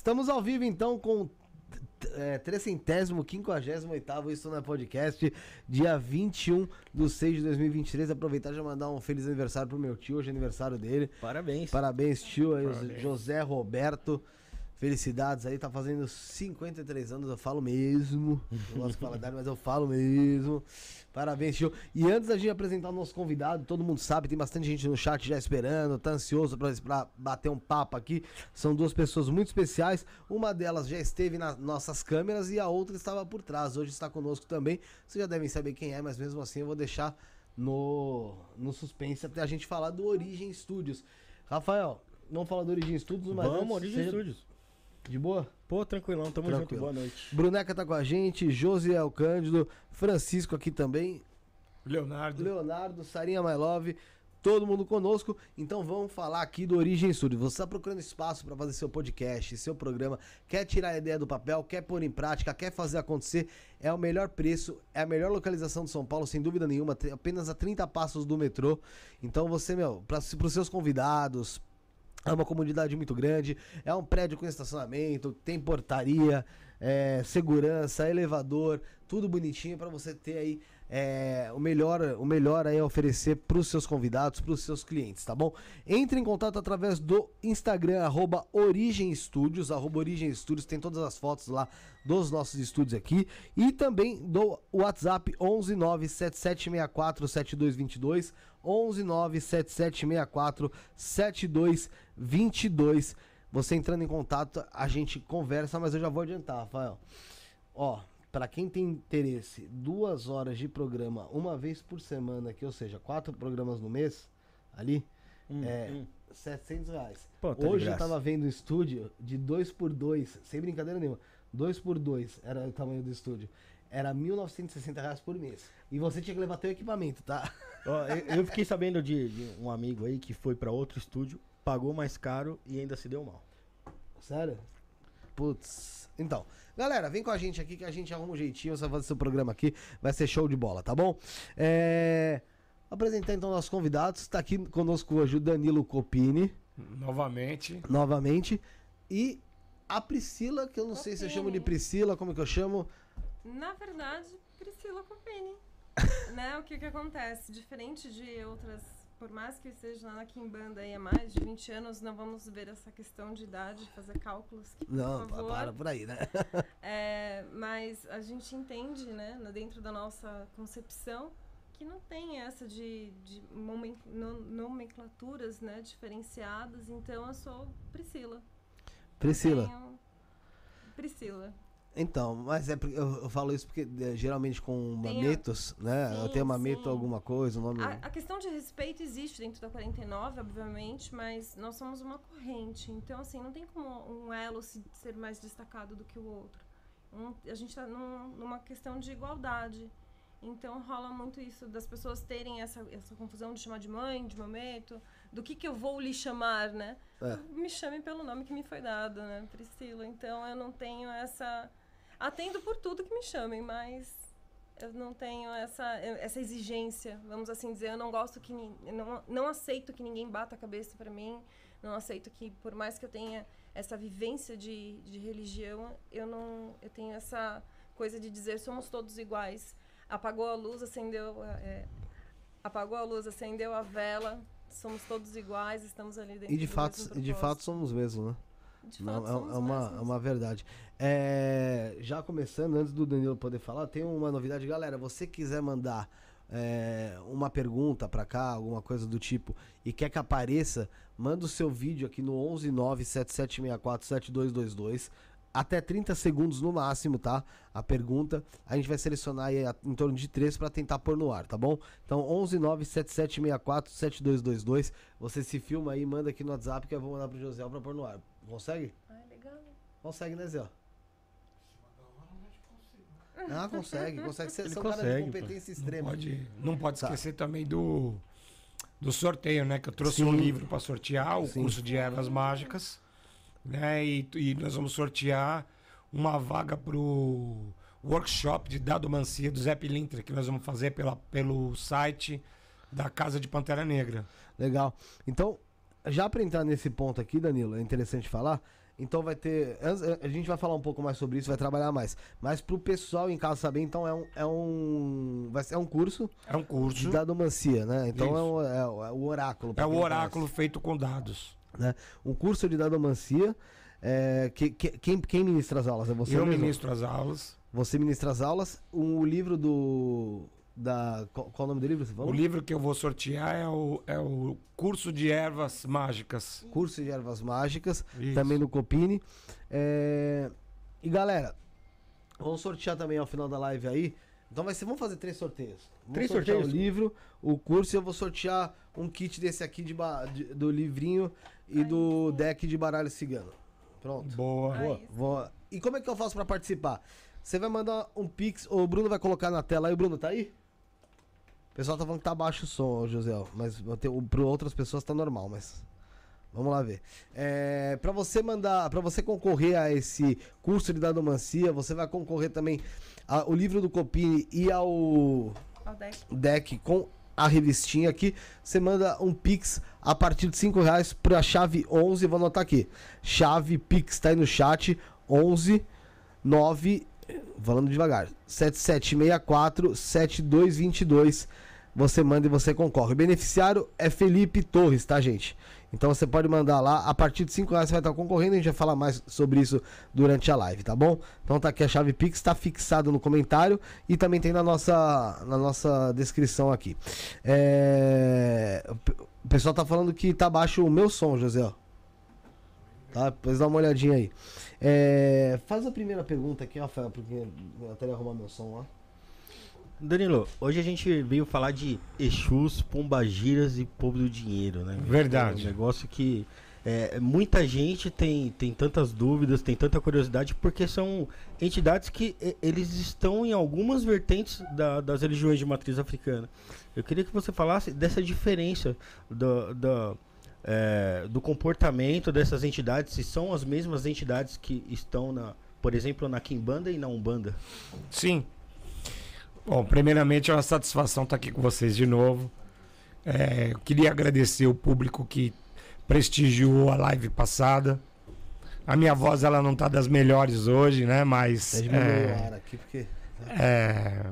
Estamos ao vivo então com é, 358 Isso na Podcast, dia 21 de 6 de 2023. Aproveitar e já mandar um feliz aniversário pro meu tio, hoje é aniversário dele. Parabéns. Parabéns, tio. Parabéns. José Roberto. Felicidades aí, tá fazendo 53 anos, eu falo mesmo. Eu gosto de falar mas eu falo mesmo. Parabéns, tio. E antes da gente apresentar o nosso convidado, todo mundo sabe, tem bastante gente no chat já esperando, tá ansioso pra, pra bater um papo aqui. São duas pessoas muito especiais. Uma delas já esteve nas nossas câmeras e a outra estava por trás. Hoje está conosco também. Vocês já devem saber quem é, mas mesmo assim eu vou deixar no, no suspense até a gente falar do Origem Studios. Rafael, vamos falar do Origem Studios, mas. Vamos, Origem seja... Studios. De boa? Pô, tranquilão, tamo Tranquilo. junto, boa noite. Bruneca tá com a gente, Josiel Cândido, Francisco aqui também. Leonardo. Leonardo, Sarinha My Love, todo mundo conosco. Então vamos falar aqui do Origem Studio. Você está procurando espaço para fazer seu podcast, seu programa, quer tirar a ideia do papel, quer pôr em prática, quer fazer acontecer, é o melhor preço, é a melhor localização de São Paulo, sem dúvida nenhuma, apenas a 30 passos do metrô. Então você, meu, para os seus convidados, é uma comunidade muito grande, é um prédio com estacionamento, tem portaria, é, segurança, elevador, tudo bonitinho para você ter aí é, o melhor, o melhor a oferecer para os seus convidados, para os seus clientes, tá bom? Entre em contato através do Instagram arroba Origem Estúdios, arroba Origem Estúdios, tem todas as fotos lá dos nossos estúdios aqui e também do WhatsApp 11 97764 7222 11 97764 7222 você entrando em contato, a gente conversa, mas eu já vou adiantar, Rafael. Ó, para quem tem interesse, duas horas de programa, uma vez por semana, que ou seja, quatro programas no mês, ali, hum, é hum. 700 reais. Pô, tá Hoje eu tava vendo um estúdio de 2 por 2 sem brincadeira nenhuma. 2 por 2 era o tamanho do estúdio. Era 1.960 reais por mês. E você tinha que levar teu equipamento, tá? Ó, eu, eu, fiquei sabendo de, de um amigo aí que foi para outro estúdio, pagou mais caro e ainda se deu mal. Sério? Putz. Então, galera, vem com a gente aqui que a gente arruma um jeitinho. Você vai fazer seu programa aqui. Vai ser show de bola, tá bom? É. Apresentar então nossos convidados. Está aqui conosco hoje o Danilo Copini. Novamente. Novamente. E a Priscila, que eu não Copini. sei se eu chamo de Priscila, como que eu chamo? Na verdade, Priscila Copini. né? O que que acontece? Diferente de outras por mais que esteja na Kimbanda aí há mais de 20 anos, não vamos ver essa questão de idade, fazer cálculos. Que, não, por para por aí, né? é, mas a gente entende, né, dentro da nossa concepção, que não tem essa de, de nomenclaturas né, diferenciadas. Então, eu sou Priscila. Priscila. Priscila. Então, mas é eu, eu falo isso porque é, geralmente com mametos, né? Sim, eu tenho mameto alguma coisa, o nome. A, a, questão de respeito existe dentro da 49, obviamente, mas nós somos uma corrente. Então, assim, não tem como um elo se, ser mais destacado do que o outro. Um, a gente está num, numa questão de igualdade. Então rola muito isso das pessoas terem essa, essa confusão de chamar de mãe, de mameto, do que que eu vou lhe chamar, né? É. Me chame pelo nome que me foi dado, né? Priscila. Então eu não tenho essa Atendo por tudo que me chamem, mas eu não tenho essa, essa exigência, vamos assim dizer. Eu não gosto que. Não, não aceito que ninguém bata a cabeça para mim. Não aceito que, por mais que eu tenha essa vivência de, de religião, eu não. Eu tenho essa coisa de dizer somos todos iguais. Apagou a luz, acendeu. É, apagou a luz, acendeu a vela. Somos todos iguais, estamos ali dentro e de fato, E de fato somos mesmo, né? Não, é, é, uma, é uma verdade. É, já começando, antes do Danilo poder falar, tem uma novidade. Galera, você quiser mandar é, uma pergunta para cá, alguma coisa do tipo, e quer que apareça, manda o seu vídeo aqui no 11977647222 até 30 segundos no máximo, tá? A pergunta. A gente vai selecionar aí em torno de 3 para tentar pôr no ar, tá bom? Então 11977647222. Você se filma aí, manda aqui no WhatsApp que eu vou mandar pro José para pôr no ar. Consegue? Ah, legal. Consegue, né, Zé? Ah, consegue, consegue. Você é um cara de competência pô. extrema. Não pode, não pode tá. esquecer também do, do sorteio, né? Que eu trouxe Sim. um livro para sortear, o Sim. curso de ervas mágicas. Né? E, e nós vamos sortear uma vaga pro workshop de dadomancia do Zé Pilintra, que nós vamos fazer pela, pelo site da Casa de Pantera Negra. Legal. Então, já para entrar nesse ponto aqui, Danilo, é interessante falar. Então vai ter. A gente vai falar um pouco mais sobre isso, vai trabalhar mais. Mas pro pessoal em casa saber, então é um. É um, vai ser, é um curso. É um curso. De dadomancia, né? Então é, um, é, é, o oráculo. É o oráculo feito com dados. Né? Um curso de dadomancia. É, que, que, quem, quem ministra as aulas? É você Eu mesmo? ministro as aulas. Você ministra as aulas. O livro do da. Qual, qual, o nome do livro? O livro que eu vou sortear é o, é o Curso de Ervas Mágicas. Curso de Ervas Mágicas, Isso. também no Copini. É... E galera, vamos sortear também ao final da live aí. Então vai ser, vamos fazer três sorteios. Vamos três sorteios? O livro, o curso e eu vou sortear um kit desse aqui de, de do livrinho e do deck de baralho cigano. Pronto. Boa. Boa. Boa. E como é que eu faço para participar? Você vai mandar um pix, o Bruno vai colocar na tela aí. O Bruno tá aí? O pessoal tá falando que tá baixo o som, José, mas para outras pessoas tá normal, mas vamos lá ver. É, para você mandar, para você concorrer a esse curso de dadomancia, você vai concorrer também ao livro do Copini e ao, ao deck. deck com a revistinha aqui. Você manda um Pix a partir de 5 reais pra chave 11. Vou anotar aqui. Chave Pix tá aí no chat. 11 9 falando devagar, 7764 7222. Você manda e você concorre. O beneficiário é Felipe Torres, tá, gente? Então você pode mandar lá. A partir de 5 reais você vai estar concorrendo. A gente vai falar mais sobre isso durante a live, tá bom? Então tá aqui a chave Pix, está fixado no comentário e também tem na nossa, na nossa descrição aqui. É... O pessoal tá falando que tá baixo o meu som, José. Tá? Depois dá uma olhadinha aí. É, faz a primeira pergunta aqui, Rafael, porque até ele arrumar meu som lá. Danilo, hoje a gente veio falar de Exus, Pombagiras e Povo do Dinheiro, né? Verdade. É um negócio que é, muita gente tem, tem tantas dúvidas, tem tanta curiosidade, porque são entidades que eles estão em algumas vertentes da, das religiões de matriz africana. Eu queria que você falasse dessa diferença do, do, é, do comportamento dessas entidades, se são as mesmas entidades que estão, na, por exemplo, na Kimbanda e na Umbanda. Sim. Bom, primeiramente é uma satisfação estar aqui com vocês de novo. É, queria agradecer o público que prestigiou a live passada. A minha voz ela não está das melhores hoje, né? Mas é, aqui porque... é,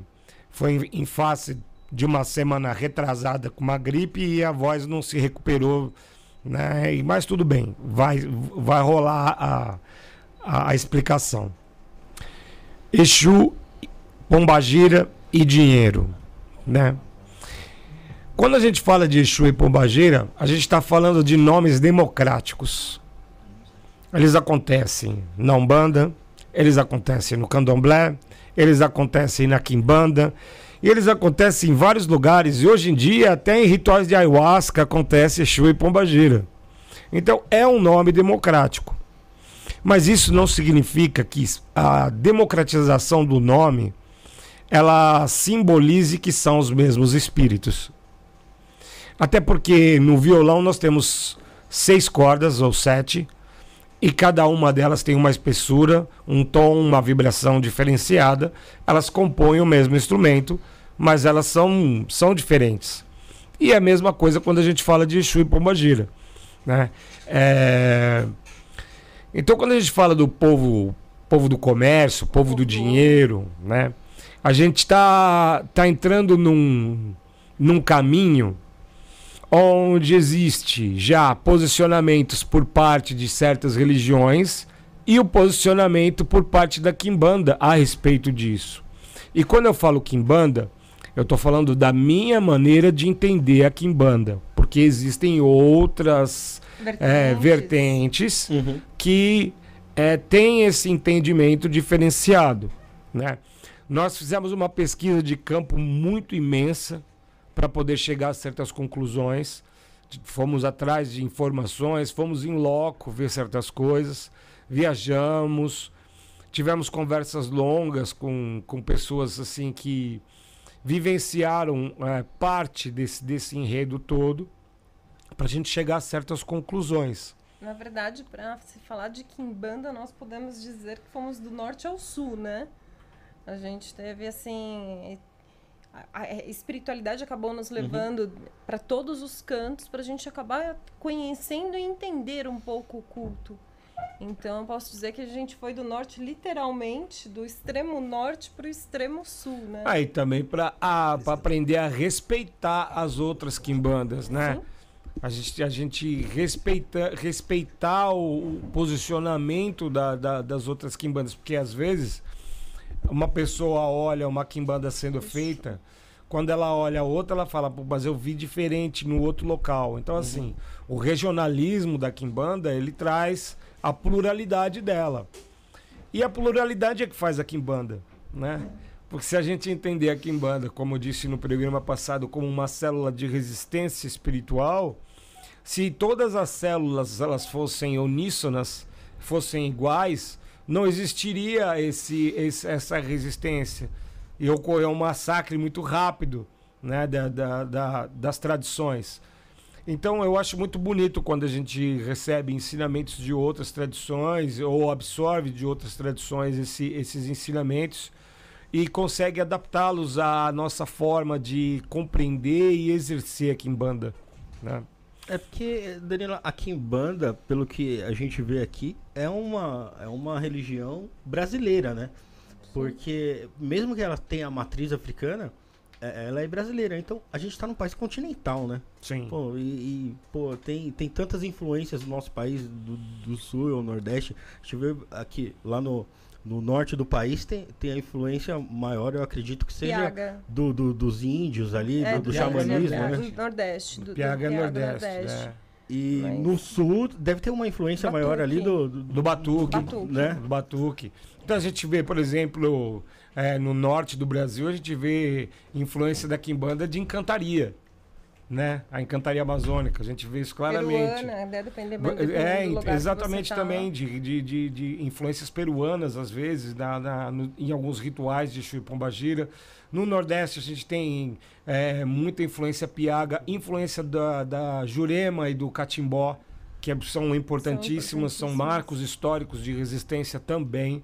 foi em, em face de uma semana retrasada com uma gripe e a voz não se recuperou né? Mas tudo bem, vai, vai rolar a, a, a explicação. Exu, Pombagira e dinheiro. Né? Quando a gente fala de Exu e Pombagira, a gente está falando de nomes democráticos. Eles acontecem na Umbanda, eles acontecem no Candomblé, eles acontecem na Quimbanda, e eles acontecem em vários lugares. E hoje em dia, até em rituais de ayahuasca, acontece Exu e Pombagira. Então, é um nome democrático. Mas isso não significa que a democratização do nome ela simbolize que são os mesmos espíritos. Até porque no violão nós temos seis cordas ou sete, e cada uma delas tem uma espessura, um tom, uma vibração diferenciada. Elas compõem o mesmo instrumento, mas elas são, são diferentes. E é a mesma coisa quando a gente fala de Exu e Pombagira. Né? É... Então, quando a gente fala do povo, povo do comércio, povo do dinheiro, né? A gente está tá entrando num, num caminho onde existe já posicionamentos por parte de certas religiões e o posicionamento por parte da Kimbanda a respeito disso. E quando eu falo Kimbanda, eu estou falando da minha maneira de entender a Kimbanda, porque existem outras vertentes, é, vertentes uhum. que é, têm esse entendimento diferenciado. Né? Nós fizemos uma pesquisa de campo muito imensa para poder chegar a certas conclusões. Fomos atrás de informações, fomos em loco ver certas coisas, viajamos, tivemos conversas longas com, com pessoas assim que vivenciaram é, parte desse, desse enredo todo para a gente chegar a certas conclusões. Na verdade, para se falar de Kimbanda, nós podemos dizer que fomos do norte ao sul, né? A gente teve assim a, a espiritualidade acabou nos levando uhum. para todos os cantos para a gente acabar conhecendo e entender um pouco o culto. Então eu posso dizer que a gente foi do norte, literalmente, do extremo norte para o extremo sul, né? Aí ah, também para aprender a respeitar as outras quimbandas, né? Sim. A gente, a gente respeita, respeitar o, posicionamento da, da, das outras quimbandas, porque às vezes uma pessoa olha uma quimbanda sendo feita, quando ela olha a outra, ela fala, Pô, mas eu vi diferente no outro local. Então, assim, uhum. o regionalismo da quimbanda, ele traz a pluralidade dela. E a pluralidade é que faz a quimbanda, né? Porque se a gente entender a quimbanda, como eu disse no programa passado, como uma célula de resistência espiritual, se todas as células elas fossem uníssonas, fossem iguais, não existiria esse, esse essa resistência. E ocorreu um massacre muito rápido né, da, da, da, das tradições. Então eu acho muito bonito quando a gente recebe ensinamentos de outras tradições ou absorve de outras tradições esse, esses ensinamentos e consegue adaptá-los à nossa forma de compreender e exercer aqui em banda. Né? É porque, Danilo, aqui em banda, pelo que a gente vê aqui, é uma, é uma religião brasileira, né? Porque mesmo que ela tenha a matriz africana, é, ela é brasileira, então a gente está num país continental, né? Sim. Pô, e, e, pô, tem, tem tantas influências no nosso país, do, do sul ou nordeste. A gente vê aqui, lá no, no norte do país, tem, tem a influência maior, eu acredito que seja do, do, dos índios ali, é, do, do xamanismo, né? Do Nordeste. Do, Piaga, do é Nordeste. nordeste. É. E Mas... no sul deve ter uma influência batuque. maior ali do, do, do batuque, batuque, né? Do batuque. Então a gente vê, por exemplo, é, no norte do Brasil, a gente vê influência da quimbanda de encantaria. Né? A encantaria amazônica, a gente vê isso claramente. Peruana, né? depender do, é, do lugar exatamente tá também, de, de, de, de, influências peruanas, às vezes, na, na no, em alguns rituais de Chuí Pombagira. No Nordeste, a gente tem é, muita influência piaga, influência da, da Jurema e do Catimbó, que é, são importantíssimos, são, são marcos históricos de resistência também.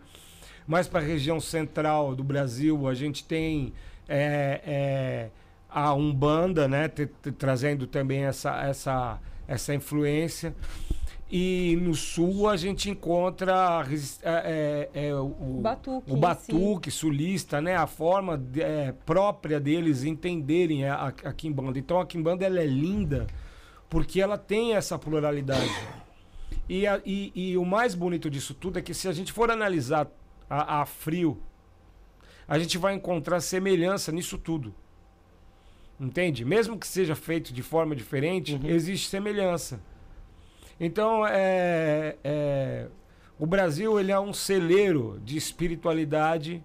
Mais para a região central do Brasil, a gente tem é, é, a Umbanda, né? trazendo também essa, essa, essa influência. E no sul a gente encontra é, é, é, o batuque, o batuque sulista, né? A forma de, é, própria deles entenderem a, a Kimbanda. Então a Kimbanda ela é linda porque ela tem essa pluralidade. E, a, e, e, o mais bonito disso tudo é que se a gente for analisar a, a frio, a gente vai encontrar semelhança nisso tudo. Entende? Mesmo que seja feito de forma diferente, uhum. existe semelhança. Então, é, é, o Brasil ele é um celeiro de espiritualidade.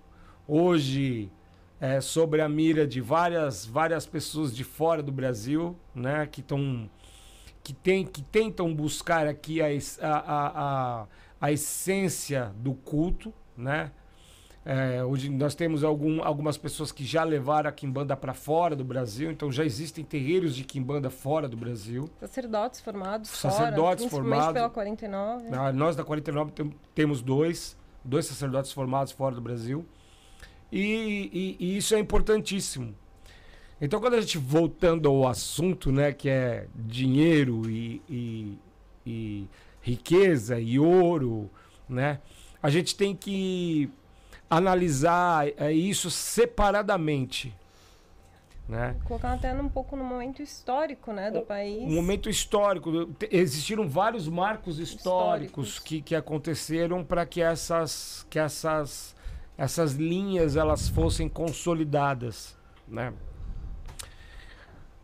Hoje, é, sobre a mira de várias, várias pessoas de fora do Brasil, né, que estão que, tem, que tentam buscar aqui a, a, a, a essência do culto, né? É, hoje nós temos algum, algumas pessoas que já levaram a quimbanda para fora do Brasil, então já existem terreiros de quimbanda fora do Brasil. Sacerdotes formados Sacerdotes fora, formados. pela 49. Ah, nós da 49 tem, temos dois, dois sacerdotes formados fora do Brasil. E, e, e, isso é importantíssimo. Então, quando a gente voltando ao assunto, né, que é dinheiro e, e, e riqueza e ouro, né? a gente tem que analisar é, isso separadamente. Né? Colocar até um pouco no momento histórico né, do o, país. Um momento histórico. Existiram vários marcos históricos, históricos. Que, que aconteceram para que essas, que essas, essas linhas elas fossem consolidadas. Né?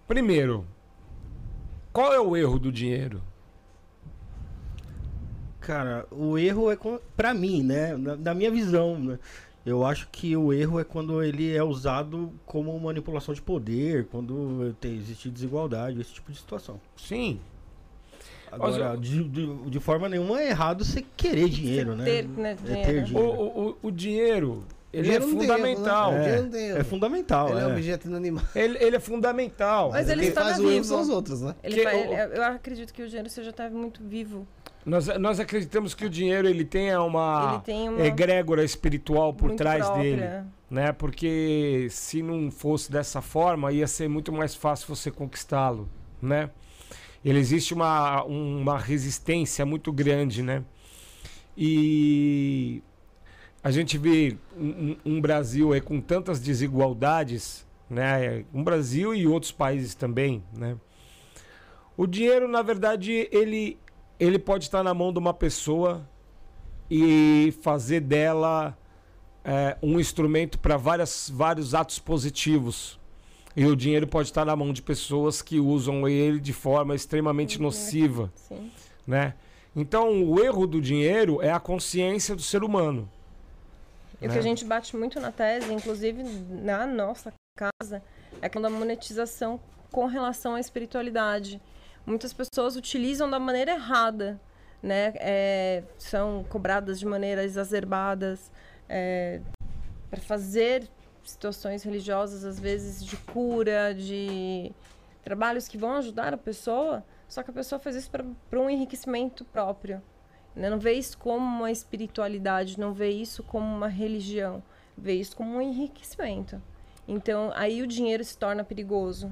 Primeiro, qual é o erro do dinheiro? Cara, o erro é para mim, né? Na, na, minha visão, né? Eu acho que o erro é quando ele é usado como manipulação de poder, quando tem, existe desigualdade, esse tipo de situação. Sim. Agora, de, de, de, forma nenhuma é errado você querer dinheiro, né? Ter, né? É ter dinheiro. O, o, o dinheiro, ele é fundamental. Né? É, é, fundamental. Ele é, é um objeto inanimado. Ele, ele é fundamental. Mas ele está faz vivo. o erro são os outros, né? Ele faz, eu acredito que o dinheiro seja até muito vivo. Nós, nós acreditamos que o dinheiro ele tenha uma, ele tem uma egrégora espiritual por trás própria. dele. Né? Porque se não fosse dessa forma, ia ser muito mais fácil você conquistá-lo. Né? Ele existe uma, uma resistência muito grande, né? E a gente vê um, um Brasil é, com tantas desigualdades, né? Um Brasil e outros países também, né? O dinheiro, na verdade, ele, ele pode estar na mão de uma pessoa e fazer dela é, um instrumento para vários atos positivos. E o dinheiro pode estar na mão de pessoas que usam ele de forma extremamente nociva. Sim. Né? Então, o erro do dinheiro é a consciência do ser humano. E o que a né? gente bate muito na tese, inclusive na nossa casa, é a questão da monetização com relação à espiritualidade. Muitas pessoas utilizam da maneira errada, né? É, são cobradas de maneira exacerbadas é, para fazer situações religiosas, às vezes de cura, de trabalhos que vão ajudar a pessoa, só que a pessoa faz isso para um enriquecimento próprio. Né? Não vê isso como uma espiritualidade, não vê isso como uma religião, vê isso como um enriquecimento. Então, aí o dinheiro se torna perigoso.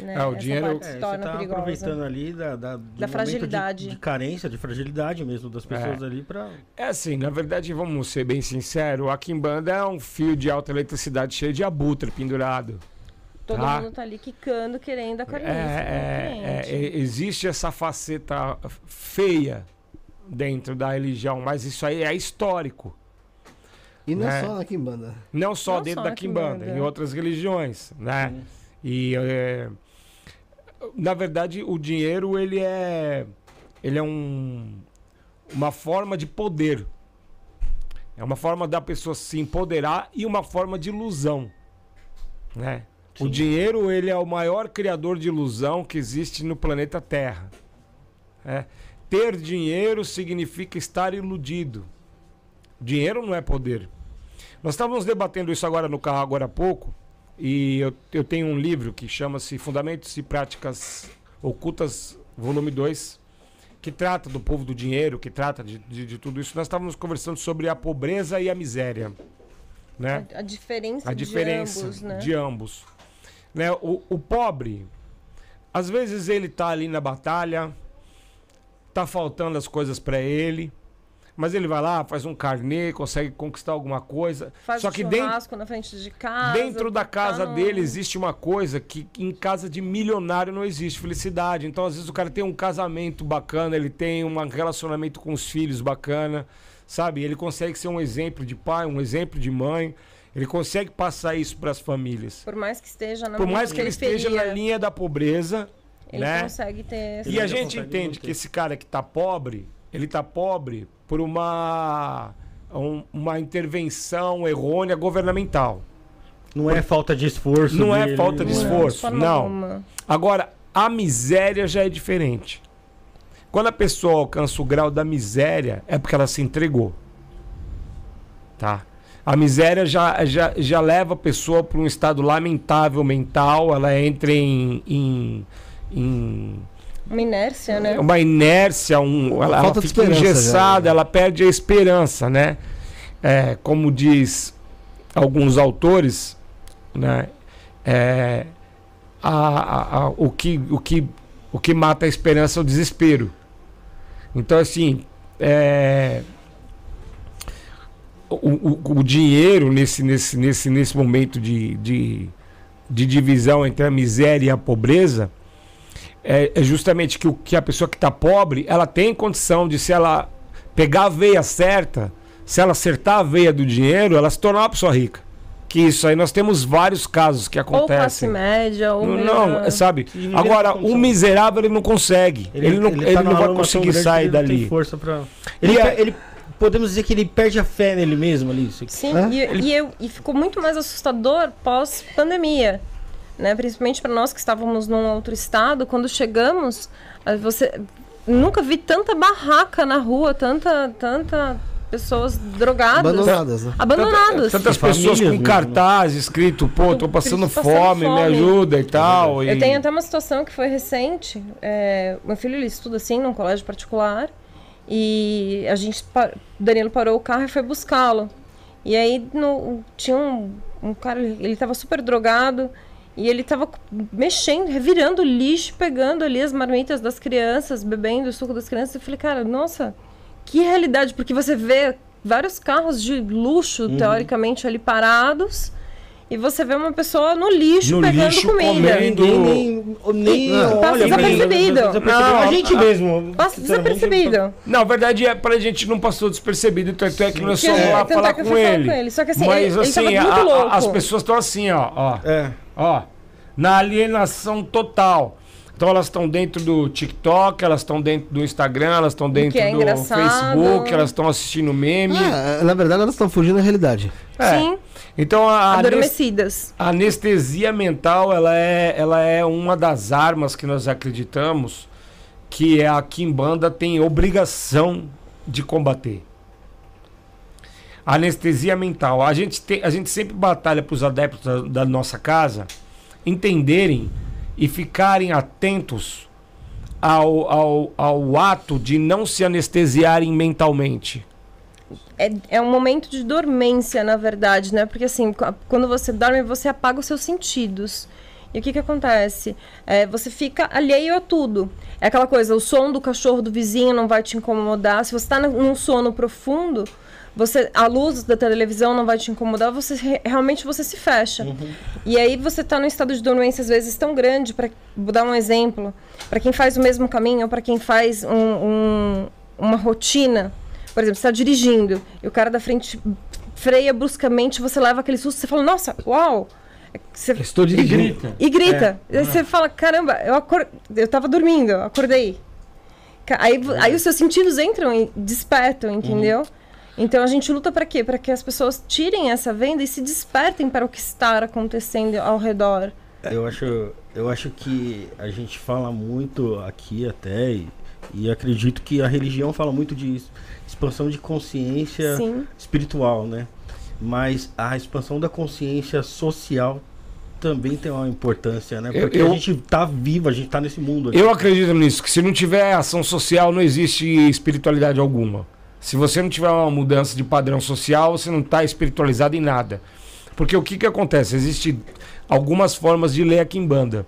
Né? Ah, o Essa dinheiro se é, torna tá perigosa. aproveitando ali da, da, da fragilidade. De, de, carência, de fragilidade mesmo das pessoas é. ali para. É assim, na verdade, vamos ser bem sinceros, a Kimbanda é um fio de alta eletricidade cheio de abutre pendurado. Todo tá? mundo tá ali quicando, querendo a carência. É, é, é, existe essa faceta feia dentro da religião, mas isso aí é histórico. E não né? só na Kimbanda. Não só não dentro só da Kimbanda, Kimbanda, em outras religiões, né? Sim. E é, na verdade o dinheiro ele é ele é um, uma forma de poder. É uma forma da pessoa se empoderar e uma forma de ilusão, né? O dinheiro ele é o maior criador de ilusão que existe no planeta Terra. É. Ter dinheiro significa estar iludido. Dinheiro não é poder. Nós estávamos debatendo isso agora no carro agora há pouco, e eu, eu tenho um livro que chama-se Fundamentos e Práticas Ocultas, volume 2, que trata do povo do dinheiro, que trata de, de, de tudo isso. Nós estávamos conversando sobre a pobreza e a miséria. Né? A, a diferença, a diferença de ambos. Né? De ambos. Né? O, o pobre, às vezes ele está ali na batalha, tá faltando as coisas para ele. Mas ele vai lá, faz um carnê, consegue conquistar alguma coisa. Faz Só um que dentro, na frente de casa. Dentro da casa no... dele existe uma coisa que em casa de milionário não existe felicidade. Então, às vezes, o cara tem um casamento bacana, ele tem um relacionamento com os filhos bacana, sabe? Ele consegue ser um exemplo de pai, um exemplo de mãe. Ele consegue passar isso para as famílias. Por mais que esteja na Por mais que ele esteja na linha da pobreza, ele né? consegue ter. E a gente entende que esse cara que está pobre, ele está pobre por uma, um, uma intervenção errônea governamental. Não é falta de esforço. Não é dele, é falta de esforço, não. Agora, a miséria já é diferente. Quando a pessoa alcança o grau da miséria, é porque ela se entregou. Tá? A miséria já, já, já leva a pessoa para um estado lamentável mental, ela entra em, em em uma inércia, né? Uma inércia, um, ela, ela fica engessada, já. ela perde a esperança, né? É, como diz alguns autores, né? É, a, a, a, o, que, o, que, o que mata a esperança é o desespero. Então, assim, é, o, o, o, dinheiro nesse, nesse, nesse, nesse momento de, de, de divisão entre a miséria e a pobreza é, é justamente que, o, que a pessoa que está pobre, ela tem condição de, se ela pegar a veia certa, se ela acertar a veia do dinheiro, ela se tornar uma pessoa rica. Que isso aí nós temos vários casos que acontecem. Ou classe média, ou. Não, não sabe? Agora, o miserável ele não consegue. Ele, ele não, ele, ele tá não vai conseguir sair dali. força pra... ele, é... ele, podemos dizer que ele perde a fé nele mesmo ali. Sim, é? e, ele... e, eu, e ficou muito mais assustador pós-pandemia né? Principalmente para nós que estávamos num outro estado, quando chegamos, você nunca vi tanta barraca na rua, tanta tanta pessoas drogadas, abandonadas, né? abandonadas. Tanta, tantas pessoas com cartaz escrito, pô, tô passando, fome, fome, me ajuda e tal. Eu tenho até uma situação que foi recente. É, meu filho ele estuda assim num colégio particular e a gente, Danilo parou o carro e foi buscá-lo. E aí no, tinha um, um cara, ele estava super drogado e ele tava mexendo, revirando lixo, pegando ali as marmitas das crianças, bebendo o suco das crianças. Eu falei, cara, nossa, que realidade, porque você vê vários carros de luxo, uhum. teoricamente, ali parados. E você vê uma pessoa no lixo no pegando lixo, comida. Comendo, nem, nem não, passa desapercebido. Não, a gente mesmo. Passa desapercebido. Não, a verdade é pra gente não passou despercebido, tanto é que nós fomos é, lá falar, é com ele. com ele. Só que assim, Mas ele, assim, ele a, a, as pessoas estão assim, ó, ó. É. Ó. Na alienação total. Então elas estão dentro do TikTok, elas estão dentro do Instagram, elas estão dentro é do engraçado. Facebook, elas estão assistindo meme. Ah, na verdade, elas estão fugindo da realidade. É. Sim. Então a adormecidas. A anestesia mental, ela é, ela é uma das armas que nós acreditamos que é a Kimbanda tem obrigação de combater. Anestesia mental. A gente, tem, a gente sempre batalha para os adeptos da, da nossa casa entenderem e ficarem atentos ao, ao, ao ato de não se anestesiarem mentalmente. É, é um momento de dormência, na verdade, né? Porque assim, quando você dorme, você apaga os seus sentidos. E o que que acontece? É, você fica alheio a tudo. É aquela coisa, o som do cachorro do vizinho não vai te incomodar. Se você está num sono profundo, você a luz da televisão não vai te incomodar, você realmente você se fecha. Uhum. E aí você está num estado de dormência às vezes tão grande para dar um exemplo, para quem faz o mesmo caminho ou para quem faz um, um, uma rotina. Por exemplo, você está dirigindo e o cara da frente freia bruscamente, você leva aquele susto, você fala: "Nossa, uau!" Você... Estou dirigindo. E grita. E grita. É. Aí você fala: "Caramba, eu acor... eu estava dormindo, eu acordei." Aí, aí os seus sentidos entram e despertam, entendeu? Uhum. Então a gente luta para quê? Para que as pessoas tirem essa venda e se despertem para o que está acontecendo ao redor. Eu acho, eu acho que a gente fala muito aqui até e, e acredito que a religião fala muito de expansão de consciência Sim. espiritual, né? Mas a expansão da consciência social também tem uma importância, né? Porque eu, a gente tá vivo, a gente tá nesse mundo. Aqui. Eu acredito nisso, que se não tiver ação social, não existe espiritualidade alguma. Se você não tiver uma mudança de padrão social, você não está espiritualizado em nada. Porque o que, que acontece? Existem algumas formas de ler a Kimbanda.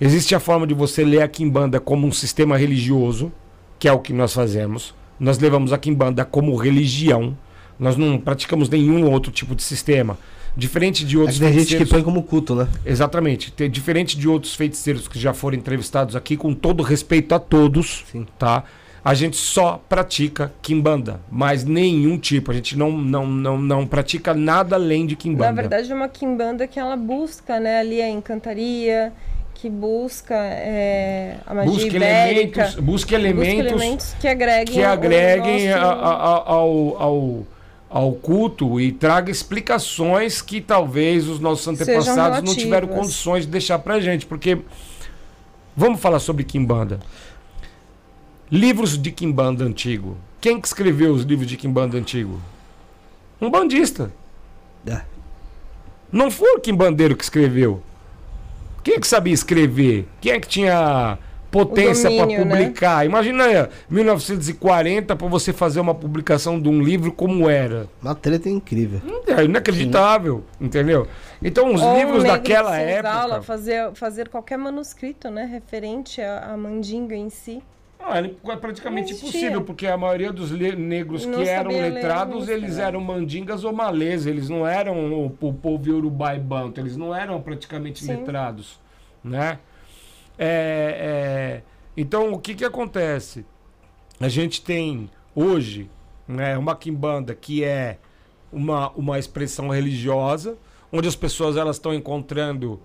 Existe a forma de você ler a Kimbanda como um sistema religioso, que é o que nós fazemos. Nós levamos a Kimbanda como religião. Nós não praticamos nenhum outro tipo de sistema. Diferente de outros é tem gente que põe como culto, né? Exatamente. Diferente de outros feiticeiros que já foram entrevistados aqui, com todo respeito a todos, Sim. tá? A gente só pratica Kimbanda, mas nenhum tipo. A gente não, não, não, não pratica nada além de Kimbanda. Na verdade, é uma Kimbanda que ela busca, né, ali a encantaria, que busca é, a magia busca ibérica, elementos, busca elementos, busca elementos que agreguem, que agreguem nosso... a, a, ao, ao, ao culto e traga explicações que talvez os nossos antepassados não tiveram condições de deixar pra gente. Porque, vamos falar sobre Kimbanda. Livros de Kimbanda antigo. Quem que escreveu os livros de Kimbanda antigo? Um bandista. É. Não foi o Kimbandeiro que escreveu. Quem é que sabia escrever? Quem é que tinha potência para né? publicar? Né? Imagina 1940 para você fazer uma publicação de um livro como era. Uma treta incrível. É inacreditável, Sim. entendeu? Então os Ou livros daquela época, fazer fazer qualquer manuscrito, né, referente à mandinga em si. Ah, é praticamente impossível, porque a maioria dos negros não que eram letrados, ler, eles eram mandingas ou malês, eles não eram o, o povo iorubá e banto, eles não eram praticamente Sim. letrados, né? É, é, então, o que que acontece? A gente tem hoje né, uma quimbanda que é uma, uma expressão religiosa, onde as pessoas elas estão encontrando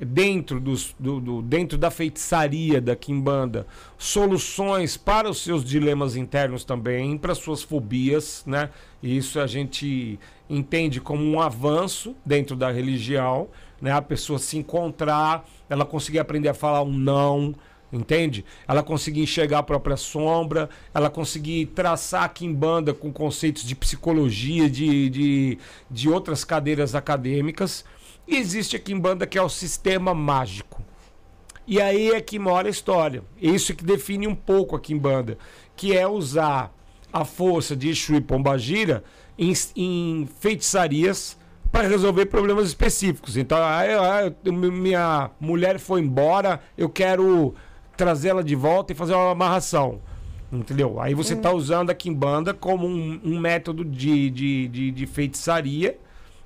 dentro, dos, do, do, dentro da feitiçaria da Kimbanda soluções para os seus dilemas internos também, para suas fobias, né? E isso a gente entende como um avanço dentro da religião, né? A pessoa se encontrar, ela conseguir aprender a falar um não, entende? Ela conseguir enxergar a própria sombra, ela conseguir traçar a Kimbanda com conceitos de psicologia, de, de, de outras cadeiras acadêmicas, e existe aqui em banda que é o sistema mágico. E aí é que mora a história. Isso que define um pouco aqui em banda, que é usar a força de Exu e Pombagira em, em feitiçarias para resolver problemas específicos. Então, ah, ah, minha mulher foi embora, eu quero trazê-la de volta e fazer uma amarração. Entendeu? Aí você está usando a quimbanda como um, um método de, de, de, de, feitiçaria,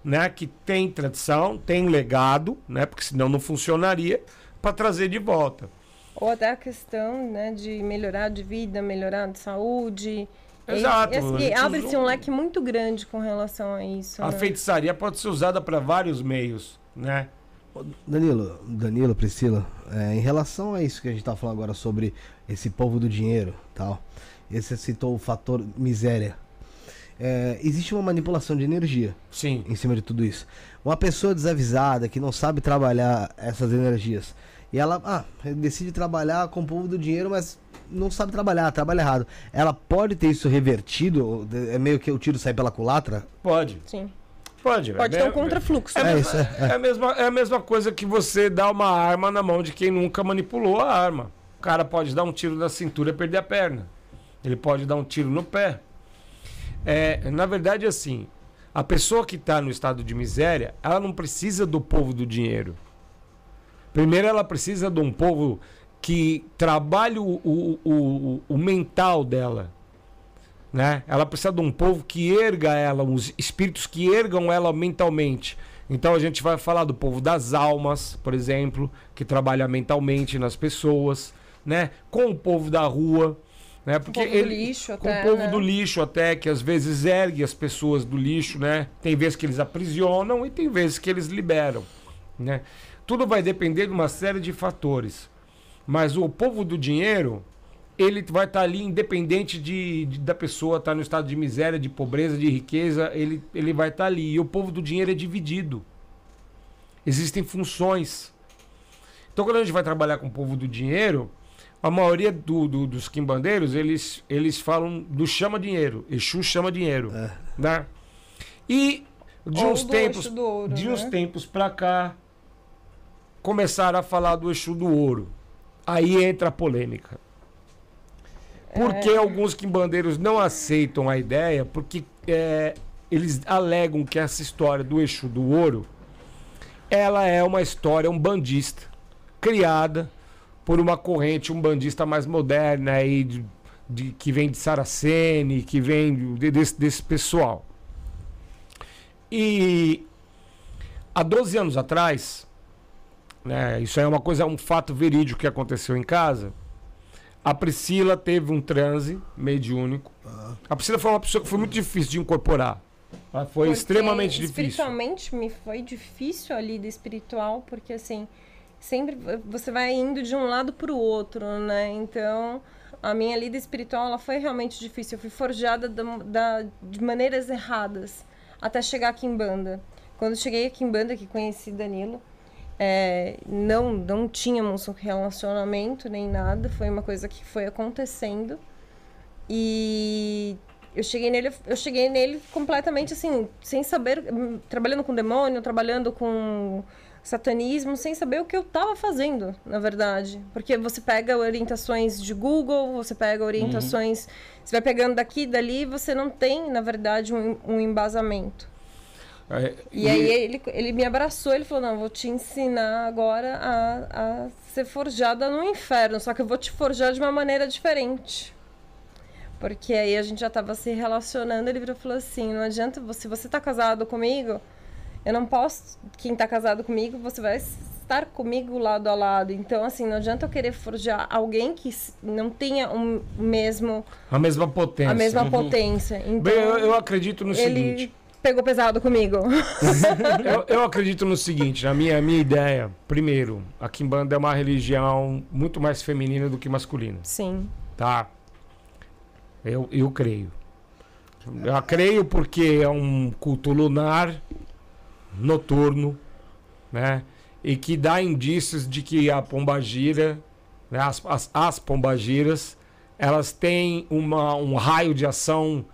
né? Que tem tradição, tem legado, né? Porque senão não funcionaria, para trazer de volta. Ou até a questão né, de melhorar de vida, melhorar de saúde. Exato. E, e abre-se um leque muito grande com relação a isso. A né? feitiçaria pode ser usada para vários meios, né? Danilo, Danilo, Priscila, é, em relação a isso que a gente está falando agora sobre esse povo do dinheiro, tal, você citou o fator miséria. É, existe uma manipulação de energia Sim. em cima de tudo isso. Uma pessoa desavisada que não sabe trabalhar essas energias e ela ah, decide trabalhar com o povo do dinheiro, mas não sabe trabalhar, trabalha errado. Ela pode ter isso revertido? É meio que o tiro sai pela culatra? Pode. Sim. Pode. Pode é, ter um contrafluxo. É, É é, isso, é, é. a mesma, é a mesma coisa que você dar uma arma na mão de quem nunca manipulou a arma. O cara pode dar um tiro na cintura e perder a perna. Ele pode dar um tiro no pé. É, na verdade, assim, a pessoa que está no estado de miséria, ela não precisa do povo do dinheiro. Primeiro, ela precisa de um povo que trabalhe o, o, o, o mental dela. Né? Ela precisa de um povo que erga ela, uns espíritos que ergam ela mentalmente. Então a gente vai falar do povo das almas, por exemplo, que trabalha mentalmente nas pessoas, né? Com o povo da rua, né? Porque povo do ele, lixo com até, o povo né? do lixo até que às vezes ergue as pessoas do lixo, né? Tem vezes que eles aprisionam e tem vezes que eles liberam, né? Tudo vai depender de uma série de fatores. Mas o povo do dinheiro, ele vai estar ali independente de, de- da pessoa estar no estado de miséria, de pobreza, de riqueza, ele, ele vai estar ali. E o povo do dinheiro é dividido. Existem funções. Então, quando a gente vai trabalhar com o povo do dinheiro, a maioria do- do- dos quimbandeiros, eles, eles falam do chama dinheiro. Exu chama dinheiro. Né? E de Ou uns do tempos, ouro, de né? uns tempos pra cá, começaram a falar do Exu do ouro. Aí entra a polêmica. Porque É. alguns quimbandeiros não aceitam a ideia, porque é, eles alegam que essa história do Exu do ouro, ela é uma história umbandista, criada por uma corrente umbandista mais moderna aí, de, de- que vem de Saraceni, que vem de- desse, desse pessoal. E há 12 anos atrás, né, isso é uma coisa, um fato verídico que aconteceu em casa. A Priscila teve um transe mediúnico. A Priscila foi uma pessoa que foi muito difícil de incorporar. Ela foi Porque extremamente difícil. Espiritualmente me foi difícil ali do espiritual, porque assim, sempre você vai indo de um lado para o outro, né? Então, a minha lida espiritual ela foi realmente difícil. Eu fui forjada da, da- de maneiras erradas até chegar aqui em banda. Quando cheguei aqui em banda, que conheci Danilo, é, não, não tínhamos um relacionamento nem nada, foi uma coisa que foi acontecendo. E eu cheguei nele, eu cheguei nele completamente assim, sem saber, trabalhando com demônio, trabalhando com satanismo, sem saber o que eu estava fazendo, na verdade. Porque você pega orientações de Google, você pega orientações, você vai pegando daqui e dali, você não tem, na verdade, um, um embasamento. É, E aí ele, ele me abraçou, ele falou, não, vou te ensinar agora a, a ser forjada no inferno, só que eu vou te forjar de uma maneira diferente. Porque aí a gente já tava se relacionando, ele virou e falou assim, não adianta, se você tá casado comigo, eu não posso, quem tá casado comigo, você vai estar comigo lado a lado. Então, assim, não adianta eu querer forjar alguém que não tenha o mesmo, a mesma potência. a mesma potência. Então, Bem, eu, eu acredito no ele seguinte. pegou pesado comigo. Eu, eu acredito no seguinte, na minha, minha ideia. Primeiro, a Kimbanda é uma religião muito mais feminina do que masculina. Sim. Tá? Eu, eu creio. Eu creio porque é um culto lunar, noturno, né? E que dá indícios de que a pombagira, né? as, as, as pombagiras, elas têm uma, um raio de ação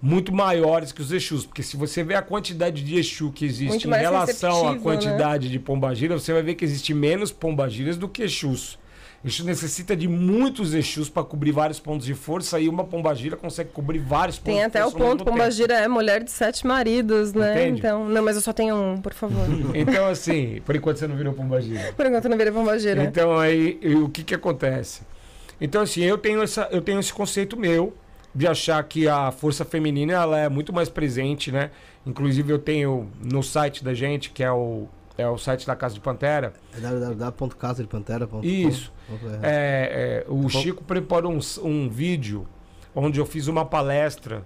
muito maiores que os Exus. Porque se você vê a quantidade de Exu que existe em relação à né? quantidade de pombagira, você vai ver que existe menos pombagiras do que Exus. Exu necessita de muitos Exus para cobrir vários pontos de força e uma pombagira consegue cobrir vários pontos Tem até o ponto, tempo. Pombagira é mulher de sete maridos, né? Entende? Então, não, mas eu só tenho um, por favor. Então, assim, por enquanto você não virou pombagira. por enquanto eu não virei Pombagira. Então, aí, o que que acontece? Então, assim, eu tenho, essa, eu tenho esse conceito meu de achar que a força feminina ela é muito mais presente, né? Inclusive, eu tenho no site da gente, que é o, é o site da Casa de Pantera. É www.casadepantera.com. Isso. É, é, o Chico preparou um, um vídeo onde eu fiz uma palestra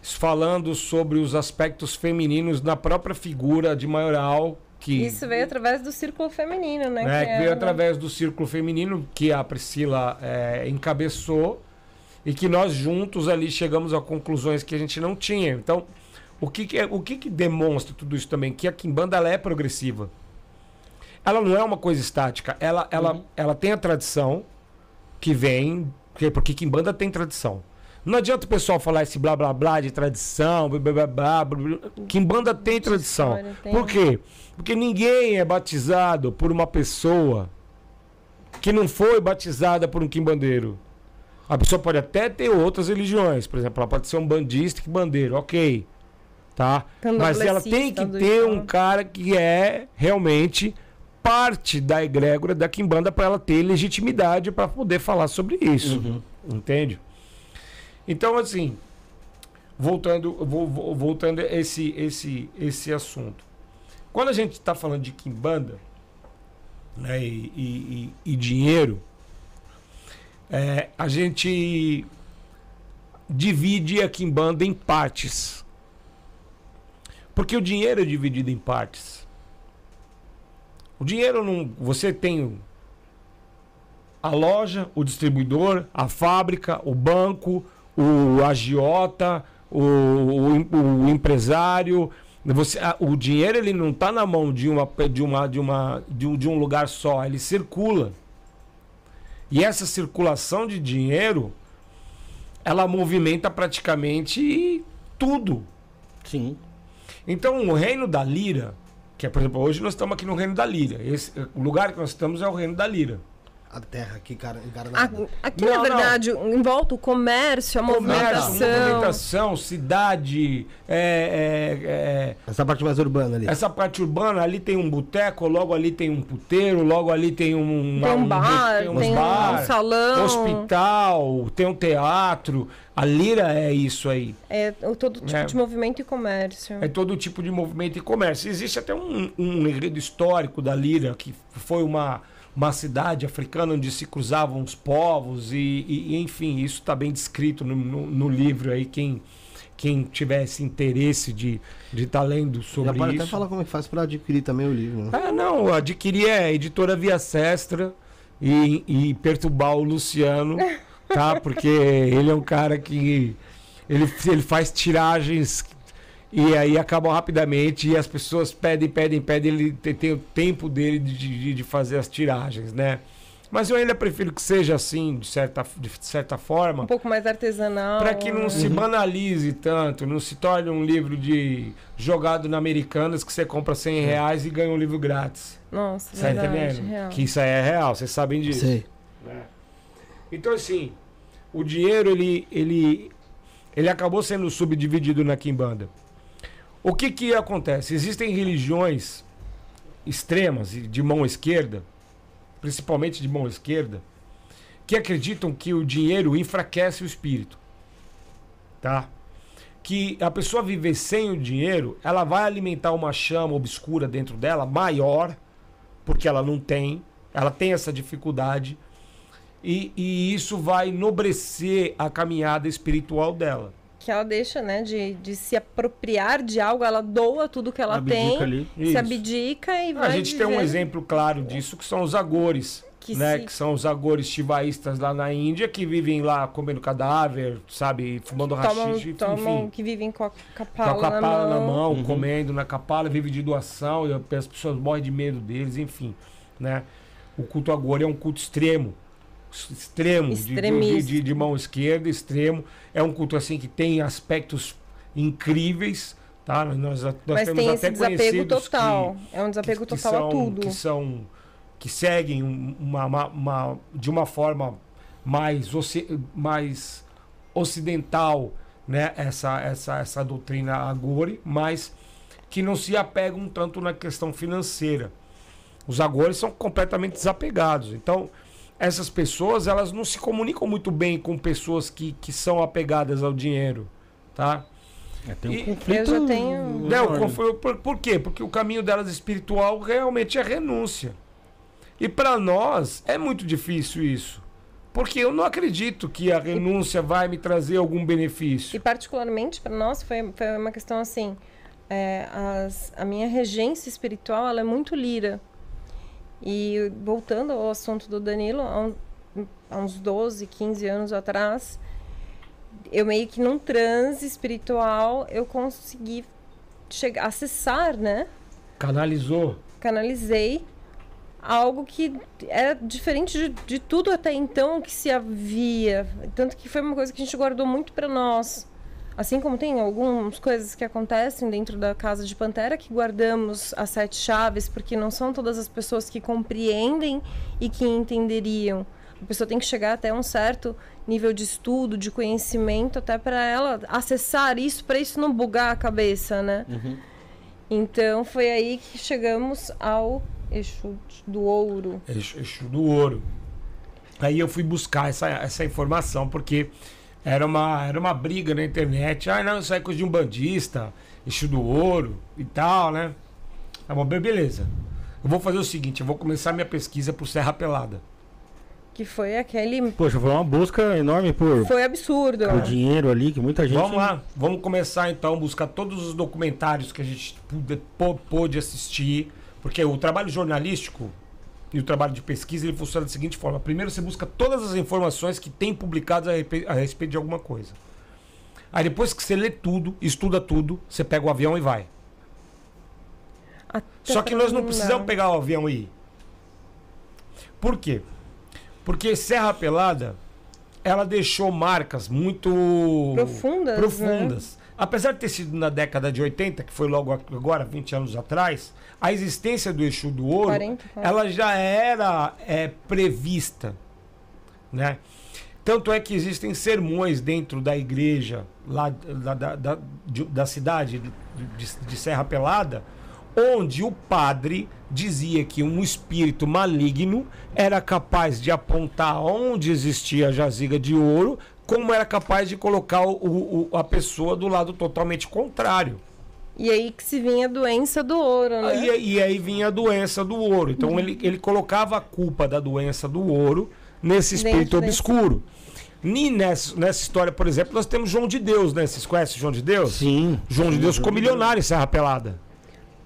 falando sobre os aspectos femininos na própria figura de maioral que isso veio através do círculo feminino, né? É, que veio é através do círculo feminino que a Priscila é, encabeçou e que nós juntos ali chegamos a conclusões que a gente não tinha. Então, o que, que é, o que, que demonstra tudo isso também? Que a Kimbanda ela é progressiva. Ela não é uma coisa estática. Ela, ela, uhum. ela tem a tradição que vem, porque Kimbanda tem tradição. Não adianta o pessoal falar esse blá blá blá de tradição, blá blá blá. blá. Kimbanda tem tradição. Por quê? Porque ninguém é batizado por uma pessoa que não foi batizada por um quimbandeiro. A pessoa pode até ter outras religiões, por exemplo, ela pode ser um bandista que bandeiro, ok, tá? Mas ela tem que ter um cara que é realmente parte da egrégora da quimbanda para ela ter legitimidade para poder falar sobre isso, uhum. entende? Então assim, voltando, voltando esse esse esse assunto. Quando a gente está falando de quimbanda né, e, e, e dinheiro, é, a gente divide a quimbanda em partes. Porque o dinheiro é dividido em partes. O dinheiro não. Você tem a loja, o distribuidor, a fábrica, o banco, o agiota, o, o, o empresário, você, o dinheiro ele não está na mão de uma de uma de uma de um, de um lugar só, ele circula. E essa circulação de dinheiro ela movimenta praticamente tudo. Sim. Então o reino da lira, que é, por exemplo, hoje nós estamos aqui no reino da lira. Esse, o lugar que nós estamos é o reino da lira a terra aqui, cara, encarnada. Aqui, não, na verdade, não. em volta o comércio, a movimentação. movimentação, cidade. É, é, é, essa parte mais urbana ali. Essa parte urbana, ali tem um boteco, logo ali tem um puteiro, logo ali tem um. Tem um bar, tem um, tem bar, um salão. Hospital, tem um teatro. A lira é isso aí. É todo tipo é. de movimento e comércio. É todo tipo de movimento e comércio. Existe até um, um enredo histórico da lira, que foi uma uma cidade africana onde se cruzavam os povos e, e enfim, isso está bem descrito no, no, no, livro aí, quem, quem tivesse interesse de estar de tá lendo sobre Já pode isso. até falar como é que faz para adquirir também o livro. Né? Ah, não, adquirir é editora Via Sestra e, e perturbar o Luciano, tá? Porque ele é um cara que ele, ele faz tiragens e aí acabam rapidamente e as pessoas pedem, pedem, pedem, ele tem, tem o tempo dele de, de, de, fazer as tiragens, né? Mas eu ainda prefiro que seja assim, de certa, de certa forma. Um pouco mais artesanal. Para que não uhum. se banalize tanto, não se torne um livro de jogado na Americanas que você compra 100 reais e ganha um livro grátis. Nossa, tá verdade, entendendo? Real. Que isso aí é real, vocês sabem disso. Sei. É. Então, assim, o dinheiro, ele, ele, ele acabou sendo subdividido na Kimbanda. O que que acontece? Existem religiões extremas de mão esquerda, principalmente de mão esquerda, que acreditam que o dinheiro enfraquece o espírito. Tá? Que a pessoa viver sem o dinheiro, ela vai alimentar uma chama obscura dentro dela, maior, porque ela não tem, ela tem essa dificuldade, e, e isso vai enobrecer a caminhada espiritual dela que ela deixa, né, de, de se apropriar de algo, ela doa tudo que ela abdica tem, ali. se Isso. abdica e vai. A gente viver. tem um exemplo claro disso que são os agores. Que, né, se... que são os agores chivaístas lá na Índia que vivem lá comendo cadáver, sabe, fumando rachixe, tomam, enfim. Que vivem com a capala, com a capala na mão, na mão uhum. comendo na capala, vive de doação, e as pessoas morrem de medo deles, enfim, né? O culto agora é um culto extremo extremo, de, de, de, mão esquerda, extremo. É um culto assim que tem aspectos incríveis. Tá? Nós, nós Mas temos tem esse desapego total. Que, é um desapego que, total que são, a tudo. Que são que seguem uma, uma, uma de uma forma mais, mais ocidental né? essa, essa, essa doutrina Agore, mas que não se apegam tanto na questão financeira. Os Agores são completamente desapegados. Então, essas pessoas elas não se comunicam muito bem com pessoas que, que são apegadas ao dinheiro, tá? É, tem um E- conflito. Eu já tenho- Não, enorme. conf- por, por quê? Porque o caminho delas espiritual realmente é renúncia. E para nós é muito difícil isso. Porque eu não acredito que a renúncia vai me trazer algum benefício. E particularmente para nós foi, foi uma questão assim, é, as- a minha regência espiritual ela é muito lira. E voltando ao assunto do Danilo, há, um- há uns 12, 15 anos atrás, eu meio que num transe espiritual eu consegui chegar, acessar, né? Canalizou. canalizei algo que era diferente de, de tudo até então que se havia. Tanto que foi uma coisa que a gente guardou muito para nós. Assim como tem algumas coisas que acontecem dentro da casa de Pantera que guardamos as sete chaves, porque não são todas as pessoas que compreendem e que entenderiam. A pessoa tem que chegar até um certo nível de estudo, de conhecimento, até para ela acessar isso, para isso não bugar a cabeça, né? Uhum. Então foi aí que chegamos ao eixo do ouro. Eixo, do ouro. Aí eu fui buscar essa, essa informação, porque era uma, era uma briga na internet. Ah, não, isso aí é coisa de um bandista, eixo do ouro e tal, né? Tá bom, be- beleza. Eu vou fazer o seguinte, eu vou começar minha pesquisa por Serra Pelada. Que foi aquele. Poxa, foi uma busca enorme por, Foi absurdo. por dinheiro ali, que muita gente. Vamos lá, vamos começar então a buscar todos os documentários que a gente pôde assistir, porque o trabalho jornalístico e o trabalho de pesquisa ele funciona da seguinte forma: primeiro você busca todas as informações que tem publicadas a, respeito de alguma coisa. Aí depois que você lê tudo, estuda tudo, você pega o avião e vai. Até Só que nós não precisamos pegar o avião e ir. Por quê? Porque Serra Pelada, ela deixou marcas muito Profundas, né? profundas. Apesar de ter sido na década de 80, que foi logo agora, 20 anos atrás, a existência do Exu do Ouro, 40, quase. ela já era é, prevista, né? Tanto é que existem sermões dentro da igreja lá da, da, da, de- da cidade de, de- de Serra Pelada, onde o padre dizia que um espírito maligno era capaz de apontar onde existia a jaziga de ouro, como era capaz de colocar o- o- a pessoa do lado totalmente contrário. E aí que se vinha a doença do ouro, né? E, e aí vinha a doença do ouro. Então ele, ele colocava a culpa da doença do ouro nesse Dentro espírito desse- obscuro. E nessa, nessa história, por exemplo, nós temos João de Deus, né? Vocês conhecem João de Deus? Sim. João de Deus ficou milionário em Serra Pelada.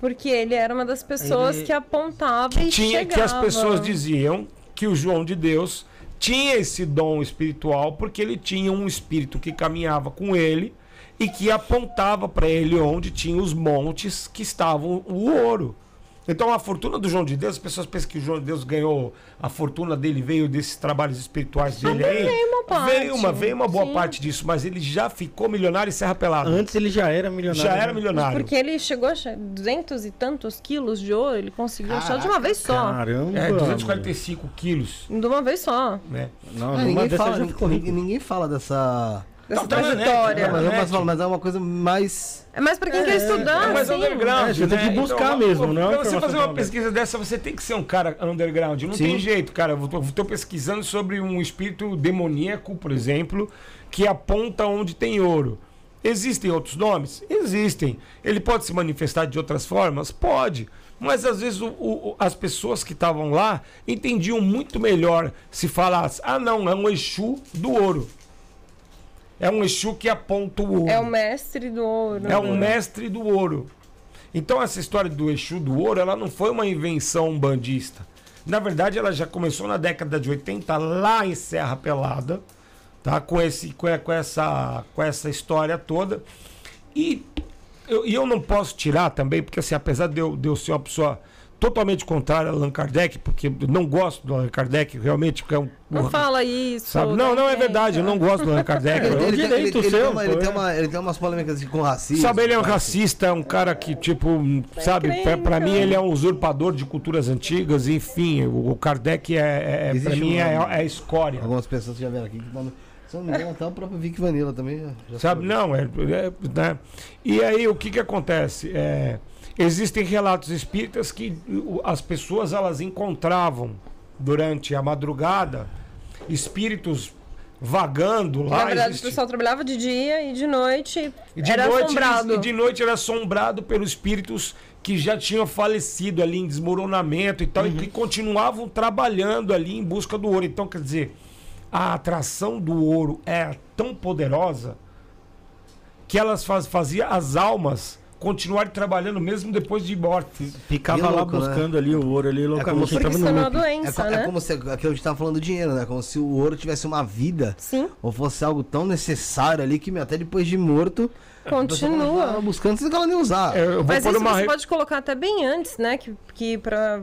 Porque ele era uma das pessoas Ele- que apontava Que, e tinha, chegava. que as pessoas diziam que o João de Deus tinha esse dom espiritual porque ele tinha um espírito que caminhava com ele e que apontava para ele onde tinha os montes que estavam o ouro. Então a fortuna do João de Deus, as pessoas pensam que o João de Deus ganhou a fortuna dele veio desses trabalhos espirituais dele aí. veio uma parte. Veio uma, veio uma boa Sim. parte disso, mas ele já ficou milionário em Serra Pelada. Antes ele já era milionário. já era né? milionário. Porque ele chegou a achar 200 e tantos quilos de ouro, ele conseguiu achar de uma vez só. Caramba. É, 245 quilos, De uma vez só. né? Não, Ah, ninguém, fala, ninguém, ninguém fala dessa. Dessa Tá, na net, trajetória. tá Mas, posso falar, mas é uma coisa mais. É mais pra quem quer estudar, É mais assim. underground, É, você tem né? que buscar mesmo, não é uma Pra você fazer uma pesquisa dessa, você tem que ser um cara underground. Não Sim. tem jeito, cara. Eu tô, tô pesquisando sobre um espírito demoníaco, por exemplo, que aponta onde tem ouro. Existem outros nomes? Existem. Ele pode se manifestar de outras formas? Pode. Mas às vezes o- o- as pessoas que estavam lá entendiam muito melhor se falasse: ah, não, é um Exu do ouro. É um Exu que aponta o ouro. É o mestre do ouro. É um mestre do ouro. Então essa história do Exu do ouro, ela não foi uma invenção bandista. Na verdade, ela já começou na década de 80 lá em Serra Pelada, tá? Com esse com, essa com essa história toda. E eu, eu não posso tirar também, porque assim, apesar de eu, de eu ser uma pessoa totalmente contrária a Allan Kardec, porque eu não gosto do Allan Kardec, realmente, porque é um Não fala isso. sabe? Não, não é verdade, eu não gosto do Allan Kardec. É um Eu- Ele, tem- ele- direito ele seu, tem uma- ele tem é. uma- ele tem umas polêmicas assim com racismo. Sabe, ele é um racista, é um cara que, tipo, sabe, pra, pra mim ele é um usurpador de culturas antigas, enfim, o, o Kardec é, é, é pra mim, um- é, é escória. Algumas pessoas já vieram aqui que falam. Se eu não me engano, até o próprio Vic Vanilla também. já Sabe, não, é, é, né? E aí o que que acontece? É, existem relatos espíritas que as pessoas elas encontravam durante a madrugada, espíritos vagando lá. Na verdade, existe... o pessoal trabalhava de dia e de noite E de era noite, assombrado. e de noite era assombrado pelos espíritos que já tinham falecido ali em desmoronamento e tal, Uhum. e que continuavam trabalhando ali em busca do ouro. Então, quer dizer, a atração do ouro é tão poderosa que elas faz, fazia as almas continuarem trabalhando mesmo depois de morte. Ficava Que lá louco, né? buscando ali o ouro ali como loucamente. se- Porque entrava isso é no uma loop. É, doença, é né? como se aquilo a gente tava falando do dinheiro, né? Como se o ouro tivesse uma vida Sim, ou fosse algo tão necessário ali que meu, até depois de morto. a continua. tava buscando sem ela nem usar. É, Eu vou Mas isso uma você pode colocar até bem antes, né? Que, que para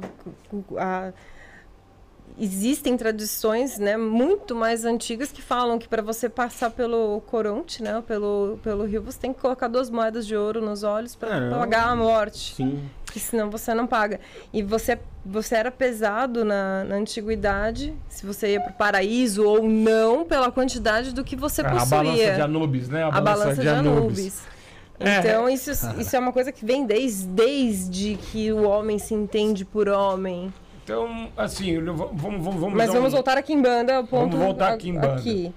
existem tradições, né, muito mais antigas que falam que para você passar pelo coronte, né, pelo pelo rio, você tem que colocar duas moedas de ouro nos olhos para É, pagar a morte, Sim. que senão você não paga. E você você era pesado na, na antiguidade, se você ia para o paraíso ou não, pela quantidade do que você a possuía balança de Anubis, né? a balança de Anubis. É. Então, isso, isso é uma coisa que vem desde, desde que o homem se entende por homem. Então, assim, vamos, vamos, vamos Mas vamos um- voltar aqui em banda ao ponto. Vamos voltar a- aqui em banda. aqui.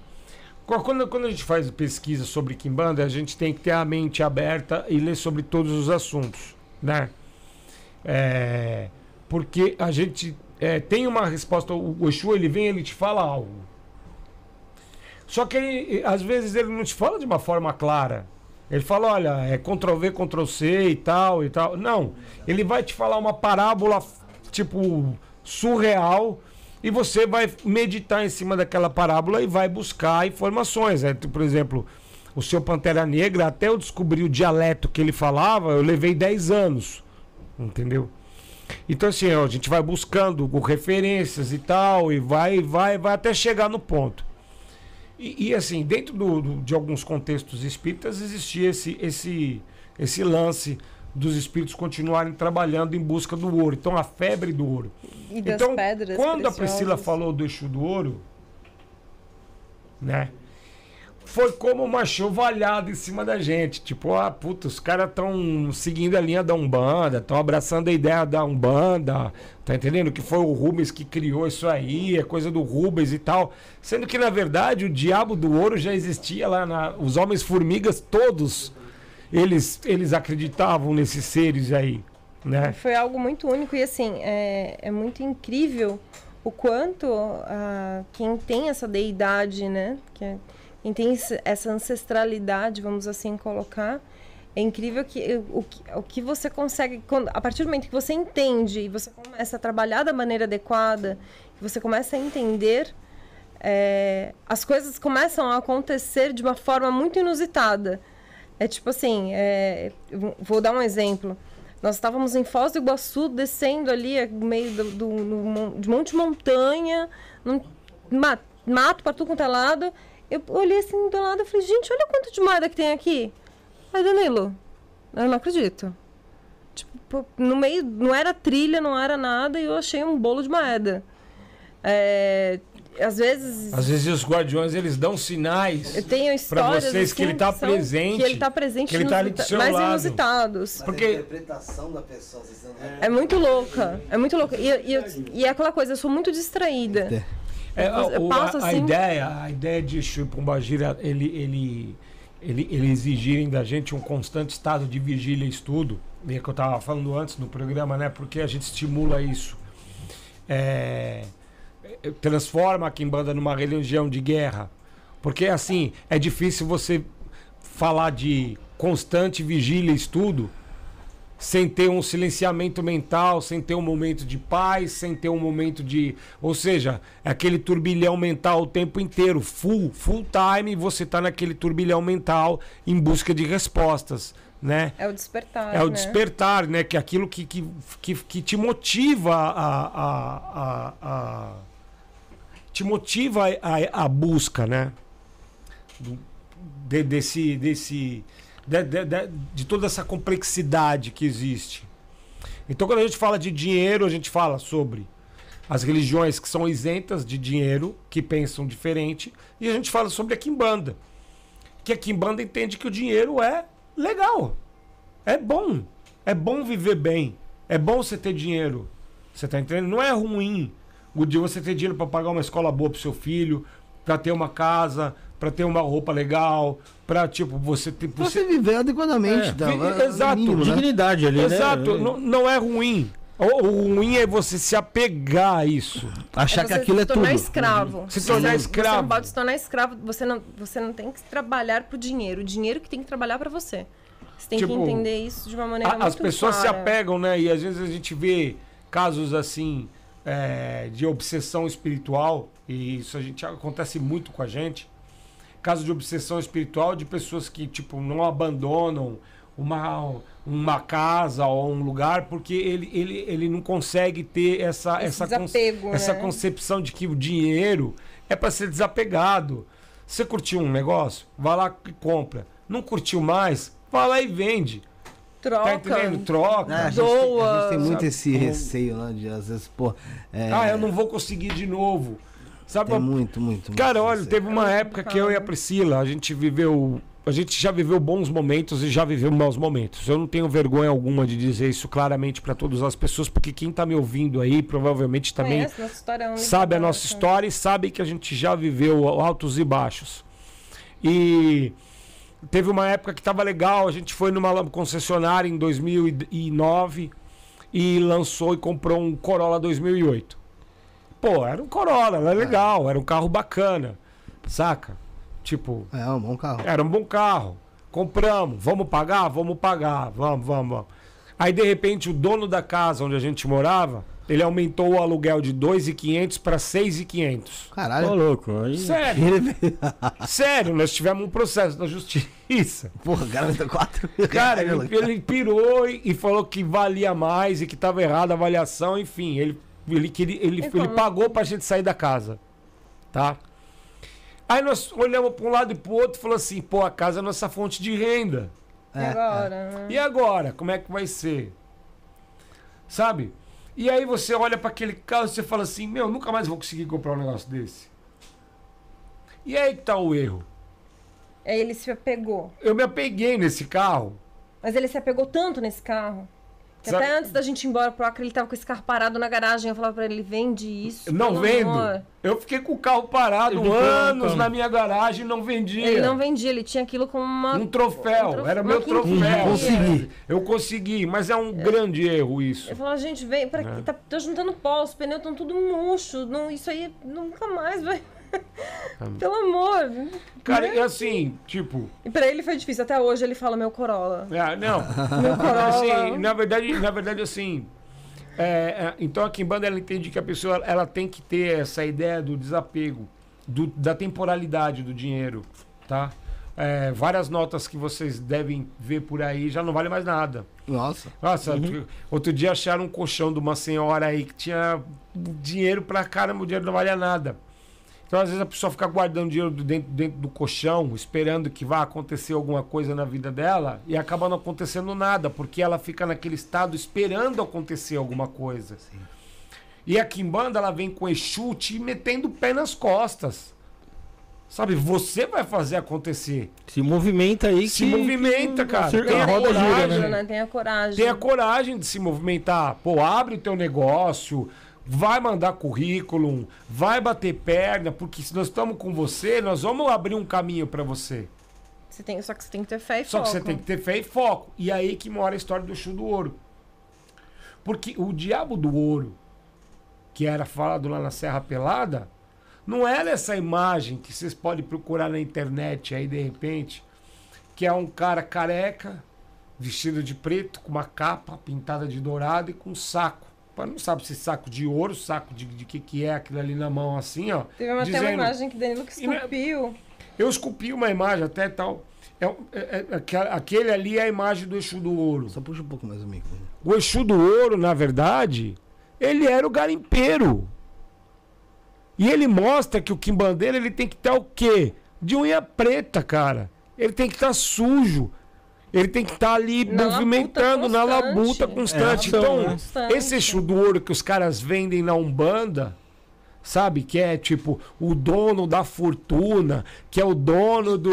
Quando, quando a gente faz pesquisa sobre Kimbanda, a gente tem que ter a mente aberta e ler sobre todos os assuntos, né? É, porque a gente é, tem uma resposta, o o Exu ele vem ele te fala algo. Só que ele, às vezes ele não te fala de uma forma clara. Ele fala, olha, é Ctrl V, Ctrl C e tal e tal. Não, ele vai te falar uma parábola tipo surreal e você vai meditar em cima daquela parábola e vai buscar informações. né? Por exemplo, o seu Pantera Negra, até eu descobrir o dialeto que ele falava, eu levei 10 anos. Entendeu? Então assim, a gente vai buscando referências e tal, e vai, vai, vai até chegar no ponto. E, e, assim, dentro do- do- de alguns contextos espíritas existia esse, esse, esse lance dos espíritos continuarem trabalhando em busca do ouro. Então a febre do ouro. E das Então, pedras. quando a Priscila preciosas. falou do Exu do Ouro, né? Foi como uma chovalhada em cima da gente. Tipo, ah, puta, os caras estão seguindo a linha da Umbanda, estão abraçando a ideia da Umbanda, tá entendendo? Que foi o Rubens que criou isso aí, é coisa do Rubens e tal. Sendo que, na verdade, o diabo do ouro já existia lá na. Os homens formigas, todos, eles, eles acreditavam nesses seres aí, né? Foi algo muito único e assim, é, é muito incrível o quanto ah, quem tem essa deidade, né? Que é- quem tem essa ancestralidade, vamos assim colocar, é incrível que o, o que você consegue, quando, a partir do momento que você entende e você começa a trabalhar da maneira adequada, você começa a entender, é, as coisas começam a acontecer de uma forma muito inusitada. É tipo assim, é, vou- dar um exemplo. Nós estávamos em Foz do Iguaçu, descendo ali no meio do, do, de monte de montanha, num ma- mato para tudo quanto é lado. Eu olhei assim do lado e falei, gente, olha quanto de moeda que tem aqui. Aí, Danilo, eu não acredito. Tipo, no meio, não era trilha, não era nada, e eu achei um bolo de moeda. É, às vezes. Às vezes os guardiões eles dão sinais. Eu tenho histórias vocês que assim, ele tá são- presente, Que ele tá presente que ele tá ali do seu mais lado. inusitados. Porque- a interpretação da pessoa, vocês estão vendo? É muito louca. É muito louca. E, e, eu- e é aquela coisa, eu sou muito distraída. É, Eu o- passo a, a assim- ideia, a ideia de Exu e Pombagira, ele, ele, ele, ele exigirem da gente um constante estado de vigília e estudo, e é que eu estava falando antes no programa, né? Porque a gente estimula isso. É, é, transforma a Kimbanda numa religião de guerra. Porque assim, é difícil você falar de constante vigília e estudo sem ter um silenciamento mental, sem ter um momento de paz, sem ter um momento de. Ou seja, é aquele turbilhão mental o tempo inteiro, full, full time, você tá naquele turbilhão mental em busca de respostas, né? É o despertar. É o né? despertar, né? Que é aquilo que, que, que, que te motiva a, a, a, a- te motiva a, a busca, né? Do- de- desse, desse, de, de, de- toda essa complexidade que existe. Então, quando a gente fala de dinheiro, a gente fala sobre as religiões que são isentas de dinheiro, que pensam diferente, e a gente fala sobre a Kimbanda. Que a Kimbanda entende que o dinheiro é legal. É bom. É bom viver bem. É bom você ter dinheiro. Você tá entendendo? Não é ruim o dia você ter dinheiro para pagar uma escola boa pro seu filho, para ter uma casa, para ter uma roupa legal, para tipo você ter você, você viver adequadamente, é, tá, exato, mínimo, né? dignidade ali, exato, né? não, não é ruim. O, o ruim é você se apegar a isso. Achar é que aquilo é tudo. Se tornar escravo. Se tornar escravo. Você não pode se tornar escravo. Você não, você não tem que trabalhar pro dinheiro. O dinheiro que tem que trabalhar para você. Você tem tipo, que entender isso de uma maneira a, muito As pessoas clara. se apegam, né? E às vezes a gente vê casos assim é, de obsessão espiritual. E isso a gente acontece muito com a gente. Casos de obsessão espiritual de pessoas que, tipo, não abandonam uma uma casa ou um lugar porque ele, ele, ele não consegue ter essa essa, desapego, essa né? concepção de que o dinheiro é para ser desapegado. Você curtiu um negócio? Vai lá e compra. Não curtiu mais? Vai lá e vende. Troca. Tá entendendo? Troca. É, a, gente doa, tem, a gente tem muito sabe? esse receio, né? De às vezes, pô. É... Ah, eu não vou conseguir de novo. Sabe? Tem muito, muito. Cara, muito olha, teve uma época que eu e a Priscila, a gente viveu a gente já viveu bons momentos e já viveu maus momentos. Eu não tenho vergonha alguma de dizer isso claramente para todas as pessoas, porque quem está me ouvindo aí provavelmente também sabe a nossa história e sabe que a gente já viveu altos e baixos. E teve uma época que estava legal, a gente foi numa concessionária em 2009 e lançou e comprou um Corolla 2008. Pô, era um Corolla, era legal, era um carro bacana, saca? Tipo. É um bom carro. Era um bom carro. Compramos. Vamos pagar? Vamos pagar. Vamos, vamos, vamos. Aí, de repente, o dono da casa onde a gente morava, ele aumentou o aluguel de 2.500 para 6.500. Caralho. Tô louco. Aí... Sério. Sério, nós tivemos um processo na justiça. Porra, o cara aumentou 4 Cara, ele, ele pirou e, e, falou que valia mais e que estava errada a avaliação. Enfim, ele, ele, ele, ele, ele pagou pra gente sair da casa. Tá? Aí nós olhamos para um lado e para o outro e falou assim: pô, a casa é a nossa fonte de renda. É, e agora? É. E agora? Como é que vai ser? Sabe? E aí você olha para aquele carro e você fala assim: meu, nunca mais vou conseguir comprar um negócio desse. E aí que tá o erro. Aí ele se apegou. Eu me apeguei nesse carro. Mas ele se apegou tanto nesse carro que até antes da gente ir embora pro Acre, ele tava com esse carro parado na garagem. Eu falava pra ele, vende isso. Não vendo. Amor. Eu fiquei com o carro parado anos na minha garagem e não vendia. Ele não vendia, ele tinha aquilo como uma... Um troféu, um trof... era meu troféu. Consegui. Eu consegui, mas é um é. grande erro isso. Eu falava, gente, vem, pra... É. tá, tá juntando pó, os pneus estão tudo murcho. Não, isso aí nunca mais vai... Pelo amor. Cara, e assim, tipo. E pra ele foi difícil. Até hoje ele fala meu Corolla. É, não. meu Corolla. Assim, na verdade, na verdade, assim. É, é, então a Kimbanda ela entende que a pessoa ela tem que ter essa ideia do desapego, do, da temporalidade do dinheiro, tá? É, várias notas que vocês devem ver por aí já não vale mais nada. Nossa. Nossa, uhum. outro dia acharam um colchão de uma senhora aí que tinha dinheiro pra caramba, o dinheiro não valia nada. Então, às vezes, a pessoa fica guardando dinheiro dentro, dentro do colchão, esperando que vá acontecer alguma coisa na vida dela, e acaba não acontecendo nada, porque ela fica naquele estado esperando acontecer alguma coisa. Sim. E a Kimbanda, ela vem com Exu te metendo o pé nas costas. Sabe, você vai fazer acontecer. Se movimenta aí Se que, movimenta, que, cara. Tem a, roda coragem, gira, né? Tem a coragem. Tem a coragem de se movimentar. Pô, abre o teu negócio vai mandar currículo, vai bater perna, porque se nós estamos com você, nós vamos abrir um caminho para você. Você tem, só que você tem que ter fé e só foco. Só que você tem que ter fé e foco. E aí que mora a história do Chu do Ouro. Porque o diabo do ouro, que era falado lá na Serra Pelada, não era essa imagem que vocês podem procurar na internet aí de repente, que é um cara careca, vestido de preto, com uma capa pintada de dourado e com um saco não sabe se saco de ouro, saco de, de que, que é aquilo ali na mão, assim, ó. Teve uma, dizendo, até uma imagem que Danilo que esculpiu. Eu esculpi uma imagem até tal. É, é, é, aquele ali é a imagem do Exu do Ouro. Só puxa um pouco mais o micro. O Exu do Ouro, na verdade, ele era o garimpeiro. E ele mostra que o quimbandeiro ele tem que estar o quê? De unha preta, cara. Ele tem que estar sujo. Ele tem que estar tá ali na movimentando labuta na labuta constante. É, então, constante. esse eixo do ouro que os caras vendem na Umbanda sabe? Que é tipo o dono da fortuna, que é o dono do.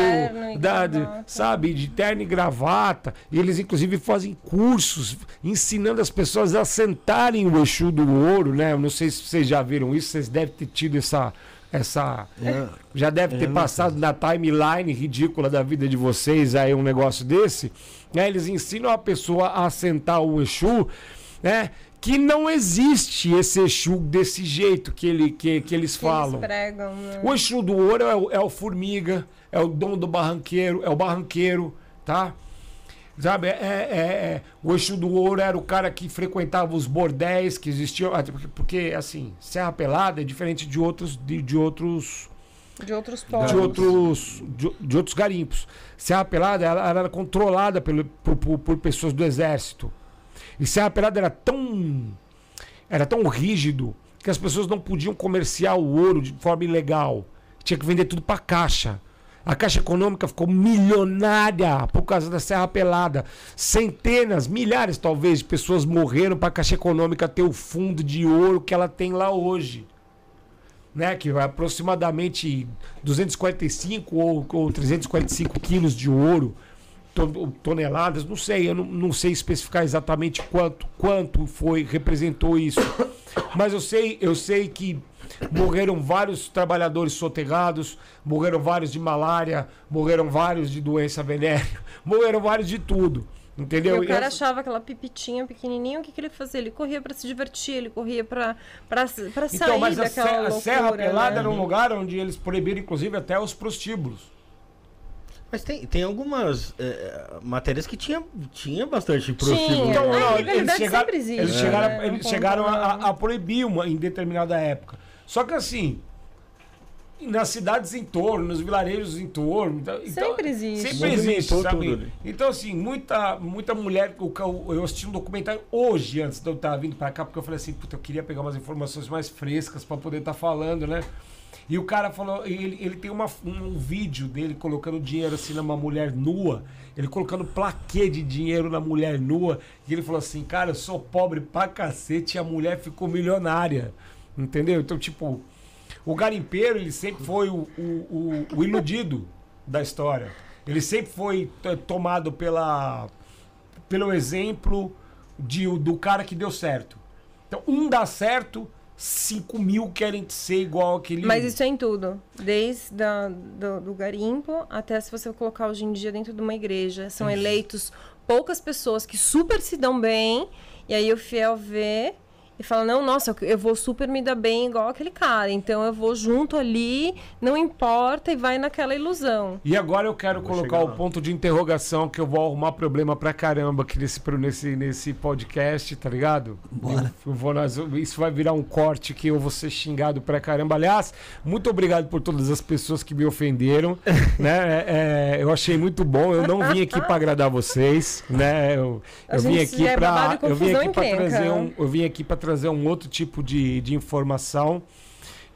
Da, de, sabe? De terno e gravata. E eles, inclusive, fazem cursos ensinando as pessoas a sentarem o Exu do ouro, né? Eu não sei se vocês já viram isso, vocês devem ter tido essa. Essa é, já deve ter passado na timeline ridícula da vida de vocês aí um negócio desse. Né? Eles ensinam a pessoa a sentar o Exu, né? que não existe esse Exu desse jeito que, ele, que, que eles que falam. Eles pregam, né? O Exu do ouro é o, é o formiga, é o dom do barranqueiro, é o barranqueiro, tá? Sabe, é, é, é, o Exu do Ouro era o cara que frequentava os bordéis que existiam. Ah, porque, porque assim, Serra Pelada é diferente de outros. De, de outros. De outros povos. De outros, de, de, outros garimpos. Serra Pelada ela, ela era controlada pelo, por, por, por pessoas do exército. E Serra Pelada era tão. Era tão rígido que as pessoas não podiam comerciar o ouro de forma ilegal. Tinha que vender tudo para caixa. A Caixa Econômica ficou milionária por causa da Serra Pelada. Centenas, milhares talvez de pessoas morreram para a Caixa Econômica ter o fundo de ouro que ela tem lá hoje. Né, que é aproximadamente 245 ou, ou 345 quilos de ouro toneladas, não sei, eu não, não, sei especificar exatamente quanto, quanto foi, representou isso. Mas eu sei, eu sei que morreram vários trabalhadores soterrados, morreram vários de malária, morreram vários de doença venérea, morreram vários de tudo. Entendeu? E o cara achava aquela pipitinha pequenininha, o que, que ele fazia? Ele corria para se divertir, ele corria para para então, sair então, mas daquela a, loucura, a Serra Pelada né? era um lugar onde eles proibiram, inclusive, até os prostíbulos. Mas tem, tem algumas é, matérias que tinha, tinha bastante prostíbulo. Então, não, eles chegaram, existe, eles chegaram, é, eles chegaram a, a, proibir uma em determinada época. Só que assim, nas cidades em torno, nos vilarejos em torno. Então, então sempre existe. Sempre existe, sabe? Então, assim, muita, muita mulher. Eu assisti um documentário hoje, antes de eu estar vindo para cá, porque eu falei assim, puta, eu queria pegar umas informações mais frescas para poder estar tá falando, né? E o cara falou, ele, ele tem uma, um vídeo dele colocando dinheiro assim numa mulher nua, ele colocando plaquê de dinheiro na mulher nua, e ele falou assim, cara, eu sou pobre pra cacete e a mulher ficou milionária. Entendeu? Então, tipo, o garimpeiro, ele sempre foi o, o, o, o iludido da história. Ele sempre foi tomado pela, pelo exemplo de, do cara que deu certo. Então, um dá certo, 5 mil querem ser igual aquele. Mas isso é em tudo. Desde a, do, do, garimpo até se você colocar hoje em dia dentro de uma igreja. São eleitos poucas pessoas que super se dão bem. E aí o fiel vê e fala: Não, nossa, eu vou super me dar bem igual aquele cara. Então eu vou junto ali, não importa, e vai naquela ilusão. E agora eu quero colocar o ponto de interrogação que eu vou arrumar problema pra caramba aqui nesse, nesse, nesse podcast, tá ligado? Bora. Eu, eu vou, isso vai virar um corte que eu vou ser xingado pra caramba. Aliás, muito obrigado por todas as pessoas que me ofenderam. né? É, é, eu achei muito bom. Eu não vim aqui pra agradar vocês. Né? Eu, eu vim aqui é pra. Eu vim aqui pra trazer um. Eu vim aqui pra trazer um outro tipo de, de informação.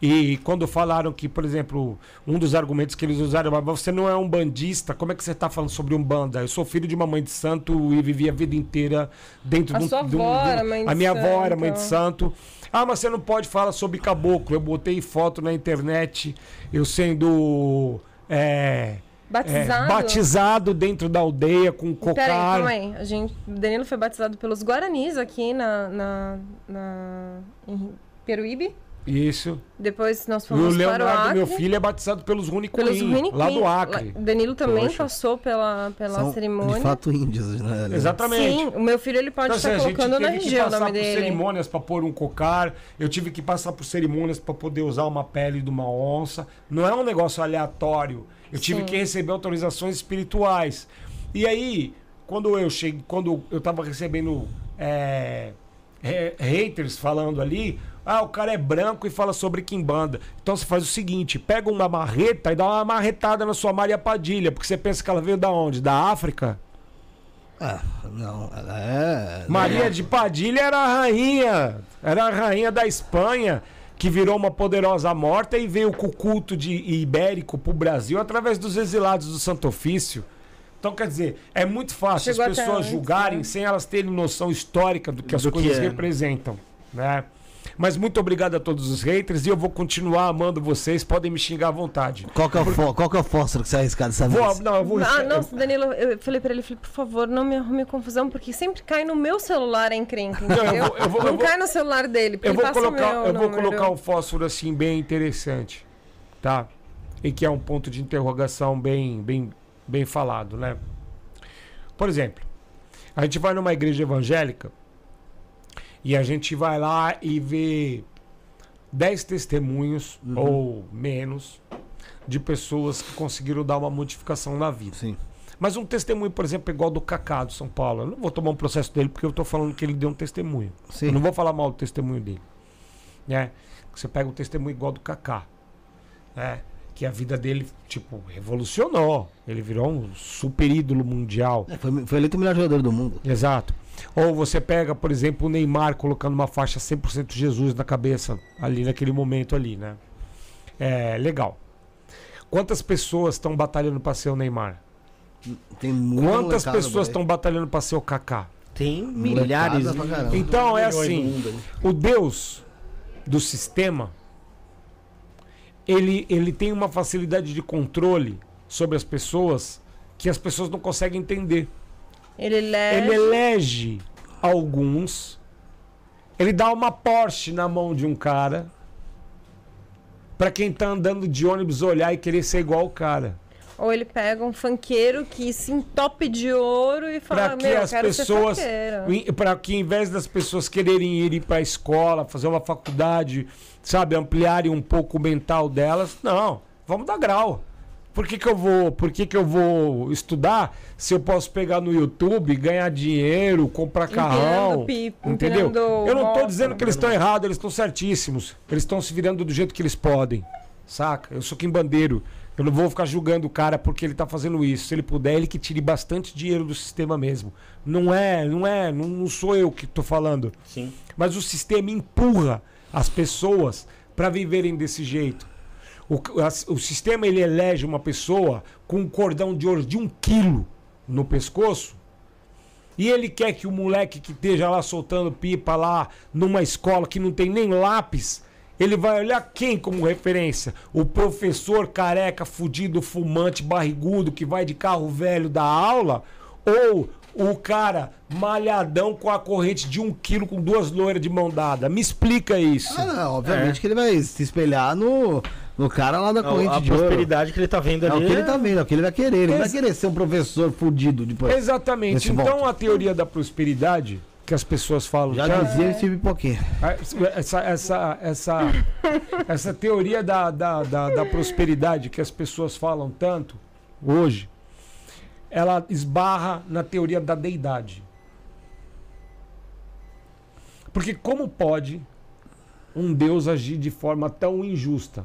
E quando falaram que, por exemplo, um dos argumentos que eles usaram, mas você não é um bandista, como é que você está falando sobre um banda? Eu sou filho de uma mãe de santo e vivi a vida inteira dentro a de um. Sua avó era mãe de a minha santo. avó era mãe de santo. Ah, mas você não pode falar sobre caboclo. Eu botei foto na internet, eu sendo. É, Batizado? É, batizado dentro da aldeia com cocar. Peraí, calma aí. A gente, o Danilo foi batizado pelos Guaranis aqui na, na, na em Peruíbe. Isso. Depois nós fomos o Leonardo, para o Acre. meu filho, é batizado pelos Runicuim, lá do Acre. O Danilo também Poxa. passou pela, pela São, cerimônia. De fato, índios, né? Exatamente. Sim, o meu filho ele pode então, estar assim, colocando na região o nome dele. por cerimônias para pôr um cocar, eu tive que passar por cerimônias para poder usar uma pele de uma onça. Não é um negócio aleatório. Eu tive Sim. que receber autorizações espirituais. E aí, quando eu cheguei, quando eu tava recebendo é, haters falando ali, ah, o cara é branco e fala sobre Kimbanda. Então você faz o seguinte: pega uma marreta e dá uma marretada na sua Maria Padilha, porque você pensa que ela veio da onde? Da África? Ah, não, ela é. Maria de Padilha era a rainha, era a rainha da Espanha que virou uma poderosa morta e veio com o culto de ibérico para o Brasil através dos exilados do Santo Ofício. Então, quer dizer, é muito fácil Chegou as pessoas julgarem né? sem elas terem noção histórica do que as do coisas que é. representam. Né? Mas muito obrigado a todos os haters e eu vou continuar amando vocês. Podem me xingar à vontade. Qual que é o, fó- qual que é o fósforo que você vai arriscar dessa Vou, vez? não, eu vou. Ah, nossa, Danilo, eu falei pra ele, falei, por favor, não me arrume confusão, porque sempre cai no meu celular a encrenca, Não, eu entendeu? vou- eu vou- não eu vou- cai no celular dele, porque Eu vou colocar, eu vou colocar um fósforo assim bem interessante, tá? E que é um ponto de interrogação bem, bem, bem falado, né? Por exemplo, a gente vai numa igreja evangélica e a gente vai lá e vê 10 testemunhos ou menos de pessoas que conseguiram dar uma modificação na vida. Sim. Mas um testemunho, por exemplo, igual do Cacá do São Paulo. Eu não vou tomar um processo dele porque eu tô falando que ele deu um testemunho. Sim. Eu não vou falar mal do testemunho dele. Né? Você pega um testemunho igual do Kaká. Né? Que a vida dele, tipo, revolucionou. Ele virou um super ídolo mundial. É, foi, foi eleito o melhor jogador do mundo. Exato. Ou você pega, por exemplo, o Neymar colocando uma faixa 100% Jesus na cabeça ali naquele momento ali, né? É legal. Quantas pessoas estão batalhando para ser o Neymar? Tem Quantas pessoas estão batalhando para ser o Kaká? Tem milhares. caramba. Então é assim, aí. o Deus do sistema ele, ele tem uma facilidade de controle sobre as pessoas que as pessoas não conseguem entender. Ele elege... Ele elege alguns, ele dá uma Porsche na mão de um cara para quem tá andando de ônibus olhar e querer ser igual o cara. Ou ele pega um funkeiro que se entope de ouro e fala, que meu, eu as quero pessoas, para que em vez das pessoas quererem ir para a escola, fazer uma faculdade, sabe, ampliarem um pouco o mental delas, não, vamos dar grau. Por que, que eu vou, por que, que eu vou estudar se eu posso pegar no YouTube, ganhar dinheiro, comprar carrão? Pipa, entendeu? Eu não tô moto. dizendo que eles estão errados, eles estão certíssimos. Eles estão se virando do jeito que eles podem. Saca? Eu sou Kim Bandeiro. Eu não vou ficar julgando o cara porque ele tá fazendo isso. Se ele puder, ele que tire bastante dinheiro do sistema mesmo. Não é, não é, não, não sou eu que tô falando. Sim. Mas o sistema empurra as pessoas para viverem desse jeito. O, as- o sistema ele elege uma pessoa com um cordão de ouro de um quilo no pescoço e ele quer que o moleque que esteja lá soltando pipa lá numa escola que não tem nem lápis, ele vai olhar quem como referência? O professor careca, fudido, fumante, barrigudo que vai de carro velho da aula? Ou o cara malhadão com a corrente de um quilo com duas loiras de mão dada? Me explica isso. Ah, não, obviamente que ele vai se espelhar no, no cara lá da A, corrente a de ouro. prosperidade que ele tá vendo É o ali. que ele tá vendo, é o que ele vai querer. Ele não vai Ex- querer ser um professor fudido depois. Exatamente. Então ponto. a teoria da prosperidade que as pessoas falam Já tanto, dizia esse pipoqueiro. essa, essa, essa, essa teoria da, da, da, da prosperidade que as pessoas falam tanto hoje, ela esbarra na teoria da deidade. Porque como pode um Deus agir de forma tão injusta?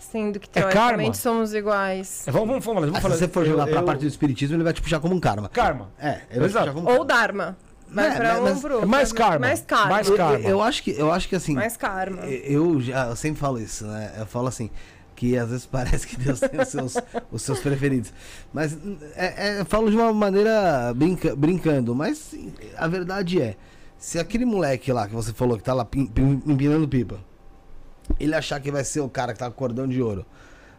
Sendo que É karma? teoricamente somos iguais. Vamos, vamos falar, vamos Ah, se falar. você for jogar eu- pra eu- parte do espiritismo, ele vai te puxar como um karma. Karma. É, ele vai te Exato. puxar como um Ou karma. Dharma. É, pra mas- um mas- pro outro. mais karma. Mais karma. Mais Eu- karma. Eu, acho que, eu acho que assim. Mais karma. Eu já eu sempre falo isso, né? Eu falo assim, que às vezes parece que Deus tem os seus, os seus preferidos. Mas é, é, eu falo de uma maneira brinca- brincando, mas a verdade é, se aquele moleque lá que você falou que tá lá empinando pipa, ele achar que vai ser o cara que tá com cordão de ouro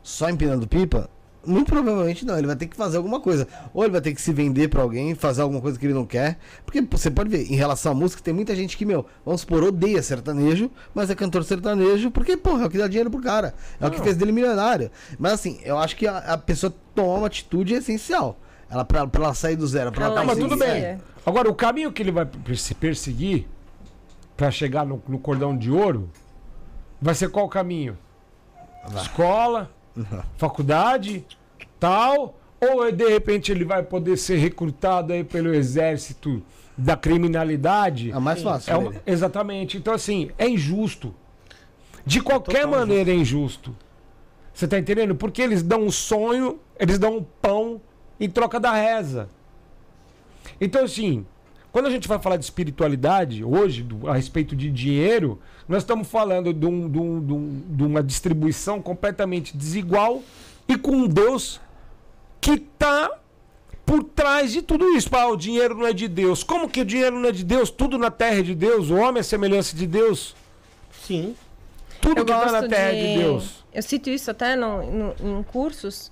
só empinando pipa, muito provavelmente não, ele vai ter que fazer alguma coisa. Ou ele vai ter que se vender pra alguém, fazer alguma coisa que ele não quer. Porque você pode ver, em relação à música, tem muita gente que, meu, vamos supor, odeia sertanejo, mas é cantor sertanejo porque, porra, é o que dá dinheiro pro cara. É o que Não. fez dele milionário. Mas assim, eu acho que a, a pessoa tomar uma atitude é essencial. Ela, pra, pra ela sair do zero, pra ela, Ela Não, mas tudo bem. Agora, o caminho que ele vai se perseguir para chegar no, no cordão de ouro vai ser qual caminho? Escola, faculdade, tal, ou é, de repente ele vai poder ser recrutado aí pelo exército da criminalidade? É mais fácil. É exatamente. Então, assim, é injusto. De qualquer maneira é injusto. Você tá entendendo? Porque eles dão um sonho, eles dão um pão em troca da reza. Então, assim, quando a gente vai falar de espiritualidade, hoje, do- a respeito de dinheiro, nós estamos falando de, um- de um- de um- uma distribuição completamente desigual e com um Deus que está por trás de tudo isso. Ah, o dinheiro não é de Deus. Como que o dinheiro não é de Deus? Tudo na terra é de Deus. O homem é semelhança de Deus. Sim. Tudo Eu que está na terra é de- de Deus. Eu cito isso até no, no- em cursos.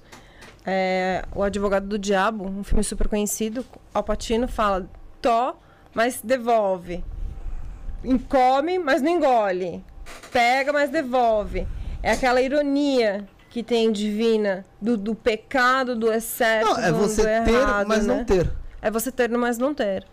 É, o Advogado do Diabo, um filme super conhecido, Al Pacino fala: to, mas devolve. Come, mas não engole. Pega, mas devolve. É aquela ironia que tem divina do, do pecado, do excesso, Não, é do, você do ter, errado, mas né? não ter. É você ter, mas não ter.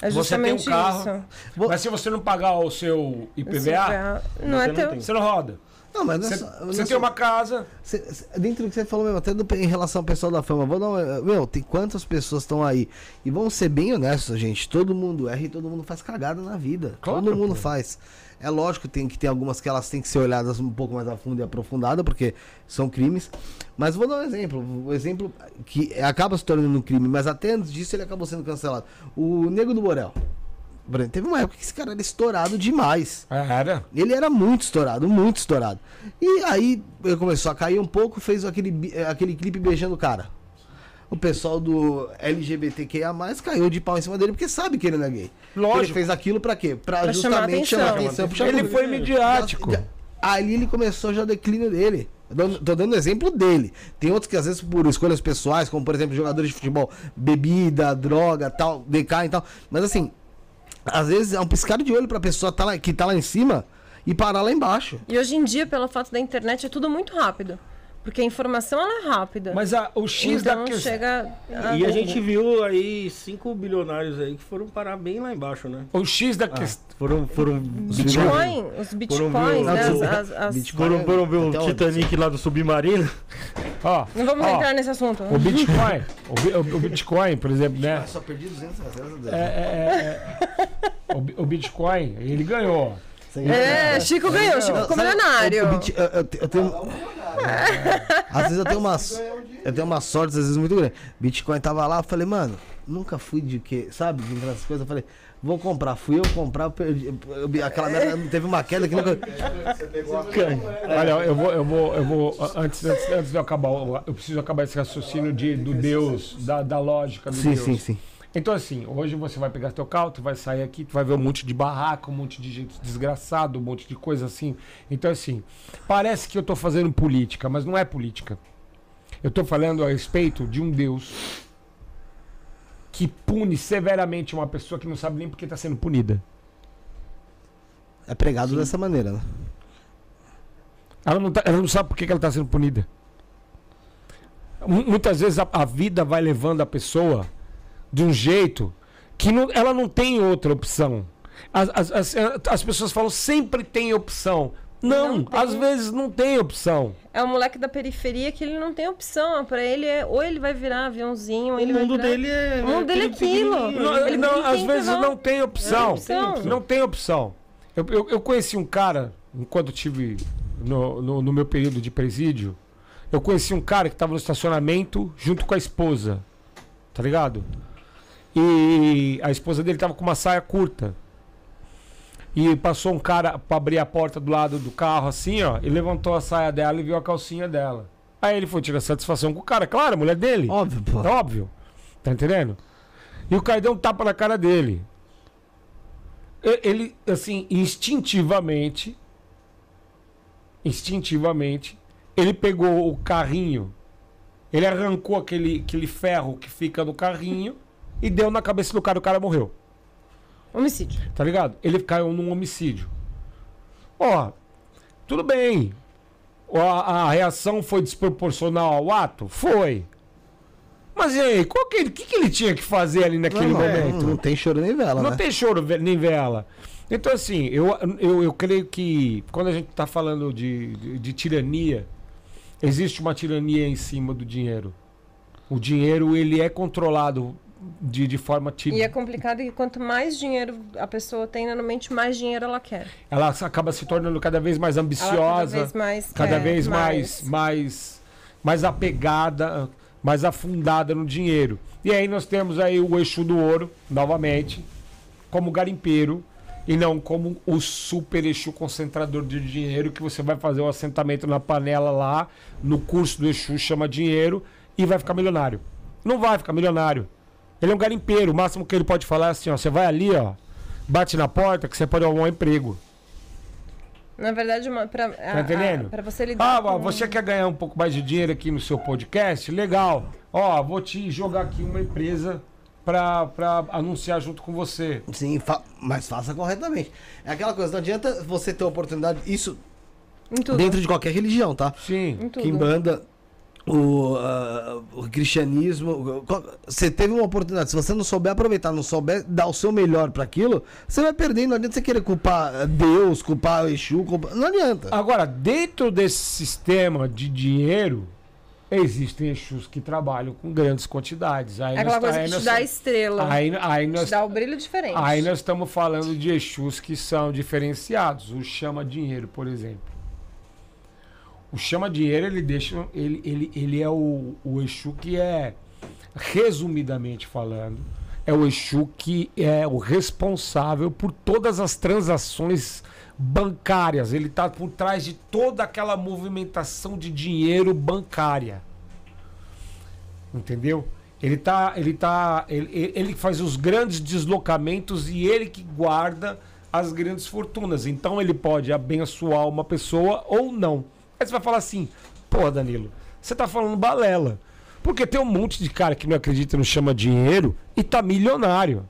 É Você tem um justamente carro, isso. Mas se você não pagar o seu IPVA, Esse Não você é não teu. tem. você não roda. Não, mas é Você, é tem só- uma casa. Cê- dentro do que você falou mesmo, até do- em relação ao pessoal da fama, vou dar Meu, tem quantas pessoas estão aí? E vamos ser bem honestos, gente. Todo mundo erra e todo mundo faz cagada na vida. Claro, todo mundo pô. faz. É lógico que tem que ter algumas que elas têm que ser olhadas um pouco mais a fundo e aprofundada, porque são crimes. Mas vou dar um exemplo. Um exemplo que acaba se tornando um crime, mas até antes disso ele acabou sendo cancelado. O Nego do Borel. Exemplo, Teve uma época que esse cara era estourado demais. Era. Ele era muito estourado, muito estourado. E aí ele começou a cair um pouco, fez aquele, eh, aquele clipe beijando o cara. O pessoal do LGBTQIA caiu de pau em cima dele porque sabe que ele não é gay. Lógico. Ele fez aquilo pra quê? Pra, Pra chamar justamente chamar atenção. atenção. puxar Ele foi midiático. Já- já- Ali ele começou já o declínio dele. Eu tô dando exemplo dele. Tem outros que às vezes por escolhas pessoais, como por exemplo jogadores de futebol, bebida, droga, tal, decaem e tal. Mas assim, às vezes é um piscar de olho pra pessoa tá lá, que tá lá em cima e parar lá embaixo. E hoje em dia, pelo fato da internet, é tudo muito rápido. Porque a informação ela é rápida. Mas a- o X então da questão. chega. E a gente viu aí cinco bilionários aí que foram parar bem lá embaixo, né? O X da questão. Foram, foram, Bitcoin, os bitcoins, ver o- né? As, o- as- as- Bitcoin. foram, foram ver o onde? Titanic lá do submarino. Ó, Não vamos ó, entrar nesse assunto. O Bitcoin, o, o- o Bitcoin, por exemplo, né? Só perdi 200 reais. É, é, é, o, bi- o Bitcoin, ele ganhou. É, Chico ganhou, Chico ficou milionário. Eu, eu- eu- eu tenho. Às vezes eu tenho umas. Eu tenho uma sorte, às vezes, muito grande. Bitcoin tava lá, eu falei, mano, nunca fui de quê? Sabe? De entrar coisas. Eu falei, vou comprar. Fui eu comprar, perdi. eu- aquela merda teve uma queda que nunca. Olha, eu vou, eu vou, eu vou. Antes, antes, antes de eu acabar, eu preciso acabar esse raciocínio de, do Deus, da, da lógica do Sim, Deus. sim, sim. Então, assim, hoje você vai pegar teu carro, tu vai sair aqui, tu vai ver um monte de barraco, um monte de gente desgraçado, um monte de coisa assim. Então, assim, parece que eu tô fazendo política, mas não é política. Eu tô falando a respeito de um Deus que pune severamente uma pessoa que não sabe nem por que tá sendo punida. É pregado dessa maneira, né? Ela não, tá- ela não sabe por que ela está sendo punida. Mu- Muitas vezes a, a vida vai levando a pessoa de um jeito que não- ela não tem outra opção. As, as, as, as pessoas falam sempre tem opção. Não, Não às vezes não tem opção. É um moleque da periferia que ele não tem opção. Pra ele é ou ele vai virar aviãozinho, ou O ele vai mundo virar... dele é. O mundo dele é aquilo. pequenininho, Não, né? Ele não, às vezes não tem opção. Não tem opção. Não tem opção. Eu, eu, eu conheci um cara, enquanto tive no, no, no meu período de presídio, eu conheci um cara que estava no estacionamento junto com a esposa. Tá ligado? E a esposa dele tava com uma saia curta. E passou um cara pra abrir a porta do lado do carro, assim, ó, e levantou a saia dela e viu a calcinha dela. Aí ele foi tirar satisfação com o cara, claro, a mulher dele. Óbvio, pô. É óbvio. Tá entendendo? E o cara deu um tapa na cara dele. Ele, assim, instintivamente. Instintivamente. Ele pegou o carrinho. Ele arrancou aquele, aquele ferro que fica no carrinho e deu na cabeça do cara. O cara morreu. Homicídio. Tá ligado? Ele caiu num homicídio. Ó, tudo bem. A, a reação foi desproporcional ao ato? Foi. Mas e aí, qual que, ele- que, que ele tinha que fazer ali naquele Não, não, momento? não, não tem choro nem vela, Não né? tem choro nem vela. Então, assim, eu, eu, eu creio que quando a gente está falando de, de, de tirania, existe uma tirania em cima do dinheiro. O dinheiro, ele é controlado de, de forma E é complicado que quanto mais dinheiro a pessoa tem, normalmente mais dinheiro ela quer. Ela acaba se tornando cada vez mais Ela ambiciosa, cada vez mais, cada quer vez mais, mais, mais apegada, mais afundada no dinheiro. E aí nós temos aí o eixo do ouro, novamente, como garimpeiro e não como o super eixo concentrador de dinheiro que você vai fazer o assentamento na panela lá, no curso do eixo chama dinheiro e vai ficar milionário. Não vai ficar milionário. Ele é um garimpeiro. O máximo que ele pode falar é assim, ó. Você vai ali, ó. Bate na porta que você pode arrumar um emprego. Na verdade, uma, pra, Tá entendendo? pra você lidar Ah, ó, com... você quer ganhar um pouco mais de dinheiro aqui no seu podcast? Legal. Ó, vou te jogar aqui uma empresa pra, pra anunciar junto com você. Sim, fa- mas faça corretamente. É aquela coisa, não adianta você ter oportunidade, isso Em tudo. dentro de qualquer religião, tá? Sim. Em tudo. O, ah, o cristianismo. Você teve uma oportunidade. Se você não souber aproveitar, não souber dar o seu melhor para aquilo, você vai perder. Não adianta você querer culpar Deus, culpar o Exu, culpar... não adianta. Agora, dentro desse sistema de dinheiro, existem Exus que trabalham com grandes quantidades. Aí É aquela nós- coisa aí que te nós- dá a estrela. Aí, aí te nós, dá o brilho diferente. aí nós estamos falando de Exus que são diferenciados. O chama dinheiro, por exemplo. O chama dinheiro, ele deixa. Ele, ele, ele é o, o Exu que é, resumidamente falando, é o Exu que é o responsável por todas as transações bancárias. Ele está por trás de toda aquela movimentação de dinheiro bancária. Entendeu? Ele tá, ele tá, ele, ele- ele faz os grandes deslocamentos e ele que guarda as grandes fortunas. Então ele pode abençoar uma pessoa ou não. Aí você vai falar assim: "Pô, Danilo, você tá falando balela". Porque tem um monte de cara que não acredita no chama dinheiro e tá milionário.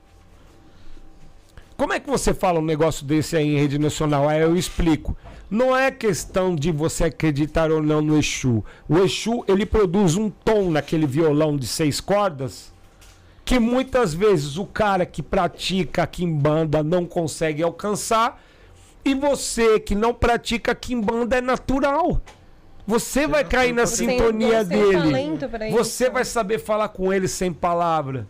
Como é que você fala um negócio desse aí em rede nacional? Aí eu explico. Não é questão de você acreditar ou não no Exu. O Exu, ele produz um tom naquele violão de seis cordas que muitas vezes o cara que pratica a quimbanda não consegue alcançar e você que não pratica a quimbanda é natural. Você vai cair na sintonia tem dele. Você vai saber falar com ele sem palavra.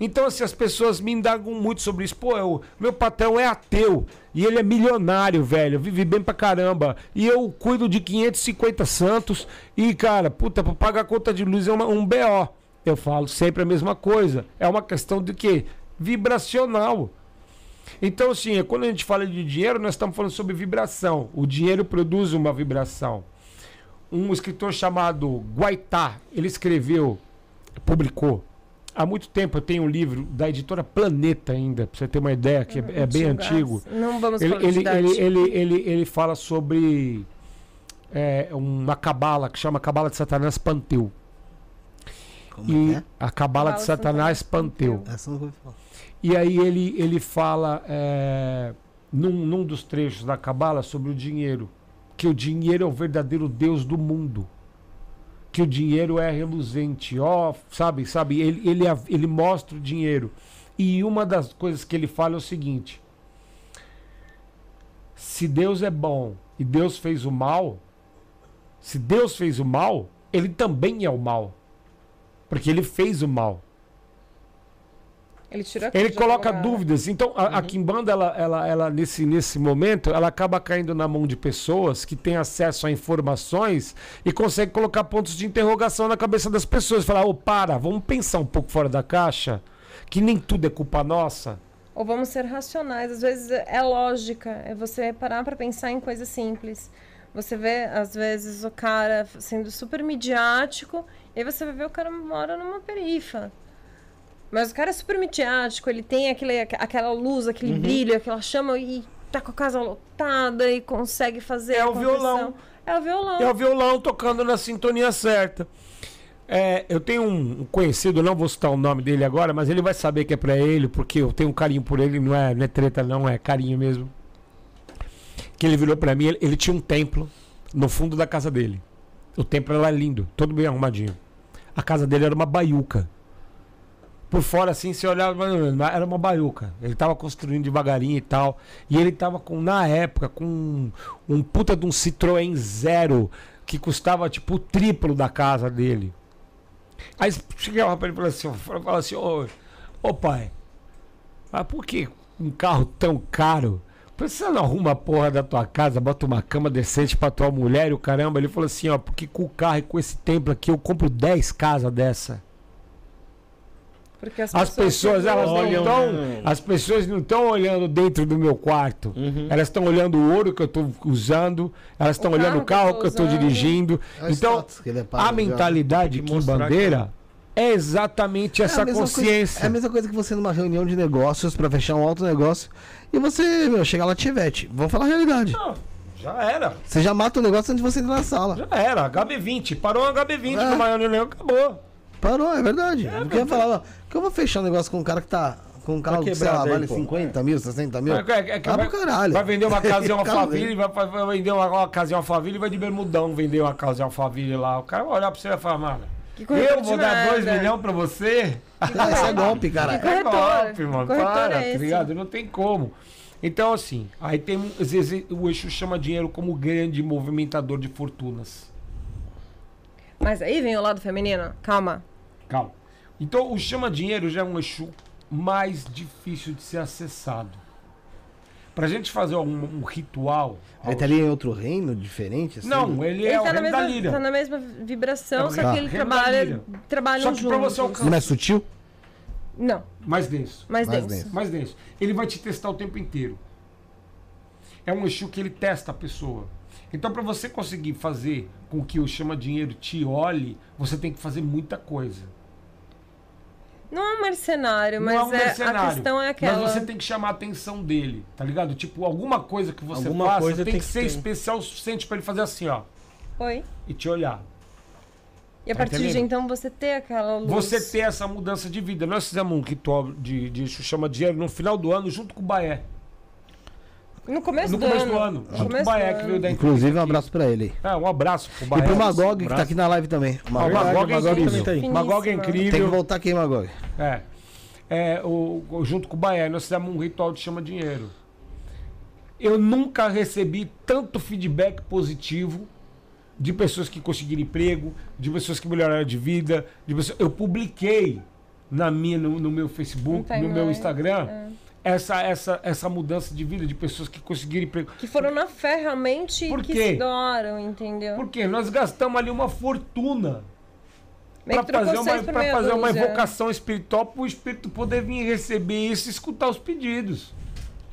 Então, assim, as pessoas me indagam muito sobre isso. Pô, eu, meu patrão é ateu e ele é milionário, velho. Vive bem pra caramba. E eu cuido de 550 santos. E, cara, puta, pra pagar a conta de luz é uma- um BO. Eu falo sempre a mesma coisa. É uma questão de quê? Vibracional. Então, assim, quando a gente fala de dinheiro, nós estamos falando sobre vibração. O dinheiro produz uma vibração. Um escritor chamado Guaitá, ele escreveu, publicou há muito tempo. Eu tenho um livro da editora Planeta ainda, pra você ter uma ideia, que é, é bem antigo. Não vamos Ele, falar ele, ele, ele, ele, ele fala sobre é, uma cabala que chama Cabala de Satanás Panteu. Como E é? a Cabala de Cabala de Satanás Satanás Panteu. Panteu. Essa não vou falar. E aí ele, ele fala é, num, num dos trechos da Cabala sobre o dinheiro. Que o dinheiro é o verdadeiro Deus do mundo. Que o dinheiro é reluzente. Ó, sabe, sabe? Ele, ele, ele mostra o dinheiro. E uma das coisas que ele fala é o seguinte: se Deus é bom e Deus fez o mal, se Deus fez o mal, ele também é o mal. Porque ele fez o mal. Ele Ele coloca dúvidas. Então, a, a Kimbanda, ela, ela, ela, nesse, nesse momento, ela acaba caindo na mão de pessoas que têm acesso a informações e consegue colocar pontos de interrogação na cabeça das pessoas. Falar, ô, para, vamos pensar um pouco fora da caixa, que nem tudo é culpa nossa. Ou vamos ser racionais. Às vezes é lógica. É você parar pra pensar em coisas simples. Você vê, às vezes, o cara sendo super midiático, e aí você vai ver o cara mora numa perifa. Mas o cara é super midiático, ele tem aquele, aquela luz, aquele Uhum. brilho, aquela chama, e tá com a casa lotada e consegue fazer. É a o violão. É o violão. É o violão tocando na sintonia certa. É, eu tenho um conhecido, não vou citar o nome dele agora, mas ele vai saber que é pra ele, porque eu tenho um carinho por ele, não é, não é treta, não, é carinho mesmo. Que ele virou pra mim, ele, ele tinha um templo no fundo da casa dele. O templo era lindo, todo bem arrumadinho. A casa dele era uma baiuca. Por fora, assim, você olhava, era uma baiuca. Ele tava construindo devagarinho e tal. E ele tava com, na época, com um, um puta de um Citroën Zero que custava tipo o triplo da casa dele. Aí chegava pra ele e falava assim, falava assim, ô, ô pai, mas por que um carro tão caro? Por que você não arruma a porra da tua casa, bota uma cama decente pra tua mulher e o caramba? Ele falou assim, ó, porque com o carro e com esse templo aqui eu compro 10 casas dessa. Porque As pessoas, elas não olham, estão. né? As pessoas não estão olhando dentro do meu quarto. Uhum. Elas estão olhando o ouro que eu estou usando, elas estão olhando o carro que eu estou dirigindo. É Então, que é pago, a mentalidade que que bandeira é exatamente essa é consciência. Coisa, é a mesma coisa que você numa reunião de negócios para fechar um alto negócio e você, meu, chegar lá Tivete. Vamos falar a realidade. Não, já era. Você já mata o negócio antes de você entrar na sala. Já era. HB20. Parou o HB20 é. numa reunião, acabou. Parou, é verdade. É, eu falar, que eu vou fechar um negócio com um cara que tá com um carro que, sei lá, vale 50 mil, 60 mil. É, é, é vai, caralho. vai vender uma casa em Alphaville, vai, vai vender uma, uma casa em Alphaville e vai de bermudão vender uma casa em Alphaville lá. O cara vai olhar pra você e vai falar, mano, eu vou dar 2 milhões pra você? Isso é golpe, cara. É golpe, mano. Para, é tá ligado? Não tem como. Então, assim, aí tem. Às vezes o eixo chama dinheiro como grande movimentador de fortunas. Mas aí vem o lado feminino. Calma. Calma. Então, o chama dinheiro já é um eixo mais difícil de ser acessado. Pra gente fazer um, um ritual. Ele tá ali em outro reino diferente? Assim? Não, ele, ele é tá o reino mesma, da lira. Tá na mesma vibração, é só que ele trabalha, trabalha só que juntos. Pra você alcançar... Não é sutil? Não. Mais denso. Mais, mais denso. Mais denso. Ele vai te testar o tempo inteiro. É um Exu que ele testa a pessoa. Então, para você conseguir fazer com que o chama dinheiro te olhe, você tem que fazer muita coisa. Não é um mercenário, mas é um mercenário, é, a questão é aquela. Mas você tem que chamar a atenção dele, tá ligado? Tipo, alguma coisa que você alguma faça coisa tem, tem que, que ser ter. especial o suficiente para ele fazer assim, ó. Oi. E te olhar. E a tá partir entendendo? de então você ter aquela luz. Você ter essa mudança de vida. Nós fizemos um ritual de, de chama dinheiro no final do ano junto com o Baé. No começo, no do, começo ano. do ano. No junto com o Baé, que veio da Inclusive, um abraço pra ele. É, um abraço pro Baé. E pro Magog, um que tá aqui na live também. O Magog, o Magog, é, Magog, é incrível. Magog é incrível. Tem que voltar aqui, Magog. É. é o, junto com o Baé, nós fizemos um ritual de chama dinheiro. Eu nunca recebi tanto feedback positivo de pessoas que conseguiram emprego, de pessoas que melhoraram de vida, de pessoas... eu publiquei na minha no, no meu Facebook, no meu Instagram, é. Essa essa essa mudança de vida de pessoas que conseguiram emprego. Que foram na fé realmente Por que se doaram, entendeu? Porque nós gastamos ali uma fortuna para fazer, uma, pra fazer uma evocação espiritual para o espírito poder vir receber isso e escutar os pedidos.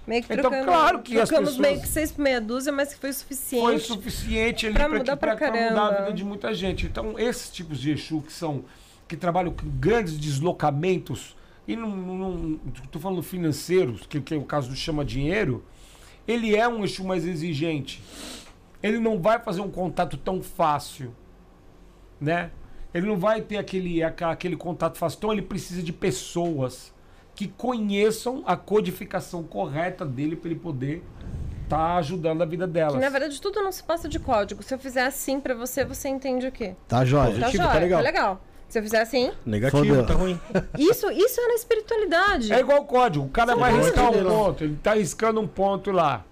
Meio que então, trocando, claro que as pessoas... meio que seis por meia dúzia, mas que foi suficiente. Foi suficiente ali para mudar, pra, pra, pra mudar a vida de muita gente. Então, esses tipos de Exu que são que trabalham com grandes deslocamentos e não, não, tô falando financeiros, que, que é o caso do chama dinheiro, ele é um Exu mais exigente. Ele não vai fazer um contato tão fácil, né? Ele não vai ter aquele, aquele contato fácil. Então ele precisa de pessoas que conheçam a codificação correta dele para ele poder estar tá ajudando a vida dela. na verdade tudo não se passa de código. Se eu fizer assim para você, você entende o quê? Tá jóia. Tá, jóia, tá legal. Tá legal. Se eu fizer assim. Negativo, Fodeu. tá ruim. Isso, isso é na espiritualidade. É igual o código. O cara vai riscar um ponto, ele tá riscando um ponto lá.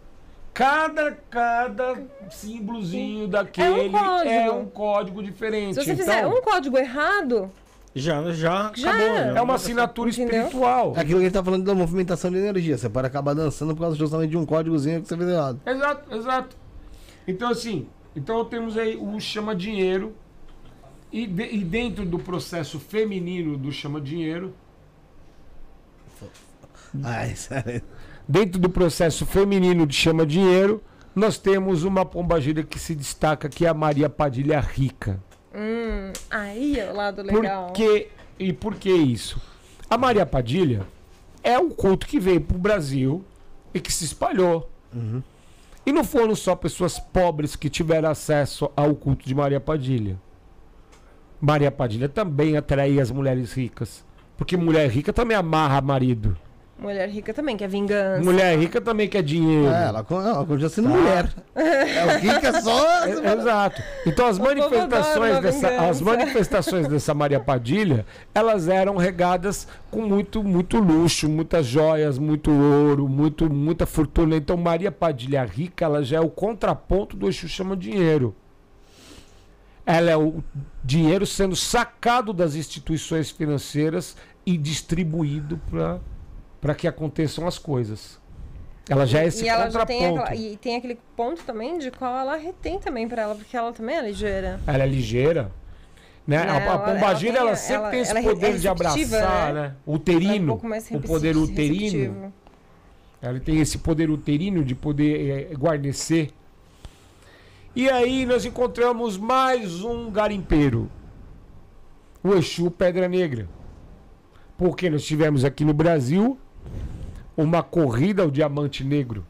Cada, cada símbolozinho daquele é um, é um código diferente. Se você então, fizer um código errado, já, já, já acabou. É, é uma assinatura Entendeu? espiritual. É aquilo que ele tá falando da movimentação de energia. Você pode acabar dançando por causa justamente de um códigozinho que você fez errado. Exato, exato. Então, assim, então temos aí o chama dinheiro. E, de, e dentro do processo feminino do chama dinheiro. Ai. Dentro do processo feminino de chama dinheiro, nós temos uma pombagira que se destaca, que é a Maria Padilha Rica. Hum, aí é o lado legal. Por que, e por que isso? A Maria Padilha é um culto que veio para o Brasil e que se espalhou. Uhum. E não foram só pessoas pobres que tiveram acesso ao culto de Maria Padilha. Maria Padilha também atraía as mulheres ricas. Porque mulher rica também amarra marido. Mulher rica também quer vingança. Mulher rica também quer dinheiro. É, ela, ela continua sendo tá. mulher. É, o rica só. É, exato. Então as manifestações, dessa, as manifestações dessa Maria Padilha, elas eram regadas com muito, muito luxo, muitas joias, muito ouro, muito, muita fortuna. Então Maria Padilha rica, ela já é o contraponto do Exu chama dinheiro. Ela é o dinheiro sendo sacado das instituições financeiras e distribuído para que aconteçam as coisas. Ela já é esse e ela já tem aquela, E tem aquele ponto também de qual ela retém também para ela, porque ela também é ligeira. Ela é ligeira. Né? a, a pombagira, ela, ela, sempre ela, tem esse é poder é de abraçar, né? né? Uterino. É um o poder uterino. Ela tem esse poder uterino de poder é, guarnecer. E aí nós encontramos mais um garimpeiro. o Exu Pedra Negra. Porque nós tivemos aqui no Brasil uma corrida ao diamante negro.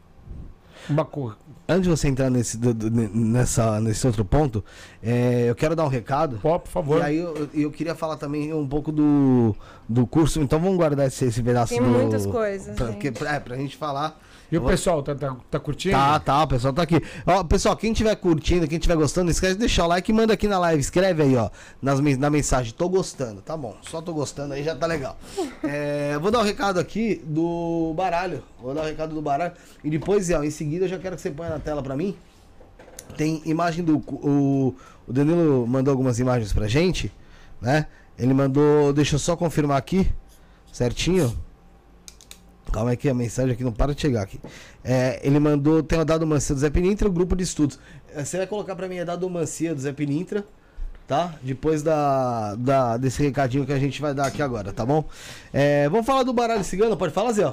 Uma cor... Antes de você entrar nesse, do, do, nessa, nesse outro ponto, é, eu quero dar um recado. Pô, por favor. E aí eu, eu queria falar também um pouco do, do curso. Então vamos guardar esse, esse pedaço Tem do. muitas coisas. Pra, que, é, pra gente falar e o pessoal, tá, tá, tá, curtindo? Tá, tá, o pessoal tá aqui. Ó, pessoal, quem tiver curtindo, quem tiver gostando, não esquece de deixar o like e manda aqui na live. Escreve aí, ó, nas, na mensagem. Tô gostando, tá bom. Só tô gostando aí, já tá legal. É, vou dar o um recado aqui do baralho. Vou dar o um recado do baralho. E depois, ó, em seguida, eu já quero que você ponha na tela pra mim. Tem imagem do. O, o Danilo mandou algumas imagens pra gente, né? Ele mandou. Deixa eu só confirmar aqui, certinho. Calma aí que a mensagem aqui não para de chegar aqui. É, ele mandou, tem o Dado Mancia do Zé Pinintra, o grupo de estudos. É, você vai colocar para mim a Dado Mancia do Zé Pinintra, tá? Depois da, da, desse recadinho que a gente vai dar aqui agora, tá bom? É, vamos falar do baralho cigano, pode falar, Zé?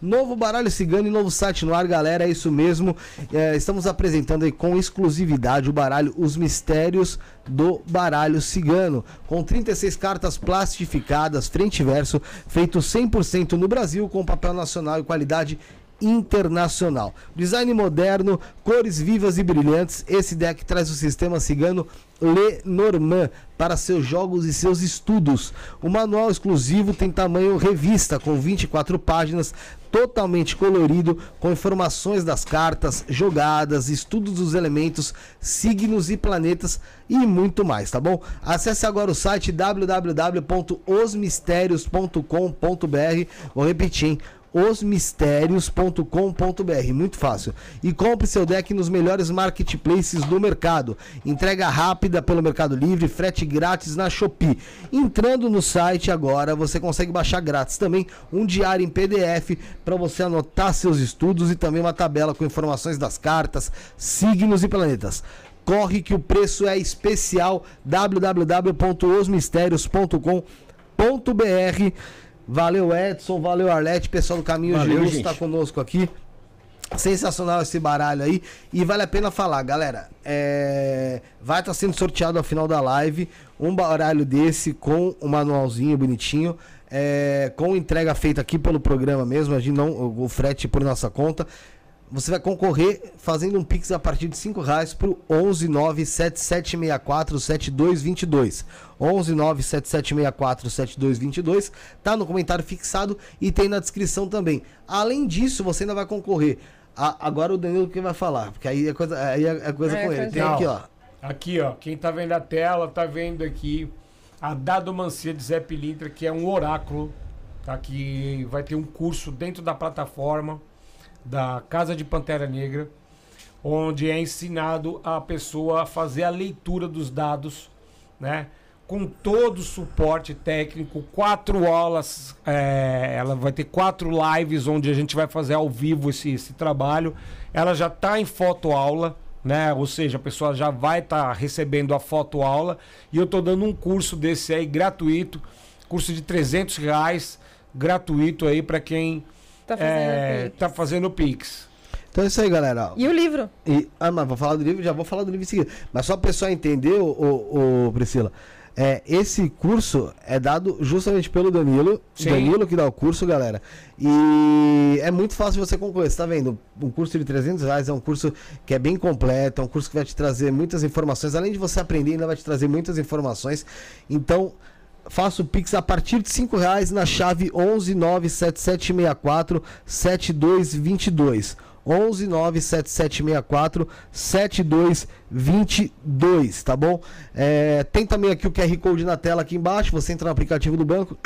Novo baralho cigano e novo site no ar, galera. É isso mesmo. É, estamos apresentando aí com exclusividade o baralho Os Mistérios do Baralho Cigano. Com 36 cartas plastificadas, frente e verso, feito 100% no Brasil, com papel nacional e qualidade internacional. Design moderno, cores vivas e brilhantes. Esse deck traz o sistema cigano Lenormand para seus jogos e seus estudos. O manual exclusivo tem tamanho revista com 24 páginas, totalmente colorido, com informações das cartas, jogadas, estudos dos elementos, signos e planetas e muito mais, tá bom? Acesse agora o site www.osmistérios.com.br. Vou repetir, hein? osmistérios.com.br. Muito fácil. E compre seu deck nos melhores marketplaces do mercado. Entrega rápida pelo Mercado Livre, frete grátis na Shopee. Entrando no site agora, você consegue baixar grátis também um diário em PDF para você anotar seus estudos e também uma tabela com informações das cartas, signos e planetas corre que o preço é especial www.osmistérios.com.br Valeu, Edson. Valeu, Arlete. Pessoal do Caminho valeu, de Luz está conosco aqui. Sensacional esse baralho aí. E vale a pena falar, galera. É... Vai estar tá sendo sorteado ao final da live um baralho desse com um manualzinho bonitinho. É... Com entrega feita aqui pelo programa mesmo. A gente não, o frete por nossa conta. Você vai concorrer fazendo um Pix a partir de 5 reais pro 11977647222. 11977647222. Tá no comentário fixado e tem na descrição também. Além disso, você ainda vai concorrer. A, agora o Danilo que vai falar, porque aí é coisa, aí é, é coisa é, com ele. Tem aqui, ó. Aqui, ó. Quem tá vendo a tela, tá vendo aqui a Dado Mancia de Zé Pilintra, que é um oráculo, tá? Que vai ter um curso dentro da plataforma da Casa de Pantera Negra, onde é ensinado a pessoa a fazer a leitura dos dados, né? Com todo o suporte técnico, quatro aulas, é, ela vai ter quatro lives onde a gente vai fazer ao vivo esse, esse trabalho. Ela já está em fotoaula, né? Ou seja, a pessoa já vai estar tá recebendo a fotoaula e eu estou dando um curso desse aí gratuito, curso de 300 reais, gratuito aí para quem Tá fazendo, é, tá fazendo Pix. Então é isso aí, galera. E o livro? E, ah, mas vou falar do livro, já vou falar do livro em seguida. Mas só o pessoal entender, o, o, o, Priscila, é, esse curso é dado justamente pelo Danilo. Sim. Danilo que dá o curso, galera. E é muito fácil você concorrer. Você tá vendo? Um curso de 300 reais é um curso que é bem completo, é um curso que vai te trazer muitas informações. Além de você aprender, ainda vai te trazer muitas informações. Então, faço o Pix a partir de cinco reais na chave 1197764 7222. 1197764 7222, tá bom? É, tem também aqui o QR Code na tela aqui embaixo, você entra no aplicativo do banco,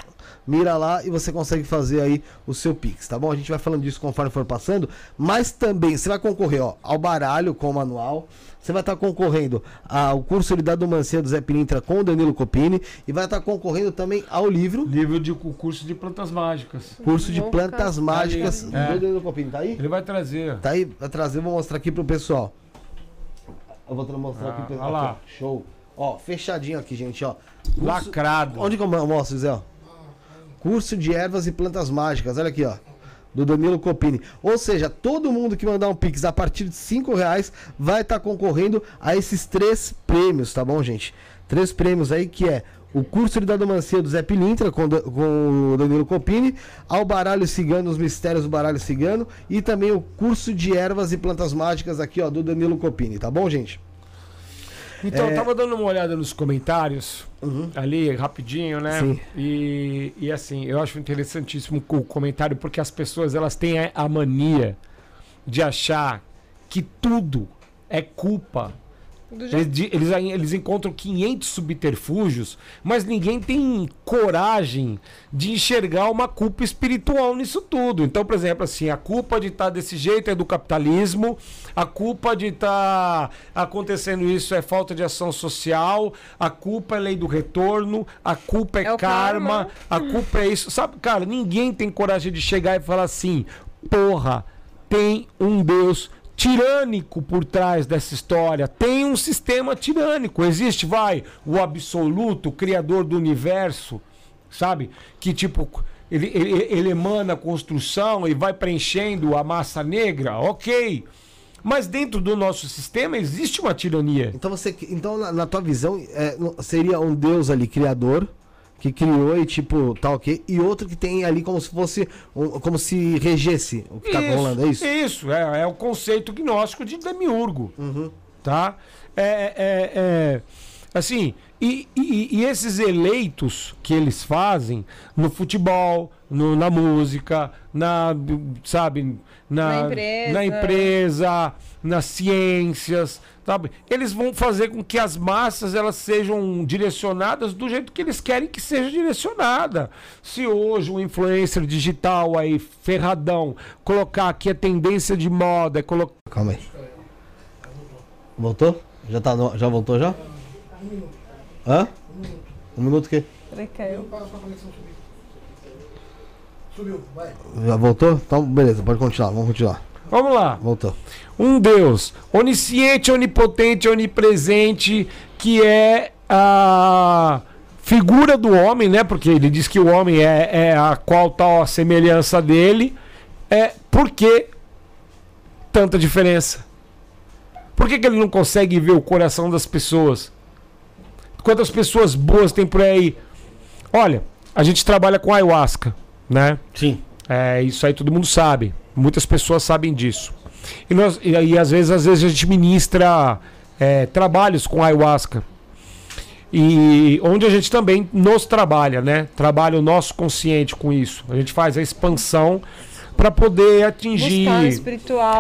mira lá e você consegue fazer aí o seu Pix, tá bom? A gente vai falando disso conforme for passando, mas também você vai concorrer ó, ao baralho com o manual, você vai estar concorrendo ao curso de Dadomancia do Zé Pinintra com o Danilo Copini e vai estar concorrendo também ao livro. Livro de curso de plantas mágicas. Curso de plantas mágicas do é. Danilo Copini. Tá aí? Ele vai trazer. Tá aí, vai trazer, vou mostrar aqui pro pessoal. Eu vou mostrar ah, aqui pro pessoal. lá. Show. Ó, fechadinho aqui, gente, ó. Curso... Lacrado. Onde que eu mostro, Zé? Curso de ervas e plantas mágicas. Olha aqui, ó do Danilo Copini. Ou seja, todo mundo que mandar um Pix a partir de 5 reais vai estar tá concorrendo a esses três prêmios, tá bom, gente? Três prêmios aí que é o curso de dadomancia do Zé Pilintra com, com o Danilo Copini, ao baralho cigano, os mistérios do baralho cigano e também o curso de ervas e plantas mágicas aqui, ó, do Danilo Copini, tá bom, gente? Então, é... eu tava dando uma olhada nos comentários, uhum. ali, rapidinho, né? Sim. E, e assim, eu acho interessantíssimo o comentário, porque as pessoas, elas têm a mania de achar que tudo é culpa eles, eles, eles, encontram 500 subterfúgios, mas ninguém tem coragem de enxergar uma culpa espiritual nisso tudo. Então, por exemplo, assim, a culpa de estar tá desse jeito é do capitalismo, a culpa de estar tá acontecendo isso é falta de ação social, a culpa é lei do retorno, a culpa é, é karma, karma, a culpa é isso. Sabe, cara, ninguém tem coragem de chegar e falar assim, porra, tem um Deus tirânico por trás dessa história. Tem um sistema tirânico. Existe, vai, o absoluto, o criador do universo, sabe? Que tipo. Ele, ele, ele emana a construção e vai preenchendo a massa negra, ok. Mas dentro do nosso sistema existe uma tirania. Então você, então na, na tua visão é, seria um Deus ali criador, que criou e tipo, tá ok. E outro que tem ali como se fosse, como se regesse o que tá isso, tá rolando, é isso? Isso, é, é o conceito gnóstico de Demiurgo, uhum. tá? É, é, é, assim, e, e, e, esses eleitos que eles fazem no futebol, no, na música, na, sabe, na, na empresa, na empresa nas ciências, sabe? Eles vão fazer com que as massas elas sejam direcionadas do jeito que eles querem que seja direcionada. Se hoje um influencer digital aí ferradão colocar que a tendência de moda é colocar Calma aí. Voltou? Já tá no... já voltou já? Hã? Um minuto que? caiu. Subiu, vai. Já voltou? Então, beleza, pode continuar, vamos continuar. Vamos lá. Voltou um Deus onisciente, onipotente, onipresente, que é a figura do homem, né? Porque ele diz que o homem é, é a qual tal a semelhança dele. É por que tanta diferença? Por que, que ele não consegue ver o coração das pessoas? Quantas pessoas boas tem por aí? Olha, a gente trabalha com ayahuasca, né? Sim. É, isso aí todo mundo sabe. Muitas pessoas sabem disso. E, nós, e, e às vezes, às vezes a gente ministra é, trabalhos com ayahuasca. E onde a gente também nos trabalha, né? Trabalha o nosso consciente com isso. A gente faz a expansão para poder atingir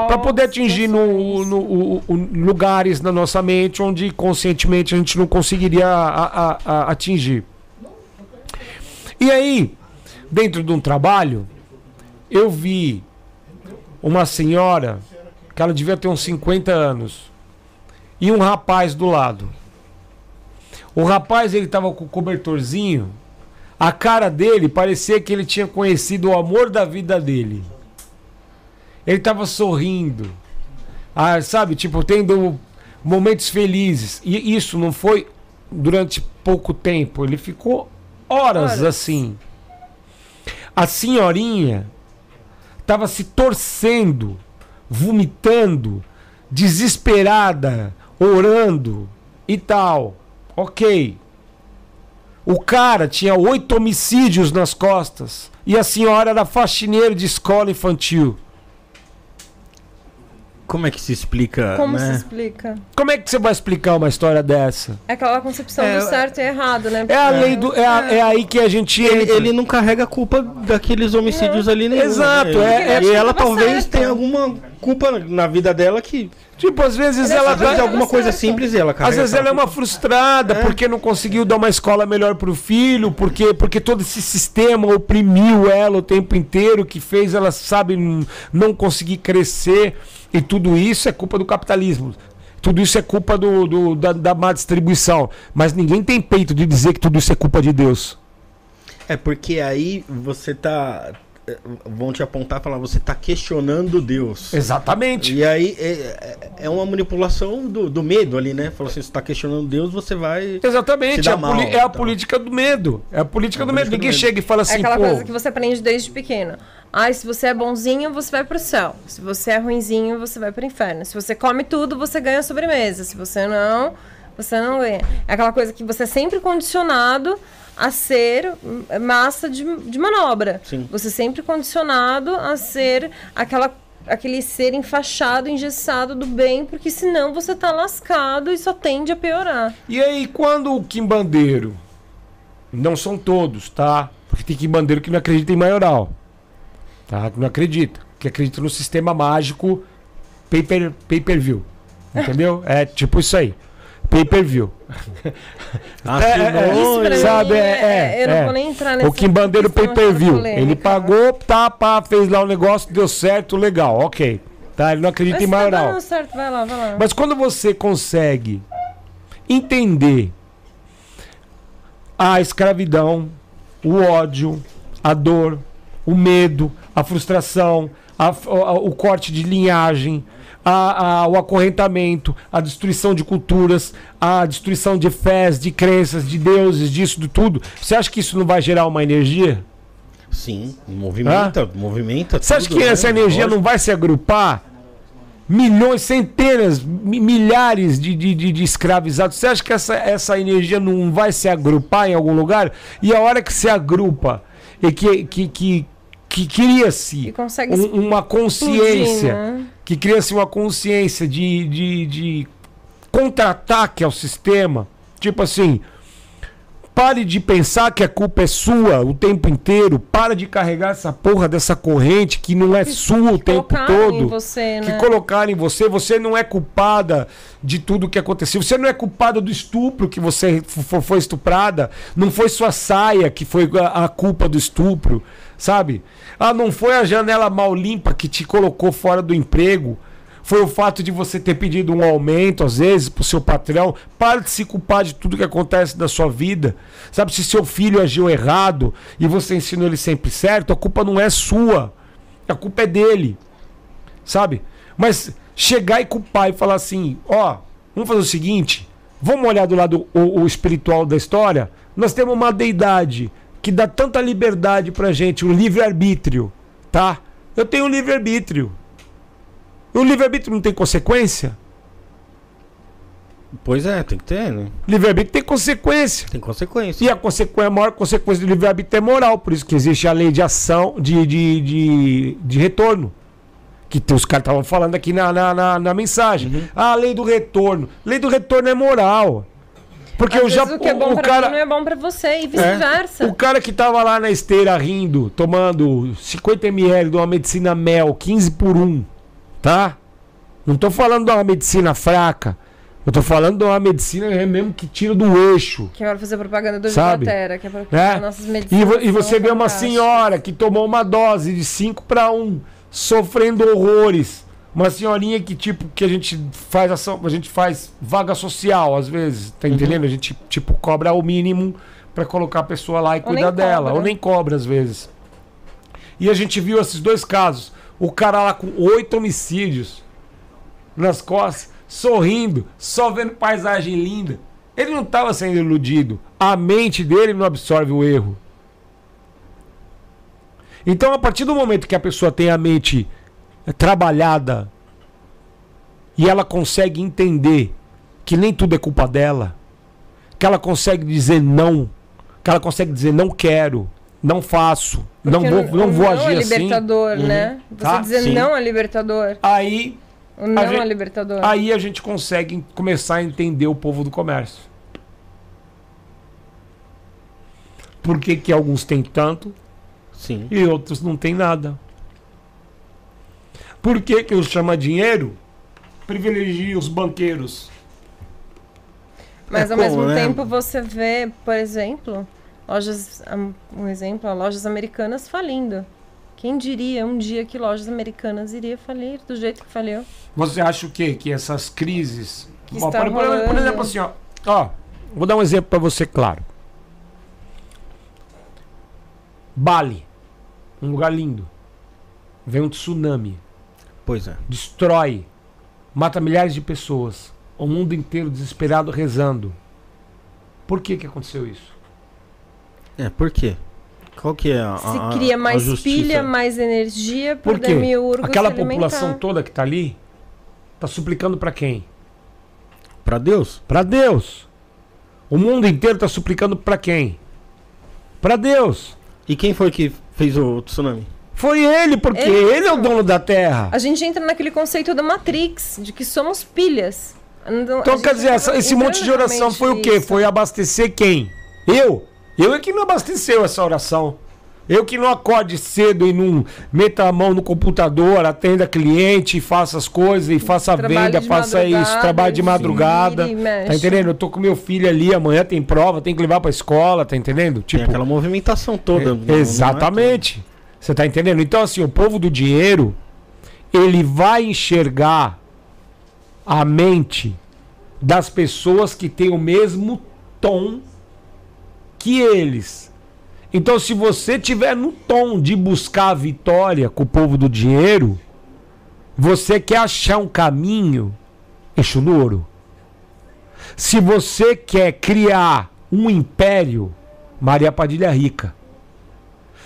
para poder atingir no, no, no, lugares na nossa mente onde conscientemente a gente não conseguiria a, a, a atingir. E aí, dentro de um trabalho, eu vi uma senhora que ela devia ter uns 50 anos, e um rapaz do lado. O rapaz ele tava com o cobertorzinho, a cara dele parecia que ele tinha conhecido o amor da vida dele. Ele tava sorrindo, ah, sabe, tipo, tendo momentos felizes. E isso não foi durante pouco tempo, ele ficou horas, horas. assim. A senhorinha estava se torcendo vomitando, desesperada, orando e tal. Ok. O cara tinha oito homicídios nas costas e a senhora era faxineira de escola infantil. Como é que se explica? Como né? se explica? Como é que você vai explicar uma história dessa? É aquela concepção é, do certo e errado, né? É a lei do. É, a, é aí que a gente. Ele, ele, não carrega a culpa daqueles homicídios é. ali nenhum. Exato. Né? É, e ela talvez certo. tenha alguma culpa na vida dela que. Tipo, às vezes ela. Às vezes é alguma coisa simples ela Às vezes ela é uma frustrada é. porque não conseguiu dar uma escola melhor pro filho, porque, porque todo esse sistema oprimiu ela o tempo inteiro, que fez ela, sabe, não conseguir crescer. E tudo isso é culpa do capitalismo. Tudo isso é culpa do, do da, da má distribuição. Mas ninguém tem peito de dizer que tudo isso é culpa de Deus. É porque aí você tá. Eh, vão te apontar e falar, você tá questionando Deus. Exatamente. E aí é, é, é uma manipulação do, do medo ali, né? Falou assim, você tá questionando Deus, você vai. Exatamente. É a, mal, é a então. política do medo. É a política é a do medo. Ninguém medo. chega e fala assim. É aquela coisa que você aprende desde pequeno. Ai, se você é bonzinho, você vai pro céu. Se você é ruinzinho, você vai pro inferno. Se você come tudo, você ganha sobremesa. Se você não, Você não ganha. É aquela coisa que você é sempre condicionado a ser massa de, de manobra. Sim. Você é sempre condicionado a ser aquela aquele ser enfaixado, engessado do bem, porque senão você tá lascado e só tende a piorar. E aí, quando o quimbandeiro, não são todos, tá? Porque tem quimbandeiro que não acredita em maioral, tá? Que não acredita, que acredita no sistema mágico pay-per-view, pay entendeu? é tipo isso aí. Pay-per-view. Assinou, Isso pra sabe, mim, é- é, eu não é. vou nem entrar nessa O quimbandeiro questão pay-per-view. Ele pagou, tá, pá, fez lá o negócio, deu certo, legal, ok. Tá? Ele não acredita Mas em tá maioral. dando certo, vai lá, vai lá. Mas quando você consegue entender a escravidão, o ódio, a dor, o medo, a frustração, a- a- o corte de linhagem, a- a- o acorrentamento, a destruição de culturas, a destruição de fés, de crenças, de deuses, disso, de tudo, você acha que isso não vai gerar uma energia? Sim, movimenta, movimenta. Você acha que né? essa energia Lógico. não vai se agrupar? Milhões, centenas, mi- milhares de, de, de- de escravizados. Você acha que essa, essa energia não vai se agrupar em algum lugar? E a hora que se agrupa e que, que, que, que cria-se um- uma consciência, explodir, né? Que cria-se uma consciência de, de, de contra-ataque ao sistema. Tipo assim, pare de pensar que a culpa é sua o tempo inteiro. Para de carregar essa porra dessa corrente que não é sua o tempo todo. você, Que né? colocaram em você, você não é culpada de tudo que aconteceu. Você não é culpada do estupro que você foi estuprada. Não foi sua saia que foi a culpa do estupro, sabe? Ah, não foi a janela mal limpa que te colocou fora do emprego. Foi o fato de você ter pedido um aumento, às vezes, pro seu patrão. Para de se culpar de tudo que acontece na sua vida. Sabe, se seu filho agiu errado e você ensinou ele sempre certo, a culpa não é sua. A culpa é dele sabe? Mas chegar e culpar e falar assim, ó, vamos fazer o seguinte, vamos olhar do lado o, o espiritual da história. Nós temos uma deidade que dá tanta liberdade pra gente, um livre-arbítrio, tá? Eu tenho um livre-arbítrio. O livre-arbítrio não tem consequência? Pois é, tem que ter, né? Livre-arbítrio tem consequência. Tem consequência. E a, consequência, a maior consequência do livre-arbítrio é moral, por isso que existe a lei de ação, de, de, de, de retorno. Que os caras estavam falando aqui na, na, na, na mensagem. Ah, a lei do retorno. Lei do retorno é moral. Porque Às eu já. o que é bom o pra cara, mim não é bom pra você e vice-versa. o cara que tava lá na esteira rindo, tomando 50 ml de uma medicina mel, 15 por 1, tá? Não tô falando de uma medicina fraca. Eu tô falando de uma medicina mesmo que tira do eixo. Que agora fazer propaganda do Sabe? Gilotera, que é pra É. nossas E, medicinas. e são você vê uma senhora que tomou uma dose de 5 para 1, sofrendo horrores. Uma senhorinha que, tipo, que a gente faz ação, a gente faz vaga social, às vezes, tá entendendo? A gente, tipo, cobra o mínimo para colocar a pessoa lá e Ou cuidar dela. cobra. Ou nem cobra, às vezes. E a gente viu esses dois casos. O cara lá com oito homicídios nas costas, sorrindo, só vendo paisagem linda. Ele não estava sendo iludido. A mente dele não absorve o erro. Então, a partir do momento que a pessoa tem a mente trabalhada e ela consegue entender que nem tudo é culpa dela, que ela consegue dizer não, que ela consegue dizer não quero, não faço, não Porque vou, não o vou não agir é assim. libertador, né? Você Tá, dizer sim. não é libertador. Aí O não gente- é libertador. Aí a gente consegue começar a entender o povo do comércio. Por que, que alguns têm tanto Sim. e outros não têm nada? Por que, que os chama dinheiro privilegia os banqueiros? Mas É ao como, mesmo né? tempo você vê, por exemplo, lojas, um- exemplo, lojas americanas falindo. Quem diria um dia que lojas americanas iria falir do jeito que faliu? Você acha o quê? Que essas crises. Que Ó, por, por- exemplo, assim, ó. ó. Vou dar um exemplo para você, claro. Bali. Um lugar lindo. Vem um tsunami. Pois é. destrói, mata milhares de pessoas, o mundo inteiro desesperado rezando. Por que que aconteceu isso? É, por quê? Qual que é a, Se a- a- cria mais justiça? pilha, mais energia para Por o quê? demiurgo Aquela se alimentar. população toda que tá ali tá suplicando para quem? Para Deus? Para Deus. O mundo inteiro está suplicando para quem? Para Deus. E quem foi que fez o tsunami? Foi ele, porque ele, ele é o dono da Terra. A gente entra naquele conceito da Matrix, de que somos pilhas. Então, quer dizer, essa, esse monte de oração foi o quê? Isso. Foi abastecer quem? Eu? Eu é que não abasteceu essa oração. Eu que não acorde cedo e não meta a mão no computador, atenda cliente, faça as coisas e faça a venda, faça isso, trabalho de madrugada. Tá entendendo? Eu tô com meu filho ali, amanhã tem prova, tem que levar pra escola, tá entendendo? Tipo, tem aquela movimentação toda. É, exatamente. Você tá entendendo? Então, assim, o povo do dinheiro, ele vai enxergar a mente das pessoas que têm o mesmo tom que eles. Então, se você tiver no tom de buscar a vitória com o povo do dinheiro, você quer achar um caminho, eixo no ouro. Se você quer criar um império, Maria Padilha Rica.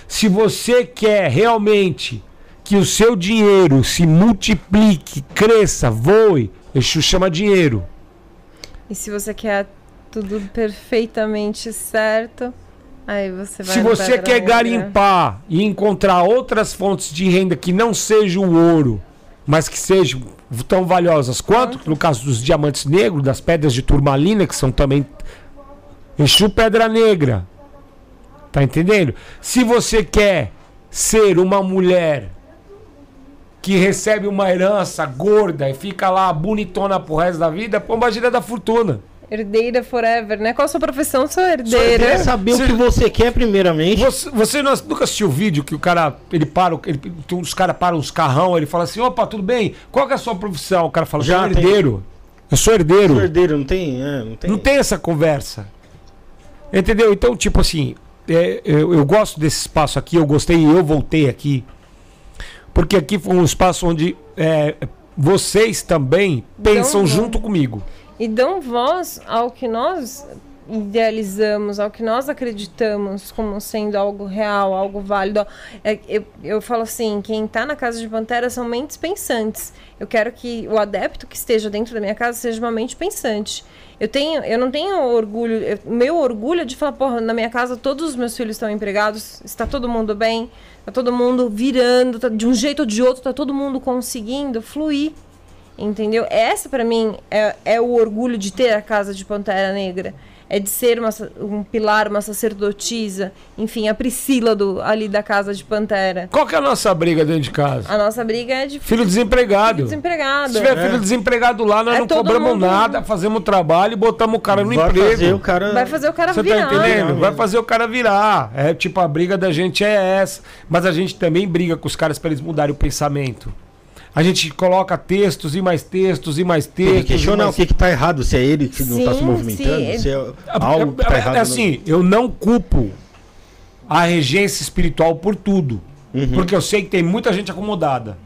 Se você quer realmente que o seu dinheiro se multiplique, cresça, voe, Exu chama dinheiro. E se você quer tudo perfeitamente certo, Aí você vai Se você quer garimpar e encontrar outras fontes de renda que não sejam o ouro, mas que sejam tão valiosas quanto, no caso dos diamantes negros, das pedras de turmalina, que são também Exu Pedra Negra. Tá entendendo? Se você quer ser uma mulher que recebe uma herança gorda e fica lá bonitona pro resto da vida, pomba gira da fortuna. Herdeira forever, né? Qual a sua profissão? Sou herdeira. Quer saber você, o que você quer primeiramente. Você, você nunca assistiu o vídeo que o cara, ele para, ele, os caras param uns carrão, ele fala assim, opa, tudo bem? Qual que é a sua profissão? O cara fala, Já sou herdeiro. Eu sou herdeiro. Eu sou herdeiro, não tem, é, não tem. Não tem essa conversa. Entendeu? Então, tipo assim, é, eu, eu gosto desse espaço aqui, eu gostei e eu voltei aqui. Porque aqui foi um espaço onde é, vocês também pensam junto comigo e dão voz ao que nós idealizamos, ao que nós acreditamos como sendo algo real, algo válido. É, eu, eu falo assim, quem está na casa de Pantera são mentes pensantes. Eu quero que o adepto que esteja dentro da minha casa seja uma mente pensante. Eu tenho, eu não tenho orgulho, eu, meu orgulho é de falar, porra, na minha casa todos os meus filhos estão empregados, está todo mundo bem, está todo mundo virando, tá, de um jeito ou de outro, está todo mundo conseguindo fluir. Entendeu? Essa, para mim, é, é o orgulho de ter a casa de Pantera Negra. É de ser uma, um pilar, uma sacerdotisa. Enfim, a Priscila do, ali da casa de Pantera. Qual que é a nossa briga dentro de casa? A nossa briga é de... Filho desempregado. Filho desempregado. Se tiver é. filho desempregado lá, nós é não cobramos mundo... nada. Fazemos o trabalho e botamos o cara no Vai emprego. Fazer o cara... Vai fazer o cara Você virar. Você tá entendendo? Vai fazer o cara virar. É tipo, a briga da gente é essa. Mas a gente também briga com os caras para eles mudarem o pensamento. A gente coloca textos e mais textos e mais textos. Ele questiona mais... o que está errado, se é ele que não está se movimentando, sim. se é algo que está errado. É assim, eu não culpo a regência espiritual por tudo. Uhum. Porque eu sei que tem muita gente acomodada.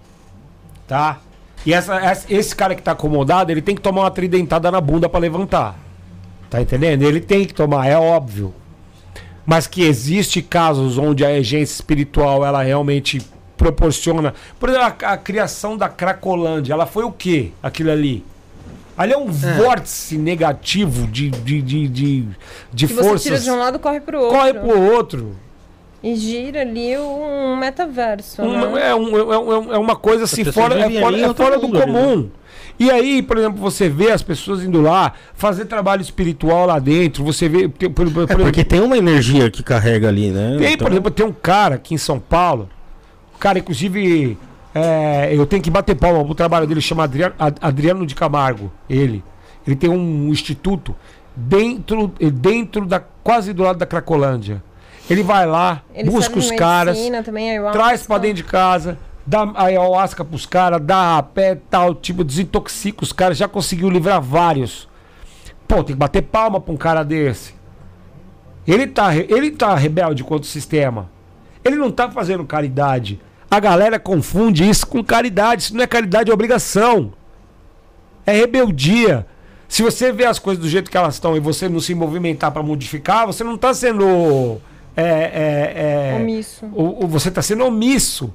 Tá? E essa, esse cara que está acomodado, ele tem que tomar uma tridentada na bunda para levantar. Tá entendendo? Ele tem que tomar, é óbvio. Mas que existe casos onde a regência espiritual ela realmente proporciona. Por exemplo, a, a, criação da Cracolândia, ela foi o quê? Aquilo ali? Ali é um é. vórtice negativo de, de, de, de, de que forças. Você tira de um lado corre pro outro. Corre pro outro. E gira ali um metaverso. Um, né? é, um, é, um, é, uma coisa assim, fora, é fora, é fora do comum. Ali, né? E aí, por exemplo, você vê as pessoas indo lá fazer trabalho espiritual lá dentro. Você vê. Por, por, por, é porque tem uma energia que carrega ali, né? Tem, então... por exemplo, tem um cara aqui em São Paulo Cara, inclusive, é, eu tenho que bater palma pro trabalho dele, chama Adriano, Adriano de Camargo. Ele. Ele tem um instituto dentro, dentro da. quase do lado da Cracolândia. Ele vai lá, ele busca os caras, também, traz pra dentro de casa, dá a ayahuasca pros caras, dá a pé tal, tipo, desintoxica os caras, já conseguiu livrar vários. Pô, tem que bater palma pra um cara desse. Ele tá, ele tá rebelde contra o sistema. Ele não tá fazendo caridade. A galera confunde isso com caridade. Isso não é caridade, é obrigação. É rebeldia. Se você vê as coisas do jeito que elas estão e você não se movimentar para modificar, você não está sendo. É, é, é, omisso. O, o, você está sendo omisso.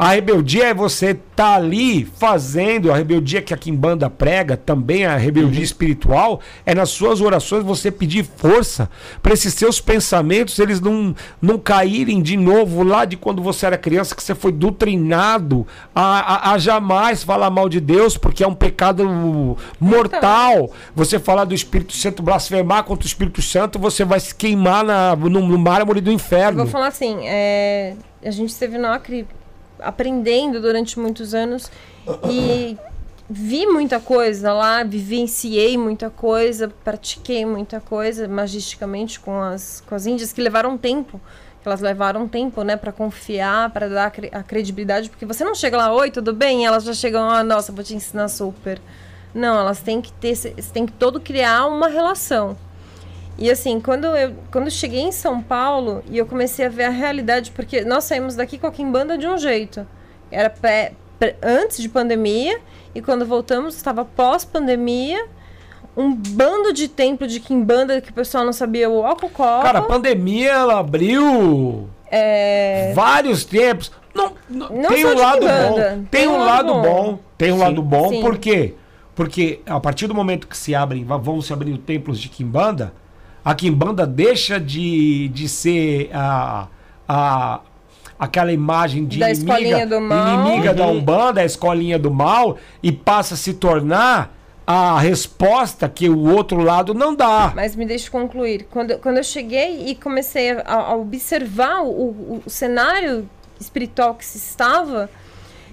A rebeldia é você tá ali fazendo a rebeldia que a Kimbanda prega, também a rebeldia uhum. espiritual, é nas suas orações você pedir força para esses seus pensamentos eles não, não caírem de novo lá de quando você era criança, que você foi doutrinado a, a, a jamais falar mal de Deus, porque é um pecado mortal. Você falar do Espírito Santo, blasfemar contra o Espírito Santo, você vai se queimar na, no, no mármore do inferno. Eu vou falar assim, é, a gente esteve no Acre aprendendo durante muitos anos e vi muita coisa lá, vivenciei muita coisa, pratiquei muita coisa magisticamente com as, com as índias que levaram tempo. Elas levaram tempo, né, para confiar, para dar a credibilidade, porque você não chega lá, oi, tudo bem? E elas já chegam, ah, nossa, vou te ensinar super. Não, elas têm que ter, tem que todo criar uma relação. E assim, quando eu, quando cheguei em São Paulo e eu comecei a ver a realidade, porque nós saímos daqui com a Kimbanda de um jeito. Era pré, pré, antes de pandemia, e quando voltamos estava pós-pandemia. Um bando de templo de Kimbanda que o pessoal não sabia o álcool. Cara, a pandemia ela abriu é... vários tempos. Não, não, não tem um lado bom. Tem, tem um lado bom. bom. Tem um sim, lado bom, sim. por quê? Porque a partir do momento que se abrem, vão se abrir templos de Kimbanda, a Kimbanda deixa de, de ser a, a, aquela imagem de da inimiga, inimiga uhum. da Umbanda, a escolinha do mal, e passa a se tornar a resposta que o outro lado não dá. Mas me deixe concluir. Quando, quando eu cheguei e comecei a, a observar o, o, o, cenário espiritual que se estava,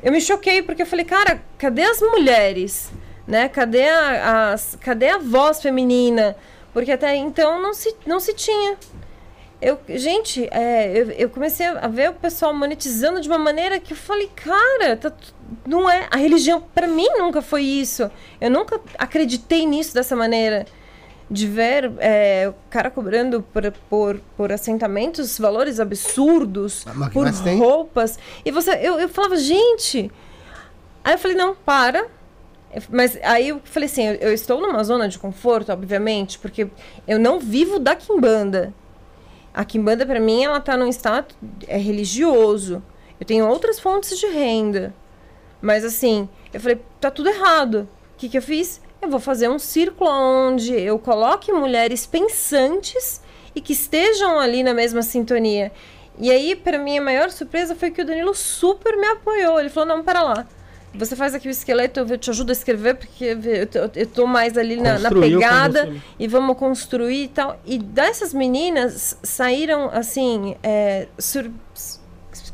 eu me choquei, porque eu falei, cara, cadê as mulheres? Né? Cadê, a, as, cadê a voz feminina? Porque até então não se, não se tinha. Eu, gente, é, eu, eu, comecei a ver o pessoal monetizando de uma maneira que eu falei, cara, tá, não é. A religião, para mim, nunca foi isso. Eu nunca acreditei nisso dessa maneira. De ver é, o cara cobrando por, por, por assentamentos valores absurdos, por roupas. E você, eu, eu falava, gente. Aí eu falei, não, para, mas aí eu falei assim, eu, eu, estou numa zona de conforto, obviamente, porque eu não vivo da quimbanda. A quimbanda para mim ela tá num status é religioso. Eu tenho outras fontes de renda. Mas assim, eu falei, tá tudo errado. O que que eu fiz? Eu vou fazer um círculo onde eu coloque mulheres pensantes e que estejam ali na mesma sintonia. E aí, para mim, a maior surpresa foi que o Danilo super me apoiou. Ele falou: não, para lá você faz aqui o esqueleto, eu te ajudo a escrever, porque eu, tô mais ali na, na pegada e vamos construir e tal. E dessas meninas saíram, assim, é, sur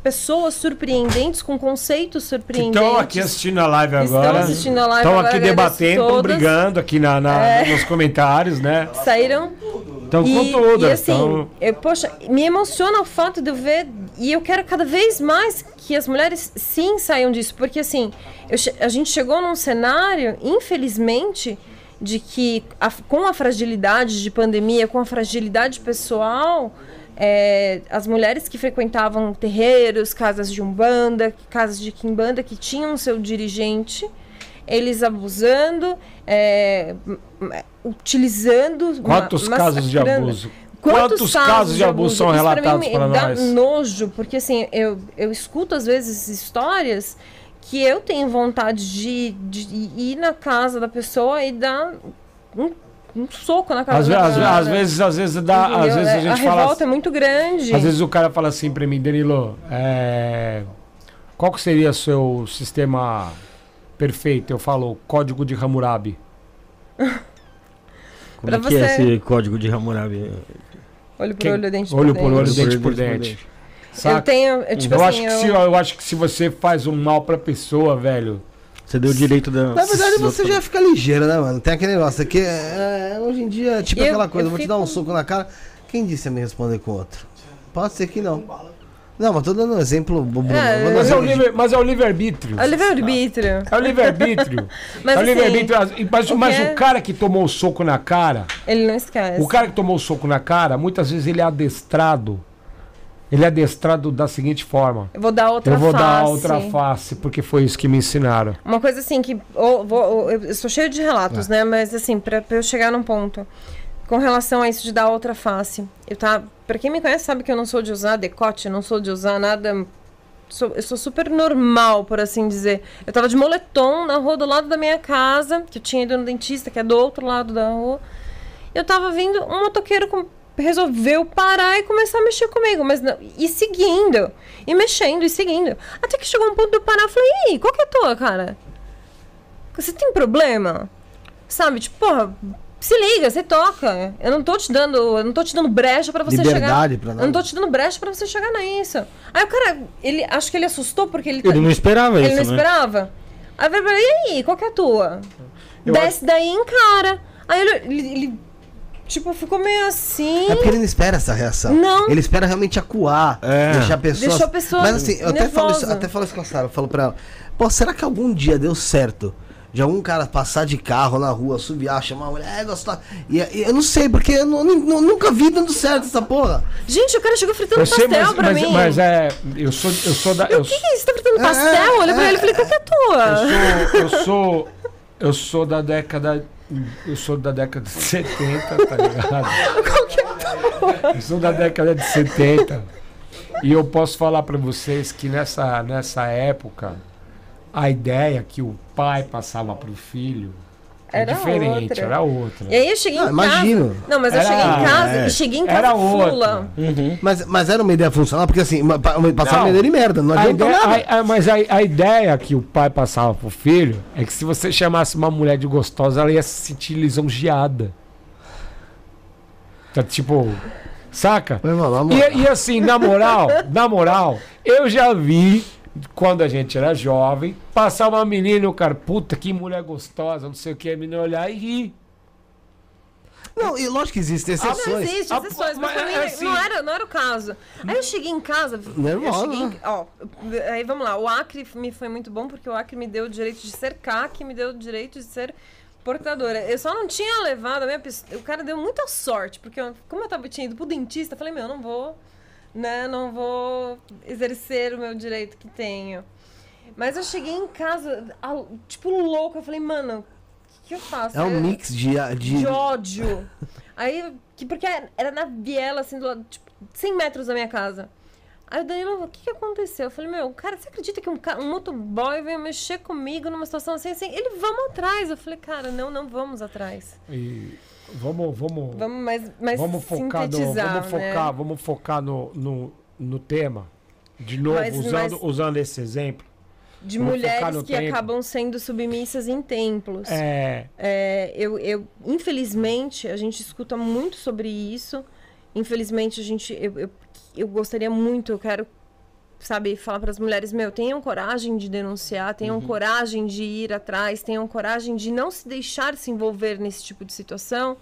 pessoas surpreendentes, com conceitos surpreendentes. Estão aqui assistindo a live agora. Estão assistindo a live Estão aqui debatendo, estão brigando aqui na, na é. nos comentários, né? Saíram. Estão com tudo. E assim, tão... eu, poxa, me emociona o fato de eu ver. E eu quero cada vez mais que as mulheres sim saiam disso. Porque assim, eu, a gente chegou num cenário, infelizmente, de que a, com a fragilidade de pandemia, com a fragilidade pessoal é, as mulheres que frequentavam terreiros, casas de umbanda, casas de quimbanda, que tinham seu dirigente, eles abusando, é, utilizando... Quantos casos de abuso? Quantos, Quantos casos, casos de abuso, são relatados para nós? Dá nojo, porque assim, eu, eu escuto às vezes histórias que eu tenho vontade de, de ir na casa da pessoa e dar um um soco na cara às, às, às, vezes às vezes dá às vezes a gente a fala revolta é muito grande. Às vezes o cara fala assim para mim Danilo é, qual que seria o seu sistema perfeito? Eu falo código de Hammurabi. Como é que é esse código de Hammurabi? Olho por olho dente olho por olho dente por dente. eu tenho eu, tipo eu assim, acho que eu... se eu acho que se você faz um mal para pessoa velho você deu o direito da. Na verdade, você já fica ligeiro, né, mano? Tem aquele negócio aqui. É, hoje em dia, tipo eu, aquela coisa, eu vou te dar um soco na cara. Quem disse a me responder com outro? Pode ser que não. Não, mas tô dando um exemplo. É, mas, é o livre, mas é o livre-arbítrio. É o livre-arbítrio. É o livre-arbítrio. mas, é o livre-arbítrio. Mas, o, mas o cara que tomou o soco na cara. Ele não esquece. O cara que tomou o soco na cara, muitas vezes ele é adestrado ele é adestrado da seguinte forma. Eu vou dar outra face. Eu vou face. dar outra face, porque foi isso que me ensinaram. Uma coisa assim que. Ou, vou, eu estou cheio de relatos, é. né? Mas assim, para eu chegar num ponto. Com relação a isso de dar outra face. Eu tá. Pra quem me conhece sabe que eu não sou de usar decote, não sou de usar nada sou, eu sou super normal, por assim dizer. Eu tava de moletom na rua do lado da minha casa, que eu tinha ido no dentista, que é do outro lado da rua. Eu tava vindo, um motoqueiro com, resolveu parar e começar a mexer comigo, mas não, e seguindo, e mexendo, e seguindo. Até que chegou um ponto de eu parar, eu falei, e aí, qual que é a tua, cara? Você tem problema? Sabe, tipo, porra, se liga, você toca. Eu não tô te dando, eu não tô te dando brecha para você Liberdade chegar. pra eu não tô te dando brecha para você chegar nisso. Aí o cara, ele acho que ele assustou porque ele Ele não esperava ele isso, não né? esperava. Aí eu falei, e aí, qual que é a tua? Eu Desce daí e encara. Aí ele, ele, ele, tipo, ficou meio assim. É porque ele não espera essa reação. Não. Ele espera realmente acuar, É. deixar a pessoa. Deixou a pessoa Mas assim, eu até falo, isso, até falo isso com a Sara, eu falo pra ela. Pô, será que algum dia deu certo? De algum cara passar de carro na rua, subiar, chamar uma mulher, é gostosa. E, e eu não sei, porque eu nu- nu- nunca vi dando certo essa porra. Gente, o cara chegou fritando Eu sei, pastel mas, pra mas, mim. mas é. Eu sou, eu sou da. Eu, o que, que é isso? Tá fritando É, pastel? Olha pra é, ele e falei, qual que é a tua? eu sou. Eu sou. Eu sou da década. Eu sou da década de 70, tá ligado? Eu sou da década de 70. E eu posso falar pra vocês que nessa, nessa época, a ideia que o pai passava pro filho Era é diferente, outra. era outra. E aí eu cheguei Ah, em imagino. casa. Não, mas eu Era- cheguei em casa é. e cheguei em casa Era fula. outra. Uhum. Mas, mas era uma ideia funcional, porque assim, uma- pa- uma- passar Não. uma ideia de merda, não A adianta ideia, nada. a- a- mas a, a ideia que o pai passava pro filho é que se você chamasse uma mulher de gostosa, ela ia se sentir lisonjeada. Tá, tipo, saca? Irmão. E, e assim, na moral, na moral, eu já vi, quando a gente era jovem, passar uma menina e o cara, puta, que mulher gostosa, não sei o que, a menina olhar e rir. Não, e lógico que existem Não exceções. existe Ah, exceções, mas mas pra mim é assim- não, era, não era o caso. Aí eu cheguei em casa. Nervosa. Eu cheguei em, ó, aí vamos lá. O Acre me foi muito bom porque o Acre me deu o direito de ser CAC, me deu o direito de ser portadora. Eu só não tinha levado a minha pessoa. O cara deu muita sorte, porque eu- como eu tava, tinha ido pro dentista, eu falei, meu, eu não vou, né, não vou exercer o meu direito que tenho. Mas eu cheguei em casa, tipo, louca. Eu falei, mano, o que, que eu faço? É um eu- mix de. de... de ódio. Aí, que, porque era na viela, assim, do lado, tipo, 100 metros da minha casa. Aí o Danilo, o que, que aconteceu? Eu falei, meu, cara, você acredita que um, um motoboy veio mexer comigo numa situação assim, assim? Ele, vamos atrás. Eu falei, cara, não, não vamos atrás. E vamos, vamos, Vamos mais, mais vamos focar, no, vamos né? focar, vamos focar no, no, no tema. De novo, Mas- usando, mas- usando esse exemplo. De focar mulheres que tempo. acabam sendo submissas em templos. É, É, eu, eu, infelizmente, a gente escuta muito sobre isso. Infelizmente, a gente, eu, eu, eu gostaria muito, eu quero, sabe, falar para as mulheres, meu, tenham coragem de denunciar, tenham coragem de ir atrás, tenham coragem de não se deixar se envolver nesse tipo de situação,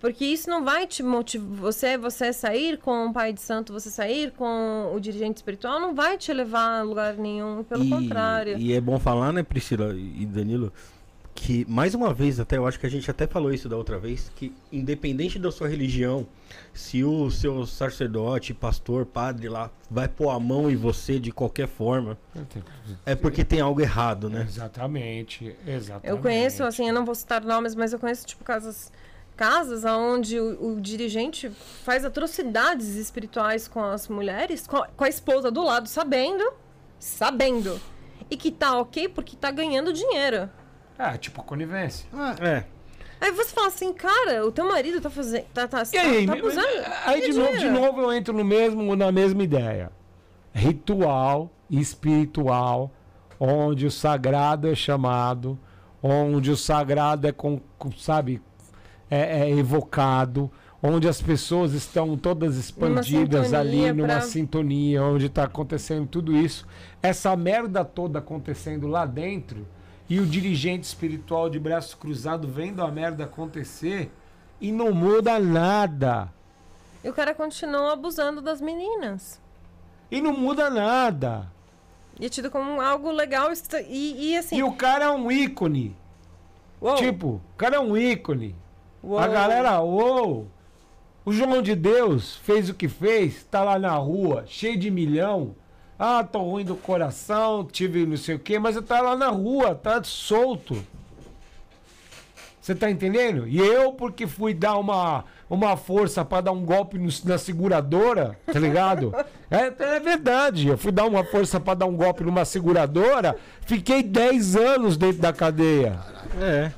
porque isso não vai te motivar, você, você sair com o pai de santo, você sair com o dirigente espiritual, não vai te levar a lugar nenhum, pelo e, contrário. E é bom falar, né, Priscila e Danilo, que mais uma vez, até eu acho que a gente até falou isso da outra vez, que independente da sua religião, se o seu sacerdote, pastor, padre lá vai pôr a mão em você de qualquer forma, é porque tem algo errado, né? exatamente, exatamente. Eu conheço, assim, eu não vou citar nomes, mas eu conheço, tipo, casas, casas onde o, o dirigente faz atrocidades espirituais com as mulheres, com a, com a esposa do lado, sabendo, sabendo. E que tá ok porque tá ganhando dinheiro. É, tipo conivência. É. Aí você fala assim, cara, o teu marido tá fazendo. Tá, tá, E aí, tá, abusando. aí de novo, de novo eu entro no mesmo, na mesma ideia. Ritual espiritual, onde o sagrado é chamado, onde o sagrado é, com, sabe, é, é evocado, onde as pessoas estão todas expandidas ali sintonia numa pra- sintonia, onde está acontecendo tudo isso. Essa merda toda acontecendo lá dentro e o dirigente espiritual de braço cruzado vendo a merda acontecer e não muda nada. E o cara continua abusando das meninas. E não muda nada. E é tido como algo legal e, e assim. E o cara é um ícone. uou, Tipo, o cara é um ícone. uou. A galera, uou! O João de Deus fez o que fez, tá lá na rua, cheio de milhão. Ah, tô ruim do coração, tive não sei o quê, mas tá lá na rua, tá solto. Você tá entendendo? E eu, porque fui dar uma. uma força para dar um golpe no- na seguradora, tá ligado? É, é verdade. Eu fui dar uma força para dar um golpe numa seguradora, fiquei 10 anos dentro da cadeia. É.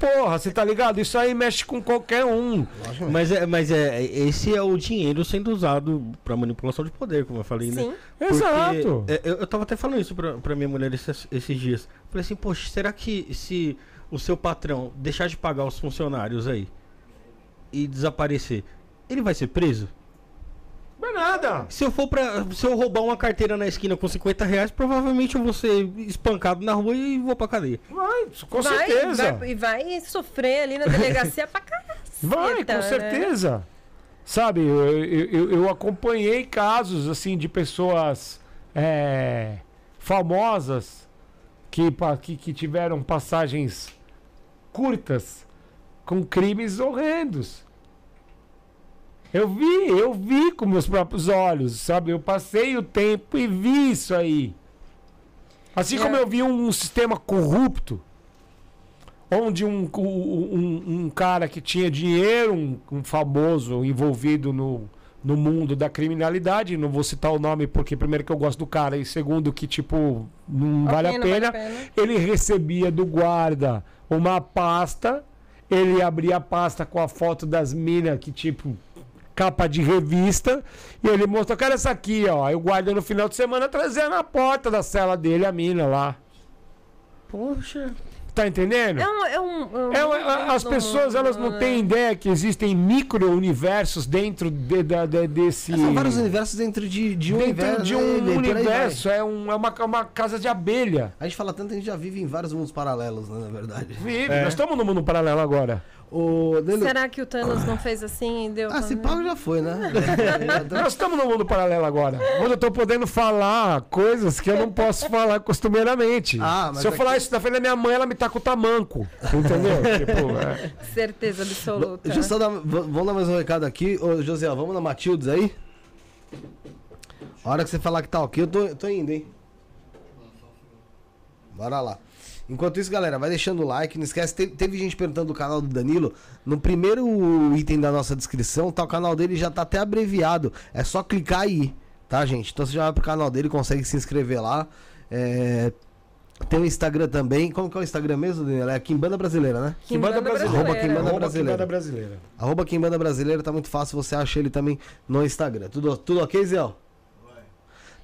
Porra, você tá ligado? Isso aí mexe com qualquer um. Mas, é, mas é, esse é o dinheiro sendo usado pra manipulação de poder, como eu falei, né? Sim. Porque, Exato. é, eu, eu tava até falando isso pra, pra minha mulher esses, esses dias. Falei assim, poxa, será que se o seu patrão deixar de pagar os funcionários aí e desaparecer, ele vai ser preso? Não é nada. Se eu for pra. Se eu roubar uma carteira na esquina com 50 reais, provavelmente eu vou ser espancado na rua e vou pra cadeia. Vai, com vai, certeza. vai- e vai sofrer ali na delegacia pra caralho. Vai, com né? certeza. Sabe, eu, eu, eu- acompanhei casos assim de pessoas é, famosas que, pa- que, que tiveram passagens curtas com crimes horrendos. Eu vi, eu vi com meus próprios olhos, sabe? Eu passei o tempo e vi isso aí. Assim como É. eu vi um, um sistema corrupto, onde um, um, um cara que tinha dinheiro, um, um famoso envolvido no, no mundo da criminalidade, não vou citar o nome porque primeiro que eu gosto do cara e segundo que tipo não vale a não pena, ele recebia do guarda uma pasta, ele abria a pasta com a foto das minas que tipo capa de revista e ele mostrou, cara, essa aqui, ó. Aí o guarda no final de semana trazia na porta da cela dele a mina lá. Poxa. Tá entendendo? É um. É um, É, a- as um- pessoas elas não têm ideia que existem micro-universos dentro de, da- da- desse. São vários universos dentro de, de um dentro universo. de né? um universo. É, um, é uma, uma casa de abelha. A gente fala tanto, a gente já vive em vários mundos paralelos, né, na verdade. Vive. É. Nós estamos no mundo paralelo agora. O Danilo- Será que o Thanos não fez assim e deu. Ah, se pra- pau já foi, né? Nós estamos no mundo paralelo agora. Onde eu tô podendo falar coisas que eu não posso falar costumeiramente. Ah, mas Se eu é falar que- isso da frente da minha mãe, ela me tá com o tamanco. Entendeu? tipo, é. Certeza absoluta. Deixa eu só dar, vamos dar mais um recado aqui. Ô, José, vamos na Matildes aí? A hora que você falar que tá ok, eu tô, tô indo, hein? Bora lá. Enquanto isso, galera, vai deixando o like. Não esquece, te- teve gente perguntando do canal do Danilo. No primeiro item da nossa descrição, tá o canal dele já tá até abreviado. É só clicar aí, tá, gente? Então você já vai pro canal dele, consegue se inscrever lá. É, Tem o Instagram também. Como que é o Instagram mesmo, Danilo? É Kimbanda Brasileira, né? Quimbanda brasileira. Arroba Quimbanda Arroba brasileira. Quimbanda brasileira. Arroba Quimbanda Brasileira, tá muito fácil, você acha ele também no Instagram. Tudo, tudo ok, Zé?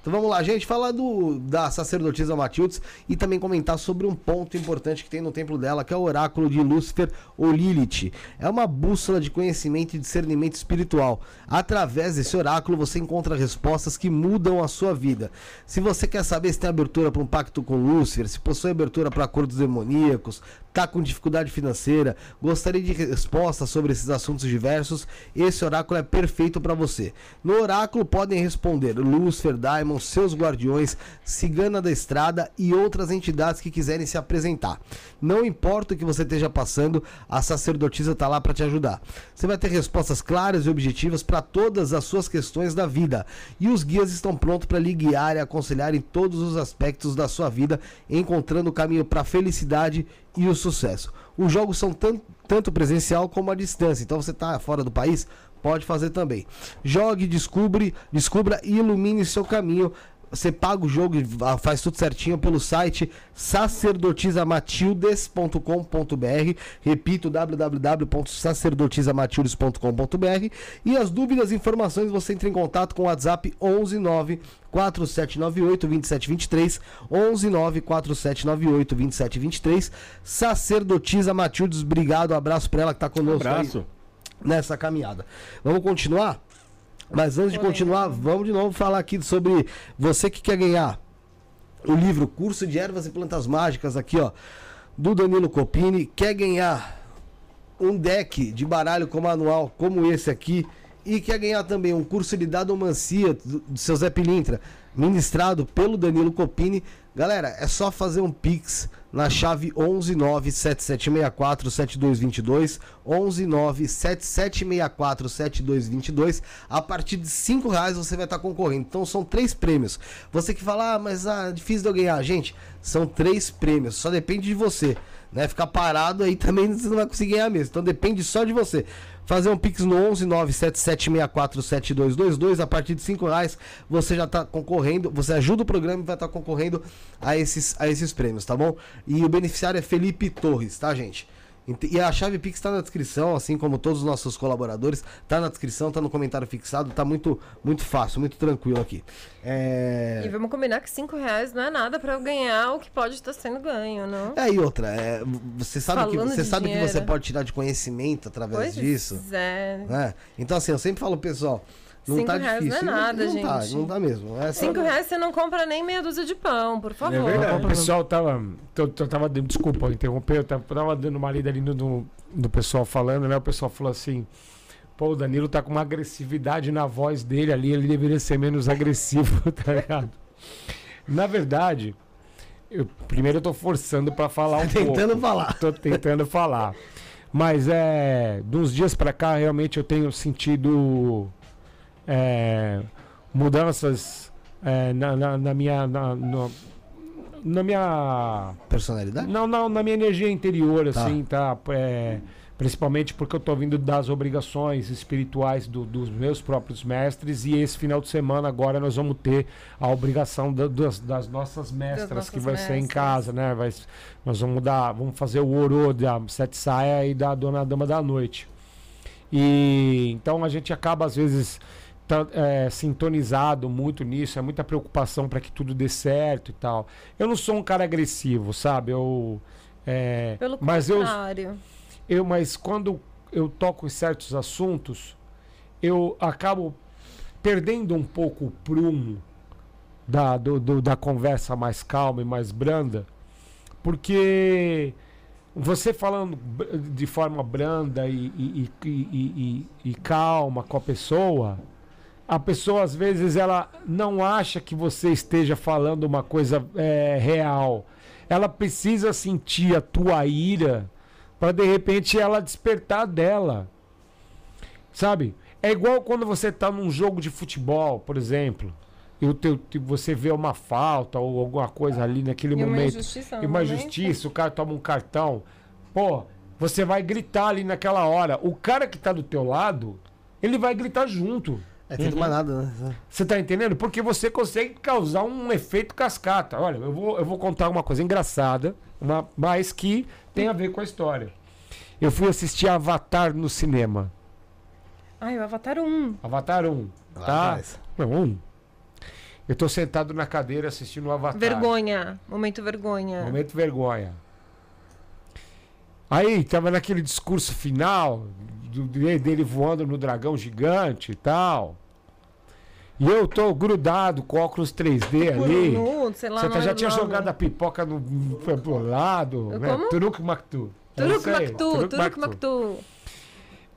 Então vamos lá, gente, falar do, da sacerdotisa Matildes e também comentar sobre um ponto importante que tem no templo dela, que é o oráculo de Lúcifer ou Lilith. É uma bússola de conhecimento e discernimento espiritual. Através desse oráculo você encontra respostas que mudam a sua vida. Se você quer saber se tem abertura para um pacto com Lúcifer, se possui abertura para acordos demoníacos, tá com dificuldade financeira, gostaria de respostas sobre esses assuntos diversos, esse oráculo é perfeito para você. No oráculo podem responder Lúcifer, Daimon, seus guardiões, Cigana da Estrada e outras entidades que quiserem se apresentar. Não importa o que você esteja passando, a sacerdotisa está lá para te ajudar. Você vai ter respostas claras e objetivas para todas as suas questões da vida. E os guias estão prontos para lhe guiar e aconselhar em todos os aspectos da sua vida, encontrando o caminho para a felicidade e o sucesso. Os jogos são tan- tanto presencial como à distância. Então você está fora do país, pode fazer também. Jogue, descubra, descubra e ilumine seu caminho. Você paga o jogo e faz tudo certinho pelo site sacerdotisamatildes.com.br. Repito, www.sacerdotisamatildes.com.br. E as dúvidas e informações você entra em contato com o WhatsApp 119 4798 2723 119 4798 2723 Sacerdotisa Matildes, obrigado, abraço pra ela que tá conosco aí Abraço. nessa caminhada. Vamos continuar? Mas antes de continuar, vamos de novo falar aqui sobre você que quer ganhar o livro Curso de Ervas e Plantas Mágicas aqui, ó, do Danilo Copini, quer ganhar um deck de baralho com manual como esse aqui e quer ganhar também um curso de dadomancia do, seu Zé Pilintra, ministrado pelo Danilo Copini. Galera, é só fazer um pix na chave 11977647222, 11977647222. A partir de 5 reais você vai estar concorrendo. Então são três prêmios. Você que fala, ah, mas ah, é difícil de eu ganhar. Gente, são três prêmios. Só depende de você. Né? Ficar parado aí também você não vai conseguir ganhar mesmo. Então depende só de você. Fazer um Pix no 11 977647222. A partir de 5 reais você já está concorrendo, você ajuda o programa e vai estar tá concorrendo a esses, a esses prêmios, tá bom? E o beneficiário é Felipe Torres, tá, gente? E a chave Pix está na descrição, assim como todos os nossos colaboradores. Tá na descrição, tá no comentário fixado, tá muito, muito fácil, muito tranquilo aqui. É... E vamos combinar que 5 reais não é nada para eu ganhar o que pode estar sendo ganho, não? É, e outra, é, você sabe, que, você sabe que você pode tirar de conhecimento através pois disso? É. é. Então, assim, eu sempre falo, pessoal. Não Cinco tá reais difícil. não é nada, não, gente. Tá, não tá mesmo. É Cinco reais você não compra nem meia dúzia de pão, por favor. É verdade. O pessoal tava. Eu, eu tava desculpa interromper, eu tava, tava dando uma lida ali no, no, do pessoal falando, né? O pessoal falou assim. Pô, o Danilo tá com uma agressividade na voz dele ali, ele deveria ser menos agressivo, tá ligado? Na verdade, eu, primeiro eu tô forçando para falar um tentando pouco. Tentando falar. Tô tentando falar. Mas é. De uns dias para cá, realmente eu tenho sentido é, mudanças é, na, na, na, minha. Na, no, na minha. Personalidade? Não, não, na minha energia interior, tá. assim, tá? É, principalmente porque eu estou vindo das obrigações espirituais do, dos meus próprios mestres e esse final de semana agora nós vamos ter a obrigação da, das, das, nossas mestras das que vai mestras. ser em casa, né? Vai, nós vamos dar, vamos fazer o orô da Sete Saia e da Dona Dama da Noite. E então a gente acaba às vezes tá, é, sintonizado muito nisso, é muita preocupação para que tudo dê certo e tal. Eu não sou um cara agressivo, sabe? Eu é, Pelo mas contrário. Eu, eu, mas quando eu toco em certos assuntos, eu acabo perdendo um pouco o prumo da, do, do, da conversa mais calma e mais branda, porque você falando de forma branda e, e, e, e, calma com a pessoa, a pessoa às vezes ela não acha que você esteja falando uma coisa é, real. Ela precisa sentir a tua ira para de repente ela despertar dela. Sabe? É igual quando você está num jogo de futebol, por exemplo, e o teu, você vê uma falta ou alguma coisa ali naquele e momento. Uma injustiça, e uma injustiça, o cara toma um cartão. Pô, você vai gritar ali naquela hora. O cara que está do teu lado, ele vai gritar junto. É feito uhum. nada, né? Você tá entendendo? Porque você consegue causar um efeito cascata. Olha, eu vou, eu vou contar uma coisa engraçada, uma, mas que tem a ver com a história. Eu fui assistir Avatar no cinema. Ah, o Avatar 1. Avatar 1. tá? Não, 1. Eu tô sentado na cadeira assistindo o Avatar. Vergonha. Momento vergonha. Momento vergonha. Aí, tava naquele discurso final, dele voando no dragão gigante e tal. E eu tô grudado com óculos 3D ali. sei lá, Você tá, já tinha nome. jogado a pipoca no, pro lado, eu né? Como? Turuk Maktu. Turuk Maktu, Turuk Maktu.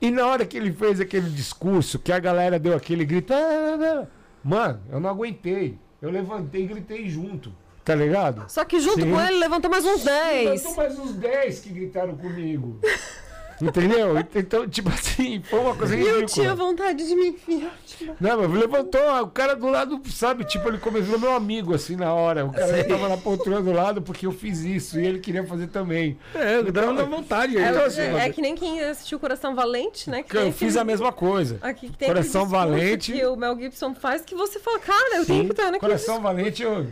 E na hora que ele fez aquele discurso, que a galera deu aquele grito, ah, ah, ah, mano, eu não aguentei. Eu levantei e gritei junto. Tá ligado? Só que junto Sim. com ele levantou mais uns 10. Levantou mais uns 10 que gritaram comigo. Entendeu? Então, tipo assim, foi uma coisa ridícula. Eu tinha vontade de me enfiar. Tipo... Não, mas levantou, o cara do lado, sabe? Tipo, ele começou meu amigo, assim, na hora. O cara tava na poltrona do lado porque eu fiz isso e ele queria fazer também. É, eu então, dava vontade. É, então, assim, é, que nem quem assistiu Coração Valente, né? Que eu fiz a mesma coisa. Aqui, Coração Valente. Que o Mel Gibson faz que você fala, cara, eu Sim. tenho que estar naquele. Coração Valente, eu.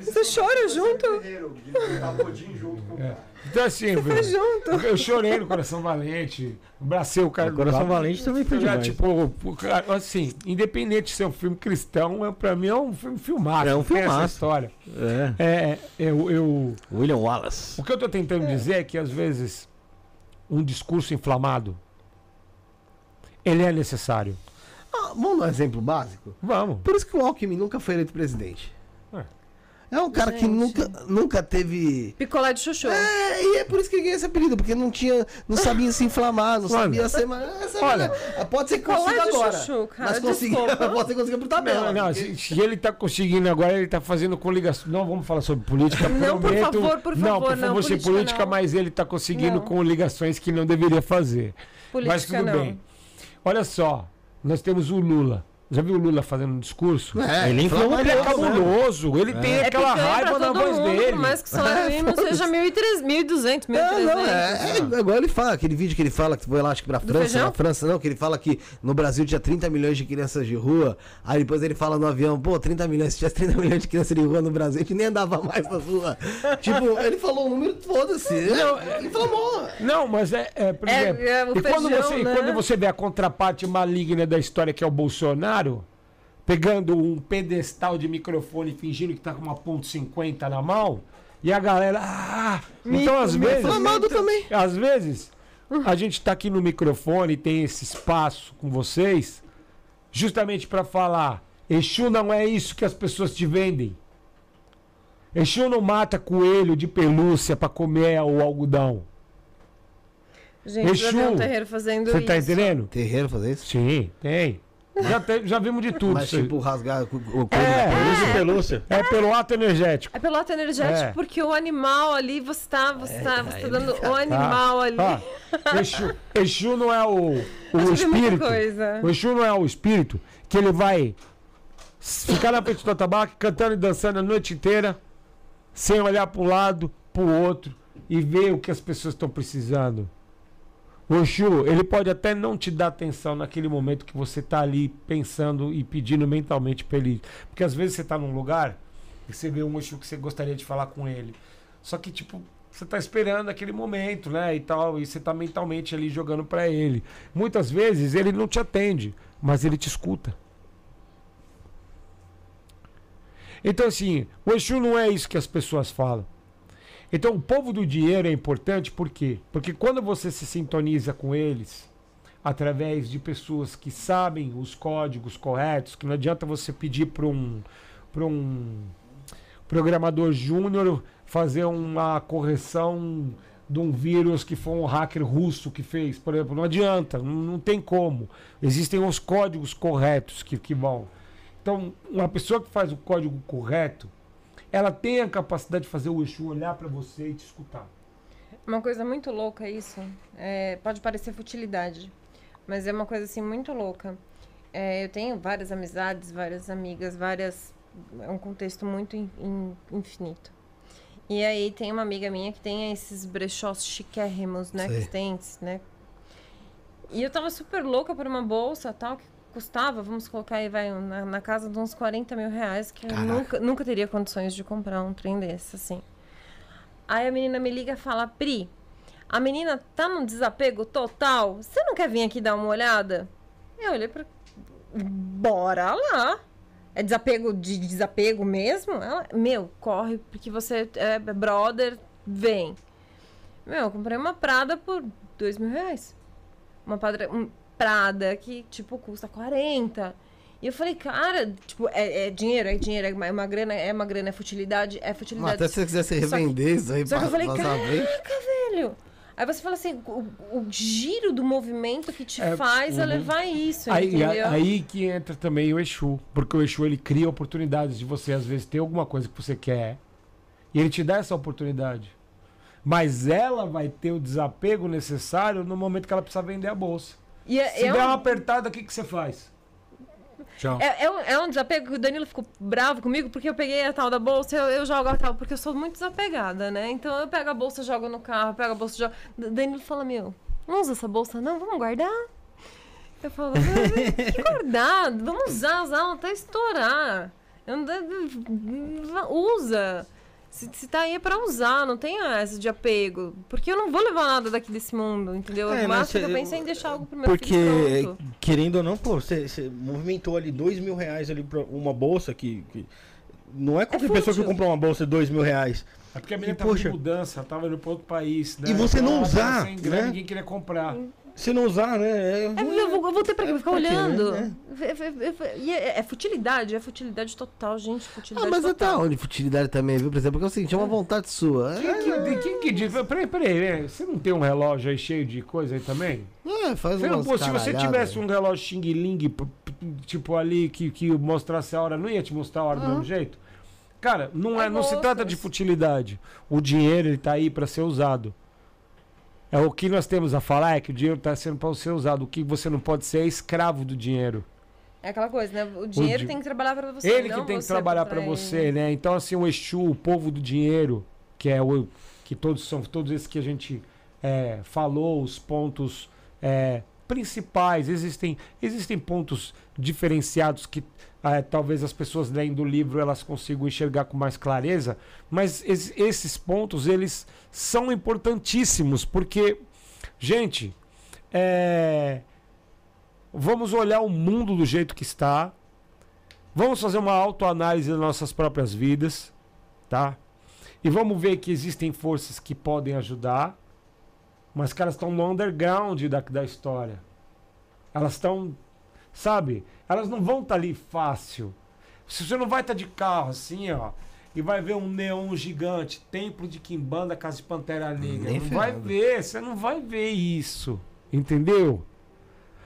Você chora junto? É. Então assim, Você junto. eu chorei no Coração Valente, abracei o cara. O Coração Valente também foi demais. Tipo, assim, independente de ser um filme cristão, é, pra mim é um filme filmado. É um filme essa história. É. é eu, eu, William Wallace. O que eu tô tentando é. dizer é que às vezes um discurso inflamado ele é necessário. Ah, vamos dar um exemplo básico? Vamos. Por isso que o Alckmin nunca foi eleito presidente. É um cara Gente. que nunca, nunca teve. Picolé de chuchu. É, e é por isso que ele ganhou esse apelido, porque não tinha. Não sabia se inflamar, não Mano, sabia ser. Mas, olha, pode ser que consiga agora. Chuchu, cara, mas consiga, pode ser que consiga por tabela. Não, não porque... se, ele tá conseguindo agora, ele tá fazendo coligação. Não vamos falar sobre política. Não, prometo, por favor, por favor. Não, por favor, ser política, mas ele tá conseguindo não. com ligações que não deveria fazer. Política, mas tudo não. bem. Olha só, nós temos o Lula. Já viu o Lula fazendo um discurso? É, Ele inflama Ele é né? cabuloso, ele tem É aquela picanha raiva na voz mundo, dele. Por mais que o salário mínimo É, seja 1.300, 1.200, 1.300. Não, não, é, é igual ele fala, aquele vídeo que ele fala que foi lá, acho que pra Do França, feijão? na França não, que ele fala que no Brasil tinha 30 milhões de crianças de rua, aí depois ele fala no avião, pô, 30 milhões, se tivesse 30 milhões de crianças de rua no Brasil, a gente nem andava mais na rua. tipo, ele falou o número, foda-se, Não, é, inflamou. Não, mas é, é, por É, exemplo. é, o e, quando feijão, você, né? quando você vê a contraparte maligna da história, que é o Bolsonaro, pegando um pedestal de microfone fingindo que tá com uma ponto .50 na mão, e a galera. Ah! então, às vezes. Inflamado também. Às vezes, a gente tá aqui no microfone, tem esse espaço com vocês, justamente para falar: Exu não é isso que as pessoas te vendem. Exu não mata coelho de pelúcia para comer o algodão. Gente, já Exu. um terreiro fazendo Você isso. tá entendendo? Terreiro fazer isso? Sim, tem. Já, te- já vimos de tudo. Mas tipo, rasgar o, o coelho É. da Pelúcia pelúcia. É pelo ato energético. É pelo ato energético, É. porque o animal ali, você tá, você tá, você tá dando o Tá? animal ali. Ó, Exu, Exu não é o, o muita espírito. coisa. O Exu não é o espírito que ele vai ficar na frente do tabaco cantando e dançando a noite inteira, sem olhar para um lado, para o outro e ver o que as pessoas estão precisando. O Exu, ele pode até não te dar atenção naquele momento que você está ali pensando e pedindo mentalmente para ele. Porque às vezes você está num lugar e você vê um Exu que você gostaria de falar com ele. Só que, tipo, você tá esperando aquele momento, né? E tal, e você tá mentalmente ali jogando para ele. Muitas vezes ele não te atende, mas ele te escuta. Então, assim, o Exu não é isso que as pessoas falam. Então, o povo do dinheiro é importante por quê? Porque quando você se sintoniza com eles, através de pessoas que sabem os códigos corretos, que não adianta você pedir para um, um programador júnior fazer uma correção de um vírus que foi um hacker russo que fez, por exemplo. Não adianta, não, não tem como. Existem os códigos corretos que, que vão. Então, uma pessoa que faz o código correto, ela tem a capacidade de fazer o Exu olhar para você e te escutar. Uma coisa muito louca isso. É, pode parecer futilidade, mas é uma coisa assim muito louca. É, eu tenho várias amizades, várias amigas, várias. É um contexto muito in- in- infinito. E aí tem uma amiga minha que tem esses brechós chiquérrimos, né? Sei. Que tem, né? E eu tava super louca por uma bolsa tal, que custava, vamos colocar aí, vai, na, na casa de uns 40 mil reais, que eu Caraca. nunca, nunca teria condições de comprar um trem desse, assim. Aí a menina me liga e fala, Pri, a menina tá num desapego total, você não quer vir aqui dar uma olhada? Eu olhei pra... Bora lá! É desapego de desapego mesmo? Ela, meu, corre, porque você é brother, vem. Meu, eu comprei uma Prada por dois mil reais. Uma padra, um Prada que, tipo, custa 40. E eu falei, cara, tipo, é, é dinheiro, é dinheiro, é uma, é uma grana, é uma grana, é futilidade, é Mas futilidade. até se você quisesse Só que- revender isso aí Só que eu falei, a caraca, velho. Aí você fala assim, o, o giro do movimento que te É, faz a uhum. levar isso, Aí, entendeu? aí que entra também o Exu. Porque o Exu ele cria oportunidades de você, às vezes, ter alguma coisa que você quer. E ele te dá essa oportunidade. Mas ela vai ter o desapego necessário no momento que ela precisa vender a bolsa. E é, Se é der um- uma apertada, o que, que você faz? Tchau. É, é um, é um desapego que o Danilo ficou bravo comigo porque eu peguei a tal da bolsa eu, eu jogo a tal, porque eu sou muito desapegada, né? Então eu pego a bolsa, jogo no carro, pego a bolsa, jogo. D- Danilo fala: Meu, não usa essa bolsa, não, vamos guardar. Eu falo: "Ah, Que guardar? Vamos usar, usar, até estourar. Eu usa. Se, se tá aí é pra usar, não tem essa de apego. Porque eu não vou levar nada daqui desse mundo, entendeu? É, eu acho que eu pensei em deixar algo pro meu Porque, filho pronto. querendo ou não, pô, você você movimentou ali dois mil reais ali pra uma bolsa que. que- não é qualquer pessoa que comprou uma bolsa de dois mil reais. É porque a menina E, tava poxa- de mudança, tava indo pra outro país. Né? E você não usar, sem grana, né? Ninguém queria comprar. Se não usar, né? é- É, eu, vou, eu vou ter pra quê? Vou ficar Pra quê, né? olhando. É. É, é- é- é- é futilidade, é futilidade total, gente. Ah, Futilidade mas até total. onde futilidade também, viu? Por exemplo, porque é o seguinte, é uma vontade sua. Quem que, quem que diz? Peraí, peraí, né? Você não tem um relógio aí cheio de coisa aí também? É, faz Você não- umas pô, se você tivesse um relógio Xing Ling, p- p- tipo ali, que, que mostrasse a hora, não ia te mostrar a hora do mesmo jeito? Cara, não, é, É não se trata de futilidade. O dinheiro, ele tá aí para ser usado. É o que nós temos a falar é que o dinheiro está sendo para ser usado. O que você não pode ser é escravo do dinheiro. É aquela coisa, né? O dinheiro di- tem que trabalhar pra você. Ele não que tem que trabalhar ele. você, né? Então, assim, o Exu, o povo do dinheiro, que é o. que todos são, todos esses que a gente é, falou, os pontos é, principais. Existem, existem pontos diferenciados que é, talvez as pessoas lendo o livro elas consigam enxergar com mais clareza, mas es- esses pontos eles são importantíssimos, porque, gente, é, vamos olhar o mundo do jeito que está, vamos fazer uma autoanálise das nossas próprias vidas, tá? E vamos ver que existem forças que podem ajudar, mas que elas estão no underground da, da história. Elas estão, sabe? Elas não vão estar ali fácil. Se você não vai estar de carro assim, ó, e vai ver um neon gigante, templo de Quimbanda, casa de Pantera Negra. Nem não vai ferrando. ver, você não vai ver isso. Entendeu?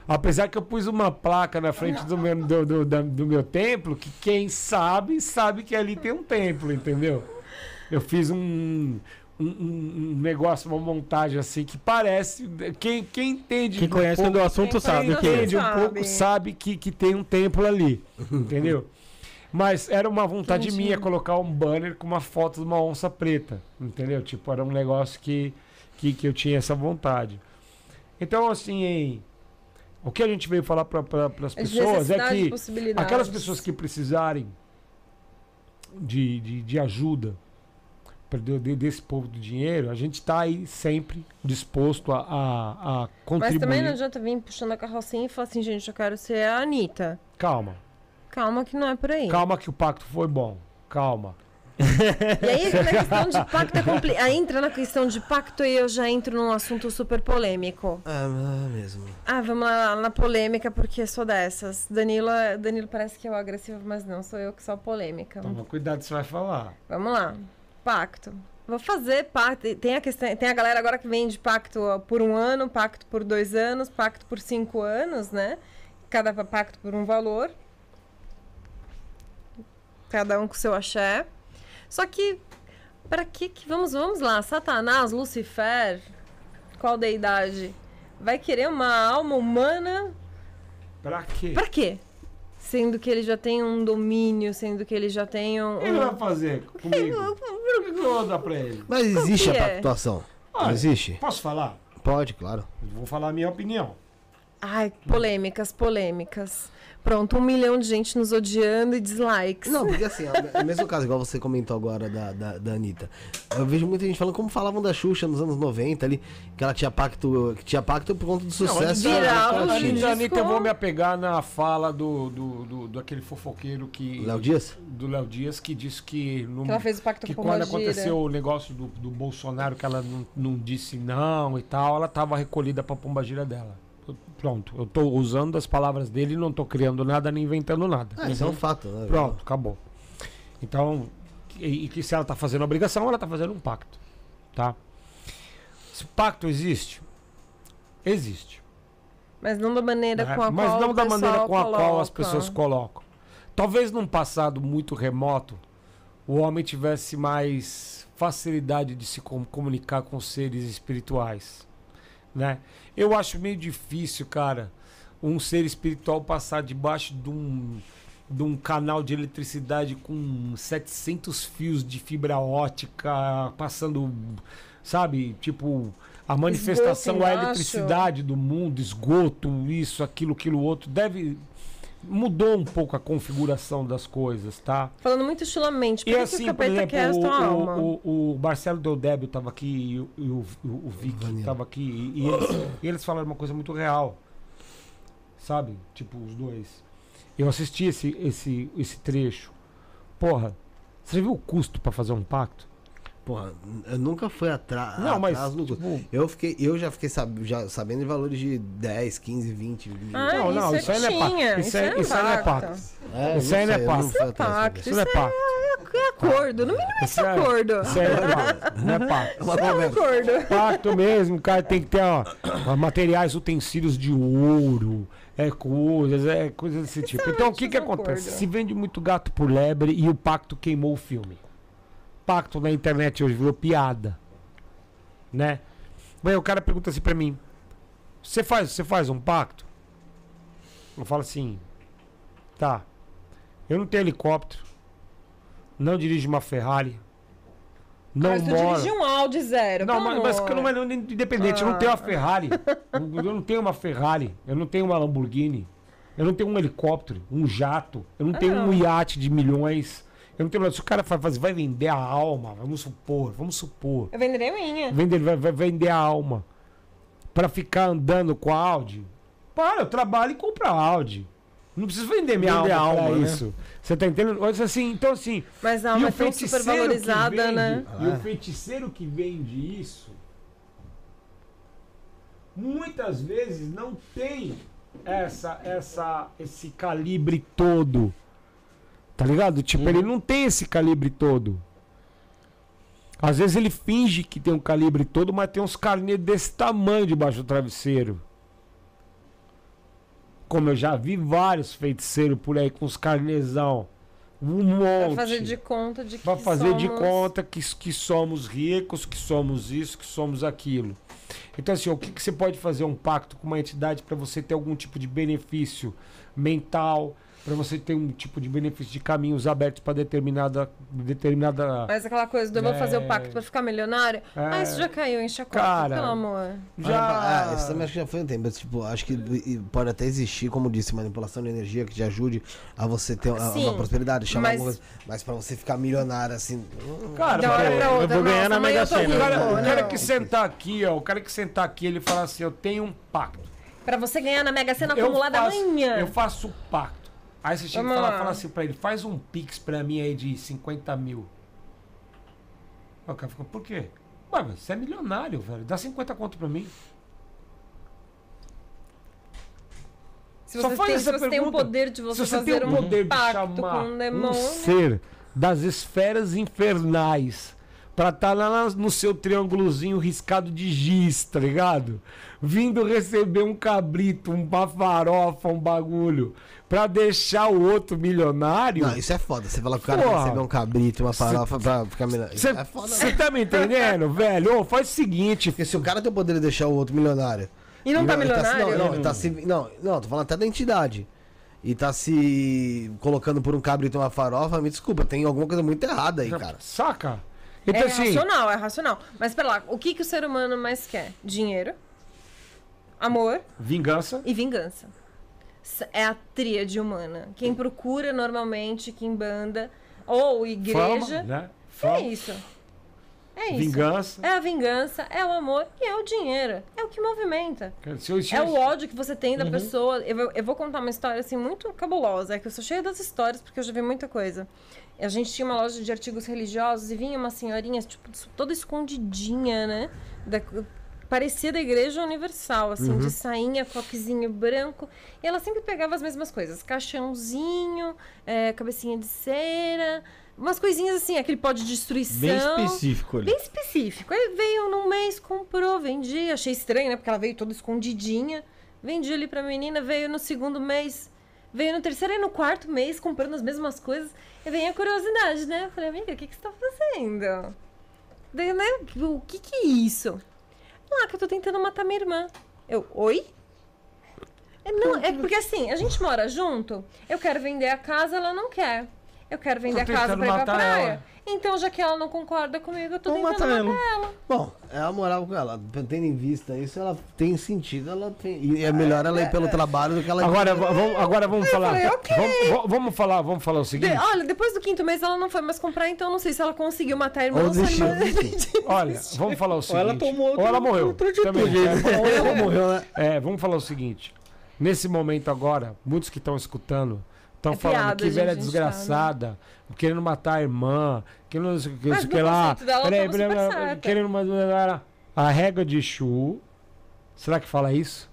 Apesar que eu pus uma placa na frente do meu, do, do, da- do meu templo, que quem sabe, sabe que ali tem um templo, entendeu? Eu fiz um, um, um- um negócio, uma montagem assim, que parece. Quem, quem entende. Quem um conhece pouco- do assunto Quem sabe o conhece que é. entende um Sabe. pouco, sabe que, que tem um templo ali. entendeu? Mas era uma vontade Entendi. minha colocar um banner com uma foto de uma onça preta. Entendeu? Tipo, era um negócio que, que, que eu tinha essa vontade. Então, assim, hein, o que a gente veio falar para as É de pessoas é que aquelas pessoas que precisarem de, de, de ajuda de- desse povo do dinheiro, a gente está aí sempre disposto a, a, a contribuir. Mas também não adianta vir puxando a carrocinha e falar assim, gente, eu quero ser a Anitta. Calma. Calma que não é por aí. Calma que o pacto foi bom. Calma. E aí entra na questão de pacto é compli... Aí entra na questão de pacto e eu já entro num assunto super polêmico. Ah, mesmo. Ah, vamos lá na polêmica, porque sou dessas. Danilo, Danilo parece que é o agressivo, mas não, sou eu que sou a polêmica. Toma cuidado, você vai falar. Vamos lá. Pacto. Vou fazer pacto. Tem a, questão, tem a galera agora que vende pacto por um ano, pacto por dois anos, pacto por cinco anos, né? Cada pacto por um valor. Cada um com seu axé. Só que, para que que. Vamos, vamos lá. Satanás, Lucifer, qual deidade? Vai querer uma alma humana Pra quê? Pra quê? Sendo que ele já tem um domínio, sendo que ele já tem um. O que ele vai fazer comigo? O que que eu vou dar pra ele? Mas existe a é? pactuação? Não Olha, existe? Posso falar? Pode, claro. Vou falar a minha opinião. Ai, polêmicas, polêmicas. Pronto, um milhão de gente nos odiando e dislikes. Não, porque assim, é o mesmo caso, igual você comentou agora da, da, da Anitta. Eu vejo muita gente falando como falavam da Xuxa nos anos 90 ali, que ela tinha pacto, que tinha pacto por conta do sucesso Não, viral, ela a tinha. gente- Anitta, eu vou me apegar na fala do, do, do, do aquele fofoqueiro que. Léo Dias? Do Léo Dias, que disse que. No, Que ela fez o pacto que com quando aconteceu o negócio do, do Bolsonaro, que ela não, não disse não e tal, ela tava recolhida pra pombagira dela. Pronto, eu tô usando as palavras dele e não tô criando nada nem inventando nada. Ah, isso é um fato, né? Pronto, acabou. Então, e, e que se ela tá fazendo obrigação, ela tá fazendo um pacto. Tá? Se o pacto existe, existe. Mas não da maneira né? com a Mas qual não da maneira com a qual as coloca. pessoas colocam. Talvez num passado muito remoto, o homem tivesse mais facilidade de se com- comunicar com seres espirituais, né? Eu acho meio difícil, cara, um ser espiritual passar debaixo de um de um canal de eletricidade com 700 fios de fibra ótica passando, sabe, tipo a manifestação a eletricidade do mundo, esgoto, isso, aquilo, aquilo outro, deve mudou um pouco a configuração das coisas, tá? Falando muito estilamente. Por E que, assim, que o por capeta exemplo, quer a tua alma? o, o, o Marcelo Deldébio estava aqui e o, e o, o, o Vic estava aqui e, e eles, e eles falaram uma coisa muito real, sabe? Tipo, os dois. Eu assisti esse, esse, esse trecho. Porra, você viu o custo para fazer um pacto? Porra, eu nunca fui atra Não, mas, atrás no tipo- Eu, fiquei, eu já fiquei sab já sabendo de valores de 10, 15, 20 mil. Ah, não, não, isso isso aí não é pacto. tinha, Isso isso aí- é isso aí não é pacto. É, Isso aí não é eu pacto. atrás pra Pacto. Isso não é pacto. É acordo, no mínimo Isso é, acordo. isso aí não é pacto. Não é conversa. acordo. Pacto mesmo, o cara tem que ter ó, materiais, utensílios de ouro, é coisas, é coisas desse tipo. Então o que que isso é um acontece? Se vende muito gato por lebre e o pacto queimou o filme. Pacto na internet hoje virou piada, né? Aí o cara pergunta assim pra mim: "Você faz, você faz um pacto?" Eu falo assim: Tá. Eu não tenho helicóptero. Não dirijo uma Ferrari. Não mas tu moro. dirige um Audi zero. Não, mas, mas eu não é independente. Eu não tenho uma Ah. Ferrari. eu não tenho uma Ferrari. Eu não tenho uma Lamborghini. Eu não tenho um helicóptero, um jato. Eu não tenho um Ah. iate de milhões. Eu não tenho nada. Se o cara vai, fazer, vai vender a alma, vamos supor, vamos supor. Eu venderia a minha. Vender, vai, vai vender a alma pra ficar andando com a Audi. Para, eu trabalho e compro a Audi. Não preciso vender minha Vender alma, alma, né? isso. Você tá entendendo? Mas, Assim, então assim, Mas a e alma o é tão feiticeiro super valorizada, que vende, né? E Ah. o feiticeiro que vende isso, muitas vezes não tem essa, essa, esse calibre todo. Tá ligado? Tipo, Uhum. ele não tem esse calibre todo. Às vezes ele finge que tem um calibre todo, mas tem uns carnês desse tamanho debaixo do travesseiro. Como eu já vi vários feiticeiros por aí com os carnezão. Um monte. Pra fazer de conta de que Pra fazer de somos- conta que, que somos ricos, que somos isso, que somos aquilo. Então, assim, o que, que você pode fazer um pacto com uma entidade para você ter algum tipo de benefício mental, para você ter um tipo de benefício de caminhos abertos para determinada, determinada. Mas aquela coisa do eu vou fazer É. o pacto pra ficar milionário. Ah, isso já caiu em chacota, Cara, pelo amor. Ah, isso também acho que já foi um tempo. mas, Tipo, acho que pode até existir, como disse, manipulação de energia que te ajude a você ter uma, Sim, uma prosperidade, chamar mas- coisa. Mas pra você ficar milionário assim. Cara, Da hora mas- pra outra, vou ganhar nossa, na Mega eu Sena. o cara, o cara Não. que sentar aqui, ó, o cara que sentar aqui, ele fala assim: eu tenho um pacto. Pra você ganhar na Mega Sena Eu acumulada faço, amanhã. eu faço pacto. Aí você chega e fala, fala assim pra ele, faz um pix pra mim aí de 50 mil. Aí O cara fica, por quê? Ué, você é milionário, velho. Dá 50 conto pra mim. Se Só você, faz tem, essa se você tem o poder de você, você fazer tem o um poder de pacto chamar com um demônio. um ser das esferas infernais pra estar lá na- no seu triângulozinho riscado de giz, tá ligado? Vindo receber um cabrito, uma farofa, um bagulho, pra deixar o outro milionário. Não, isso é foda. Você fala que o cara Porra. recebeu um cabrito, uma farofa pra ficar milionário. Você É foda, né? tá me entendendo, velho? Ô, faz o seguinte. Porque se o cara tem o poder de deixar o outro milionário. E não tá milionário? não, não, ele tá se, não, não, tô falando até da entidade. E tá se colocando por um cabrito uma farofa, me desculpa, tem alguma coisa muito errada aí, cara. Saca? Então, é assim. racional, é racional. Mas pera lá, o que, que o ser humano mais quer? Dinheiro, amor Vingança. e vingança. É a tríade humana. Quem procura normalmente, quem banda, ou igreja. Fama, né? É isso. É isso. vingança. É a vingança, é o amor e é o dinheiro. É o que movimenta. É o ódio que você tem da pessoa. Eu, vou- eu vou contar uma história assim muito cabulosa. É que eu sou cheia das histórias porque eu já vi muita coisa. A gente tinha uma loja de artigos religiosos e vinha uma senhorinha, tipo, toda escondidinha, né? Da, parecia da Igreja Universal, assim, de sainha, coquezinho branco. E ela sempre pegava as mesmas coisas: caixãozinho, é, cabecinha de cera, umas coisinhas assim, aquele pó de destruição. Bem específico ali. Bem específico. Aí veio num mês, comprou, vendia. Achei estranho, né? Porque ela veio toda escondidinha. Vendi ali pra menina, veio no segundo mês. Veio no terceiro e no quarto mês comprando as mesmas coisas. E vem a curiosidade, né? Eu falei, amiga, o que, que você tá fazendo? Daí, né? O que que é isso? Ah, que eu tô tentando matar minha irmã. Eu, oi? É, não, é porque assim, a gente mora junto, eu quero vender a casa, ela não quer. Eu quero vender a casa pra ir pra praia. ela. Então, já que ela não concorda comigo, eu tô Vamos tentando matar matar, ela. ela. Bom, é a moral com ela. Tendo em vista isso, ela tem sentido, ela tem. E é melhor ela ir pelo trabalho do que ela Agora, va- vamos, agora vamos falar. falei, ok. Vamos, va- vamos falar, vamos falar o De- seguinte. olha, depois do quinto mês ela não foi mais comprar, então eu não sei se ela conseguiu matar a irmã Ou ou desistiu. Olha, vamos falar o seguinte. ela tomou ou ela morreu. Também, né? Ou ela morreu, né? é, é, vamos falar o seguinte. Nesse momento agora, muitos que estão escutando estão É falando piada, que velha a gente desgraçada, querendo matar a irmã, que não sei o que, que lá. conceito tava super certa. querendo matar a régua de Exu. Será que fala isso?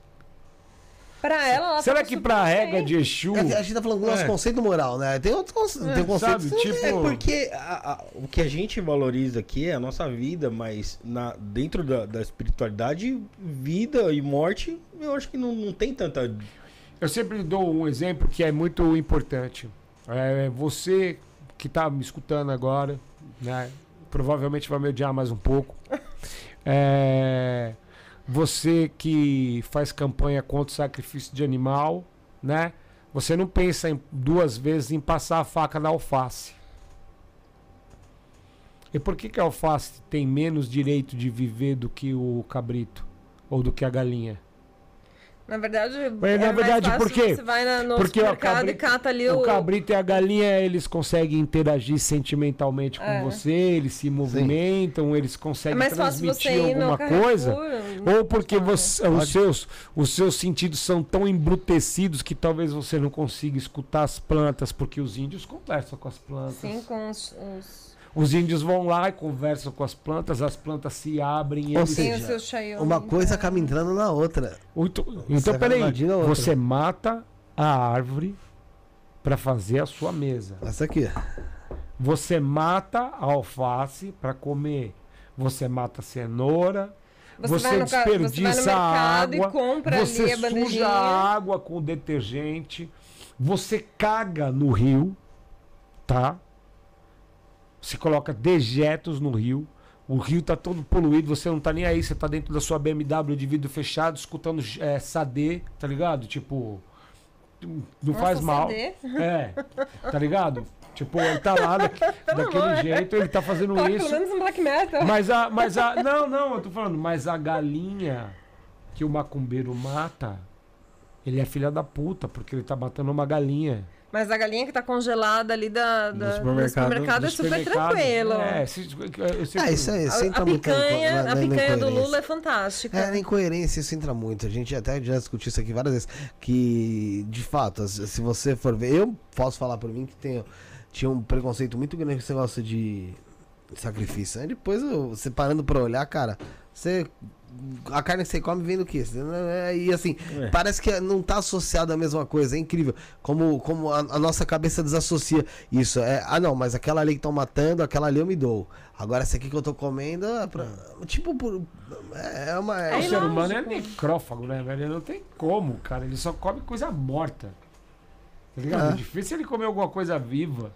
Pra ela, ela Será que pra bem. régua de Exu. É a gente tá falando do nosso É. conceito moral, né? Tem outros conce... É, tem conceitos. sabe, tipo- É porque a- a- o que a gente valoriza aqui é a nossa vida, mas na, dentro da, da espiritualidade, vida e morte, eu acho que não, não tem tanta. Eu sempre dou um exemplo que é muito importante. É, você que está me escutando agora, né, provavelmente vai me odiar mais um pouco. É, você que faz campanha contra o sacrifício de animal, né? você não pensa em, duas vezes em passar a faca na alface. E por que, que a alface tem menos direito de viver do que o cabrito? Ou do que a galinha? Na verdade, Mas, na é verdade, mais por fácil quê? Você vai na, no Porque o supermercado cabrito, e cata ali o... o cabrito e a galinha, eles conseguem interagir sentimentalmente com É. você, eles se movimentam, eles É conseguem você transmitir alguma coisa. não Ou porque pode você- Pode. os, seus, os seus sentidos são tão embrutecidos que talvez você não consiga escutar as plantas, porque os índios conversam com as plantas. Sim, com os... os... Os índios vão lá e conversam com as plantas, as plantas se abrem. e Ou seja, Uma coisa acaba entrando na outra. Então, Você então peraí, você mata a árvore para fazer a sua mesa. Essa aqui. Você mata a alface para comer. Você mata a cenoura. Você, vai no desperdiça você vai no a mercado água. e compra você ali a suja a água com detergente. Você caga no rio, tá? Você coloca dejetos no rio. O rio tá todo poluído, você não tá nem aí, você tá dentro da sua BMW de vidro fechado, escutando é, Sade, tá ligado? Tipo, não Nossa, faz mal. CD. É, tá ligado? Tipo, ele tá lá da- daquele jeito, ele tá fazendo Toca isso. pelo menos um black metal. Mas a, mas a. Não, não, eu tô falando, mas a galinha que o macumbeiro mata, ele é filha da puta, porque ele tá matando uma galinha. Mas a galinha que tá congelada ali da, da- do supermercado- supermercado, é super tranquilo. É, se, eu sempre- É, isso aí, isso A, entra a muito na- picanha, na- a picanha do incoerência. Lula é fantástica. É, na incoerência isso entra muito. A gente até já discutiu isso aqui várias vezes. Que, de fato, se você for ver. Eu posso falar por mim que tenho, tinha um preconceito muito grande com esse negócio de sacrifício. Aí depois, eu, você parando pra olhar, cara, você. A carne que você come vem do quê? É, E assim, É. parece que não tá associado à mesma coisa. É incrível. Como, como a, a nossa cabeça desassocia isso. É, ah, não, mas aquela ali que estão matando, aquela ali eu me dou. Agora essa aqui que eu tô comendo, é pra- tipo, por, é é uma. É, o é- ser humano é ilógico. necrófago, né, velho? Não tem como, cara. Ele só come coisa morta. Tá ligado? É. É difícil ele comer alguma coisa viva.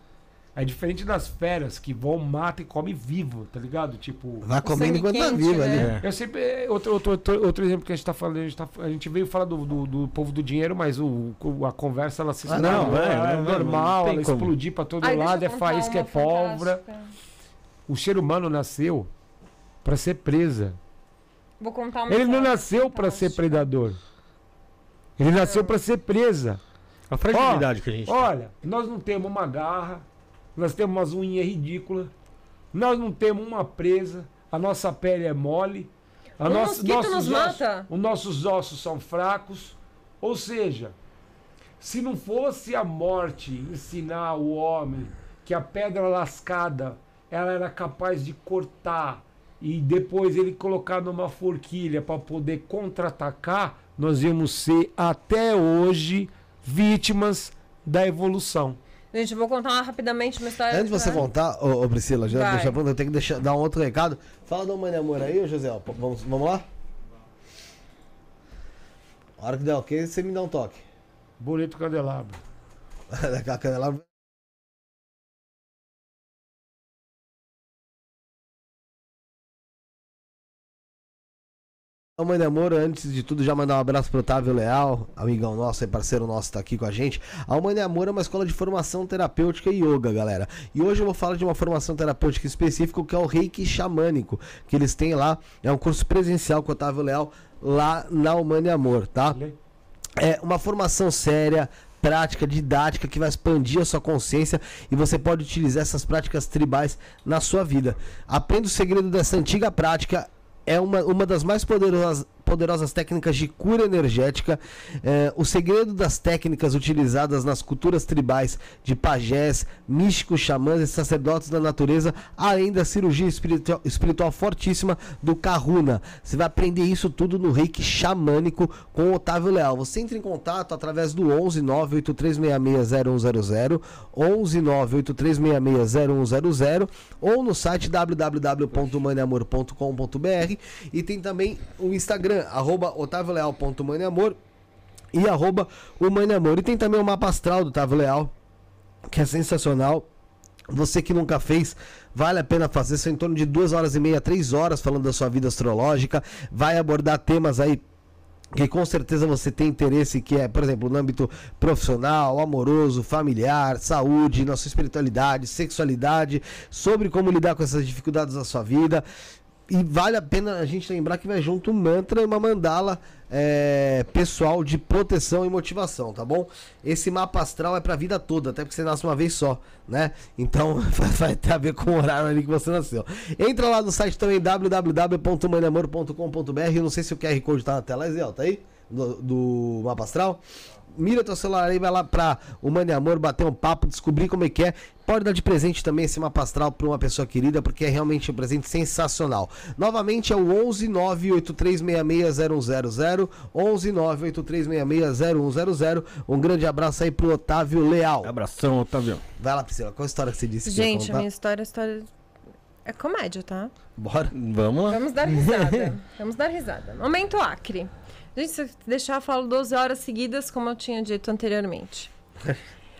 É diferente das feras que vão, matam e come vivo, tá ligado? Tipo. Vai comendo enquanto tá vivo né? ali. Eu sempre. é, Outro, outro, outro, outro exemplo que a gente tá falando, a gente, tá- a gente veio falar do, do, do povo do dinheiro, mas o, a conversa ela se Ah, espalhou, não, é, é, é não, normal, não tem ela como. explodir pra todo Ai, lado, é faísca, é pólvora. O ser humano nasceu pra ser presa. Vou contar uma Ele não nasceu pra ser predador. Ele nasceu pra ser presa. A fragilidade que a gente tem. Olha, nós não temos uma garra, nós temos umas unhas ridículas, nós não temos uma presa, a nossa pele é mole, a Um nossa- mosquito nos ossos, os nossos ossos são fracos. Ou seja, se não fosse a morte ensinar o homem que a pedra lascada ela era capaz de cortar e depois ele colocar numa forquilha para poder contra-atacar, nós íamos ser até hoje vítimas da evolução. Gente, eu vou contar uma- rapidamente uma história. Antes de você contar, ô, ô Priscila, já Vai. deixa pronto, eu tenho que deixar, dar um outro recado. Fala do Mãe de Amor aí, ô José. ó, Vamos, vamos lá? A hora que der ok, você me dá um toque. Bonito candelabro. Daquela canela. De Amor, antes de tudo, já mandar um abraço pro Otávio Leal, amigão nosso, aí, parceiro nosso, tá aqui com a gente. A de Amor é uma escola de formação terapêutica e yoga, galera. E hoje eu vou falar de uma formação terapêutica específica, que é o Reiki Xamânico, que eles têm lá. É um curso presencial com o Otávio Leal, lá na Humana Amor, tá? É uma formação séria, prática, didática, que vai expandir a sua consciência e você pode utilizar essas práticas tribais na sua vida. Aprenda o segredo dessa antiga prática. É uma, uma das mais poderosas, poderosas técnicas de cura energética. É, o segredo das técnicas utilizadas nas culturas tribais de pajés, místicos, xamãs e sacerdotes da natureza, além da cirurgia espiritual, espiritual fortíssima do Kahuna. Você vai aprender isso tudo no reiki xamânico com Otávio Leal. Você entra em contato através do 11 983660100, 11 983660100 ou no site www.maneamor.com.br e tem também o Instagram, arroba otavioleal.maneamor e arroba o Mãe Amor. E tem também o mapa astral do Otávio Leal, que é sensacional. Você que nunca fez, vale a pena fazer. São em torno de duas horas e meia, três horas falando da sua vida astrológica. Vai abordar temas aí que com certeza você tem interesse, que é, por exemplo, no âmbito profissional, amoroso, familiar, saúde, na sua espiritualidade, sexualidade, sobre como lidar com essas dificuldades da sua vida. E vale a pena a gente lembrar que vai junto um mantra e uma mandala é, pessoal de proteção e motivação, tá bom? Esse mapa astral é pra vida toda, até porque você nasce uma vez só, né? Então vai ter a ver com o horário ali que você nasceu. Entra lá no site também www.maniamor.com.br. Eu não sei se o QR Code tá na tela, Zé, tá aí? Do, do mapa astral mira teu celular aí, vai lá pra o Mano Amor, bater um papo, descobrir como é que é. Pode dar de presente também esse mapa astral pra uma pessoa querida, porque é realmente um presente sensacional. Novamente é o 11 983660100, 11 983660100. Um grande abraço aí pro Otávio Leal. Abração, Otávio. Vai lá, Priscila, qual a história que você disse Gente, que a minha história, a história é comédia, tá? Bora. Vamos lá. Vamos dar risada. Vamos dar risada. Momento Acre. Gente, se deixar, eu falo 12 horas seguidas, como eu tinha dito anteriormente.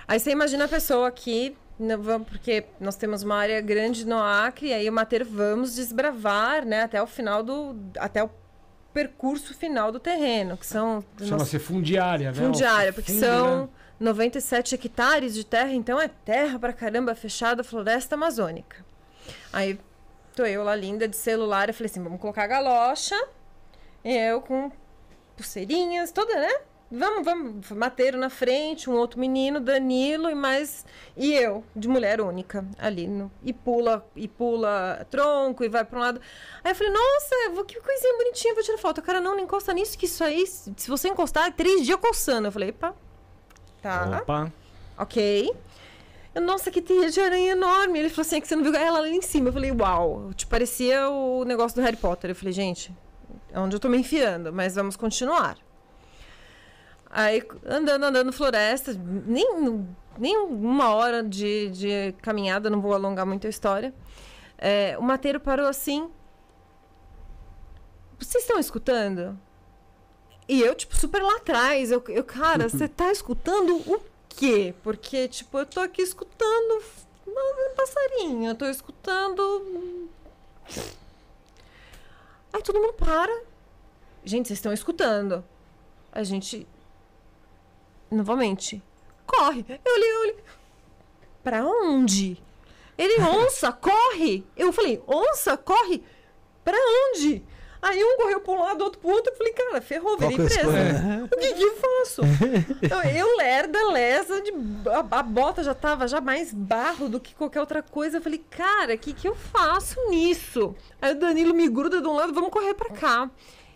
Aí você imagina a pessoa aqui, porque nós temos uma área grande no Acre, e aí o Mater vamos desbravar, né, até o final do. até o percurso final do terreno, que são. Chama-se fundiária, né? Fundiária, porque fundo, são né? 97 hectares de terra, então é terra pra caramba, fechada, floresta amazônica. Aí tô eu lá linda de celular, eu falei assim: vamos colocar a galocha. E eu com pulseirinhas, toda, né? Vamos, vamos, Mateiro na frente, um outro menino, Danilo e mais e eu, de mulher única, ali no, e pula e pula tronco e vai para um lado. Aí eu falei: "Nossa, que coisinha bonitinha, vou tirar foto". O cara não, não encosta nisso que isso aí, se você encostar, é três dias coçando. Eu falei: "Epa". Tá. Opa. OK. Eu, Nossa, que teia de aranha enorme. Ele falou assim: é que você não viu ela ali em cima. Eu falei: "Uau". Tipo, parecia o negócio do Harry Potter. Eu falei: "Gente, é onde eu tô me enfiando, mas vamos continuar. Aí, andando, andando floresta, nem, nem uma hora de, de caminhada, não vou alongar muito a história. É, o mateiro parou assim. Vocês estão escutando? E eu, tipo, super lá atrás. Eu, eu cara, você tá escutando o quê? Porque, tipo, eu tô aqui escutando um passarinho, eu tô escutando Aí todo mundo para. Gente, vocês estão escutando. A gente. Novamente. Corre. Eu olhei, eu olhei. Pra onde? Ele, onça, corre! Eu falei, onça, corre? Pra onde? Aí um correu para um lado, outro para outro. Eu falei, cara, ferrou, virei presa. O que, que eu faço? então, eu, lerda, lesa, de, a, a, bota já tava já mais barro do que qualquer outra coisa. Eu falei, cara, o que, que eu faço nisso? Aí o Danilo me gruda de um lado, vamos correr para cá.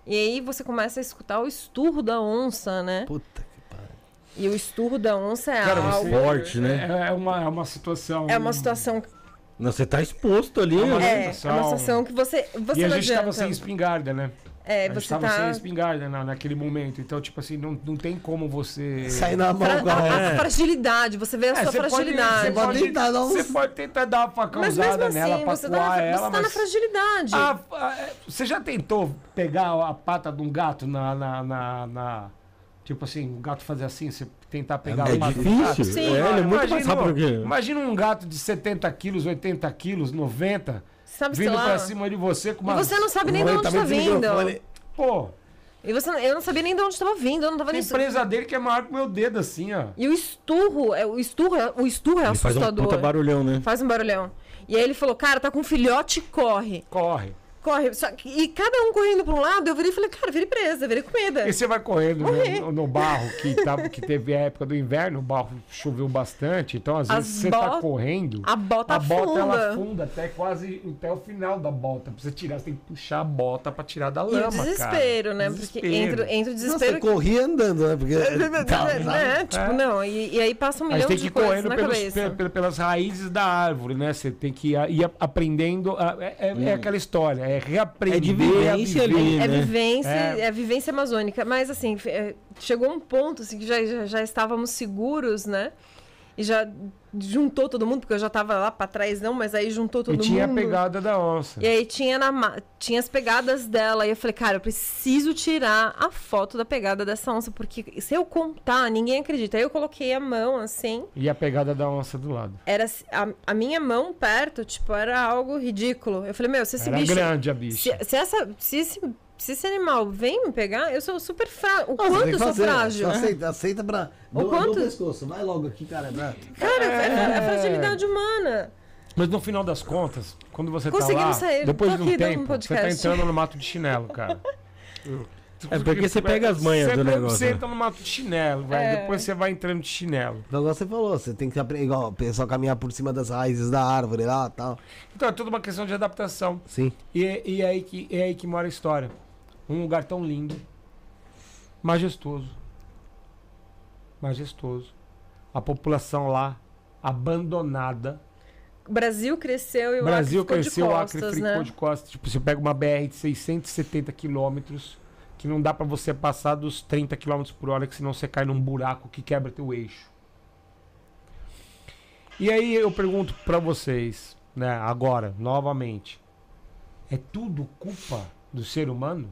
E aí você começa a escutar o esturro da onça, né? Puta que pariu. E o esturro da onça é Cara, algo... forte, né? É, é, uma, é uma situação... É uma situação você tá exposto ali. É uma, é, é uma situação que você, você E a gente estava sem espingarda, né? É, a você estava tá... sem espingarda na, naquele momento. Então, tipo assim, não, não tem como você. Sair na mão, Fra a, a, fragilidade, você vê a é, sua fragilidade. Pode, você, pode tentar dar uns... você pode tentar dar uma facãozada assim, nela pra você coar tá na, ela. Você mas... tá na fragilidade. A, a, você já tentou pegar a pata de um gato na, na, na, na Tipo assim, o gato fazer assim, você tentar pegar é, o É difícil. Sim. É, ele é muito mais rápido que... Imagina um gato de 70 quilos, 80 quilos, 90, sabe, vindo pra cima de você com uma... E você não sabe nem de onde tá vindo. Pô... E você, eu não sabia nem de onde estava vindo, eu não tava Tem presa dele que é maior que o meu dedo, assim, ó. E o esturro, é, o esturro, é, o esturro é ele assustador. Faz um puta barulhão, né? Faz um barulhão. E aí ele falou, cara, tá com um filhote, corre. Corre corre. Só, e cada um correndo para um lado, eu virei e falei, cara, virei presa, virei comida. E você vai correndo no, no, barro, que, tá, que teve a época do inverno, o barro choveu bastante, então às vezes você tá correndo. A bota A bota funda. ela funda até quase até o final da bota. Pra você tirar, você tem que puxar a bota pra tirar da lama. E o desespero, cara. né? Desespero. Porque entra, entra o desespero. Você que... corria andando, né? Porque. tá, né? Tipo, é. não. E, e, aí passa um milhão de coisas. tem que ir correndo na pelos, cabeça. pelas raízes da árvore, né? Você tem que ir, ir aprendendo. A, é, é, hum. é, aquela história, é reaprender. É de vivência ali, né? É vivência, é. é vivência amazônica. Mas assim, chegou um ponto assim, que já, já, já estávamos seguros, né? E já juntou todo mundo, porque eu já tava lá para trás, não, mas aí juntou todo e mundo. E tinha a pegada da onça. E aí tinha, na, tinha as pegadas dela. E eu falei, cara, eu preciso tirar a foto da pegada dessa onça, porque se eu contar, ninguém acredita. Aí eu coloquei a mão assim. E a pegada da onça do lado. Era a, a minha mão perto, tipo, era algo ridículo. Eu falei, meu, se esse era bicho. grande a bicha. Se, se, essa, se esse se esse animal vem me pegar, eu sou super frágil. O quanto eu sou frágil? Aceita, aceita pra. O do, quanto- do pescoço. Vai logo aqui, cara. Vai. Cara, é, é a fragilidade humana. Mas no final das contas, quando você Conseguimos tá lá, sair. depois Tô de um um tempo, você tá entrando no mato de chinelo, cara. É porque você pega as manhas Você do negócio, Você né? entra no mato de chinelo, velho. É. Depois você vai entrando de chinelo. Então, igual você falou, você tem que aprender. Igual o pessoal caminhar por cima das raízes da árvore lá e tal. Então é tudo uma questão de adaptação. Sim. E, é- e é, aí que, é aí que mora a história. Um lugar tão lindo, majestoso. Majestoso. A população lá abandonada. O Brasil cresceu e o O Brasil Acre ficou cresceu, de o costas, Acre ficou né? de costas. Tipo, você pega uma BR de 670 quilômetros, que não dá pra você passar dos 30 quilômetros por hora, que senão você cai num buraco que quebra teu eixo. E aí eu pergunto pra vocês, né, agora, novamente, é tudo culpa do ser humano?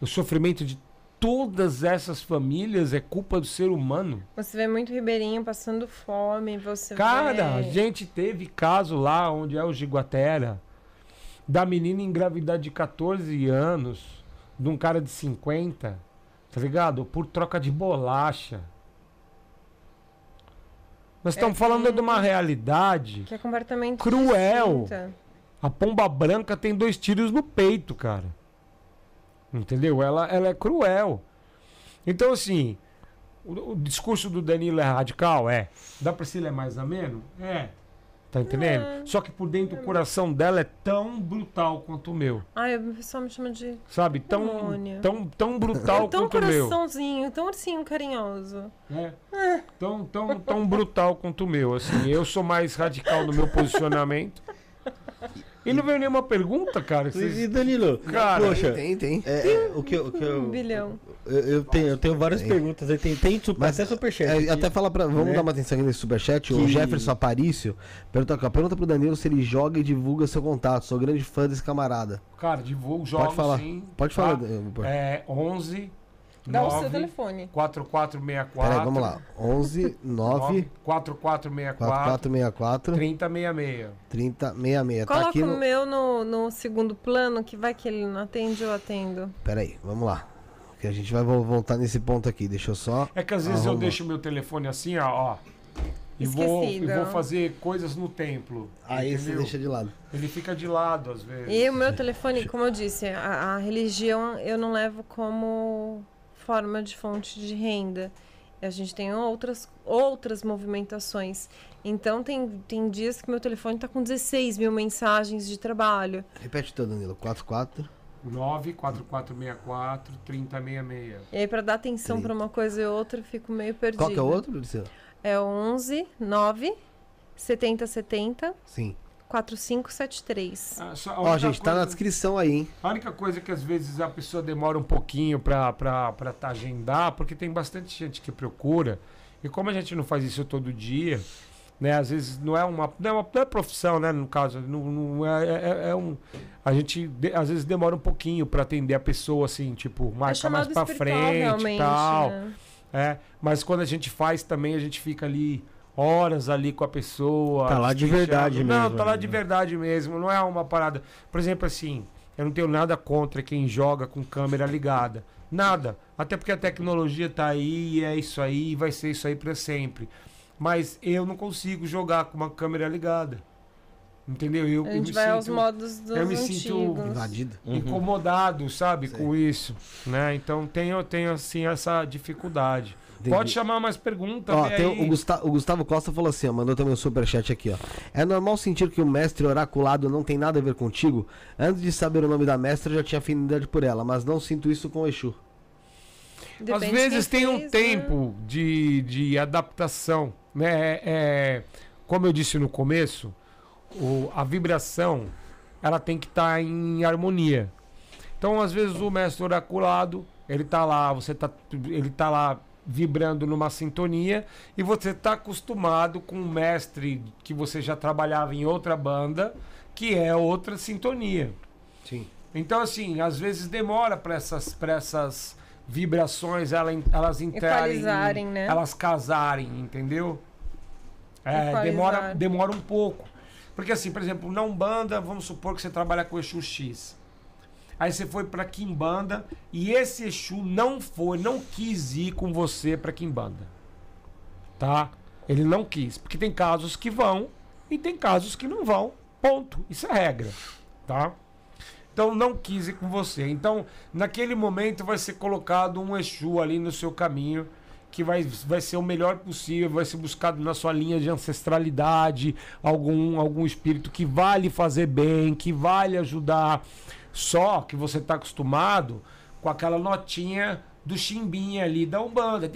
O sofrimento de todas essas famílias é culpa do ser humano? Você vê muito ribeirinho passando fome, você Cara, a vê... gente teve caso lá onde é o Giguatera, da menina engravidar de 14 anos, de um cara de 50, tá ligado? Por troca de bolacha. Nós estamos É falando que- de uma realidade. Que é completamente Cruel. distinta. A pomba branca tem dois tiros no peito, cara. Entendeu? Ela, ela é cruel. Então, assim, o, o discurso do Danilo é radical? É. Da Priscila é mais ameno? É. Tá entendendo? É. Só que por dentro o coração dela é tão brutal quanto o meu. Ai, o pessoal me chama de... Sabe? Tão, tão, tão brutal É tão quanto o meu. coraçãozinho, tão ursinho carinhoso. né? Tão, tão, tão brutal quanto o meu. Assim, eu sou mais radical no meu posicionamento. E não veio nenhuma pergunta, cara. E Vocês- Danilo, Cara, poxa, Tem, tem. é, é, o que, eu- o que eu, Um bilhão. eu, eu tenho, eu tenho várias Tem. perguntas. aí, Tem, tem super, Mas, até superchat. É, aqui. até falar pra. Vamos né? dar uma atenção aqui nesse superchat. O Que- Jefferson Aparício pergunta, aqui, ó, pergunta pro Danilo se ele joga e divulga seu contato. Sou grande fã desse camarada. Cara, divulgo jogos Pode falar. sim. Pode tá? falar. É 11 Dá o seu 9 telefone. 4464. Peraí, vamos lá. 11 9 4464 4464 3066. 3066. Tá Coloca aqui o no. meu no, no segundo plano, que vai que ele não atende, eu atendo. Peraí, vamos lá. Que a gente vai vo- voltar nesse ponto aqui. Deixa eu só. É que às vezes eu Arruma. deixo meu telefone assim, ó, ó. E vou, e vou fazer coisas no templo. Aí você entendeu? deixa de lado. Ele fica de lado às vezes. E o meu telefone, como eu disse, a, a religião eu não levo como forma de fonte de renda. A gente tem outras, outras movimentações. Então tem, tem dias que meu telefone está com 16 mil mensagens de trabalho. Repete teu, Danilo. 44. 94464 3066. E aí, para dar atenção para uma coisa e outra, eu fico meio perdida. Qual que é o outro, Luciano? É o 11 9 70 70 Sim. 4573. Ah, Ó, gente, tá na coisa- descrição aí, hein? A única coisa é que às vezes a pessoa demora um pouquinho pra, pra, pra tá agendar, porque tem bastante gente que procura. E como a gente não faz isso todo dia, né? Às vezes não é uma, não é uma não é profissão, né? No caso, não, não é, é, é um. A gente de- às vezes demora um pouquinho pra atender a pessoa, assim, tipo, É marca mais espiritual, frente e tal. né? É, mas quando a gente faz também, a gente fica ali horas ali com a pessoa. Tá lá de verdade Não, mesmo, tá lá né? de verdade mesmo. Não é uma parada. Por exemplo, assim, eu não tenho nada contra quem joga com câmera ligada. Nada. Até porque a tecnologia tá aí e é isso aí, e vai ser isso aí pra sempre. Mas eu não consigo jogar com uma câmera ligada. Entendeu? Eu, A eu gente me vai aos sinto modos dos eu me antigos. sinto Invadido. Uhum. incomodado, sabe, Sei. com isso, né? Então tenho, tenho assim essa dificuldade. Entendi. Pode chamar mais perguntas, Ó, vê tem aí. o, Gusta- o Gustavo Costa falou assim, ó, mandou também um superchat aqui, ó. É normal sentir que o mestre oraculado não tem nada a ver contigo? Antes de saber o nome da mestra, eu já tinha afinidade por ela, mas não sinto isso com o Exu. Às Depende vezes quem tem um fez, né? tempo de, de adaptação, né? É, é, como eu disse no começo, o- a vibração ela tem que estar em harmonia. Então, às vezes o mestre oraculado, ele tá lá, você tá, ele tá lá vibrando numa sintonia e você tá acostumado com um mestre que você já trabalhava em outra banda, que é outra sintonia. Sim. Então, assim, às vezes demora para essas, pra essas vibrações ela, elas entrarem, né? elas casarem, entendeu? É, demora, demora um pouco. Porque, assim, por exemplo, na Umbanda, vamos supor que você trabalha com o Exu X. Aí você foi pra Quimbanda e esse Exu não foi, não quis ir com você pra Quimbanda. Tá? Ele não quis. Porque tem casos que vão e tem casos que não vão. Ponto. Isso é regra. Tá? Então não quis ir com você. Então, naquele momento vai ser colocado um Exu ali no seu caminho que vai, vai ser o melhor possível, vai ser buscado na sua linha de ancestralidade, algum, algum espírito que vai lhe fazer bem, que vai lhe ajudar. Só que você está acostumado com aquela notinha do chimbinha ali da Umbanda.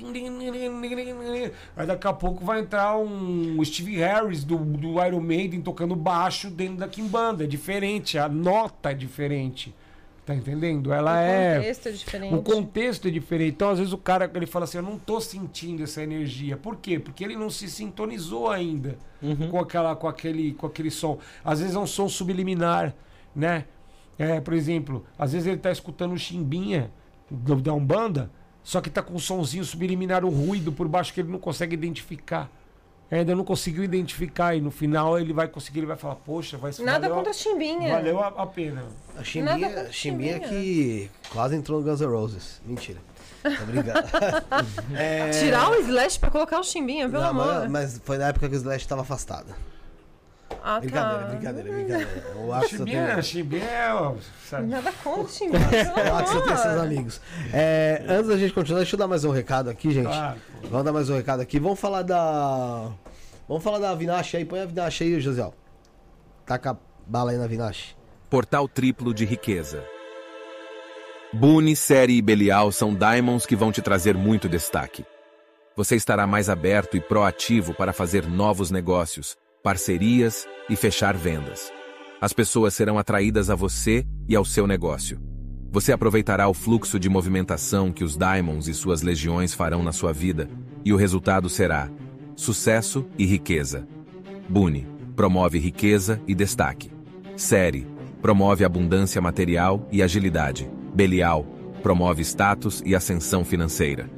Aí daqui a pouco vai entrar um Steve Harris do, do Iron Maiden tocando baixo dentro da Kimbanda. É diferente, a nota é diferente. Tá entendendo? Ela é. O contexto é diferente. O contexto é diferente. Então, às vezes, o cara ele fala assim: Eu não tô sentindo essa energia. Por quê? Porque ele não se sintonizou ainda uhum. com, aquela, com, aquele, com aquele som. Às vezes é um som subliminar, né? É, por exemplo, às vezes ele tá escutando o chimbinha da Umbanda, só que tá com um sonzinho subliminar, o ruído por baixo que ele não consegue identificar ainda não conseguiu identificar e no final ele vai conseguir, ele vai falar, poxa, vai ser Nada contra a Chimbinha. Valeu a, a pena. A Chimbinha, a Chimbinha que quase entrou no Guns N' Roses. Mentira. Obrigado. é... Tirar o Slash pra colocar o Chimbinha, pelo não, amor. Mas, mas foi na época que o Slash estava afastado. Ah, brincadeira, tá. brincadeira, brincadeira. O Axel tem... É... Nada contra o Chimbinha. o Axel tem seus amigos. É, antes da gente continuar, deixa eu dar mais um recado aqui, gente. Claro. Vamos dar mais um recado aqui. Vamos falar da Vamos falar da Vinache aí. Põe a Vinache aí, José. Taca a bala aí na Vinache. Portal triplo de riqueza. Boone, Série e Belial são diamonds que vão te trazer muito destaque. Você estará mais aberto e proativo para fazer novos negócios, parcerias e fechar vendas. As pessoas serão atraídas a você e ao seu negócio. Você aproveitará o fluxo de movimentação que os Diamonds e suas legiões farão na sua vida, e o resultado será sucesso e riqueza. Bune promove riqueza e destaque. Série promove abundância material e agilidade. Belial promove status e ascensão financeira.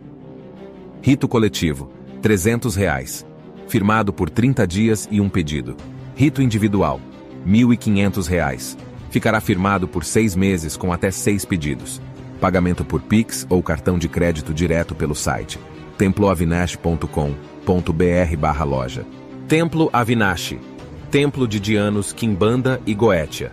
Rito coletivo, 300 reais. Firmado por 30 dias e um pedido. Rito individual, 1.500 reais. Ficará firmado por seis meses com até seis pedidos. Pagamento por Pix ou cartão de crédito direto pelo site temploavinash.com barra loja. Templo Avinashi, Templo de Dianos, Quimbanda e Goetia.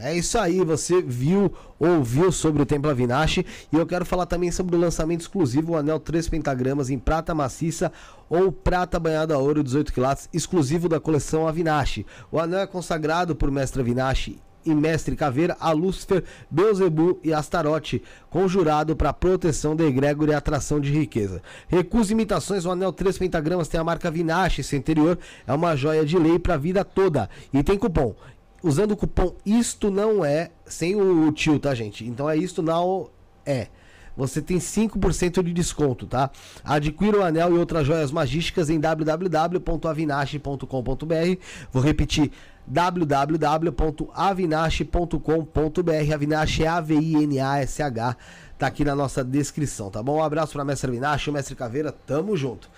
É isso aí, você viu, ouviu sobre o Templo Avinashi e eu quero falar também sobre o lançamento exclusivo, o anel 3 pentagramas em prata maciça ou prata banhada a ouro 18 quilates, exclusivo da coleção Avinashi. O anel é consagrado por Mestre Avinashi e Mestre Caveira a Lúcifer, Beuzebu e Astarote, conjurado para proteção de egrégor e atração de riqueza. Recusa imitações, o anel 3 pentagramas tem a marca Vinache, esse interior é uma joia de lei para a vida toda. E tem cupom. Usando o cupom Isto Não É, sem o tio, tá, gente? Então é Isto Não É você tem 5% de desconto, tá? Adquira o anel e outras joias magísticas em www.avinache.com.br. Vou repetir www.avinash.com.br. Avinash é A-V-I-N-A-S-H. Tá aqui na nossa descrição, tá bom? Um abraço para Mestre Avinash, Mestre Caveira, tamo junto.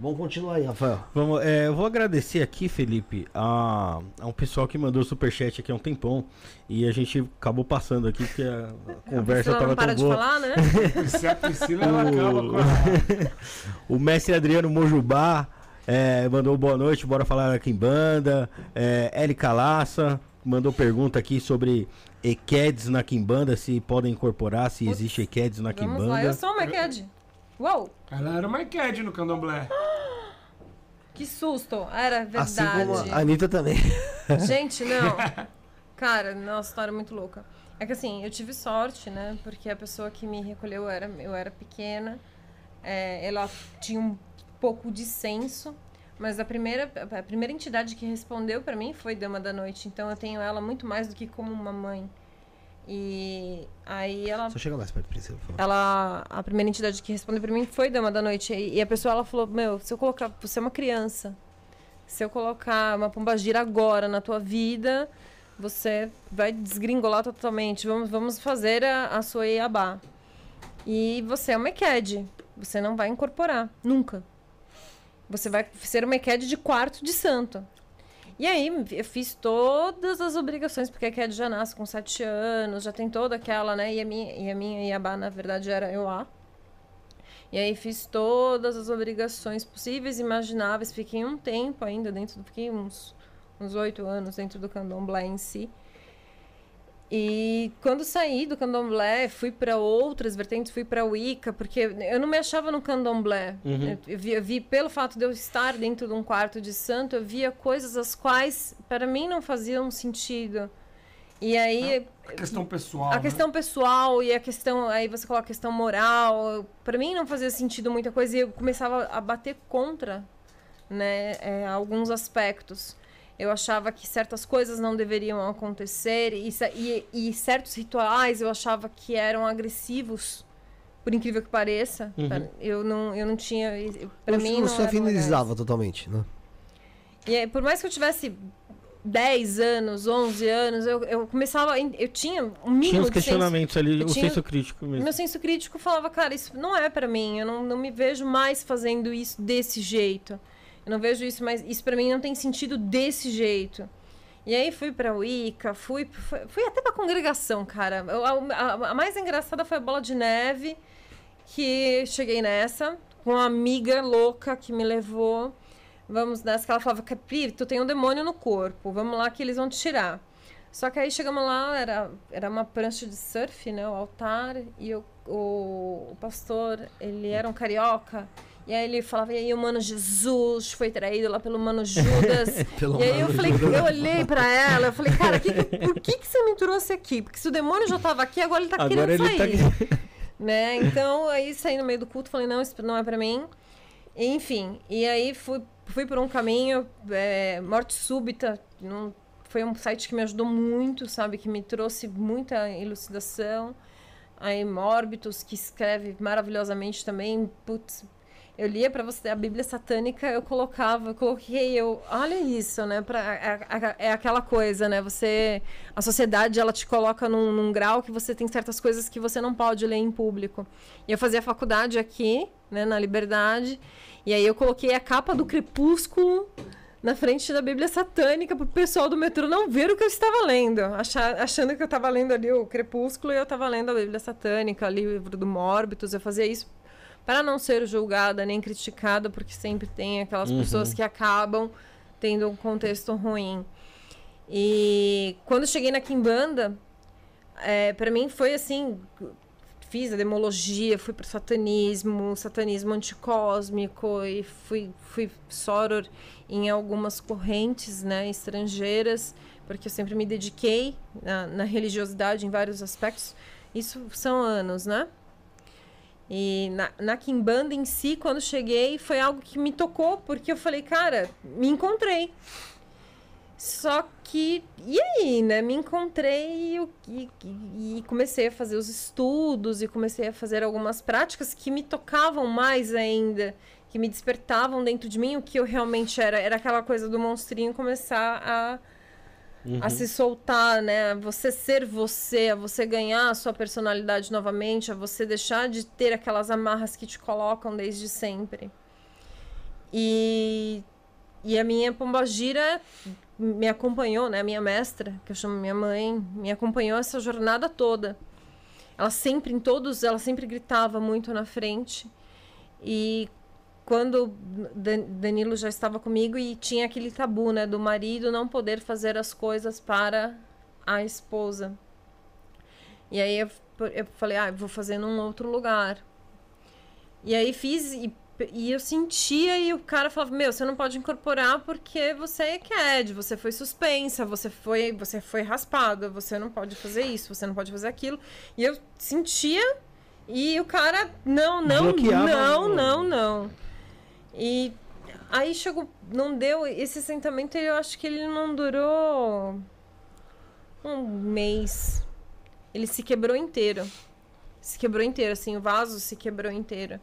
Vamos continuar aí, Rafael. Vamos, é, eu vou agradecer aqui, Felipe, a, a um pessoal que mandou superchat aqui há um tempão. E a gente acabou passando aqui porque a, a conversa estava tão boa. Falar, né? Se a Priscila, ela acaba com a... O mestre Adriano Mojubá é, mandou boa noite, bora falar aqui em banda. É, Eli Calaça mandou pergunta aqui sobre EQEDs na Kimbanda, se podem incorporar, se Putz, existe EQEDs na Kimbanda. Vamos lá, eu sou uma EQED. Uou! Ela era uma EQED no candomblé. Que susto! Era verdade. Assim como a Anitta também. Gente, não. Cara, nossa, história é muito louca. É que assim, eu tive sorte, né? Porque a pessoa que me recolheu, eu era, eu era pequena. É, ela tinha um pouco de senso, mas a primeira, a primeira entidade que respondeu para mim foi Dama da Noite. Então eu tenho ela muito mais do que como uma mãe. E aí ela. Só chega mais perto, Priscila, por favor. Ela. A primeira entidade que respondeu para mim foi Dama da Noite. E a pessoa ela falou: Meu, se eu colocar. Você é uma criança. Se eu colocar uma pombagira agora na tua vida, você vai desgringolar totalmente. Vamos, vamos fazer a, a sua Iabá. E você é uma EQED. Você não vai incorporar. Nunca. Você vai ser uma EQED de quarto de santo. E aí eu fiz todas as obrigações, porque a Ked já nasce com sete anos, já tem toda aquela, né? E a minha, e a minha Iabá, na verdade, era eu lá. E aí fiz todas as obrigações possíveis e imagináveis. Fiquei um tempo ainda dentro do. Fiquei uns uns oito anos dentro do candomblé em si. E quando saí do candomblé, fui para outras vertentes, fui para Wicca, porque eu não me achava no candomblé. Uhum. Eu, vi, eu, vi, pelo fato de eu estar dentro de um quarto de santo, eu via coisas as quais para mim não faziam sentido. E aí a questão pessoal, a né? questão pessoal e a questão aí você coloca a questão moral, para mim não fazia sentido muita coisa e eu começava a bater contra, né, é, alguns aspectos. Eu achava que certas coisas não deveriam acontecer e, e, e certos rituais eu achava que eram agressivos, por incrível que pareça. Uhum. Eu não, eu não tinha. Para mim, não. Você afinizava totalmente, né? E aí, por mais que eu tivesse 10 anos, 11 anos, eu, eu começava. Eu tinha um mínimo. Tinha os questionamentos senso, ali, o tinha, senso crítico mesmo. Meu senso crítico falava, cara, isso não é para mim, eu não, não me vejo mais fazendo isso desse jeito. Eu não vejo isso, mas isso para mim não tem sentido desse jeito. E aí fui pra Wicca, fui, fui, fui até pra congregação, cara. A, a, a, mais engraçada foi a bola de neve, que cheguei nessa, com uma amiga louca que me levou. Vamos nessa, que ela falava, Capri, tu tem um demônio no corpo, vamos lá que eles vão te tirar. Só que aí chegamos lá, era, era uma prancha de surf, né, o altar, e o, o, o pastor, ele era um carioca, e aí ele falava, e aí o Mano Jesus foi traído lá pelo Mano Judas. e aí eu falei, Judas. eu olhei pra ela, eu falei, cara, que, por que, que você me trouxe aqui? Porque se o demônio já tava aqui, agora ele tá agora querendo ele tá sair. Tá... né? Então, aí saí no meio do culto, falei, não, isso não é pra mim. Enfim, e aí fui, fui por um caminho, é, morte súbita, não, foi um site que me ajudou muito, sabe? Que me trouxe muita elucidação. Aí Mórbitos, que escreve maravilhosamente também, putz, eu lia para você a Bíblia satânica, eu colocava, eu coloquei, eu, olha isso, né? Pra, é, é, é, aquela coisa, né? Você, a sociedade, ela te coloca num, num, grau que você tem certas coisas que você não pode ler em público. E eu fazia faculdade aqui, né, na Liberdade, e aí eu coloquei a capa do Crepúsculo na frente da Bíblia satânica para o pessoal do metrô não ver o que eu estava lendo, achar, achando que eu estava lendo ali o Crepúsculo e eu estava lendo a Bíblia satânica, o livro do Mórbitos, eu fazia isso para não ser julgada nem criticada, porque sempre tem aquelas uhum. pessoas que acabam tendo um contexto ruim. E quando cheguei na Kimbanda, é, para mim foi assim, fiz a demologia, fui para o satanismo, satanismo anticósmico e fui fui soror em algumas correntes, né, estrangeiras, porque eu sempre me dediquei na, na religiosidade em vários aspectos. Isso são anos, né? E na, na Kimbanda em si, quando cheguei, foi algo que me tocou, porque eu falei, cara, me encontrei. Só que, e aí, né? Me encontrei e, e, e, comecei a fazer os estudos e comecei a fazer algumas práticas que me tocavam mais ainda, que me despertavam dentro de mim o que eu realmente era. Era aquela coisa do monstrinho começar a Uhum. a se soltar, né? A você ser você, a você ganhar a sua personalidade novamente, a você deixar de ter aquelas amarras que te colocam desde sempre. E, e a minha pombagira me acompanhou, né? A minha mestra, que eu chamo minha mãe, me acompanhou essa jornada toda. Ela sempre, em todos, ela sempre gritava muito na frente. E quando Danilo já estava comigo e tinha aquele tabu, né, do marido não poder fazer as coisas para a esposa. E aí eu, eu falei, ah, vou fazer num outro lugar. E aí fiz e, e eu sentia e o cara falava, meu, você não pode incorporar porque você é CAD, você foi suspensa, você foi, você foi raspada, você não pode fazer isso, você não pode fazer aquilo. E eu sentia e o cara, não, não, não, não, não. E aí chegou, não deu, esse assentamento eu acho que ele não durou um mês. Ele se quebrou inteiro. Se quebrou inteiro, assim, o vaso se quebrou inteiro.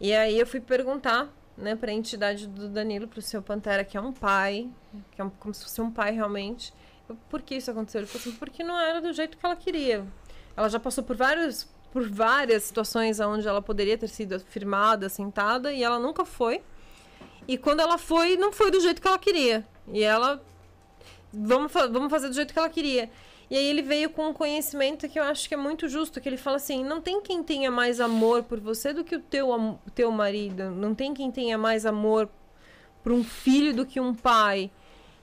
E aí eu fui perguntar, né, pra entidade do Danilo, pro seu Pantera, que é um pai, que é um, como se fosse um pai realmente. Eu, por que isso aconteceu? Ele falou assim, porque não era do jeito que ela queria. Ela já passou por vários por várias situações onde ela poderia ter sido firmada, sentada, e ela nunca foi. E quando ela foi, não foi do jeito que ela queria. E ela. Vamos, fa vamos fazer do jeito que ela queria. E aí ele veio com um conhecimento que eu acho que é muito justo, que ele fala assim, não tem quem tenha mais amor por você do que o teu, teu marido, não tem quem tenha mais amor por um filho do que um pai.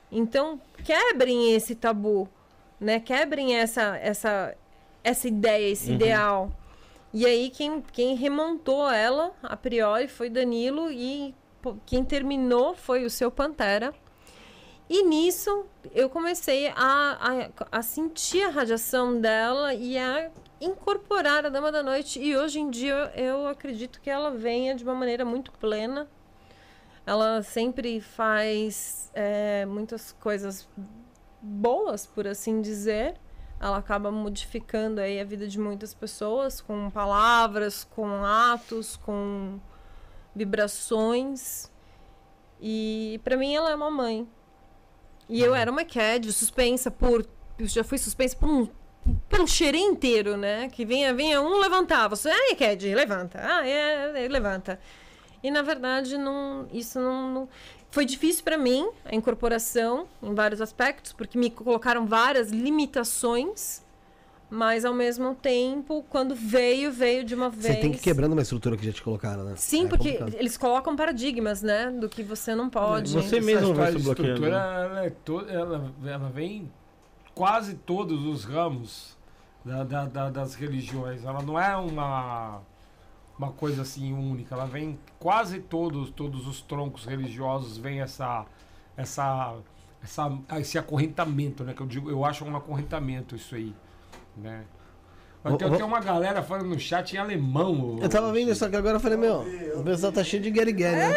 Então, quebrem esse tabu, né? Quebrem essa essa essa ideia, esse uhum. ideal. E aí quem, quem remontou ela, a priori, foi Danilo e quem terminou foi o seu Pantera. E nisso eu comecei a, a, a, sentir a radiação dela e a incorporar a Dama da Noite. E hoje em dia eu acredito que ela venha de uma maneira muito plena. Ela sempre faz é, muitas coisas boas, por assim dizer. Ela acaba modificando aí a vida de muitas pessoas com palavras, com atos, com vibrações. E para mim ela é uma mãe. E eu era uma CAD, suspensa por. Já fui suspensa por um. Pelo cheirinho inteiro, né? Que vinha, vinha um levantava. Você, ai, CAD, levanta. Ah, é, é, levanta. E na verdade, não, isso não, não... foi difícil para mim a incorporação em vários aspectos, porque me colocaram várias limitações mas ao mesmo tempo, quando veio, veio de uma vez. Você tem que ir quebrando uma estrutura que já te colocaram, né? Sim, é porque complicado. eles colocam paradigmas, né? Do que você não pode. Você mesmo vai se bloqueando. Ela, é to... ela, ela vem quase todos os ramos da, da, da, das religiões. Ela não é uma uma coisa assim única. Ela vem quase todos todos os troncos religiosos vem essa essa essa esse acorrentamento, né? Que eu digo, eu acho um acorrentamento isso aí né? Mas tem, uma galera falando no chat em alemão. Eu tava vendo isso aqui agora, eu falei, meu, o pessoal tá cheio de Gary Gary, né?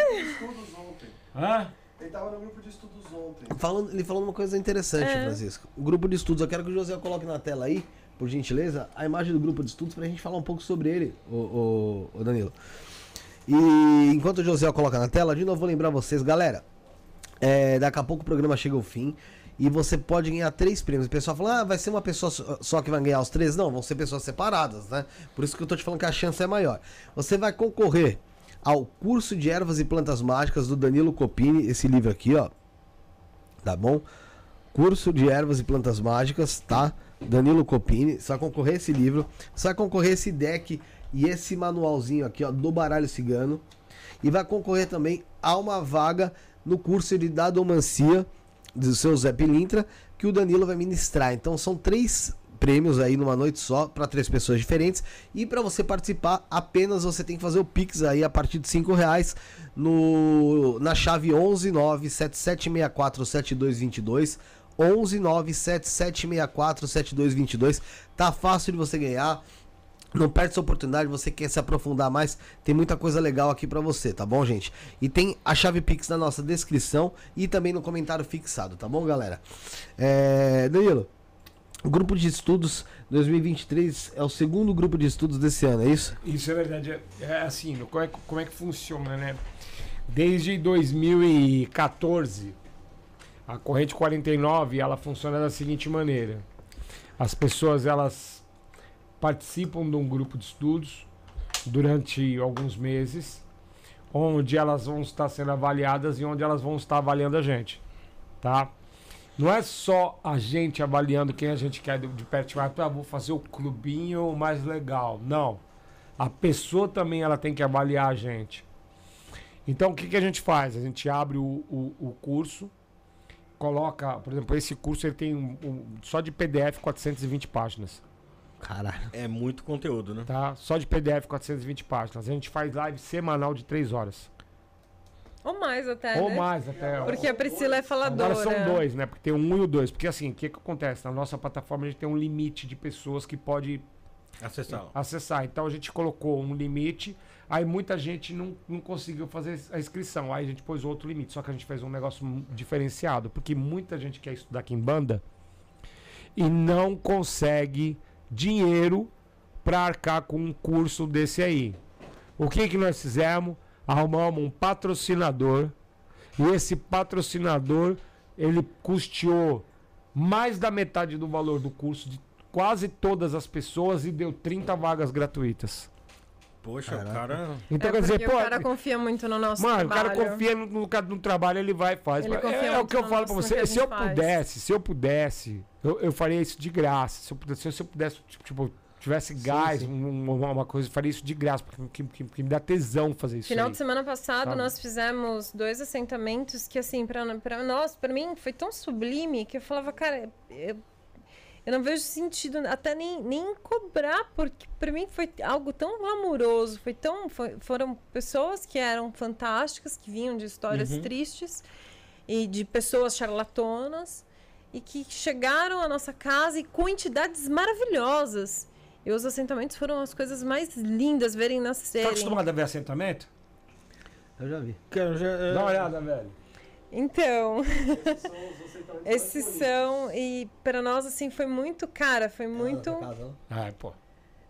Hã? Ele tava no grupo de estudos ontem. Falando, ele falou uma coisa interessante, é. Francisco. O grupo de estudos, eu quero que o José coloque na tela aí, por gentileza, a imagem do grupo de estudos pra gente falar um pouco sobre ele, o, o, o Danilo. E enquanto o José coloca na tela, de novo vou lembrar vocês, galera. É, daqui a pouco o programa chega ao fim e você pode ganhar três prêmios. O pessoal fala, ah, vai ser uma pessoa só que vai ganhar os três. Não, vão ser pessoas separadas, né? Por isso que eu tô te falando que a chance é maior. Você vai concorrer ao curso de ervas e plantas mágicas do Danilo Copini, esse livro aqui, ó. Tá bom? Curso de ervas e plantas mágicas, tá? Danilo Copini. Vai concorrer esse livro. Vai concorrer esse deck e esse manualzinho aqui, ó, do baralho cigano. E vai concorrer também a uma vaga no curso de dadomancia do seu Zé Pilintra, que o Danilo vai ministrar. Então são três prêmios aí numa noite só para três pessoas diferentes e para você participar apenas você tem que fazer o pix aí a partir de cinco reais no na chave 11 97764 7222 11 97764 7222 tá fácil de você ganhar não perde essa oportunidade, você quer se aprofundar mais, tem muita coisa legal aqui para você, tá bom, gente? E tem a chave Pix na nossa descrição e também no comentário fixado, tá bom, galera? É... Danilo, o grupo de estudos 2023 é o segundo grupo de estudos desse ano, é isso? Isso é verdade. É, é assim, como é, como é que funciona, né? Desde 2014, a corrente 49 ela funciona da seguinte maneira: as pessoas elas participam de um grupo de estudos durante alguns meses, onde elas vão estar sendo avaliadas e onde elas vão estar avaliando a gente, tá? Não é só a gente avaliando quem a gente quer de, perto, ah, vou fazer o clubinho mais legal. Não. A pessoa também ela tem que avaliar a gente. Então o que, que a gente faz? A gente abre o, o, o curso, coloca, por exemplo, esse curso ele tem um, um, só de PDF 420 páginas. Caralho. É muito conteúdo, né? Tá? Só de PDF 420 páginas. A gente faz live semanal de 3 horas. Ou mais até. Ou né? mais até. Porque a Priscila é faladora. Agora são dois, né? Porque tem um e o dois. Porque assim, o que, que acontece? Na nossa plataforma a gente tem um limite de pessoas que pode acessar. acessar. Então a gente colocou um limite. Aí muita gente não, não conseguiu fazer a inscrição. Aí a gente pôs outro limite. Só que a gente fez um negócio diferenciado. Porque muita gente quer estudar aqui em banda e não consegue dinheiro para arcar com um curso desse aí. O que, que nós fizemos? Arrumamos um patrocinador e esse patrocinador ele custeou mais da metade do valor do curso de quase todas as pessoas e deu 30 vagas gratuitas. Poxa, o cara. Então é quer dizer, porque pô. o cara confia muito no nosso Mano, trabalho. o cara confia no, no, no trabalho, ele vai e faz. Ele É, é o que eu falo pra você. Se eu faz. pudesse, se eu pudesse, eu, eu faria isso de graça. Se eu pudesse, se eu pudesse tipo, tipo, tivesse gás, um- uma, uma coisa, eu faria isso de graça, porque que, que- que me dá tesão fazer isso. Final aí. de semana passado Sabe? nós fizemos dois assentamentos que assim para para nós, para mim foi tão sublime que eu falava, cara, eu, eu não vejo sentido até nem, nem cobrar porque para mim foi algo tão glamouroso, foi tão foi- foram pessoas que eram fantásticas, que vinham de histórias Uhum. tristes e de pessoas charlatonas e que chegaram à nossa casa e com entidades maravilhosas. E os assentamentos foram as coisas mais lindas verem Tá nascerem. acostumado a ver assentamento? Eu já vi. Cara, já, é- Dá uma olhada, velho. Então, esses são e para nós assim foi muito cara, foi muito, Ai, pô.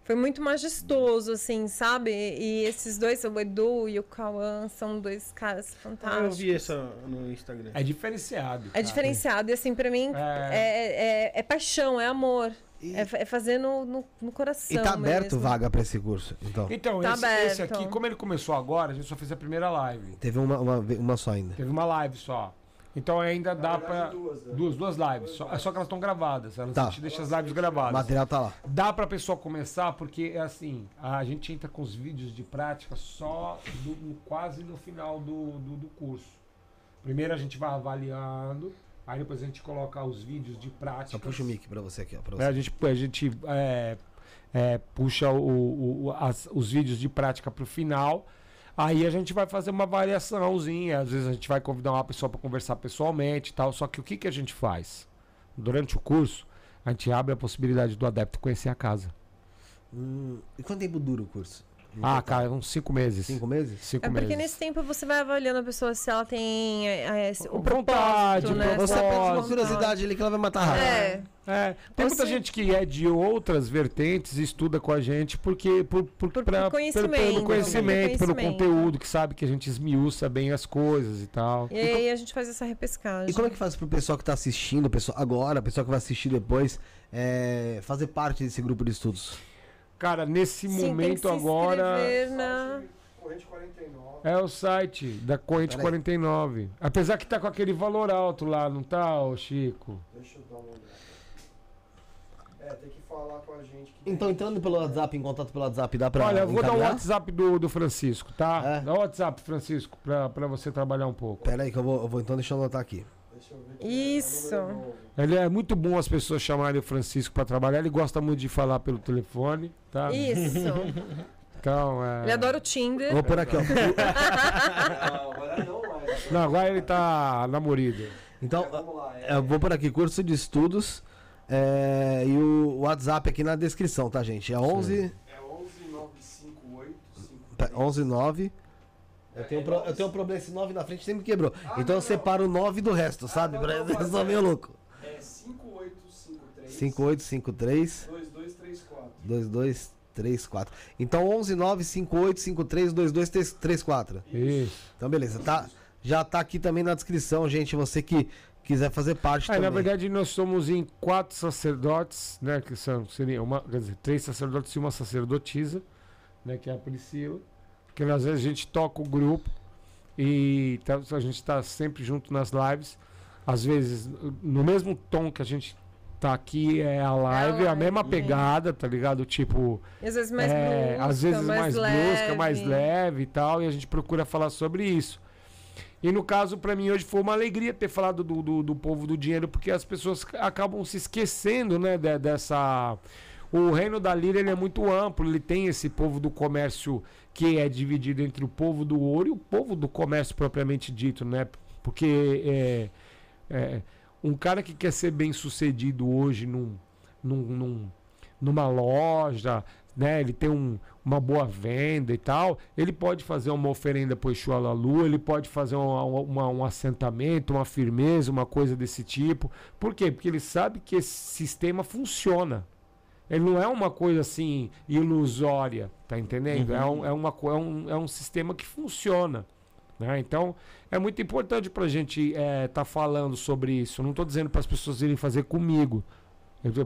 foi muito majestoso assim, sabe? E esses dois, o Edu e o Cauã, são dois caras Ah, fantásticos. eu vi essa no Instagram. É diferenciado. É cara. diferenciado e assim para mim É. é, é, é paixão, é amor, E, é, é fazer no, no, no coração. e tá aberto mesmo. vaga pra esse curso, então. Então, Tá esse, esse aqui, como ele começou agora, a gente só fez a primeira live. Teve uma, uma, uma só ainda. Teve uma live só. Então ainda dá pra. Duas, duas lives. Só, é só que elas estão gravadas. Elas, Tá. A gente deixa as lives O gravadas. material tá lá. Dá pra pessoa começar, porque é assim, a gente entra com os vídeos de prática só do- quase no final do, do, do curso. Primeiro a gente vai avaliando, aí depois a gente coloca os vídeos de prática. Só puxa o mic pra você aqui, ó. Você. a gente, a gente é, é, puxa o, o- as- os vídeos de prática pro final. Aí a gente vai fazer uma variaçãozinha. Às vezes a gente vai convidar uma pessoa para conversar pessoalmente e tal. Só que o que, que a gente faz? Durante o curso, a gente abre a possibilidade do adepto conhecer a casa. Hum, e quanto tempo dura o curso? Ah, cara, uns cinco meses. Cinco meses? Cinco É porque meses. nesse tempo você vai avaliando a pessoa se ela tem é, esse- o Vontade, né? Você propósito. perde uma curiosidade ali que ela vai matar rápido. É, É, tem Ou muita se- gente que é de outras vertentes e estuda com a gente porque por, por, Por- pra- por conhecimento, pelo, pelo conhecimento, pelo conhecimento. conteúdo, que sabe que a gente esmiuça bem as coisas e tal. e aí a gente faz essa repescagem. E como é que faz pro pessoal que tá assistindo, pessoal agora, pessoal que vai assistir depois, é, fazer parte desse grupo de estudos? Cara, nesse Sim, tem que momento se agora na... Corrente 49. é o site da Corrente Peraí. 49. Apesar que tá com aquele valor alto lá, não tá, ô Chico? Deixa eu dar uma olhada. É, tem que falar com a gente. Que Então, entrando pelo WhatsApp, em contato pelo WhatsApp, dá pra Olha, eu vou dar o encaminhar? WhatsApp do, do Francisco, tá? É. Dá o WhatsApp, Francisco, pra, pra você trabalhar um pouco. Pera aí que eu vou, eu vou então deixa eu anotar aqui. Deixa eu ver. Isso. É número novo. Ele é muito bom as pessoas chamarem o Francisco pra trabalhar. Ele gosta muito de falar pelo telefone, tá? Isso. Então, é... Ele adora o Tinder. Vou por aqui, ó. Não, agora não mais. Não, agora ele tá namorido. Então, Vamos lá. É, eu vou por aqui, curso de estudos. é, e o WhatsApp aqui na descrição, tá, gente? É 11, é 11958. pe- 11 9. Eu tenho, um pro- eu tenho um problema, esse 9 na frente sempre quebrou. então eu separo o 9 do resto, sabe? Pra eu sou meio louco. É 5853. 5853 2234. 2234. Então 11 9 58 53 2234. Isso. Então beleza, tá? Já tá aqui também na descrição, gente, você que quiser fazer parte Aí, também. na verdade, nós somos em quatro sacerdotes, né? Que são, seria uma, quer dizer, três sacerdotes e uma sacerdotisa, né? Que é a Priscila. Porque às vezes a gente toca o grupo e tá- a gente está sempre junto nas lives. Às vezes, no mesmo tom que a gente tá aqui, é a live, a, live, mesma é. pegada, tá ligado? Tipo, E às vezes mais é, brusca, às vezes mais, leve. brusca, mais leve e tal, e a gente procura falar sobre isso. E no caso, pra mim, hoje foi uma alegria ter falado do, do, do povo do dinheiro, porque as pessoas acabam se esquecendo, né, de- dessa... O reino da lira ele é muito amplo, ele tem esse povo do comércio que é dividido entre o povo do ouro e o povo do comércio propriamente dito, né? Porque é, é, um cara que quer ser bem sucedido hoje num, num, num- numa loja, né? Ele tem um, uma boa venda e tal, ele pode fazer uma oferenda para o Exu ele pode fazer uma, uma- um assentamento, uma firmeza, uma coisa desse tipo. Por quê? Porque ele sabe que esse sistema funciona. Ele não é uma coisa assim ilusória, tá entendendo? É, um, é, uma, é, um, é um sistema que funciona. né? Então, é muito importante para a gente estar falando sobre isso. Eu não estou dizendo para as pessoas irem fazer comigo.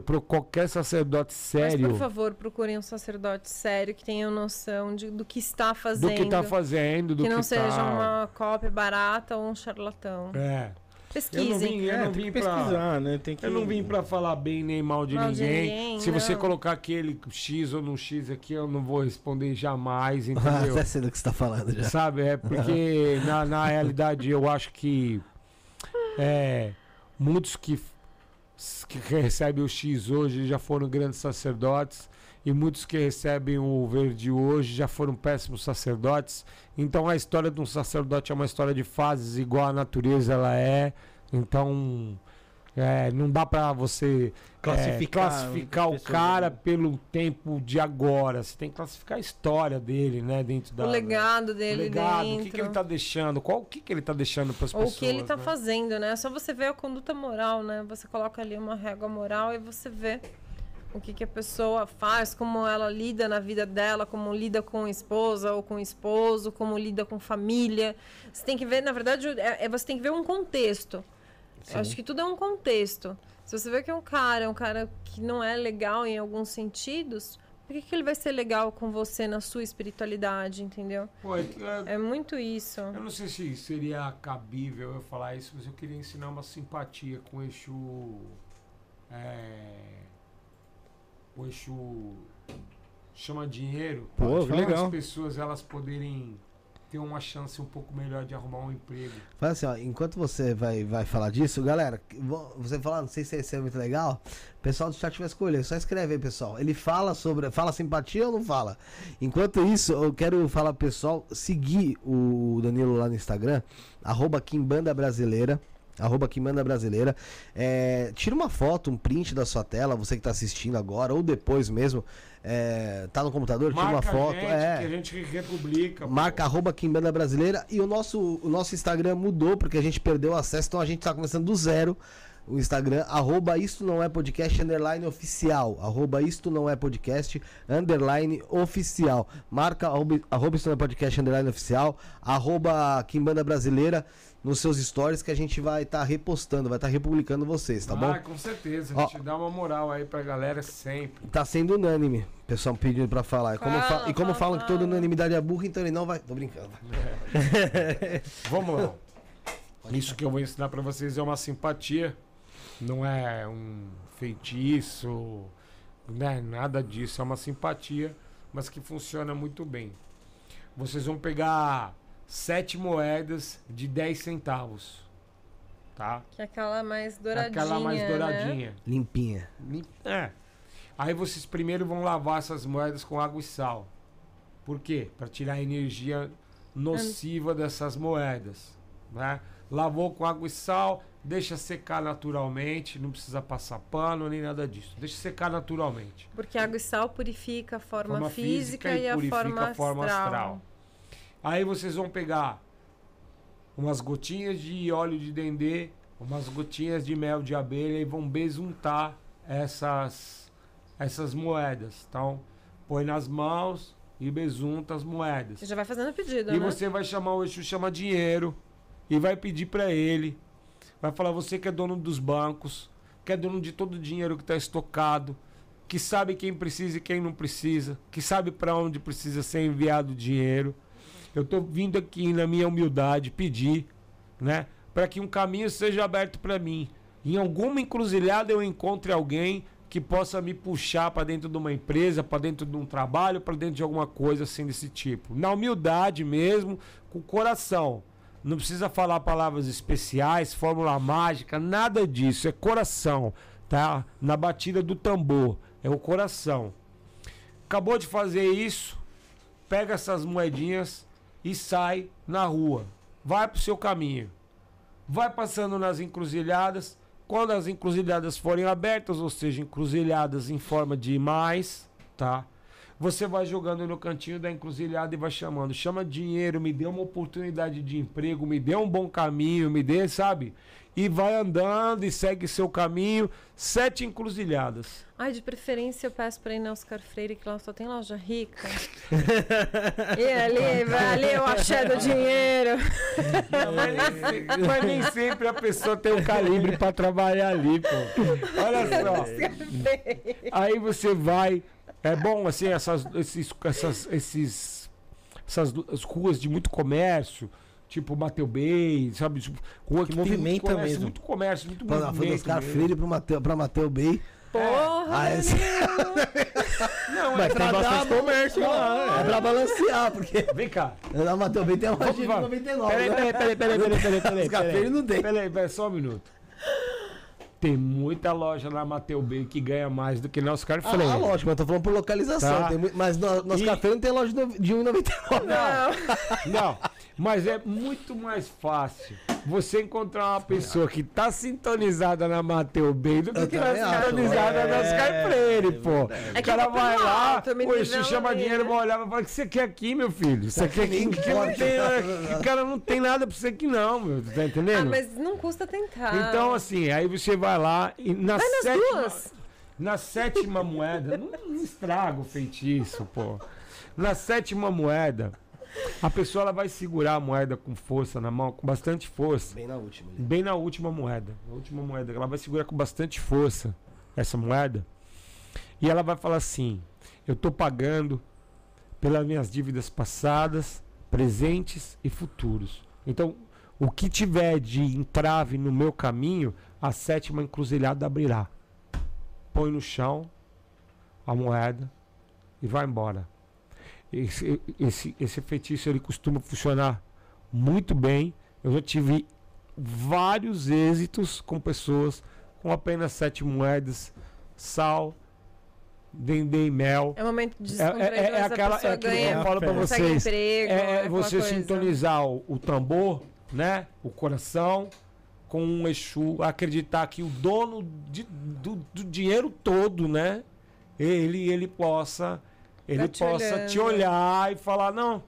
Para qualquer sacerdote sério. Mas, por favor, procurem um sacerdote sério que tenha noção de, do que está fazendo. Do que está fazendo, do que que não seja tá... uma cópia barata ou um charlatão. É. Pesquisem. Eu não vim, eu É, não tem vim que pra, pesquisar, né? Tem que... eu não vim pra falar bem nem mal de Mal de ninguém. ninguém, Se você não. colocar aquele X ou no X aqui, eu não vou responder jamais, Ah, entendeu? até sei do que você tá falando já. Sabe? É porque na, na realidade eu acho que é, muitos que, que recebem o X hoje já foram grandes sacerdotes e muitos que recebem o verde hoje já foram péssimos sacerdotes. Então a história de um sacerdote é uma história de fases igual a natureza ela é. Então é, não dá pra você é, Classificar classificar o cara pelo tempo de agora. Você tem que classificar a história dele, né? Dentro da O legado o dele legado, dentro. o que, que ele tá deixando, qual o que, que ele tá deixando para as pessoas. o que ele tá né? fazendo, né? É só você ver a conduta moral, né? Você coloca ali uma régua moral e você vê o que, que a pessoa faz, como ela lida na vida dela, como lida com a esposa ou com o esposo, como lida com família. Você tem que ver, na verdade, é, é- você tem que ver um contexto. Eu acho que tudo é um contexto. Se você vê que é um cara, um cara que não é legal em alguns sentidos, por que, que ele vai ser legal com você na sua espiritualidade, entendeu? Pô, é é, É muito isso. eu não sei se seria cabível eu falar isso, mas eu queria ensinar uma simpatia com o Exu. É, o Exu chama dinheiro. Pô, para legal. as pessoas elas poderem ter uma chance um pouco melhor de arrumar um emprego. Fala assim, ó, enquanto você vai, vai falar disso, galera, vo- você falar, não sei se isso é muito legal, o pessoal do chat vai escolher, só escreve aí, pessoal. Ele fala sobre, fala simpatia ou não fala? Enquanto isso, eu quero falar pro pessoal seguir o Danilo lá no Instagram, arroba Kimbanda Brasileira, arroba Kimbanda Brasileira. É, tira uma foto, um print da sua tela, você que tá assistindo agora, ou depois mesmo, é, tá no computador, tira uma Marca foto. a gente, é. que a gente republica. pô. Marca arroba Kimbanda Brasileira e o nosso, o nosso Instagram mudou porque a gente perdeu o acesso, então a gente tá começando do zero. O Instagram, arroba isto não é podcast, underline oficial. Arroba isto não é podcast, underline oficial. Marca arroba, arroba isto não é podcast, underline oficial. Arroba Kimbanda Brasileira nos seus stories que a gente vai estar repostando, vai estar republicando vocês, tá bom? Ah, com certeza. Ó. A gente dá uma moral aí pra galera sempre. Tá sendo unânime, pessoal pedindo pra falar. E como, Fala, fa- e como fala, falam que toda fala. unanimidade é burra, então ele não vai. Tô brincando. Vamos lá. Isso que eu vou ensinar pra vocês é uma simpatia. Não é um feitiço, né? nada disso. É uma simpatia, mas que funciona muito bem. Vocês vão pegar sete moedas de 10 centavos. Tá? Que é aquela mais douradinha. Aquela mais Né? douradinha. Limpinha. É. Aí vocês primeiro vão lavar essas moedas com água e sal. Por quê? Para tirar a energia nociva dessas moedas. Né? Lavou com água e sal, deixa secar naturalmente, não precisa passar pano nem nada disso. Deixa secar naturalmente. Porque água e sal purifica a forma, Forma física, física e e, a purifica forma, a forma astral. astral. Aí vocês vão pegar umas gotinhas de óleo de dendê, umas gotinhas de mel de abelha e vão besuntar essas essas moedas. Então, põe nas mãos e besunta as moedas. Você já vai fazendo pedido, E né? você vai chamar o Exu chama dinheiro e vai pedir pra ele. Vai falar você que é dono dos bancos, que é dono de todo o dinheiro que está estocado, que sabe quem precisa e quem não precisa, que sabe para onde precisa ser enviado o dinheiro. Eu estou vindo aqui na minha humildade pedir, né, para que um caminho seja aberto para mim. Em alguma encruzilhada eu encontre alguém que possa me puxar para dentro de uma empresa, para dentro de um trabalho, para dentro de alguma coisa assim desse tipo. Na humildade mesmo, com o coração. Não precisa falar palavras especiais, fórmula mágica, nada disso. É coração, tá? Na batida do tambor. É o coração. Acabou de fazer isso, pega essas moedinhas e sai na rua. Vai pro seu caminho. Vai passando nas encruzilhadas. Quando as encruzilhadas forem abertas, ou seja, encruzilhadas em forma de mais, tá? Você vai jogando no cantinho da encruzilhada e vai chamando. Chama dinheiro, me dê uma oportunidade de emprego, me dê um bom caminho, me dê, sabe? E vai andando e segue seu caminho. Sete encruzilhadas. Ai, de preferência eu peço pra ir na Oscar Freire, que lá só tem loja rica. e ali, vai ali o axé do dinheiro. Não, mas, nem sempre, mas nem sempre a pessoa tem o calibre pra trabalhar ali, pô. Olha só. Aí você vai. É bom, assim, essas, esses, essas, esses, essas as ruas de muito comércio, tipo Mateu Bay, sabe? Tipo, rua que, Que tem muito movimenta comércio, mesmo. muito comércio, muito Foi da movimento. Oscar mesmo. Freire pro Mateu, pra Mateu Bay. Porra! Ah, esse- Não, Mas é tem bastante dar- comércio lá. É pra balancear, porque Vem cá. na Mateu Bay tem uma Vamos, de vamos. 99. Peraí, né? peraí, peraí, peraí, peraí, peraí, peraí, peraí. Freire não tem. Peraí, peraí, só um minuto. Tem muita loja na Mateu Bay que ganha mais do que na Oscar Ah, lógico, mas eu tô falando por localização. Tá. Muito- mas no, no Oscar E- Freire não tem loja de 1,99. Não. Não, mas é muito mais fácil você encontrar uma pessoa que tá sintonizada na Mateu Bay do que, que tá sintonizada na Oscar Freire, pô. É o que cara tô vai lá, se nivelo chama ali, dinheiro, né? vai olhar e vai falar, o que você quer aqui, meu filho? Você quer aqui? Que não tem, cara, não tem nada pra você aqui não, meu, tá entendendo? Ah, mas não custa tentar. Então, assim, aí você vai lá e na Vai nas sétima, duas. na sétima moeda, não, não estraga o feitiço, pô. Na sétima moeda, a pessoa ela vai segurar a moeda com força na mão, com bastante força. Bem na última. ali. Bem na última moeda. Na última moeda. Ela vai segurar com bastante força essa moeda. E ela vai falar assim: Eu tô pagando pelas minhas dívidas passadas, presentes e futuros. Então, o que tiver de entrave no meu caminho, a sétima encruzilhada abrirá. Põe no chão a moeda e vai embora. Esse, esse, esse feitiço ele costuma funcionar muito bem. Eu já tive vários êxitos com pessoas com apenas sete moedas, sal, dendê e mel. É um momento de É, é- é a aquela, é que eu falo consegue vocês. emprego, É, é você coisa. sintonizar o, o tambor, né? O coração com um Exu, acreditar que o dono de- do, do dinheiro todo, né? Ele, ele possa, ele Tá te possa te olhando. olhar e falar, não,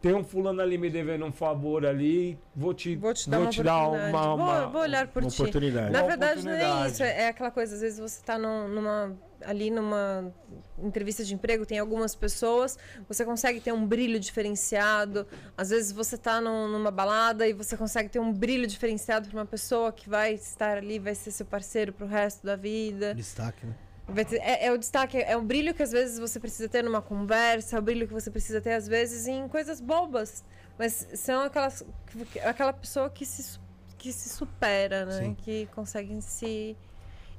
tem um fulano ali me devendo um favor ali, vou te, Vou te dar uma oportunidade. uma, uma- vou, vou olhar por Uma ti. oportunidade. Na Uma verdade, não é oportunidade. isso. É aquela coisa, às vezes você está numa, ali numa entrevista de emprego, tem algumas pessoas, você consegue ter um brilho diferenciado. Às vezes você está numa balada e você consegue ter um brilho diferenciado para uma pessoa que vai estar ali, vai ser seu parceiro pro resto da vida. Destaque, né? É, é o destaque, é o brilho que às vezes você precisa ter numa conversa, é o brilho que você precisa ter às vezes em coisas bobas. Mas são aquelas, aquela pessoa que se, que se supera, né? Sim. Que consegue se.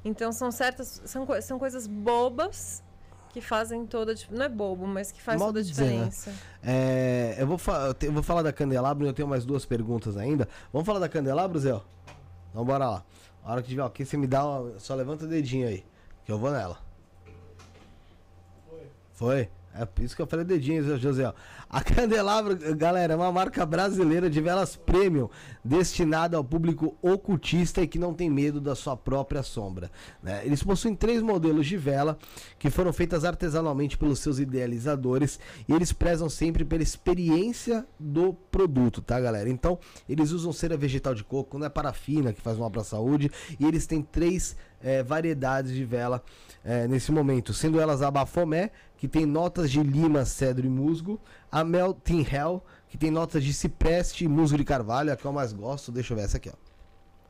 Então são certas. São, são coisas bobas que fazem toda Não é bobo, mas que faz Modo toda a de dizer, né? diferença. É, eu, vou eu vou falar da Candelabro e eu tenho mais duas perguntas ainda. Vamos falar da Candelabro, Zé? Então bora lá. A hora que tiver aqui, você me dá uma, Só levanta o dedinho aí. Que eu vou nela. Foi? É por isso que eu falei dedinho, José. A Candelabro, galera, é uma marca brasileira de velas premium, destinada ao público ocultista e que não tem medo da sua própria sombra. né? Eles possuem três modelos de vela que foram feitas artesanalmente pelos seus idealizadores e eles prezam sempre pela experiência do produto, tá, galera? Então, eles usam cera vegetal de coco, não é parafina que faz mal para a saúde, e eles têm três eh, variedades de vela eh, nesse momento, sendo elas a Bafomé, que tem notas de lima, cedro e musgo, a Melting Hell, que tem notas de cipreste e musgo de carvalho, a que eu mais gosto, deixa eu ver essa aqui, ó.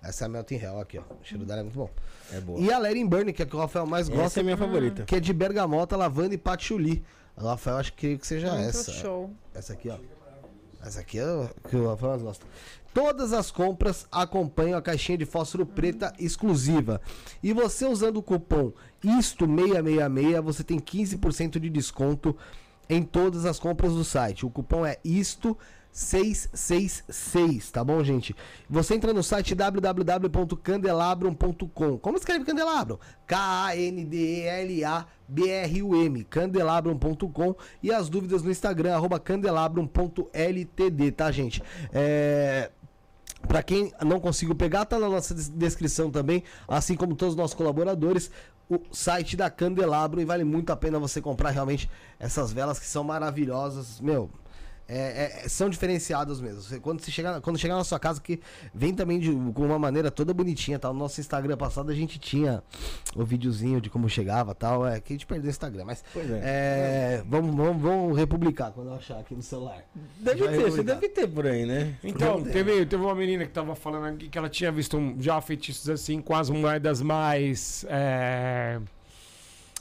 Essa é a Melting Hell aqui, ó. O cheiro dela é muito bom. É boa. E a Letting Burn, que é a que o Rafael mais gosta, Essa é a minha favorita. que é de bergamota, lavanda e patchouli. O Rafael, acho que, que seja Muito essa. show. Essa aqui, ó. Essa aqui é o que o Rafael mais gosta. Todas as compras acompanham a caixinha de fósforo preta exclusiva. E você usando o cupom ISTO666, você tem 15% de desconto em todas as compras do site. O cupom é ISTO666, tá bom, gente? Você entra no site www.candelabrum.com. Como escreve Candelabrum? K-A-N-D-E-L-A-B-R-U-M, candelabrum.com e as dúvidas no Instagram, arroba candelabrum.ltd, tá, gente? É... Pra quem não conseguiu pegar, tá na nossa des- descrição também, assim como todos os nossos colaboradores. o site da Candelabro e vale muito a pena você comprar realmente essas velas que são maravilhosas. Meu, é, é, são diferenciados mesmo. Você, quando, você chegar, quando chegar na sua casa, que vem também de, com uma maneira toda bonitinha, tal. No nosso Instagram passado a gente tinha o videozinho de como chegava tal. É que a gente perdeu o Instagram, mas. Pois é. é, vamos, vamos, vamos republicar quando eu achar aqui no celular. Deve Já ter, você republicar. deve ter por aí, né? Então, teve, teve uma menina que tava falando aqui que ela tinha visto um- já feitiços assim com as moedas mais. é,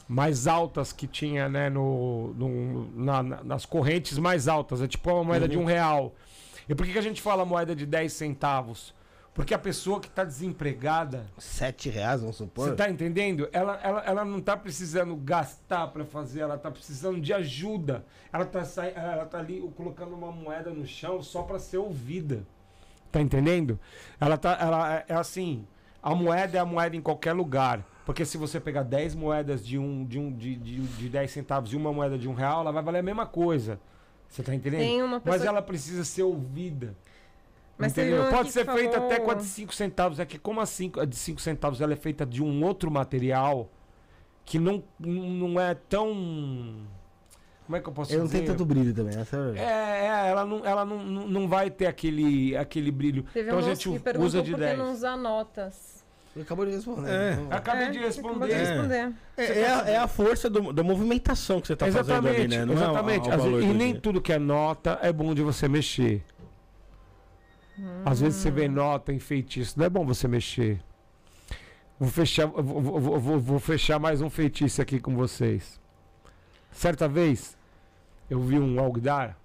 mais altas que tinha, né? No, no- na- na- nas correntes mais altas. É tipo uma moeda de um real. E por que, que a gente fala moeda de 10 centavos? Porque a pessoa que tá desempregada, Sete reais, vamos supor. você tá entendendo? Ela, ela, ela não tá precisando gastar pra fazer, ela tá precisando de ajuda. Ela tá, sai, ela tá ali colocando uma moeda no chão só pra ser ouvida. Tá entendendo? Ela tá. Ela é, é assim. A moeda é a moeda em qualquer lugar. Porque se você pegar 10 moedas de um, de um de, de, de 10 centavos e uma moeda de um real, ela vai valer a mesma coisa. Você tá entendendo? Tem uma pessoa Mas ela precisa ser ouvida. Mas entendeu? Pode ser que feita falou- até com a de 5 centavos. É que como a, cinco, a de 5 centavos ela é feita de um outro material que não, não é tão. Como é que eu posso não dizer? tem tanto brilho também, essa é... É, é, ela, não, ela não, não não vai ter aquele, aquele brilho. Teve então um a gente usa de por que 10. não usar notas. Acabou de responder. É. então- Acabei É, de responder. de É. responder. É, é a, é a força do- da movimentação que você tá fazendo ali, né? Não é o- exatamente. e nem tudo que é nota é bom de você mexer. Às vezes você vê nota em feitiço, não é bom você mexer. Vou fechar, vou, vou- vou- vou fechar mais um feitiço aqui com vocês. Certa vez, eu vi um algdar,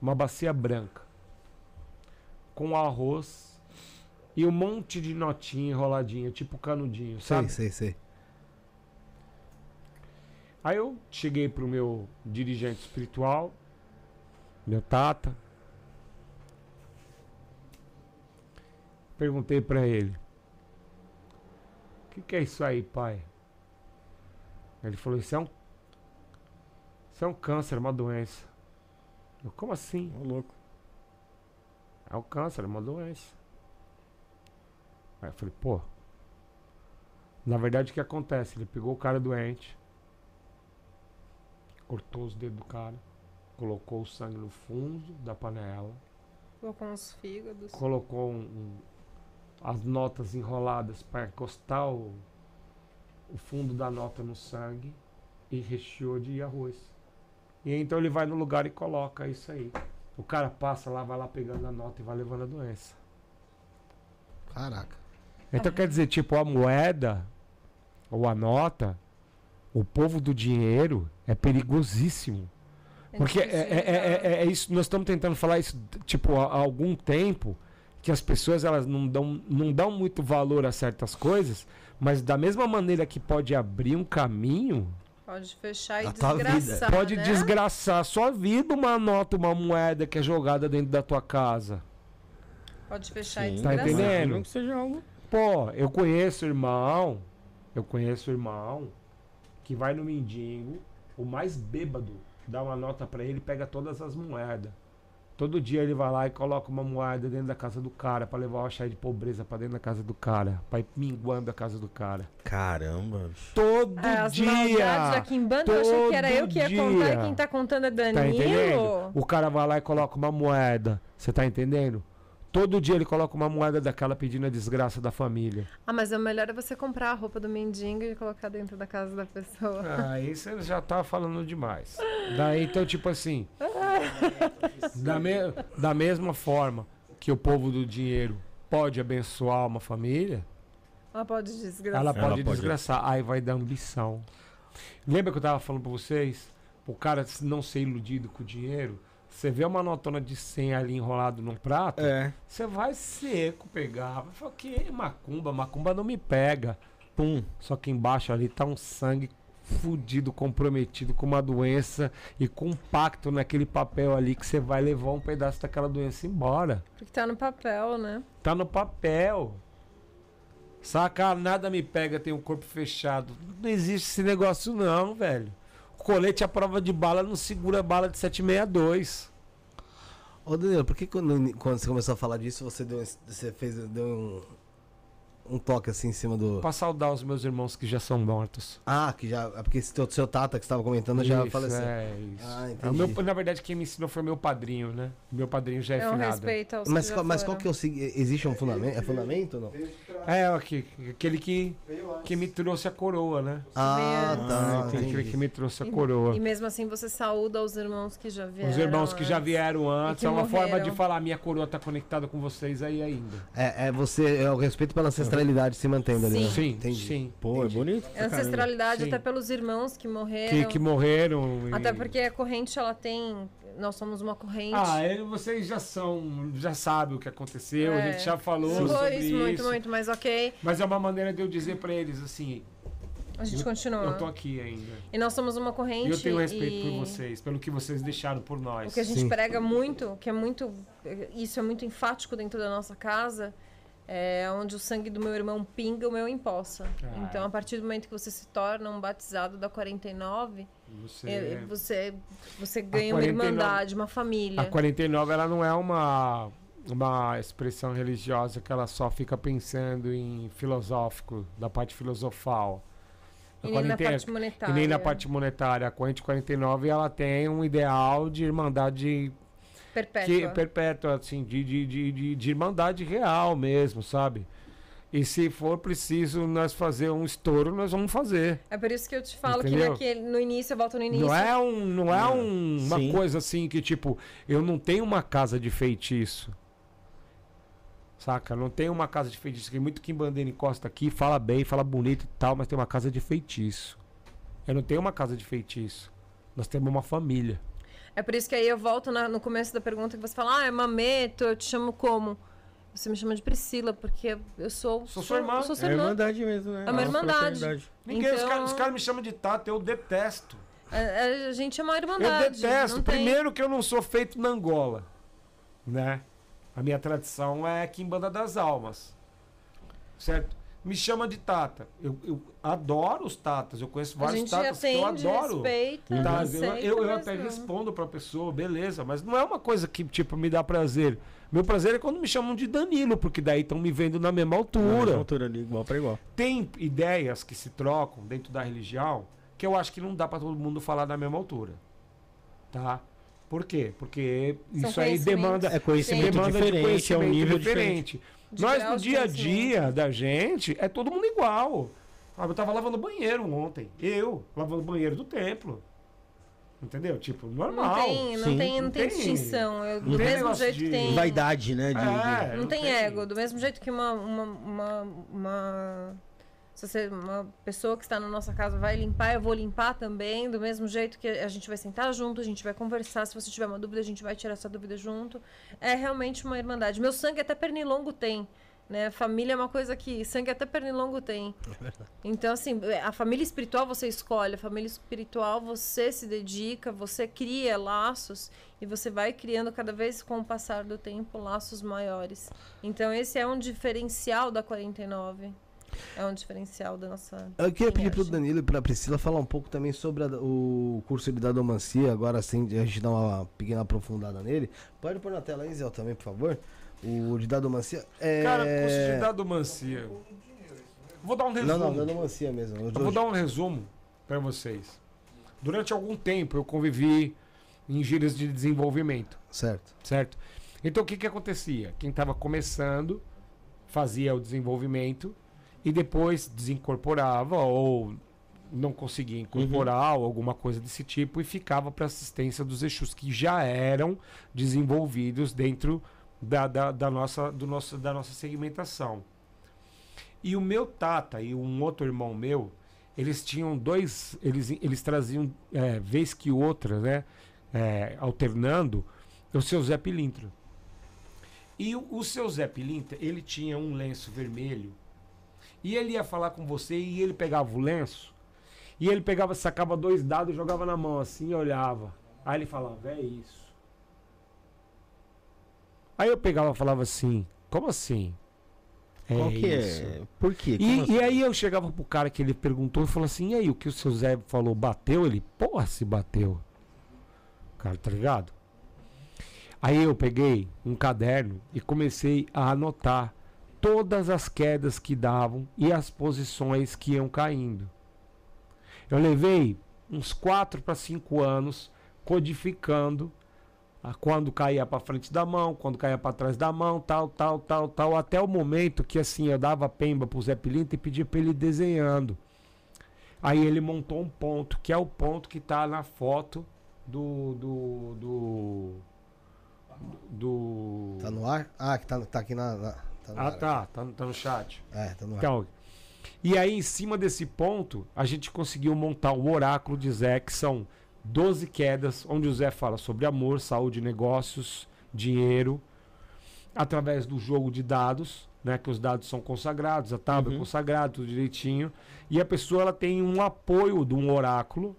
uma bacia branca, com arroz e um monte de notinha enroladinha, tipo canudinho, Sei, sabe? sei, sei. Aí eu cheguei pro meu dirigente espiritual, meu tata. Perguntei pra ele: O que, que é isso aí, pai? Ele falou: Isso é um. Isso é um câncer, uma doença. Eu, como assim? Ô, louco. É um câncer, é uma doença. Aí eu falei, pô. Na verdade, o que acontece? Ele pegou o cara doente, cortou os dedos do cara, colocou o sangue no fundo da panela, Colocou uns fígados. colocou um- um- as notas enroladas para encostar o, o fundo da nota no sangue e recheou de arroz. E então ele vai no lugar e coloca isso aí. O cara passa lá, vai lá pegando a nota e vai levando a doença. Caraca. Então quer dizer, tipo, a moeda ou a nota, o povo do dinheiro é perigosíssimo. Porque é, é, é, é- é isso, nós estamos tentando falar isso, tipo, há, há algum tempo, que as pessoas elas não dão, não dão muito valor a certas coisas, mas da mesma maneira que pode abrir um caminho, Pode fechar e A tua vida. desgraçar. pode né? desgraçar a sua vida uma nota, uma moeda que é jogada dentro da tua casa. Pode fechar e Sim, Tá desgraçar. entendendo? imagino que seja algo. Pô, eu conheço irmão, eu conheço irmão que vai no mendigo, o mais bêbado, dá uma nota pra ele e pega todas as moedas. Todo dia ele vai lá e coloca uma moeda dentro da casa do cara pra levar o achar de pobreza pra dentro da casa do cara, pra ir minguando a casa do cara. Caramba. Todo É, as dia. aqui em banda, eu achei que era eu que ia Todo contar dia. e quem tá contando é Tá entendendo? Danilo. O cara vai lá e coloca uma moeda. Você tá entendendo? Todo dia ele coloca uma moeda daquela pedindo a desgraça da família. Ah, mas o melhor é você comprar a roupa do mendigo e colocar dentro da casa da pessoa. Aí você já tá falando demais. Daí, então, tipo assim. da, me- da mesma forma que o povo do dinheiro pode abençoar uma família, Ela pode desgraçar. ela Ela pode pode. desgraçar. Aí vai dar ambição. Lembra que eu tava falando pra vocês? O cara não ser iludido com o dinheiro. Você vê uma notona de 100 ali enrolado num prato, É. você vai seco pegar. Vai falar, que macumba? Macumba não me pega. Pum. Só que embaixo ali tá um sangue fudido, comprometido com uma doença e com um pacto naquele papel ali que você vai levar um pedaço daquela doença embora. Porque tá no papel, né? Tá no papel. Saca? Nada me pega, tem um corpo fechado. Não existe esse negócio não, velho. Colete à prova de bala não segura bala de 762. Ô Danilo, por que quando, quando você começou a falar disso, você deu, você fez, deu um, toque assim em cima do. Pra saudar os meus irmãos que já são mortos. Ah, que já. É porque esse teu, seu Tata que você estava comentando já Isso, faleceu. É, isso. Ah, É, entendi. o meu- na verdade, quem me ensinou foi meu padrinho, né? Meu padrinho já é, É um finado. respeito aos Mas, já qual- mas qual que é o Existe um fundamento? É fundamento ou não? É, aqui, aquele que, que me trouxe a coroa, né? Ah, Meia. tá. aquele entendi. que me trouxe a E- coroa. E mesmo assim você saúda os irmãos que já vieram. Os irmãos que já vieram antes, é uma forma de morreram. falar, minha coroa tá conectada com vocês aí ainda. É, é você, é o respeito pela ancestralidade se mantendo ali. né? Sim. Sim, Entendi. sim. Pô, é bonito. pra É ancestralidade Sim. até pelos irmãos que morreram. Que, que morreram. e- Até porque a corrente ela tem. Nós somos uma corrente. Ah, é, vocês já são, já sabem o que aconteceu, a É. gente já falou Foi sobre isso, muito, isso. muito, mas ok. Mas é uma maneira de eu dizer pra eles assim, A gente eu, continua. eu tô aqui ainda. E nós somos uma corrente. E eu tenho respeito e por vocês, pelo que vocês deixaram por nós. O que a gente Sim. prega muito, que é muito. Isso é muito enfático dentro da nossa casa, é onde o sangue do meu irmão pinga, o meu empoça. Ah. Então, a partir do momento que você se torna um batizado da 49, Você- é, você, você ganha uma 49 irmandade, uma A família. 49 ela não é uma uma expressão religiosa que ela só fica pensando em filosófico, da parte filosofal. A E nem na 40 parte E monetária. nem na parte monetária. A corrente 49 ela tem um ideal de irmandade perpétua. que perpétua, assim, de, de, de, de, de irmandade real mesmo, sabe? E se for preciso nós fazer um estouro, nós vamos fazer. É por isso que eu te falo Entendeu? que naquele, no início, eu volto no início. Não é, um, não é um- uma Sim. coisa assim que, tipo, eu não tenho uma casa de feitiço. Saca? Não tenho uma casa de feitiço. Tem muito Kimbandeira encosta aqui, fala bem, fala bonito e tal, mas tem uma casa de feitiço. Eu não tenho uma casa de feitiço. Nós temos uma família. É por isso que aí eu volto na- no começo da pergunta que você fala, ah, é mameto, eu te chamo como? Você me chama de Priscila, porque eu sou. Sou sua irmã. Eu sou sua É irmã. irmandade mesmo, né? É uma irmandade. Ninguém, os Então- caras os caras me chamam de Tata, eu detesto. A, a- a gente é uma Eu irmandade. detesto. não tem- Primeiro que eu não sou feito na Angola, né? A minha tradição é Quimbanda das Almas, certo? Me chama de Tata. Eu, eu adoro os Tatas. Eu conheço A vários gente Tatas que eu atende, adoro. respeita, Tá, eu, aceita, eu, eu mas até não. respondo pra pessoa, beleza, mas não é uma coisa que, tipo, me dá prazer. Meu prazer é quando me chamam de Danilo, porque daí estão me vendo na mesma Na altura. mesma altura ali, igual pra igual. Tem ideias que se trocam dentro da religião que eu acho que não dá pra todo mundo falar da mesma altura. Tá? Por quê? Porque São isso aí demanda, É conhecimento demanda de diferente, é um conhecimento nível diferente. diferente. De Nós no de dia a dia da gente é todo mundo igual. Ah, Eu tava lavando banheiro ontem. Eu, lavando banheiro do templo. Entendeu? Tipo, Não normal. tem, não Sim. tem, não Não tem tem- distinção. Eu- não do tem mesmo jeito de que tem. Vaidade, né? De, de- É, Não não tem tem- ego. Do mesmo jeito que uma. uma, uma, uma- se você, uma pessoa que está na nossa casa vai limpar, eu vou limpar também. Do mesmo jeito que a gente vai sentar junto, a gente vai conversar. Se você tiver uma dúvida, a gente vai tirar essa dúvida junto. É realmente uma irmandade. Meu sangue até pernilongo tem. Né? Família é uma coisa que sangue até pernilongo tem. Então, assim, a família espiritual você escolhe, a família espiritual você se dedica, você cria laços e você vai criando cada vez com o passar do tempo laços maiores. Então, esse é um diferencial da 49. É um diferencial da nossa. Eu queria pedir pro linhagem. Danilo e pra Priscila falar um pouco também sobre a- o curso de dadomancia, agora assim, a gente dá uma pequena aprofundada nele. Pode pôr na tela aí, Zé, também, por favor. O de dadomancia. É... Cara, curso de dadomancia. Vou dar um resumo. Não, não, dadomancia mesmo. Eu vou dar um resumo para vocês. Durante algum tempo eu convivi em gírias de desenvolvimento, Certo. certo? Então o que que acontecia? Quem estava começando fazia o desenvolvimento e depois desincorporava ou não conseguia incorporar ou alguma coisa desse tipo e ficava para assistência dos Exus que já eram desenvolvidos dentro da, da, da nossa, do nosso, da nossa segmentação. E o meu tata e um outro irmão meu, eles tinham dois, eles, eles traziam, é, vez que outra, né, é, alternando, o seu Zé Pilintra. E o, o seu Zé Pilintra, ele tinha um lenço vermelho, e ele ia falar com você e ele pegava o lenço, e ele pegava, sacava dois dados e jogava na mão assim e olhava. Aí ele falava, é isso. Aí eu pegava e falava assim, como assim? Qual que isso. é? Por quê? E, assim? e aí eu chegava pro cara que ele perguntou e falou assim, e aí, o que o seu Zé falou, bateu? Ele, porra, se bateu. Cara, tá ligado? Aí eu peguei um caderno e comecei a anotar todas as quedas que davam e as posições que iam caindo. Eu levei uns 4 para 5 anos codificando a quando caía para frente da mão, quando caía para trás da mão, tal, tal, tal, tal, até o momento que assim eu dava pemba pro Zé Pilinta e pedia para ele desenhando. Aí ele montou um ponto, que é o ponto que tá na foto do do do, do... Tá no ar? Ah, que tá, tá aqui na. na tá ah, ar, tá, tá, tá, no chat. É, tá no ar. Então, e aí, em cima desse ponto, a gente conseguiu montar o oráculo de Zé, que são 12 quedas, onde o Zé fala sobre amor, saúde, negócios, dinheiro, através do jogo de dados, né, que os dados são consagrados, a tábua uhum. é consagrada, tudo direitinho. E a pessoa ela tem um apoio de um oráculo,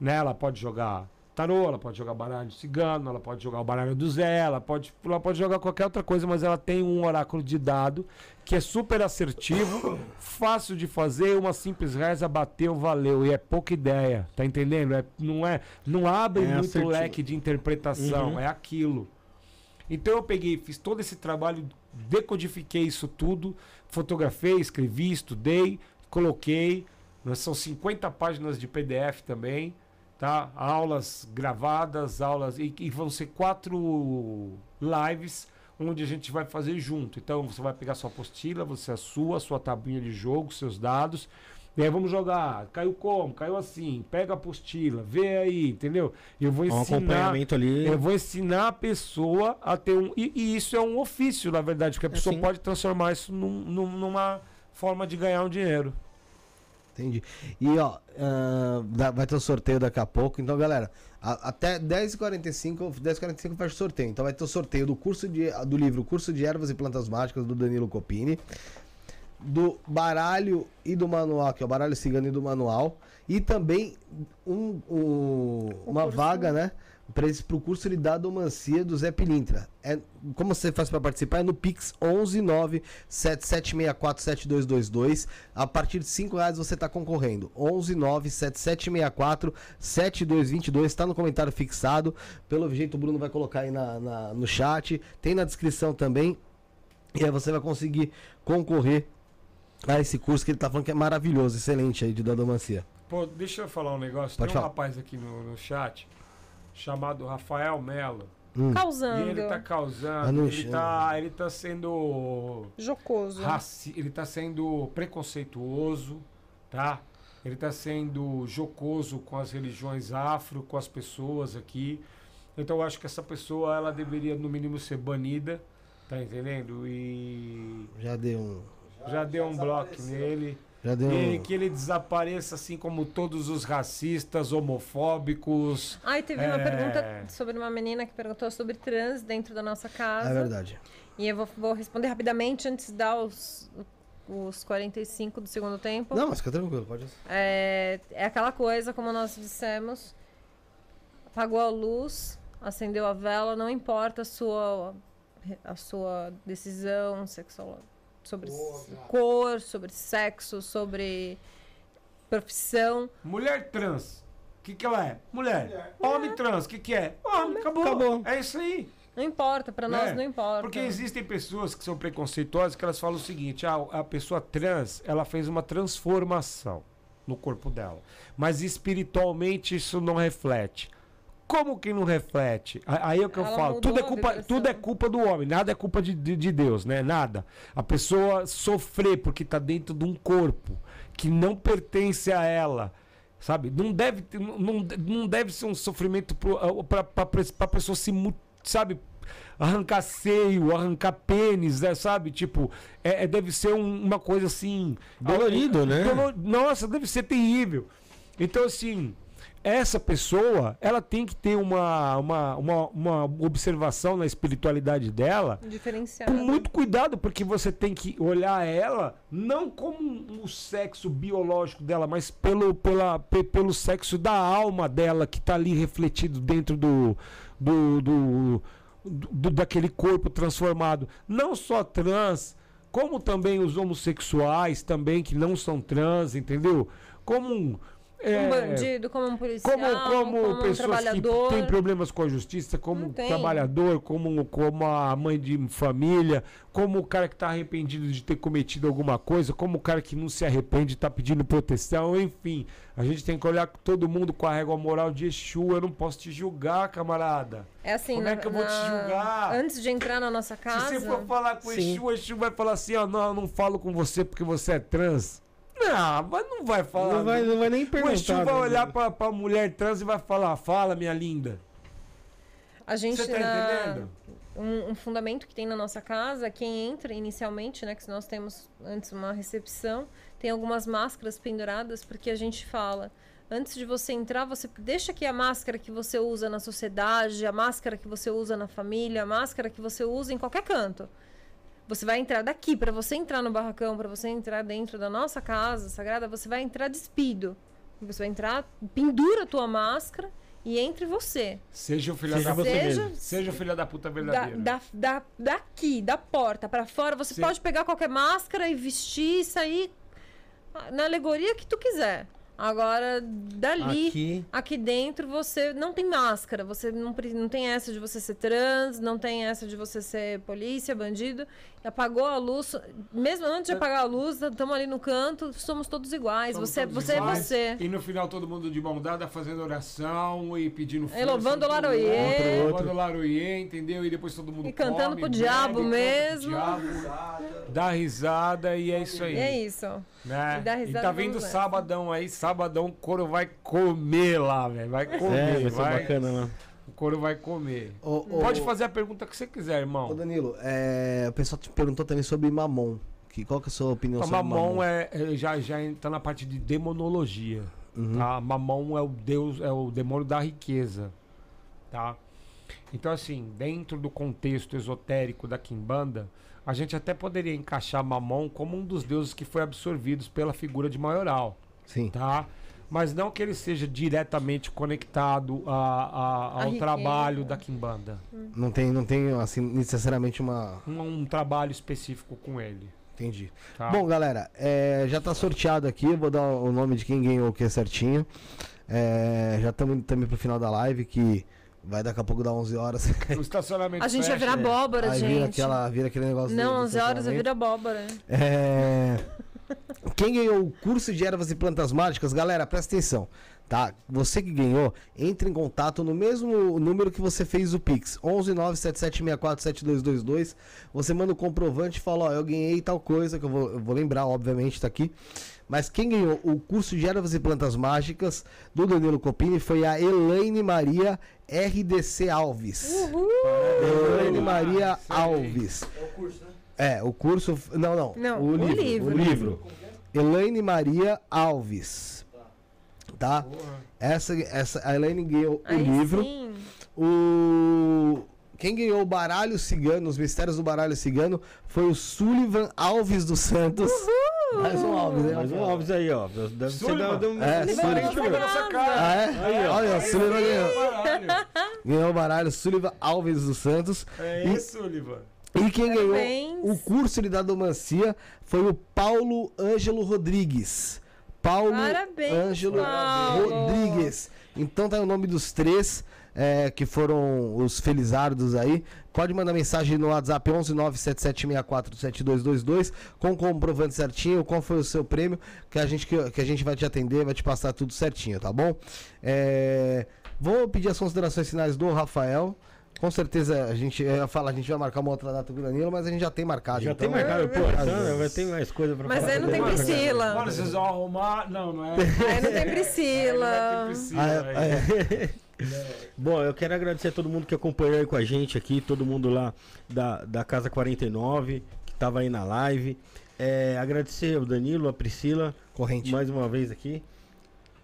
né? Ela pode jogar tarô, ela pode jogar baralho cigano, ela pode jogar o baralho do Zé, ela pode, ela pode jogar qualquer outra coisa, mas ela tem um oráculo de dado que é super assertivo, fácil de fazer, uma simples reza bateu, valeu, e é pouca ideia, tá entendendo? É, não é, não abre é muito assertivo. leque de interpretação, uhum. é aquilo. Então eu peguei, fiz todo esse trabalho, decodifiquei isso tudo, fotografei, escrevi, estudei, coloquei, são 50 páginas de PDF também tá? Aulas gravadas, aulas e, e, vão ser quatro lives onde a gente vai fazer junto. Então você vai pegar sua apostila, você a sua, sua tabinha de jogo, seus dados. E aí vamos jogar. Caiu como? Caiu assim. Pega a apostila, vê aí, entendeu? Eu vou ensinar. Um acompanhamento ali. Eu vou ensinar a pessoa a ter um. E, e isso é um ofício, na verdade, porque a é pessoa assim. pode transformar isso num, num, numa forma de ganhar um dinheiro. Entendi. E ó, uh, vai ter o um sorteio daqui a pouco. Então, galera, a, até 10h45, 10h45 fecha o sorteio. Então vai ter o sorteio do curso de, do livro Curso de Ervas e Plantas Mágicas do Danilo Copini. Do baralho e do manual, que é o baralho cigano e do manual. E também um, um uma vaga, né? Para o curso de dadomancia do Zé Pilintra. É, como você faz para participar? É no Pix 11977647222. A partir de 5 reais você está concorrendo. 11977647222. Está no comentário fixado. Pelo jeito o Bruno vai colocar aí na, na, no chat. Tem na descrição também. E aí você vai conseguir concorrer a esse curso que ele está falando que é maravilhoso, excelente aí de dadomancia. Pô, deixa eu falar um negócio. Pode Tem falar. um rapaz aqui no, no chat chamado Rafael Melo. Hum. Causando. E ele tá causando, ele tá, ele tá sendo. Jocoso. Raci ele tá sendo preconceituoso, tá? Ele tá sendo jocoso com as religiões afro, com as pessoas aqui. Então eu acho que essa pessoa, ela deveria no mínimo ser banida, tá entendendo? E. Já deu um. Já, já deu um bloco nele. Já deu... E que ele desapareça, assim como todos os racistas, homofóbicos. Ai, teve é... uma pergunta sobre uma menina que perguntou sobre trans dentro da nossa casa. É verdade. E eu vou, vou responder rapidamente antes de dar os, os 45 do segundo tempo. Não, mas fica tranquilo, pode. É, é aquela coisa, como nós dissemos, apagou a luz, acendeu a vela, não importa a sua, a sua decisão sexual sobre cor, sobre sexo, sobre profissão. Mulher trans, o que, que ela é? Mulher. Mulher. Homem trans, o que, que é? Homem, acabou. acabou. É isso aí. Não importa, para nós é. não importa. Porque existem pessoas que são preconceituosas que elas falam o seguinte: ah, a pessoa trans, ela fez uma transformação no corpo dela. Mas espiritualmente isso não reflete. Como que não reflete? Aí é o que eu falo. Tudo é, culpa, tudo é culpa do homem, nada é culpa de, de, de Deus, né? Nada. A pessoa sofrer porque está dentro de um corpo que não pertence a ela. Sabe? Não deve, não, não deve ser um sofrimento para a pessoa se. Sabe? arrancar seio, arrancar pênis, né, sabe? Tipo, é, é deve ser um, uma coisa assim. Dolorido, né? Dolor, nossa, deve ser terrível. Então, assim, essa pessoa ela tem que ter uma, uma, uma, uma observação na espiritualidade dela com muito cuidado, porque você tem que olhar ela não como o sexo biológico dela, mas pelo, pela, pelo sexo da alma dela que está ali refletido dentro do, do, do, do, daquele corpo transformado. Não só trans, como também os homossexuais também que não são trans, entendeu? Como É, Um bandido, como um policial, como, como, como, um pessoas que têm problemas com a justiça, como um trabalhador, como, como a mãe de família, como o cara que está arrependido de ter cometido alguma coisa, como o cara que não se arrepende de estar pedindo proteção, enfim. A gente tem que olhar todo mundo com a régua moral de Exu. Eu não posso te julgar, camarada. É assim, Como é na- que eu vou te na- julgar? Antes de entrar na nossa casa. Se você for falar com o Sim. Exu, o Exu vai falar assim, ó, não, eu não falo com você porque você é trans. Não, mas não vai falar. Não vai, não vai nem O perguntar. Exu vai né? olhar pra, pra mulher trans e vai falar, fala, minha linda. A gente Você tá na- entendendo? um, um fundamento que tem na nossa casa, quem entra inicialmente, né, que nós temos antes uma recepção, tem algumas máscaras penduradas, porque a gente fala, antes de você entrar, você deixa que a máscara que você usa na sociedade, a máscara que você usa na família, a máscara que você usa em qualquer canto. Você vai entrar daqui, para você entrar no barracão, para você entrar dentro da nossa casa sagrada, você vai entrar despido. Você vai entrar, pendura a tua máscara e entre você. Seja o filho Seja da puta. Seja-. Seja o filho da puta da, verdadeiro. da, da- daqui, da porta pra fora, você Sim. pode pegar qualquer máscara e vestir e sair na alegoria que tu quiser. Agora, dali, aqui, Aqui, dentro, você não tem máscara. Você não, não tem essa de você ser trans, não tem essa de você ser polícia, bandido. Apagou a luz. Mesmo antes de apagar a luz, estamos ali no canto, somos todos iguais. Somos você todos você iguais. é você. E no final todo mundo de mão dada fazendo oração e pedindo força. louvando pro Laroie. outro, Outro, Louvando Laroie, entendeu? E depois todo mundo E cantando come, pro bebe, diabo canta pro mesmo. diabo, dá risada e é isso aí. E é isso. Né? E dá E risada, tá vamos vindo nessa. sabadão aí, sabadão o couro vai comer lá, velho. Vai comer, é, vai ser vai. bacana lá. O couro vai comer. Ô, ô, Pode fazer a pergunta que você quiser, Ô irmão. Danilo, é, o pessoal te perguntou também sobre Mamon. Que, qual que é a sua opinião A sobre Mamon Mamon? é, é- já, já tá na parte de demonologia. Uhum. Tá? Mamon é o deus, é o demônio da riqueza. Tá? Então, assim, dentro do contexto esotérico da Kimbanda, a gente até poderia encaixar Mamon como um dos deuses que foi absorvidos pela figura de maioral. Sim. Tá? Mas não que ele seja diretamente conectado a- a- ao riqueza. trabalho da Kimbanda. Não tem, não tem, assim, necessariamente uma. Um, um trabalho específico com ele. Entendi. Tá? Bom, galera, é, já tá sorteado aqui. Eu vou dar o nome de quem ganhou o que certinho. É, já estamos indo também pro final da live, que vai daqui a pouco dar 11 horas. o estacionamento A gente vai fecha, virar abóbora, Aí gente. vira, aquela, vira aquele negócio. Não, do- do 11 horas eu estacionamento. viro abóbora. É... Quem ganhou o curso de ervas e plantas mágicas, galera, presta atenção, tá? Você que ganhou, entre em contato no mesmo número que você fez o Pix, 11977647222. Você manda o comprovante e fala, ó, eu ganhei tal coisa, que eu vou, eu vou lembrar, obviamente, tá aqui. Mas quem ganhou o curso de ervas e plantas mágicas do Danilo Copini foi a Elaine Maria RDC Alves. Elaine Maria Alves. É o curso, né? É, o curso. Não, não. Não, o o livro. livro. O livro. Elaine Maria Alves. Tá? Essa, essa, a Elaine ganhou o livro. sim. O. Quem ganhou o baralho cigano, os mistérios do baralho cigano, foi o Sullivan Alves dos Santos. Mais um Alves, né? Mais um Alves aí, ó. Deve ser Sullivan. da, da, É, Sullivan. cara. Ah, é? Aí, ó. Olha, o Sullivan ganhou. Caralho. Ganhou o baralho Sullivan Alves dos Santos. É E- isso, Oliva. E quem ganhou Parabéns. o curso de dadomancia foi o Paulo Ângelo Rodrigues. Paulo Parabéns, Ângelo Paulo. Rodrigues. Então tá o nome dos três é, que foram os felizardos aí. Pode mandar mensagem no WhatsApp 11977647222 com o comprovante certinho, qual foi o seu prêmio, que a gente, que, que a gente vai te atender, vai te passar tudo certinho, tá bom? É, vou pedir as considerações finais do Rafael. Com certeza a gente ia falar, a gente vai marcar uma outra data com o Danilo, mas a gente já tem marcado. Já então, tem marcado, pô, então, vai ter mais coisa pra Mas falar. aí não tem Priscila. Mano, vocês vão arrumar. Não, não é. Aí não tem Aí Priscila. não vai ter Priscila, velho. é, Bom, eu quero agradecer a todo mundo que acompanhou aí com a gente aqui, todo mundo lá da, da Casa 49, que tava aí na live. É, agradecer o Danilo, a Priscila, corrente. mais uma vez aqui,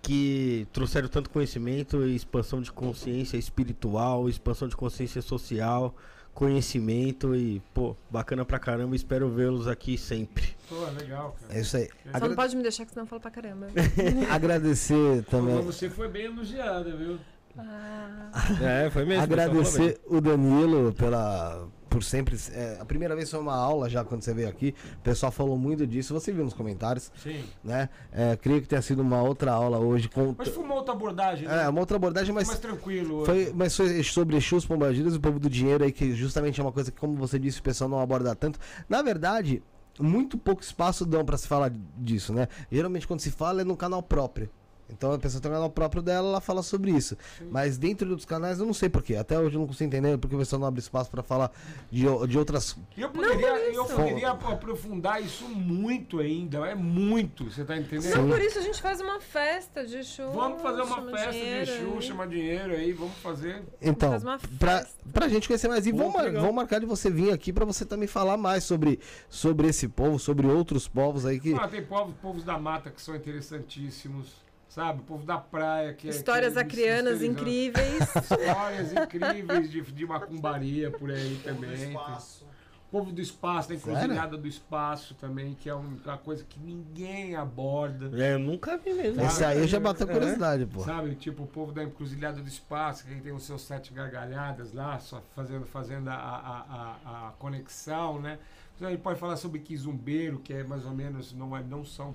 que trouxeram tanto conhecimento e expansão de consciência espiritual, expansão de consciência social, conhecimento e, pô, bacana pra caramba. Espero vê-los aqui sempre. Pô, legal, cara. É isso aí. Só Agra- não pode me deixar que senão eu falo pra caramba. Agradecer também. Você foi bem elogiada, viu? Ah, É, foi mesmo. Agradecer o Danilo pela, por sempre. é, a primeira vez foi uma aula já quando você veio aqui. O pessoal falou muito disso. Você viu nos comentários, Sim. né? É, creio que tenha sido uma outra aula hoje com. Mas foi uma outra abordagem, né? É, uma outra abordagem, mais mas. tranquilo. hoje. Foi, mas foi sobre Exus, Pombagiras e o povo do dinheiro aí, que justamente é uma coisa que, como você disse, o pessoal não aborda tanto. Na verdade, muito pouco espaço dão pra se falar disso, né? Geralmente quando se fala é no canal próprio. Então a pessoa tem um canal próprio dela, ela fala sobre isso. Mas dentro dos canais eu não sei porquê. Até hoje eu não consigo entender porque o pessoal não abre espaço pra falar de, de outras. Eu poderia, eu poderia ap- aprofundar isso muito ainda. É muito, você tá entendendo? Não, por isso a gente faz uma festa de show. Vamos fazer uma festa dinheiro de Exu, aí. chama dinheiro aí, vamos fazer. Então, Faz uma pra, festa. pra gente conhecer mais. E vamos, mar- vamos marcar de você vir aqui pra você também falar mais sobre, sobre esse povo, sobre outros povos aí que. Ah, tem povos, povos da mata que são interessantíssimos. Sabe? O povo da praia que é. Histórias que acrianas incríveis. Histórias incríveis de, de macumbaria por aí Do também. espaço. O povo do espaço, da encruzilhada do espaço também, que é um- uma coisa que ninguém aborda. É, eu nunca vi mesmo. Esse aí já bateu É. curiosidade, pô. Sabe, tipo, o povo da encruzilhada do espaço, que tem os seus sete gargalhadas lá, só fazendo, fazendo a, a, a, a conexão, né? Então, A gente pode falar sobre quizumbeiro, que é mais ou menos, não, é, não são,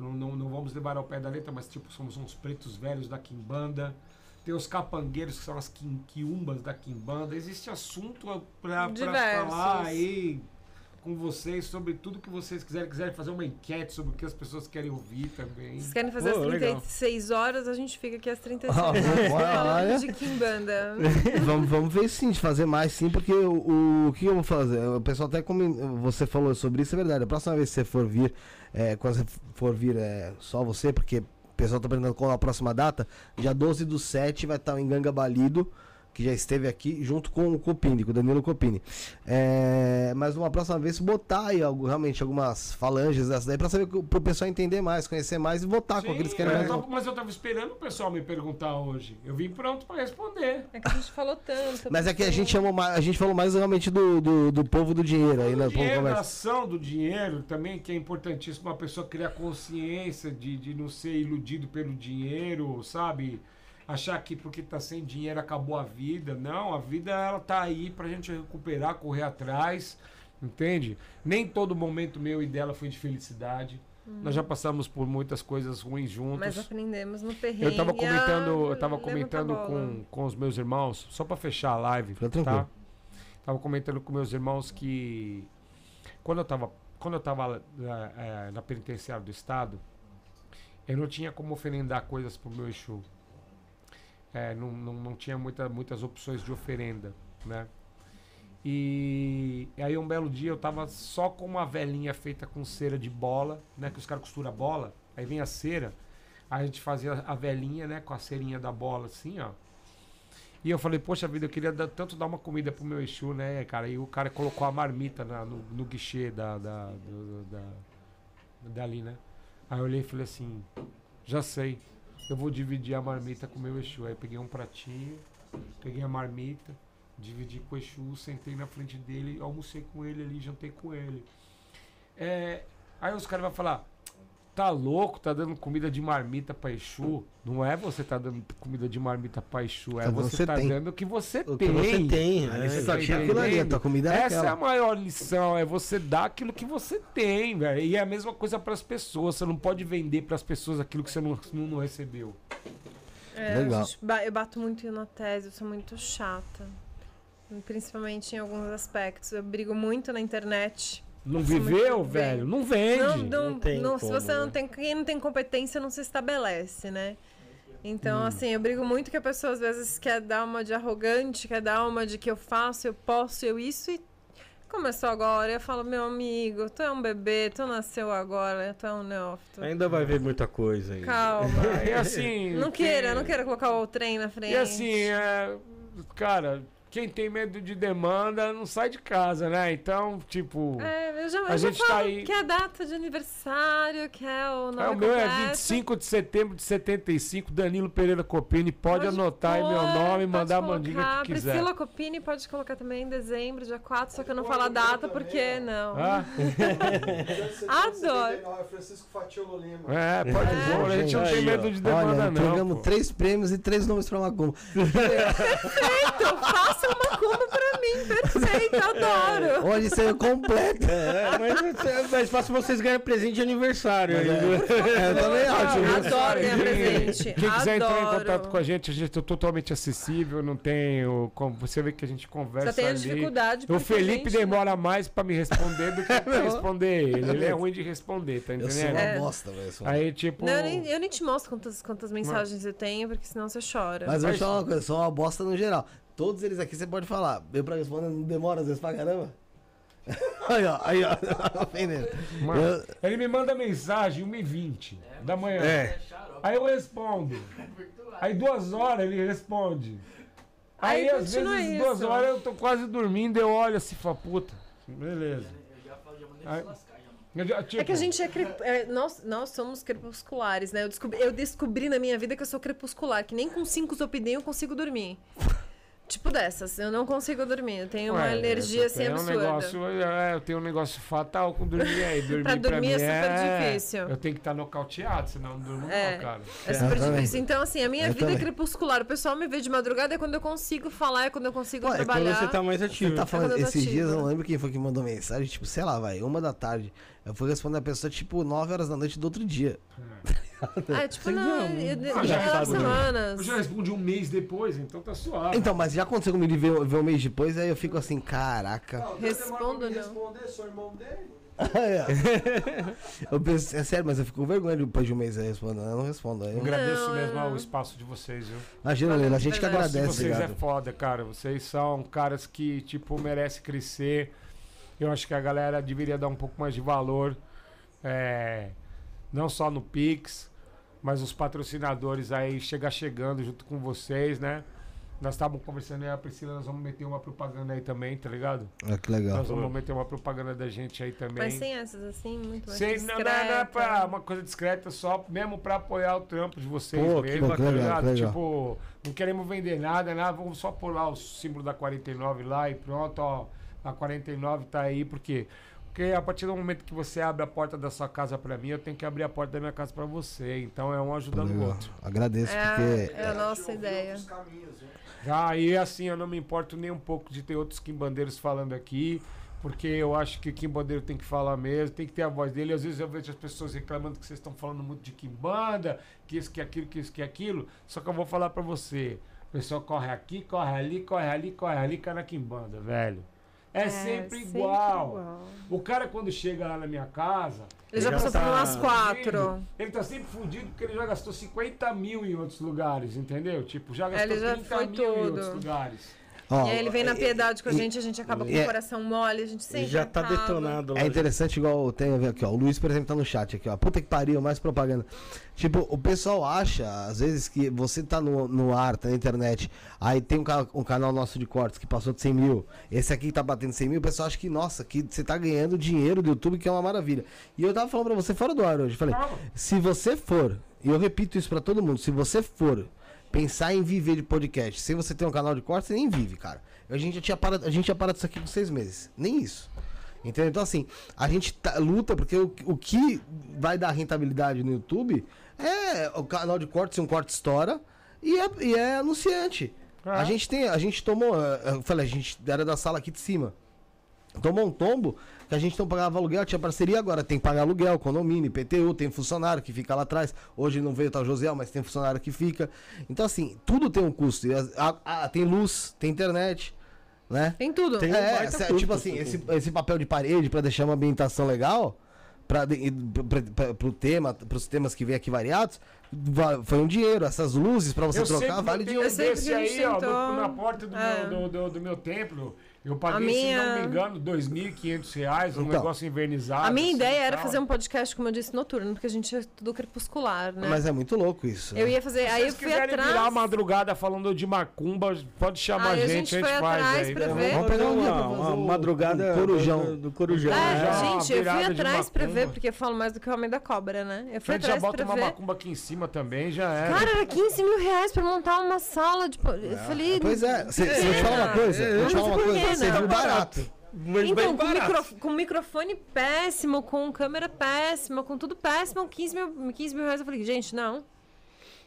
não, não, não vamos levar ao pé da letra, mas tipo, somos uns pretos velhos da quimbanda. Tem os capangueiros, que são as quiumbas da quimbanda. Existe assunto Diversos. falar aí com vocês sobre tudo que vocês quiserem. Quiserem fazer uma enquete sobre o que as pessoas querem ouvir também. Vocês querem fazer Pô, às legal. 36 horas, a gente fica aqui às 36 Ah, horas falando de Kimbanda. vamos, vamos ver sim, de fazer mais sim, porque o, o que eu vou fazer? O pessoal até como você falou sobre isso, é verdade. A próxima vez que você for vir, é, quando você for vir, é só você, porque o pessoal tá perguntando qual é a próxima data. Dia 12 do 7 vai estar em Ganga Balido, que já esteve aqui, junto com o Copini, com o Danilo Copini. É, mas uma próxima vez botar aí algo, realmente algumas falanges dessas daí, pra saber pro pessoal entender mais, conhecer mais e votar com Sim, aqueles que querem mais. tava- mas eu tava esperando o pessoal me perguntar hoje. Eu vim pronto pra responder. É que a gente falou tanto. Mas é que a gente chamou mais, a gente falou mais realmente do, do, do povo do dinheiro aí, né? O dinheiro, a ação do dinheiro também, que é importantíssimo uma pessoa criar consciência de, de não ser iludido pelo dinheiro, sabe? Achar que porque tá sem dinheiro acabou a vida. Não, a vida ela tá aí pra gente recuperar, correr atrás, entende? Nem todo momento meu e dela foi de felicidade. Nós já passamos por muitas coisas ruins juntos. Mas aprendemos no perrengue. Eu tava comentando, a eu tava comentando a bola. com, com os meus irmãos, só pra fechar a live, Fica tá? tranquilo. Tava comentando com meus irmãos que quando eu tava, quando eu tava eh, eh, na penitenciária do estado, eu não tinha como oferendar coisas pro meu Exu. Eh, não, não, não tinha muita, muitas opções de oferenda, né? E, e aí um belo dia eu tava só com uma velinha feita com cera de bola, né? Que os caras costuram bola, aí vem a cera, aí a gente fazia a velinha, né? Com a cerinha da bola assim, ó. E eu falei, poxa vida, eu queria dar- tanto dar uma comida pro meu Exu, né, cara? E o cara colocou a marmita na- no, no guichê da, da, do- da, dali, né? Aí eu olhei e falei assim, já sei, eu vou dividir a marmita com o meu Exu. Aí peguei um pratinho, peguei a marmita, dividi com o Exu, sentei na frente dele, almocei com ele ali, jantei com ele. É, aí os caras vão falar, tá louco, tá dando comida de marmita pra Exu? Não é você tá dando comida de marmita pra Exu, é Tá você você tá tem. dando o que você O que tem. você tem, né? aí você Tá só tinha aquilo ali, a tua comida era Essa é a aquela. maior lição, é você dar aquilo que você tem, velho. E é a mesma coisa pras pessoas, você não pode vender pras pessoas aquilo que você não, não, não recebeu. É, Legal. eu bato muito na tese, eu sou muito chata. Principalmente em alguns aspectos. Eu brigo muito na internet. Não Nossa, viveu, velho? Não vende. Não, não, não tem não- se como, você não né? tem. Quem não tem competência não se estabelece, né? Hum. Então, assim, eu brigo muito que a pessoa às vezes quer dar uma de arrogante, quer dar uma de que eu faço, eu posso, eu isso, e começou agora. Eu falo, meu amigo, tu é um bebê, tu nasceu agora, tu é um neófito. Ainda vai ver muita coisa aí. Calma. E assim. Não queira, não queira colocar o trem na frente. E assim, é, cara, quem tem medo de demanda não sai de casa, né? Então, tipo. É, eu já, eu A já gente tá falo aí- que é a data de aniversário, que é o nome É, o meu é completo. 25 de setembro de 75, Danilo Pereira Copini. Pode, Pode anotar aí meu pôr, nome e mandar a mandinga que quiser. Priscila Copini pode colocar também em dezembro, dia 4, só que eu não falo a data porque não. Ah, Adoro. Francisco Fatiolo Lima. é, pode É. pôr. A gente não tem medo de demanda, Olha, não. entregamos três prêmios e três nomes pra Macumba. Então, faça É uma macumba pra mim, perfeito, adoro. Hoje você é completo. É, mas é mais fácil vocês ganharem presente de aniversário. Mas é, eu também acho. Adoro ganhar presente. Quem quiser entrar em contato com a gente, a gente é totalmente acessível, não tem o. Como você vê que a gente conversa Só tem a ali. dificuldade O porque Felipe a gente- demora mais pra me responder do que pra responder ele. Ele é ruim de responder, tá Eu sou entendendo? uma É. bosta, velho. eu sou- Aí, tipo. Não, eu, nem, eu nem te mostro quantas, quantas mensagens eu tenho, porque senão você chora. Mas eu vou te falar uma coisa, eu sou uma bosta no geral. Todos eles aqui você pode falar. Eu pra responder não demora às vezes pra caramba. aí, ó, aí, ó. Ofendendo. Mano, Eu- Ele me manda mensagem 1h20 da manhã. É. Aí eu respondo. Aí duas horas ele responde. Aí, Aí às vezes continua duas isso. horas eu tô quase dormindo, eu olho assim falo, puta, beleza. Eu já, É que tipo, a gente é, crep- é, nós, nós somos crepusculares, né? Eu descobri, eu descobri na minha vida que eu sou crepuscular, que nem com cinco zopidem eu consigo dormir. Tipo dessas, eu não consigo dormir. Eu tenho uma ué, alergia eu assim tenho um absurda. negócio, é, eu tenho um negócio fatal com dormir aí. Dormir Pra dormir mim é super difícil. Eu tenho que estar nocauteado, senão eu não durmo É. não, cara. É super também. difícil. Então, assim, a minha Eu vida também. é crepuscular. O pessoal me vê de madrugada é quando eu consigo falar, é quando eu consigo Pô, é Quando trabalhar. você tá mais ativo. Você tá falando, eu esses dias eu não lembro quem foi que mandou mensagem, tipo, sei lá, vai, uma da tarde. Eu fui responder a pessoa, tipo, 9 horas da noite do outro dia. Ah, é tipo, não, não- eu, eu, Ah, já né? semanas. Eu já respondi um mês depois, então tá suave. Então, mas já aconteceu comigo de ver, ver um mês depois, aí eu fico assim, caraca. Não, Respondo, não. responder, sou irmão dele. eu penso, é sério, mas eu fico com vergonha depois de um mês aí respondendo. Eu não respondo. Aí Eu eu... agradeço Não, mesmo eu- ao espaço de vocês, viu? Imagina, Leila, a gente que agradece, vocês obrigado. é foda, cara. Vocês são caras que, tipo, merecem crescer. Eu acho que a galera deveria dar um pouco mais de valor. é, não só no Pix, mas os patrocinadores aí chegar chegando junto com vocês, né? Nós estávamos conversando aí, a Priscila, nós vamos meter uma propaganda aí também, tá ligado? Ah, que legal. Nós vamos meter uma propaganda da gente aí também. Mas sem essas, assim, muito mais Sem, não, não, não é discreta. pra uma coisa discreta, só mesmo pra apoiar o trampo de vocês Pô, mesmo, tá ligado? legal. Tipo, não queremos vender nada, nada, vamos só pôr lá o símbolo da 49 lá e pronto, ó. A 49 tá aí, por quê? Porque a partir do momento que você abre a porta da sua casa pra mim, eu tenho que abrir a porta da minha casa pra você. Então é um ajudando o Legal. outro. Agradeço, É, porque. é a nossa ideia. caminhos, né? Ah, e assim, eu não me importo nem um pouco de ter outros quimbandeiros falando aqui, porque eu acho que o quimbandeiro tem que falar mesmo, tem que ter a voz dele. Às vezes eu vejo as pessoas reclamando que vocês estão falando muito de quimbanda, que isso, que aquilo, que isso, que aquilo. Só que eu vou falar pra você. O pessoal corre aqui, corre ali, corre ali, corre ali, cai na quimbanda, velho. É, sempre, igual. O cara quando chega lá na minha casa, Ele já Já passou tá por umas quatro. Ele tá sempre fudido porque ele já gastou 50 mil em outros lugares, entendeu? Tipo, já É, gastou ele já 30 foi mil em tudo. outros lugares. Ó, e aí ele vem na é- piedade com a e- gente, a gente acaba com é- o coração mole, a gente sempre Já tá acaba. detonado. É interessante, igual tem a ver aqui, ó. O Luiz, por exemplo, tá no chat aqui, ó. Puta que pariu, mais propaganda. Tipo, o pessoal acha, às vezes, que você tá no, no ar, tá na internet, aí tem um, ca- um canal nosso de cortes que passou de 100 mil, esse aqui tá batendo 100 mil, o pessoal acha que, nossa, que você tá ganhando dinheiro do YouTube, que é uma maravilha. E eu tava falando pra você fora do ar hoje, falei, se você for, e eu repito isso pra todo mundo, se você for pensar em viver de podcast, sem você ter um canal de cortes, você nem vive, cara. A gente já tinha parado, a gente tinha parado isso aqui com seis meses. Nem isso. Entendeu? Então, assim, a gente tá- luta porque o, o que vai dar rentabilidade no YouTube é o canal de cortes, se um corte estoura, e é, e é anunciante. A gente tem, a gente tomou, eh, eu falei, a gente era da sala aqui de cima. Tomou um tombo que a gente não pagava aluguel, tinha parceria agora, tem que pagar aluguel, condomínio, IPTU, tem funcionário que fica lá atrás. Hoje não veio o tal Josiel, mas tem funcionário que fica. Então, assim, tudo tem um custo. E a- a- tem luz, tem internet, né? Tem tudo. Tem- um É, custo, tipo assim, esse, esse papel de parede pra deixar uma ambientação legal, para pro tema, pros temas que vem aqui variados, va- foi um dinheiro. Essas luzes pra você eu trocar vale dinheiro. Eu sempre a aí, ó, tentou- na porta do, É. meu, do, do- do meu templo. Eu paguei, A minha- se não me engano, 2.500 reais, um Então. negócio invernizado. A minha assim, ideia era tal. fazer um podcast, como eu disse, noturno, porque a gente é tudo crepuscular, né? Mas é muito louco isso. Eu né? ia fazer. Se Aí eu fui atrás. virar a madrugada falando de macumba, pode chamar Aí a a gente, gente a gente faz atrás aí. pra tá? ver. Vamos pegar um uma, uma madrugada o corujão. do, do corujão. É, Já, gente, eu fui atrás pra ver, porque eu falo mais do que o Homem da Cobra, né? Eu A fui gente já atrás bota pra uma ver. macumba aqui em cima também, já é. Cara, era 15 mil reais pra montar uma sala de. Eu falei. Pois é, falar uma coisa, eu te falar uma coisa, barato. Mas Então, com, micro- com microfone péssimo, com câmera péssima, com tudo péssimo, 15 mil, 15 mil reais. Eu falei, gente, não.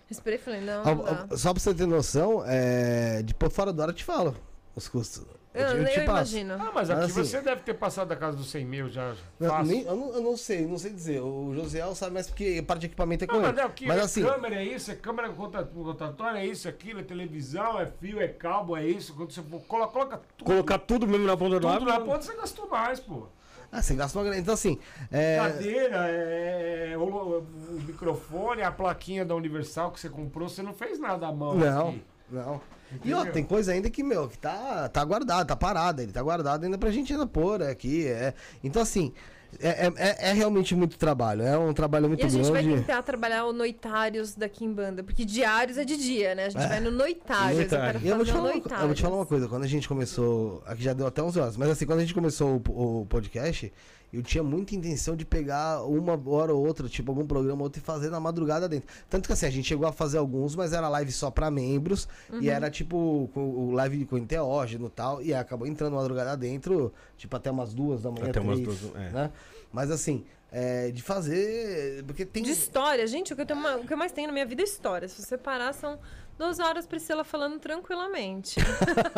Respirei e falei, não, não dá. Só pra você ter noção, é, de por fora do ar eu te falo. os custos. Eu, eu, te passo. imagino. Ah, mas Mas aqui assim- você deve ter passado da casa dos 100 mil já. Não, fácil. nem- eu, não, eu não sei, não sei dizer. O Josiel sabe mais porque parte de equipamento é com Não, mas ele. é o que? Mas é assim, câmera é isso, é câmera rotatória, é isso, é aquilo, é televisão, é fio, é cabo, é isso. Quando você for, coloca, coloca tudo, Colocar tudo mesmo na ponta do tudo lápis. na ponta, você gastou mais, pô. ah, você gasta uma grana. Então, assim, é, Cadeira, é, o, o microfone, a plaquinha da Universal que você comprou, você não fez nada à mão. Não, aqui. Não. E ó, tem coisa ainda que, meu, que tá, tá guardado, tá parado, ele tá guardado ainda pra gente ainda pôr aqui. É. Então, assim, é, é- é- é realmente muito trabalho. É um trabalho muito E a gente vai grande. tentar trabalhar o noitários daqui em banda, porque diários é de dia, né? A gente vai no noitários. Eu quero E eu vou, te falar uma, eu vou te falar uma noitários. coisa, quando a gente começou, aqui já deu até 11 horas, mas assim, quando a gente começou o, o podcast, eu tinha muita intenção de pegar uma hora ou outra, tipo algum programa ou outro e fazer na madrugada dentro. Tanto que assim, a gente chegou a fazer alguns, mas era live só pra membros, e era tipo com o live com enteógeno e tal, e aí acabou entrando madrugada dentro, tipo até umas duas da manhã, Até umas três, duas, é. né? Mas assim, é, de fazer, porque tem... De história, gente, o que, eu tenho o que eu mais tenho na minha vida é história. Se você parar, são duas horas Priscila falando tranquilamente.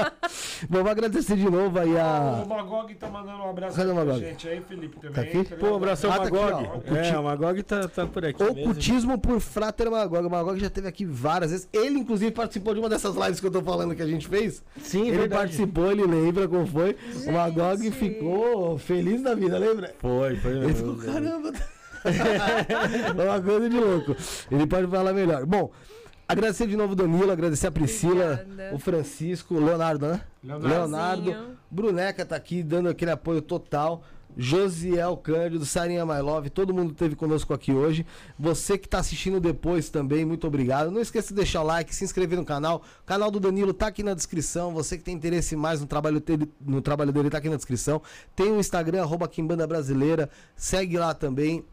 Bom, vou agradecer de novo aí a... O Magog tá mandando um abraço Cadê pra Magog? gente aí, Felipe também. Tá aqui? entendeu? Pô, um abração, Ah, tá aqui, Magog. ó, o é, Cuti- o Magog tá, tá por aqui. mesmo. Ocultismo por Frater Magog. O Magog já esteve aqui várias vezes. Ele, inclusive, participou de uma dessas lives que eu tô falando que a gente fez. Sim, ele verdade. participou, ele lembra como foi. O Magog Gente. ficou feliz da vida, lembra? Foi, foi Ele mesmo. ficou, caramba. é uma coisa de louco. Ele pode falar melhor. Bom, agradecer de novo o Danilo, agradecer a Priscila, Obrigada. o Francisco, o Leonardo, né? Leonardo. Leonardo. Bruneca tá aqui dando aquele apoio total. Josiel Cândido, Sarinha My Love, todo mundo esteve conosco aqui hoje. Você que tá assistindo depois também, muito obrigado. Não esqueça de deixar o like, se inscrever no canal. O canal do Danilo tá aqui na descrição. Você que tem interesse mais no trabalho dele, no trabalho dele tá aqui na descrição. Tem o Instagram, arroba Quimbanda Brasileira. Segue lá também.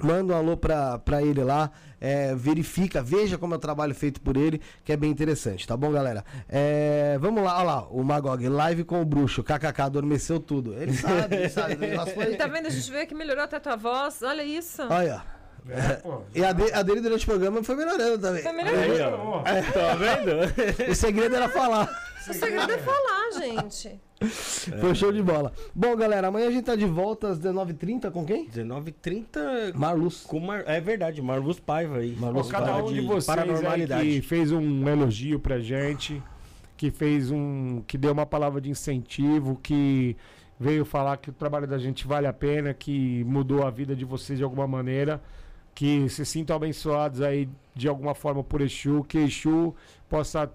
Manda um alô pra, pra ele lá, é, verifica, veja como é o trabalho feito por ele, que é bem interessante, tá bom, galera? É, vamos lá, olha lá, o Magog, live com o bruxo, kkk, adormeceu tudo. Ele sabe, ele sabe, foi... tá vendo? A gente vê que melhorou até a tua voz. Olha isso. Olha, É, pô. e a, de- a dele durante o programa foi melhorando também. Tá melhorando. Aí. Tá vendo? O segredo era falar. O segredo é falar, gente. Foi show de bola. Bom, galera, amanhã a gente tá de volta às 19h30 com quem? 19h30 Marluz. com Mar... É verdade, Marluz Paiva aí. Marluz cada Paiva um de vocês aí paranormalidade. que fez um elogio pra gente, que fez um. que deu uma palavra de incentivo, que veio falar que o trabalho da gente vale a pena, que mudou a vida de vocês de alguma maneira. Que se sintam abençoados aí de alguma forma por Exu, que Exu possa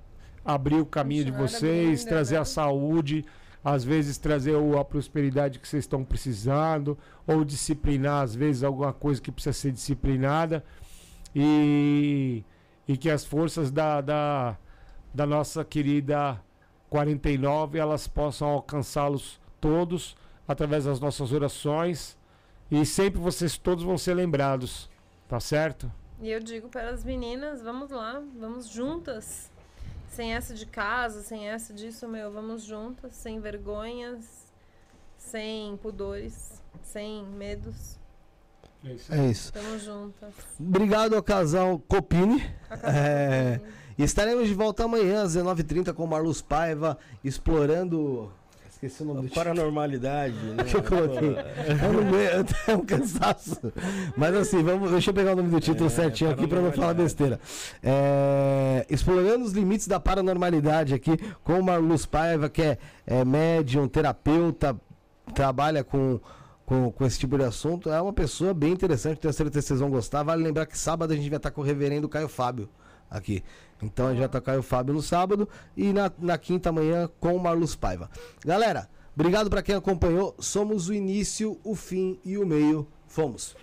abrir o caminho de vocês, abrindo, trazer né? a saúde, às vezes trazer a prosperidade que vocês estão precisando, ou disciplinar, às vezes, alguma coisa que precisa ser disciplinada. E, e que as forças da, da, da nossa querida 49 elas possam alcançá-los todos através das nossas orações. E sempre vocês todos vão ser lembrados, tá certo? E eu digo para as meninas, vamos lá, vamos juntas. Sem essa de casa, sem essa disso, meu, vamos juntas, sem vergonhas, sem pudores, sem medos. É isso. É isso. Tamo juntas. Obrigado ao casal Copini. É, E estaremos de volta amanhã às 19h30 com o Marlus Paiva, explorando. Esqueci o nome do Paranormalidade, né? que eu coloquei. Eu não aguento, é um cansaço. Mas assim, vamos, deixa eu pegar o nome do título É, certinho aqui pra não falar besteira. É, explorando os limites da paranormalidade aqui com o Marlus Paiva, que é, é médium, terapeuta, trabalha com, com, com esse tipo de assunto. É uma pessoa bem interessante, tenho certeza que vocês vão gostar. Vale lembrar que sábado a gente vai estar com o reverendo Caio Fábio aqui. Então a gente com o Fábio no sábado e na, na quinta manhã com o Marlus Paiva. Galera, obrigado pra quem acompanhou. Somos o início, o fim e o meio. Fomos.